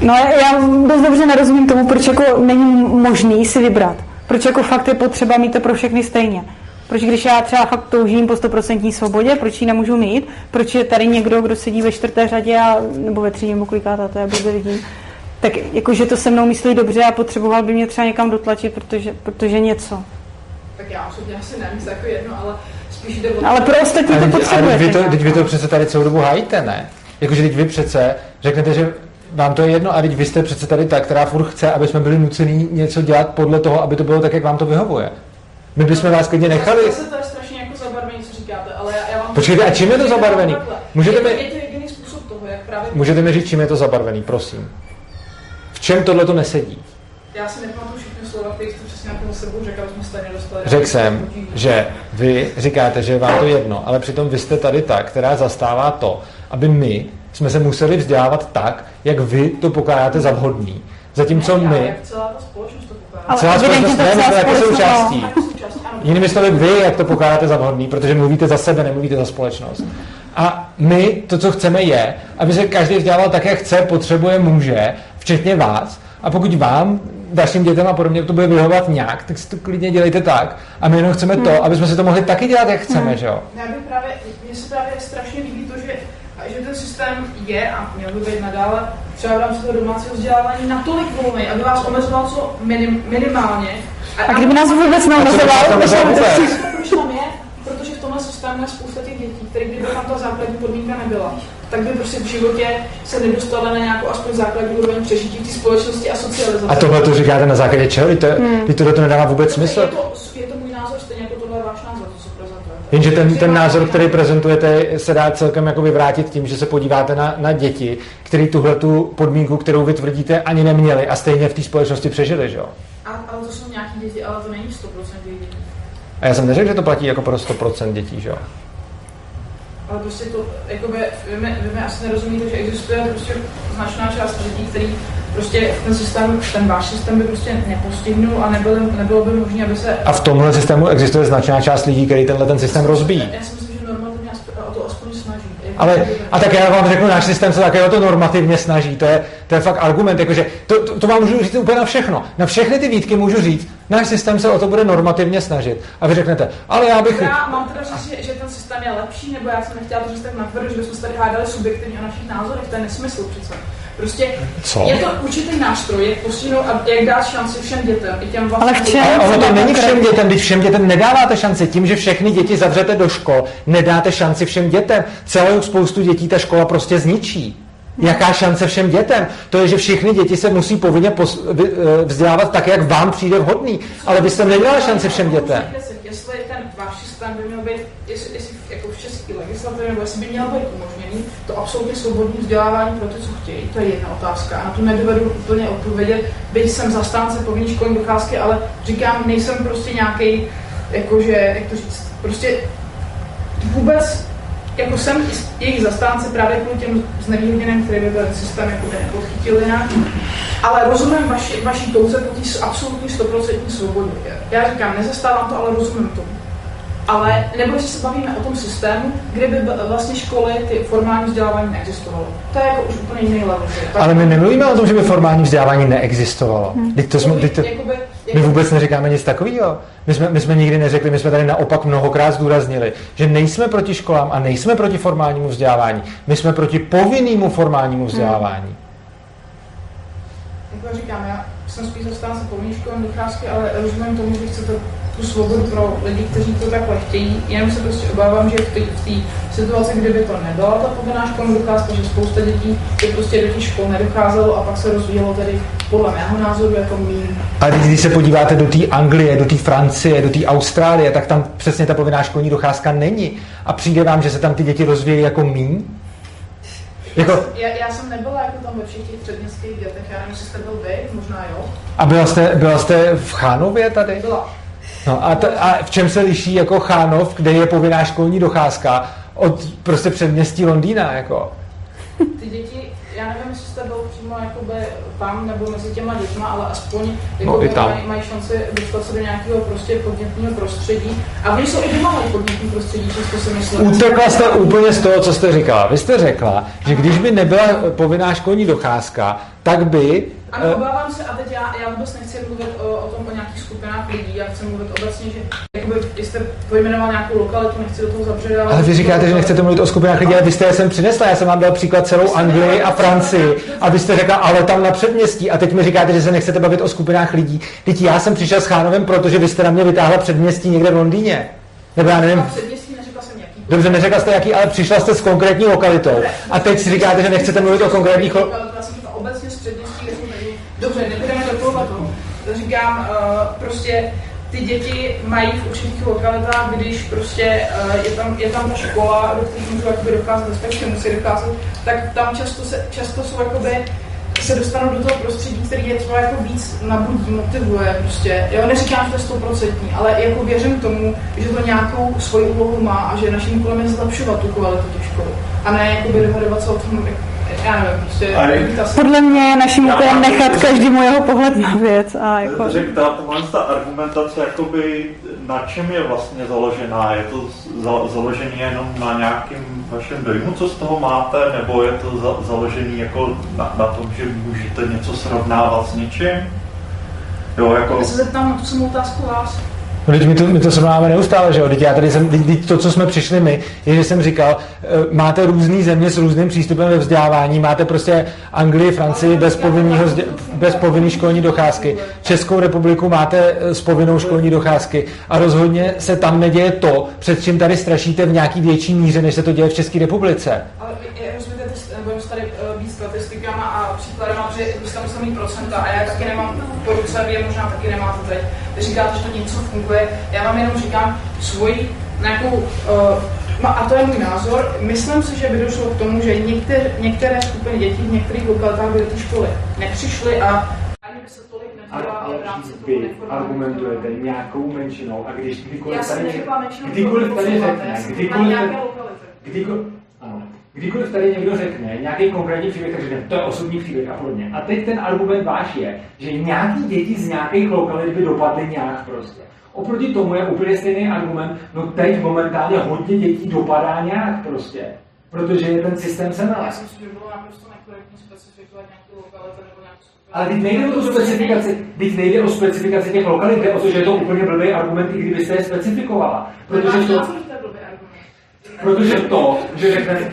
No já, dost dobře nerozumím tomu, proč jako není možný si vybrat. Proč jako fakt je potřeba mít to pro všechny stejně. Proč když já třeba fakt toužím po 100% svobodě, proč ji nemůžu mít? Proč je tady někdo, kdo sedí ve čtvrté řadě a, nebo ve třídě, nebo kolikáta, to já blbě vidím. Tak jakože to se mnou myslí dobře a potřeboval by mě třeba někam dotlačit, protože, protože něco. Tak já osobně asi nevím, to jako jedno, ale spíš jde o Ale pro ostatní to Ale teď- ale potřebujete. vy to, teď vy to přece tady celou dobu hajíte, ne? Jakože teď vy přece řeknete, že vám to je jedno a teď vy jste přece tady ta, která furt chce, aby jsme byli nuceni něco dělat podle toho, aby to bylo tak, jak vám to vyhovuje. My bychom vás klidně nechali. Zase to je strašně jako zabarvený, co říkáte, ale já, já vám... Počkejte, a čím je to zabarvený? Můžete je, to, mi- je to jediný způsob toho, jak právě... Můžete mi říct, čím je to zabarvený, prosím. V čem tohle to nesedí? Já si nepamatuju všechny slova, které jste přesně na sebou řekl, aby jsme stejně dostali. Řekl jsem, že vy říkáte, že je vám to jedno, ale přitom vy jste tady ta, která zastává to, aby my jsme se museli vzdělávat tak, jak vy to pokládáte za vhodný. Zatímco Já, my, jak celá ta společnost to pokládá. Celá společnost, ne, my jsme jako součástí. Jinými slovy, vy, jak to pokládáte za vhodný, protože mluvíte za sebe, nemluvíte za společnost. A my to, co chceme, je, aby se každý vzdělával tak, jak chce, potřebuje, může, včetně vás. A pokud vám, vašim dětem a podobně to bude vyhovovat nějak, tak si to klidně dělejte tak. A my jenom chceme to, aby jsme si to mohli taky dělat, jak chceme, že jo? Já bych právě, mně se právě strašně líbí to, že, že ten systém je a měl by být nadále třeba v rámci toho domácího vzdělávání natolik volný, aby vás omezoval co minim, minimálně. A kdyby nás vůbec neomezoval, A co by nás tak- omezoval vůbec? Proč tam je? Protože v tomhle systému je spousta těch dětí, které kdyby tam ta základní podmínka nebyla, tak by prostě v životě se nedostali na nějakou aspoň základní úroveň přežití v té společnosti a socializace. A tohle to říkáte na základě čeho? Teď to, Hmm. tohle to nedává vůbec smysl. Je to, je to můj názor, stejně jako tohle je váš názor, to, co prezentujete. Jenže ten, ten názor, který prezentujete, se dá celkem jako vyvrátit tím, že se podíváte na, na děti, které tuhle tu podmínku, kterou vy tvrdíte, ani neměli a stejně v té společnosti přežili, že jo? A, ale to jsou nějaký děti, ale to není 100% dětí. A já jsem neřekl, že to platí jako pro 100% dětí, že jo? Ale prostě to, jakoby, vy, mi, vy mi asi nerozumíte, že existuje prostě značná část lidí, který prostě ten systém, ten váš systém by prostě nepostihnul a nebylo, nebylo by možné, aby se... A v tomhle systému existuje značná část lidí, který tenhle ten systém rozbíjí. Já si myslím, že normativně aspoň, o to aspoň snaží. Ale, a tak já vám řeknu, náš systém se takého to normativně snaží. To je, to je fakt argument. Jakože to, to, to, vám můžu říct úplně na všechno. Na všechny ty výtky můžu říct, náš systém se o to bude normativně snažit. A vy řeknete, ale já bych... Já mám teda říct, že, že systém je lepší, nebo já jsem nechtěla to říct tak natvrdo, že bychom se tady hádali subjektivně o našich názorech. To je nesmysl přece. Prostě Co? je to určitý nástroj, jak postihnout a jak dát šanci všem dětem. I těm vlastně Ale v čem? Ale ono to není všem dětem, když všem dětem nedáváte šanci. Tím, že všechny děti zavřete do škol, nedáte šanci všem dětem. Celou spoustu dětí ta škola prostě zničí. Jaká šance všem dětem? To je, že všechny děti se musí povinně pos- eh, vzdělávat tak, jak vám přijde vhodný. Ale vy jste nedali šanci všem dětem. Systém by měl být, jestli, jestli jako v české legislativě, nebo jestli by měl být umožněný to absolutně svobodné vzdělávání pro ty, co chtějí, to je jedna otázka. A na to nedovedu úplně odpovědět, byť jsem zastánce povinné školní docházky, ale říkám, nejsem prostě nějaký, jakože, jak to říct, prostě vůbec jako jsem jejich zastánce právě kvůli těm znevýhodněným, který by ten systém jako nepodchytil jinak. Ale rozumím vaši, vaší touze po té absolutní 100% svobodě. Já říkám, nezastávám to, ale rozumím tomu. Ale nebo jestli se bavíme o tom systému, kde by byl- vlastně školy, ty formální vzdělávání neexistovalo. To je jako už úplně jiný level. že? Ale my nemluvíme o tom, že by formální vzdělávání neexistovalo. Teď to jsme, teď to, Jakoby, my vůbec neříkáme nic takového. My jsme, my jsme nikdy neřekli, my jsme tady naopak mnohokrát zdůraznili, že nejsme proti školám a nejsme proti formálnímu vzdělávání. My jsme proti povinnému formálnímu vzdělávání. jako říkám, já jsem spíš zastánce povinné školní docházky, ale rozumím tomu, že chcete tu svobodu pro lidi, kteří to takhle chtějí. Jenom se prostě obávám, že v té situaci, kdyby to nebyla ta povinná školní docházka, že spousta dětí by prostě do těch škol nedocházelo a pak se rozvíjelo tedy podle mého názoru jako mín. Ale teď, když se podíváte do té Anglie, do té Francie, do té Austrálie, tak tam přesně ta povinná školní docházka není. A přijde vám, že se tam ty děti rozvíjejí jako míň? Jako, Já, já jsem nebyla jako tam ve všech těch předměstských dětech, já nevím, jestli jste byl vy, možná jo. a byla jste, byla jste v Chánově tady? Byla. No a, t- a v čem se liší jako Chánov, kde je povinná školní docházka, od prostě předměstí Londýna, jako? Ty děti, já nevím, jestli jste byl přímo jakoby tam nebo mezi těma dětma, ale aspoň jako i tam. mají, mají šanci dostat se do nějakého prostě podnětného prostředí. A oni jsou i doma mají podnětní prostředí, často si myslím. Utekla jste úplně z toho, co jste říkala. Vy jste řekla, že když by nebyla povinná školní docházka, tak by... Ano, eh, obávám se, a teď já, já vůbec nechci mluvit o, o tom o nějakých skupinách lidí, já chci mluvit obecně, že jakoby, jste pojmenoval nějakou lokalitu, nechci do toho zabředávat. Ale vy říkáte, že nechcete mluvit o skupinách lidí, ale vy jste je sem přinesla. Já jsem vám dal příklad celou Anglii a Francii. A vy jste řekla, ale tam na předměstí. A teď mi říkáte, že se nechcete bavit o skupinách lidí. Teď já jsem přišel s Chánovem, protože vy jste na mě vytáhla předměstí někde v Londýně. Nebo já nevím. A předměstí neřekla jsem jaký. Dobře, neřekla jste jaký, ale přišla jste s konkrétní lokalitou. A teď si říkáte, že nechcete mluvit o konkrétních obecně z předměstí. Dobře, nebudeme do toho toho. Říkám, uh, prostě ty děti mají v určitých lokalitách, když prostě uh, je, tam, je tam ta škola, do které můžou jakoby docházet, respektive musí docházet, tak tam často, se, často jsou jakoby se dostanou do toho prostředí, který je třeba jako víc nabudí, motivuje prostě. Jo, neříkám, že to je stoprocentní, ale jako věřím tomu, že to nějakou svoji úlohu má a že naším úkolem je zlepšovat tu kvalitu těch škol. A ne jakoby dohadovat se o tom, Podle mě je naším úkolem nechat každému jeho pohled na věc. A jako... Řekl, ta, ta argumentace, jakoby, na čem je vlastně založená? Je to za, založený jenom na nějakém vašem dojmu, co z toho máte, nebo je to za, založený jako na, na tom, že můžete něco srovnávat s něčím? Jo, jako... Já se zeptám na tu samou otázku vás. No, teď my to, my to srovnáváme neustále, že jo? Teď já tady jsem, teď, teď to, co jsme přišli my, je, že jsem říkal, eh, máte různý země s různým přístupem ve vzdělávání, máte prostě Anglii, Francii bez, povinného, bez povinné školní docházky, Českou republiku máte eh, s povinnou školní docházky a rozhodně se tam neděje to, před čím tady strašíte v nějaký větší míře, než se to děje v České republice. Ale je- rozumíte, budeme tady eh, být statistikama a vy jste musel mít procenta a já taky nemám po ruce, vy možná taky nemáte teď. Vy říkáte, že to něco funguje, já vám jenom říkám svoji nějakou, uh, a to je můj názor, myslím si, že by došlo k tomu, že některé, některé skupiny dětí v některých lokalitách by do té školy nepřišly a ani by se tolik nedělala v rámci toho neformálního nějakou menšinou a když kdykoliv menšinou, kdykoliv tady řekne, kdykoliv, kdykoliv, kdykoliv tady někdo řekne nějaký konkrétní příběh, tak řekne, to je osobní příběh a podobně. A teď ten argument váš je, že nějaký děti z nějakých lokalit by dopadly nějak prostě. Oproti tomu je úplně stejný argument, no teď momentálně hodně dětí dopadá nějak prostě. protože je ten systém se Já si myslím, že bylo naprosto nekorektní specifikovat nějakou lokalitu nebo nějakou. Ale teď nejde o tu specifikaci, teď nejde o specifikaci těch lokalit, jde o to, že je to úplně blbý argument, i kdybyste je specifikovala. Protože to, protože to, že řekne,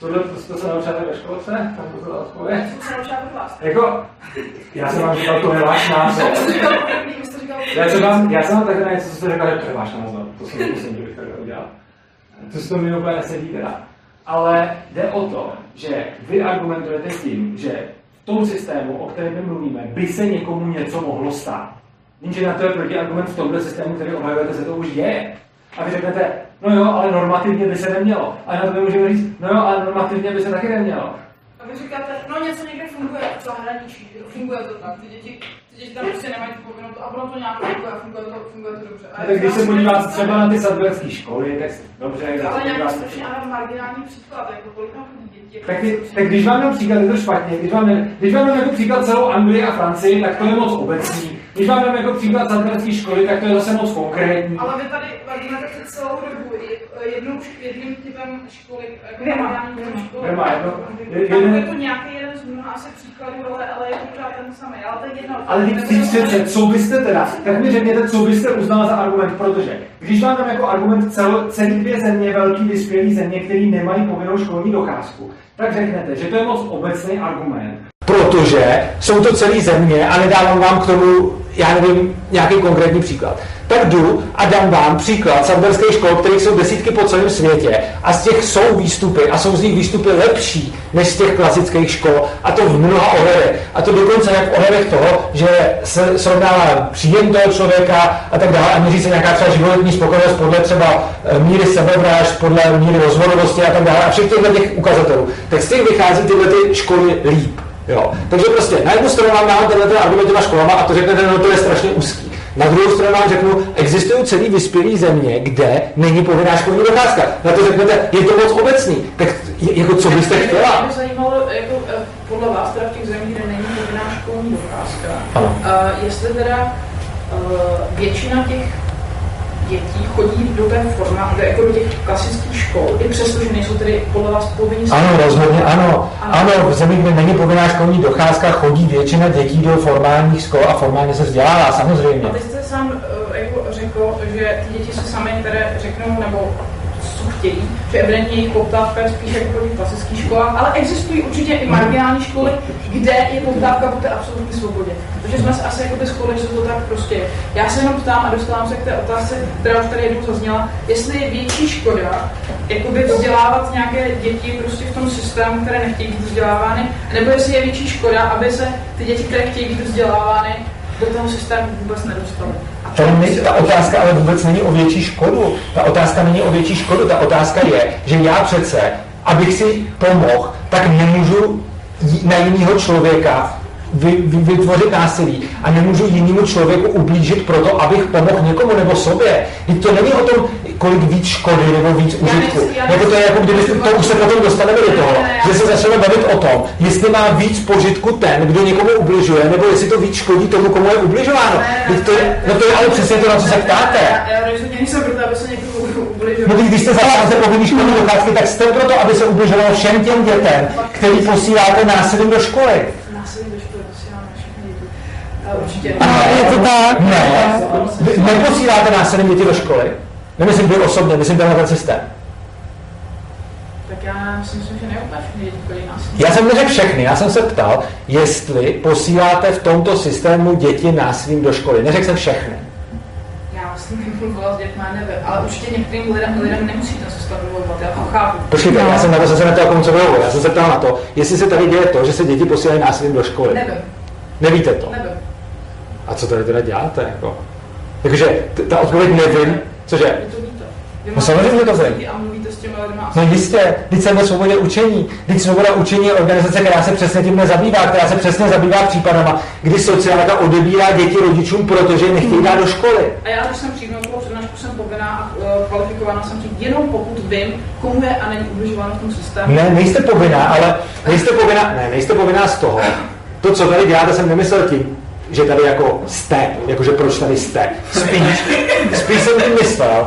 Tohle to se naučíte ve školce? Tam to byla odpověď? Se. Jako, já jsem vám říkal, to je váš názor. Já jsem vám, já jsem vám takhle něco, co jste řekl, že to je váš názor. To jsem nemusím, že bych takhle udělal. To si to mi úplně nesedí teda. Ale jde o to, že vy argumentujete tím, že v tom systému, o kterém my mluvíme, by se někomu něco mohlo stát. Jenže na to je protiargument v tomhle systému, který obhajujete, se to už je. A vy řeknete, no jo, ale normativně by se nemělo. A na to my můžeme říct, no jo, ale normativně by se taky nemělo. A vy říkáte, no něco někde funguje v zahraničí, funguje to tak, ty děti, ty děti tam prostě nemají tu povinnost a ono to nějak funguje funguje to, funguje to dobře. A tak když se podíváte třeba na ty sadberské školy, tak dobře, ale nějaký strašně ale marginální příklad, jako kolik tam děti. Tak, tak když vám dám příklad, je to špatně. Když vám, když vám dám jako příklad celou Anglii a Francii, tak to je moc obecný. Když vám dám jako příklad sadberské školy, tak to je zase moc konkrétní. Ale vy tady argumentujete celou dobu jednou, jedním typem školy, jako Nemá. školy. Nemá, jedno, je to nějaký jeden z mnoha asi příkladů, ale, ale je to pořád ten samý. Ale to je jedno. Ale teď přece, co byste teda, tak mi řekněte, co byste uznal za argument, protože když vám dám jako argument cel, celý dvě země, velký vyspělý země, který nemají povinnou školní docházku, tak řeknete, že to je moc obecný argument. Protože jsou to celé země a nedávám vám k tomu, já nevím, nějaký konkrétní příklad. Tak jdu a dám vám příklad sadberských škol, kterých jsou desítky po celém světě a z těch jsou výstupy a jsou z nich výstupy lepší než z těch klasických škol a to v mnoha ohledech. A to dokonce jak v ohledech toho, že se srovnává příjem toho člověka a tak dále a měří se nějaká třeba životní spokojenost podle třeba míry sebevražd, podle míry rozvodovosti a tak dále a všech těchto těch ukazatelů. Tak z těch vychází tyhle ty školy líp. Jo. Takže prostě na jednu stranu vám dám tenhle argument těma školama a to řeknete, no to je strašně úzký. Na druhou stranu vám řeknu, existují celý vyspělé země, kde není povinná školní docházka. Na to řeknete, je to moc obecný. Tak jako co byste chtěla? Mě zajímalo, jako, podle vás, teda v těch zemích, kde není povinná školní docházka, ano. Uh, jestli teda uh, většina těch dětí chodí do té forma, do, jako do těch klasických škol, i přesto, že nejsou tedy podle vás povinní. Ano, rozhodně ano. Ano, v zemích, kde není povinná školní docházka, chodí většina dětí do formálních škol a formálně se vzdělává, samozřejmě. A ty jste sám uh, jako řekl, že ty děti se sami které řeknou, nebo chtějí, že evidentně jejich poptávka je spíš jako v klasických školách, ale existují určitě i marginální školy, kde je poptávka po té absolutní svobodě. Takže jsme se asi jako shodli, že to tak prostě. Já se jenom ptám a dostávám se k té otázce, která už tady jednou zazněla, jestli je větší škoda jakoby vzdělávat nějaké děti prostě v tom systému, které nechtějí být vzdělávány, nebo jestli je větší škoda, aby se ty děti, které chtějí být vzdělávány, do toho systému vůbec nedostaly. To není, ta otázka ale vůbec není o větší škodu. Ta otázka není o větší škodu. Ta otázka je, že já přece, abych si pomohl, tak nemůžu na jiného člověka vy, vy, vytvořit násilí a nemůžu jinému člověku ublížit proto, abych pomohl někomu nebo sobě. Teď to není o tom, kolik víc škody nebo víc užitku. Jako to je jako kdyby to už se potom dostaneme do toho, že se začneme bavit o tom, jestli má víc požitku ten, kdo někomu ubližuje, nebo jestli to víc škodí tomu, komu je ubližováno. To je, no to je ale přesně to, na co se ptáte. Já rozhodně nejsem proto, aby se někomu. No když jste zastáváte povinný školní docházky, tak jste proto, aby se ubližovalo všem těm dětem, který posíláte násilím do školy. Určitě. Ano, je to tak. Ne, neposíláte násilím děti do školy. Nemyslím vy osobně, myslím tenhle systém. Tak já si myslím, že neopak všechny děti chodí násilím. Já jsem neřekl všechny, já jsem se ptal, jestli posíláte v tomto systému děti násilím do školy. Neřekl jsem všechny. Já vlastně nemluvila s dětmi, nevím, ale určitě některým lidem, lidem nemusí ten systém vyvolovat, já to chápu. Počkejte, já jsem na to zase neptal, komu co vyhovuje. Já jsem se ptal na to, jestli se tady děje to, že se děti posílají násilím do školy. Nevím. Nevíte to? Nevím. A co tady teda děláte? Jako? Jakože t- ta odpověď nevím, cože? No samozřejmě, to lidmi. No jistě, teď jsem o svobodě učení. Teď svoboda učení je organizace, která se přesně tím nezabývá, která se přesně zabývá případama, kdy sociálka odebírá děti rodičům, protože je nechtějí dát do školy. A já, když jsem přijímal tu přednášku, jsem povinná a uh, kvalifikovaná jsem říct, jenom pokud vím, komu je a není ubližováno v tom systému. Ne, nejste povinná, ale nejste povinná, ne, nejste povinná z toho. To, co tady děláte, jsem nemyslel tím, že tady jako jste, jakože proč tady jste. Spíš, spíš jsem tím myslel,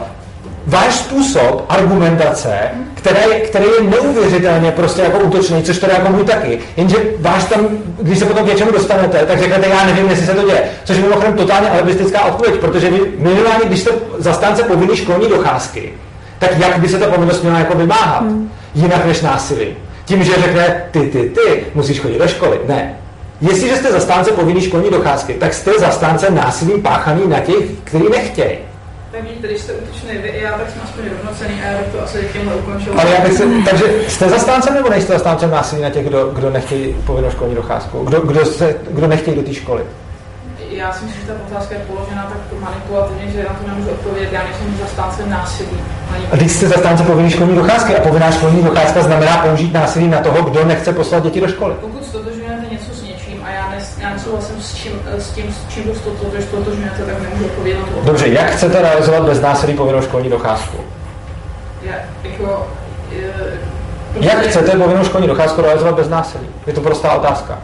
váš způsob argumentace, který, který je neuvěřitelně prostě jako útočný, což teda jako můj taky, jenže váš tam, když se potom k něčemu dostanete, tak řeknete, já nevím, jestli se to děje. Což je mimochodem totálně alibistická odpověď, protože vy minimálně, když jste zastánce povinný školní docházky, tak jak by se ta povinnost měla jako vymáhat? Hmm. Jinak než násilí. Tím, že řekne, ty, ty, ty, musíš chodit do školy. Ne. Jestliže jste zastánce povinný školní docházky, tak jste zastánce násilí páchaný na těch, kteří nechtějí. Tak vidíte, když jste útočný vy i já, tak jsme aspoň rovnocený a já bych to asi tímhle ukončil. Ale já bych se, takže jste zastáncem nebo nejste zastáncem násilí na těch, kdo, kdo nechtějí povinnou školní docházku? Kdo, kdo, se, kdo nechtějí do té školy? Já si myslím, že ta otázka je položena tak manipulativně, že na to nemůžu odpovědět. Já nejsem zastáncem násilí. A když jste zastánce povinné školní docházky a povinná školní docházka znamená použít násilí na toho, kdo nechce poslat děti do školy. Pokud já, já nesouhlasím s, čím, s tím, s čím stotožňujete, tak nemůžu odpovědět na to. Dobře, jak chcete realizovat bez násilí povinnou školní docházku? Já, jako, je, jak chcete povinnou školní docházku realizovat bez násilí? Je to prostá otázka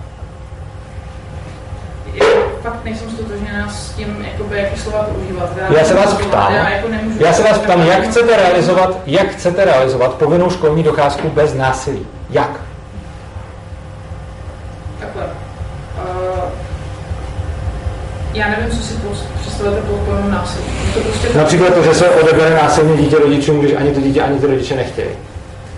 fakt nejsem stotožněná s tím, jakoby, jaký slova používat. Já, já se vás ptám, já, jako já se vás ptám, jak chcete realizovat, jak chcete realizovat povinnou školní docházku bez násilí? Jak? Takhle. Uh, já nevím, co si představujete pod pojmem násilí. To prostě Například to, že se odebere násilně dítě rodičům, když ani to dítě, ani ty rodiče nechtějí.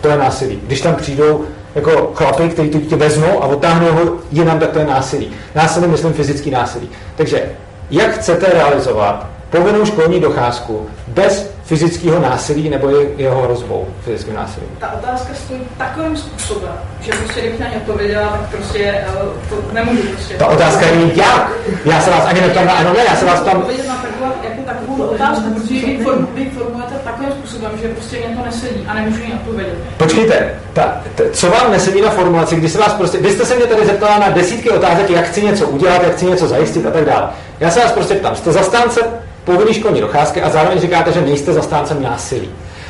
To je násilí. Když tam přijdou jako chlapy, který to dítě vezmou a otáhnou ho jinam, tak to je násilí. Násilí myslím fyzický násilí. Takže jak chcete realizovat povinnou školní docházku bez fyzického násilí nebo jeho hrozbou fyzickým násilím? Ta otázka stojí takovým způsobem, že prostě kdybych na ně odpověděla, tak prostě eh, to nemůžu prostě. Ta otázka je jak? Já se vás ani neptám na ano, ne, já se vás tam... Odpovědět na takovou, jako takovou otázku, protože vy, form, vy formujete takovým způsobem, že prostě mě to nesedí a nemůžu jí odpovědět. Počkejte, ta, ta, co vám nesedí na formulaci, když se vás prostě, vy jste se mě tady zeptala na desítky otázek, jak chci něco udělat, jak chci něco zajistit a tak dále. Já se vás prostě ptám, jste zastánce povinný školní docházky a zároveň říkáte, že nejste zastáncem násilí.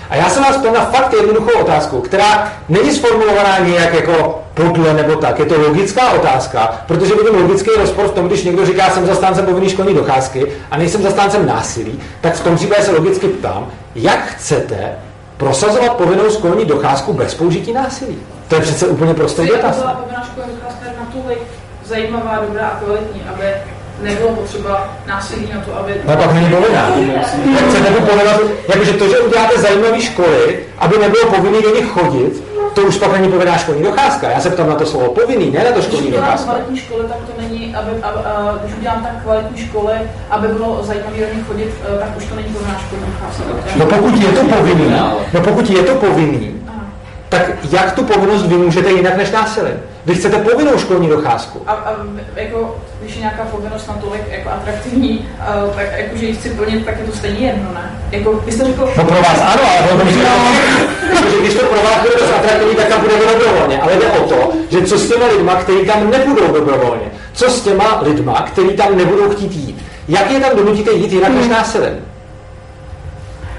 A já jsem vás ptal na fakt jednoduchou otázku, která není sformulovaná nějak jako podle nebo tak. Je to logická otázka, protože vidím logický rozpor v tom, když někdo říká, jsem zastáncem povinný školní docházky a nejsem zastáncem násilí, tak v tom případě se logicky ptám, jak chcete prosazovat povinnou školní docházku bez použití násilí. To je přece úplně prostý dotaz. Povinná školní docházka je natolik zajímavá, dobrá a kvalitní, aby nebylo potřeba násilí na to, aby... No pak není povinná. Chcete by povinovat, jakože to, že uděláte zajímavé školy, aby nebylo povinný do nich chodit, to už pak není povinná školní docházka. Já se ptám na to slovo povinný, ne na to školní docházka. Když kvalitní školy, tak to není, aby, aby, aby, když udělám tak kvalitní školy, aby bylo zajímavé do nich chodit, eh, tak už to není povinná školní docházka. No pokud je to povinný, no pokud je to povinný, tak jak tu povinnost vy můžete jinak než násilím? Vy chcete povinnou školní docházku. A, a jako, když je nějaká povinnost natolik jako atraktivní, uh, tak jako, že ji chci plnit, tak je to stejně jedno, ne? Jako, vy jste řekl... No pro vás ano, ale pro no. že když to pro vás bude dost atraktivní, tak tam bude dobrovolně. Ale jde o to, že co s těma lidma, kteří tam nebudou dobrovolně? Co s těma lidma, kteří tam nebudou chtít jít? Jak je tam donutíte jít jinak než násilím?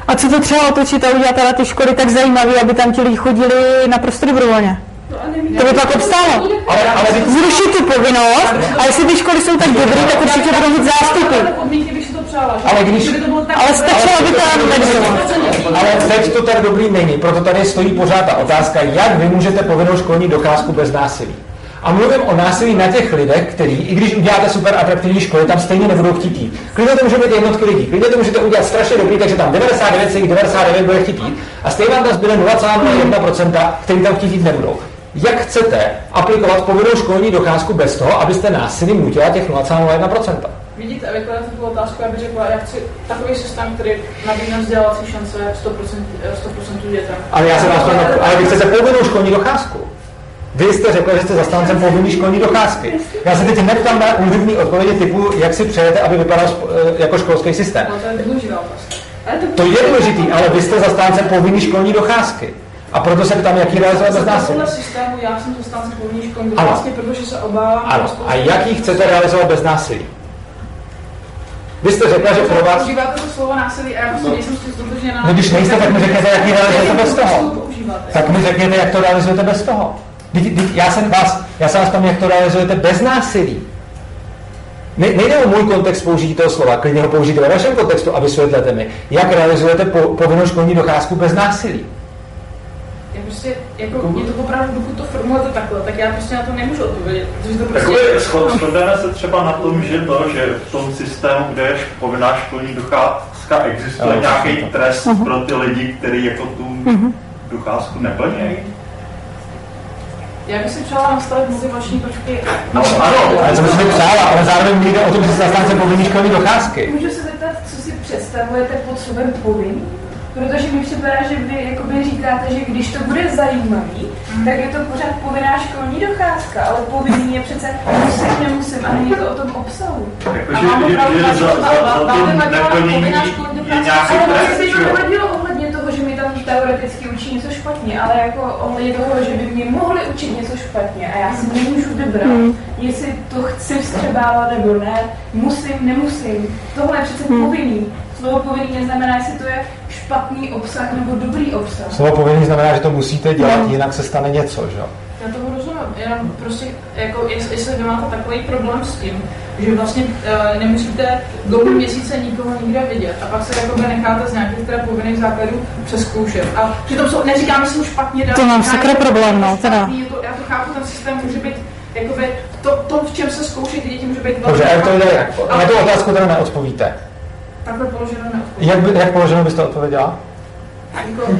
A co to třeba otočit a udělat ty školy tak zajímavé, aby tam ti lidi chodili naprosto dobrovolně? To by pak obstálo. Ale, ale Zrušit tu povinnost a jestli ty školy jsou tak dobré, tak určitě budou mít zástupy. Ale když... Ale stačilo by to Ale teď to tak dobrý není, proto tady stojí pořád ta otázka, jak vy můžete povinnou školní docházku bez násilí. A mluvím o násilí na těch lidech, který, i když uděláte super atraktivní školy, tam stejně nebudou chtít jít. Klidně to může být jednotky lidí, klidně to můžete udělat strašně dobrý, takže tam 99,99 99 bude chtít jít a stejně vám tam zbyde 0,01%, který tam chtít jít nebudou. Jak chcete aplikovat povinnou školní docházku bez toho, abyste násilí nutila těch 0,01%? Vidíte, vykládáte tu otázku, aby řekla, já chci takový systém, který nabídne vzdělávací šance 100%, 100% dětem. Ale já se vás ale vy chcete povinnou školní docházku. Vy jste řekl, že jste zastáncem povinné školní docházky. Já se teď neptám na úřední odpovědi typu, jak si přejete, aby vypadal eh, jako školský systém. No, to je důležitá To je důležitý, ale vy jste zastáncem povinné školní docházky. A proto se ptám, jaký realizovat bez násilí. systému já jsem zastáncem povinné školní docházky, protože se obávám. Ano. A jaký chcete realizovat bez násilí? Vy jste řekla, že pro vás... Používáte to slovo násilí a já prostě nejsem s tím ztotožněná. No když nejste, tak mi řekněte, jaký realizujete bez toho. Tak mi řekněte, jak to realizujete bez toho. Já jsem vás, já jsem vás tam, jak to realizujete bez násilí. Ne, nejde o můj kontext použití toho slova, klidně ho použijte ve vašem kontextu a vysvětlete mi, jak realizujete po, povinnou školní docházku bez násilí. Prostě, jako, mě to opravdu, dokud to formulujete takhle, tak já prostě na to nemůžu odpovědět, protože to prostě... Takové shodneme se třeba na tom, že to, že v tom systému, kde je povinná školní docházka, existuje Jo, nějaký tak. trest Mhm. pro ty lidi, kteří jako tu Mhm. docházku neplní. Já bych si přála nastavit motivační počky. No, ano, Ale to by si přála, ale zároveň jde o to, že se zastánce povinný školní docházky. Můžu se zeptat, co si představujete pod slovem povinný? Protože mi připadá, že vy jakoby říkáte, že když to bude zajímavý, tak je to pořád povinná školní docházka, ale povinný je přece musím, nemusím a není to o tom obsahu. Jakože, že, že za, za, za to neplnění je nějaký trest, vlastně by že to jo? nevadilo ohledně toho, že mi tam teoreticky učí něco špatně, ale jako ohledně toho, že by mě mohli učit něco špatně a já si nemůžu vybrat, Hmm. jestli to chci vstřebávat nebo ne, musím, nemusím. Tohle je přece Hmm. povinný. Slovo povinný neznamená, jestli to je špatný obsah nebo dobrý obsah. Slovo povinný znamená, že to musíte dělat, jinak se stane něco, že jo? Já tomu rozumím, jenom prostě, jako, jestli, jestli vy máte takový problém s tím, že vlastně uh, nemusíte dlouhý měsíce nikoho nikde vidět a pak se jakoby necháte z nějakých teda povinných základů přeskoušet. A přitom jsou, neříkám, že jsou špatně dané. To mám sakra to problém, no, je teda. je to, já to chápu, ten systém může být, jakoby, to, to, v čem se zkouší ty děti, může být Dobře, a jak to jde? špatný. Na Ale tu otázku teda neodpovíte. Takhle položeno neodpovídá. Jak, by, jak položenou byste odpověděla? Jako,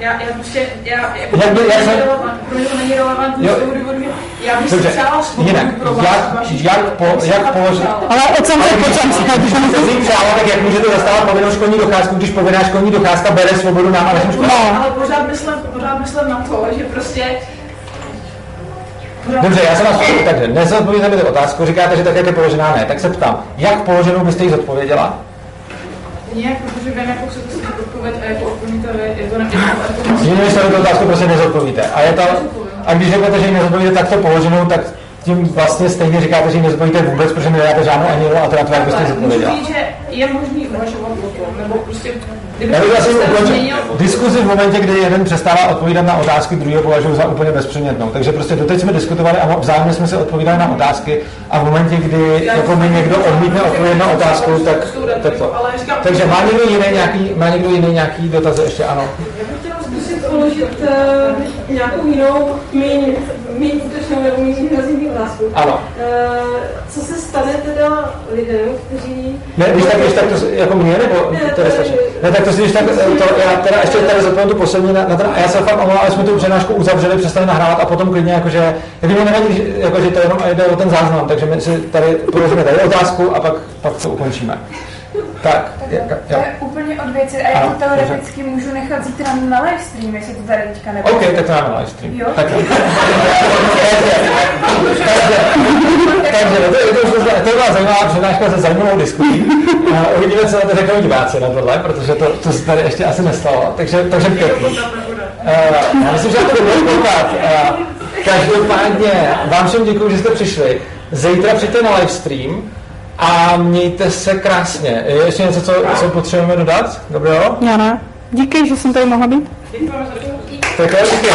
já, já prostě, já, jako, Jak by- jak to se- pro mě to není relevantní Jo. z toho důvodu, že já bych si přála svobodu jinak, pro vás, jak, vaši jak, po, jak položit... Ale od samého počátku. Když byste si přála, tak jak můžete zastávat povinnou školní docházku, když povinná školní docházka bere svobodu nám a našim školám? No. Ale pořád myslím, pořád myslím na to, že prostě Dobře, já se vás ptám, takže nezodpovíte mi tu otázku, říkáte, že tak, jak je položená, ne. Tak se ptám, jak položenou byste ji zodpověděla? Nějak, protože vím, jak chcete si odpověď a jako odpovíte je to ne, jako, Jinými slovy, tu otázku prostě nezodpovíte. A, je to, a když řeknete, že ji nezodpovíte takto položenou, tak tím vlastně stejně říkáte, že ji nezodpovíte vůbec, protože nedáte žádnou ani alternativou, jak byste můžu zodpověděla. říct, že je možný uvažovat o tom, nebo prostě, Já bych se asi ukončil změnil, diskuzi v momentě, kdy jeden přestává odpovídat na otázky, druhý považuji za úplně bezpředmětnou. Takže prostě doteď jsme diskutovali a vzájemně jsme si odpovídali na otázky a v momentě, kdy jako mi někdo odmítne odpovědět na otázku, tak, tak to. Takže má někdo jiný nějaký, má někdo jiný nějaký dotaz ještě? Ano. Zkusit položit uh, nějakou jinou, méně, útočnou nebo méně invazivní otázku. Ano. Uh, co se stane teda lidem, kteří... Ne, když tak, když tak to jako mě, nebo Ne, to je to- stačí. Ne, tak to si když tak, to, já teda ještě tady zodpovím tu poslední, na, na ten, a já se fakt omlouvám, ale jsme tu přednášku uzavřeli, přestali nahrávat a potom klidně jakože, jako mi nevadí, že- jako, že to jenom jde o ten záznam, takže my si tady položíme tady otázku a pak, pak to ukončíme. Tak, jak, To jak. je úplně od věci a já to teoreticky můžu nechat zítra na live stream, jestli to tady teďka nebude. OK, tak to máme live stream. Jo. Tak, takže to, to, to, to byla zajímavá přednáška se zajímavou diskutí. Uh, uvidíme, co na to řeknou diváci na tohle, protože to, to se tady ještě asi nestalo. Takže, takže pěkný. Uh, já myslím, že to bylo koukat. Uh, každopádně vám všem děkuji, že jste přišli. Zítra přijďte na livestream a mějte se krásně. Je ještě něco, co, co potřebujeme dodat? Dobrého? Já ne. Díky, že jsem tady mohla být. Tak jo, díky.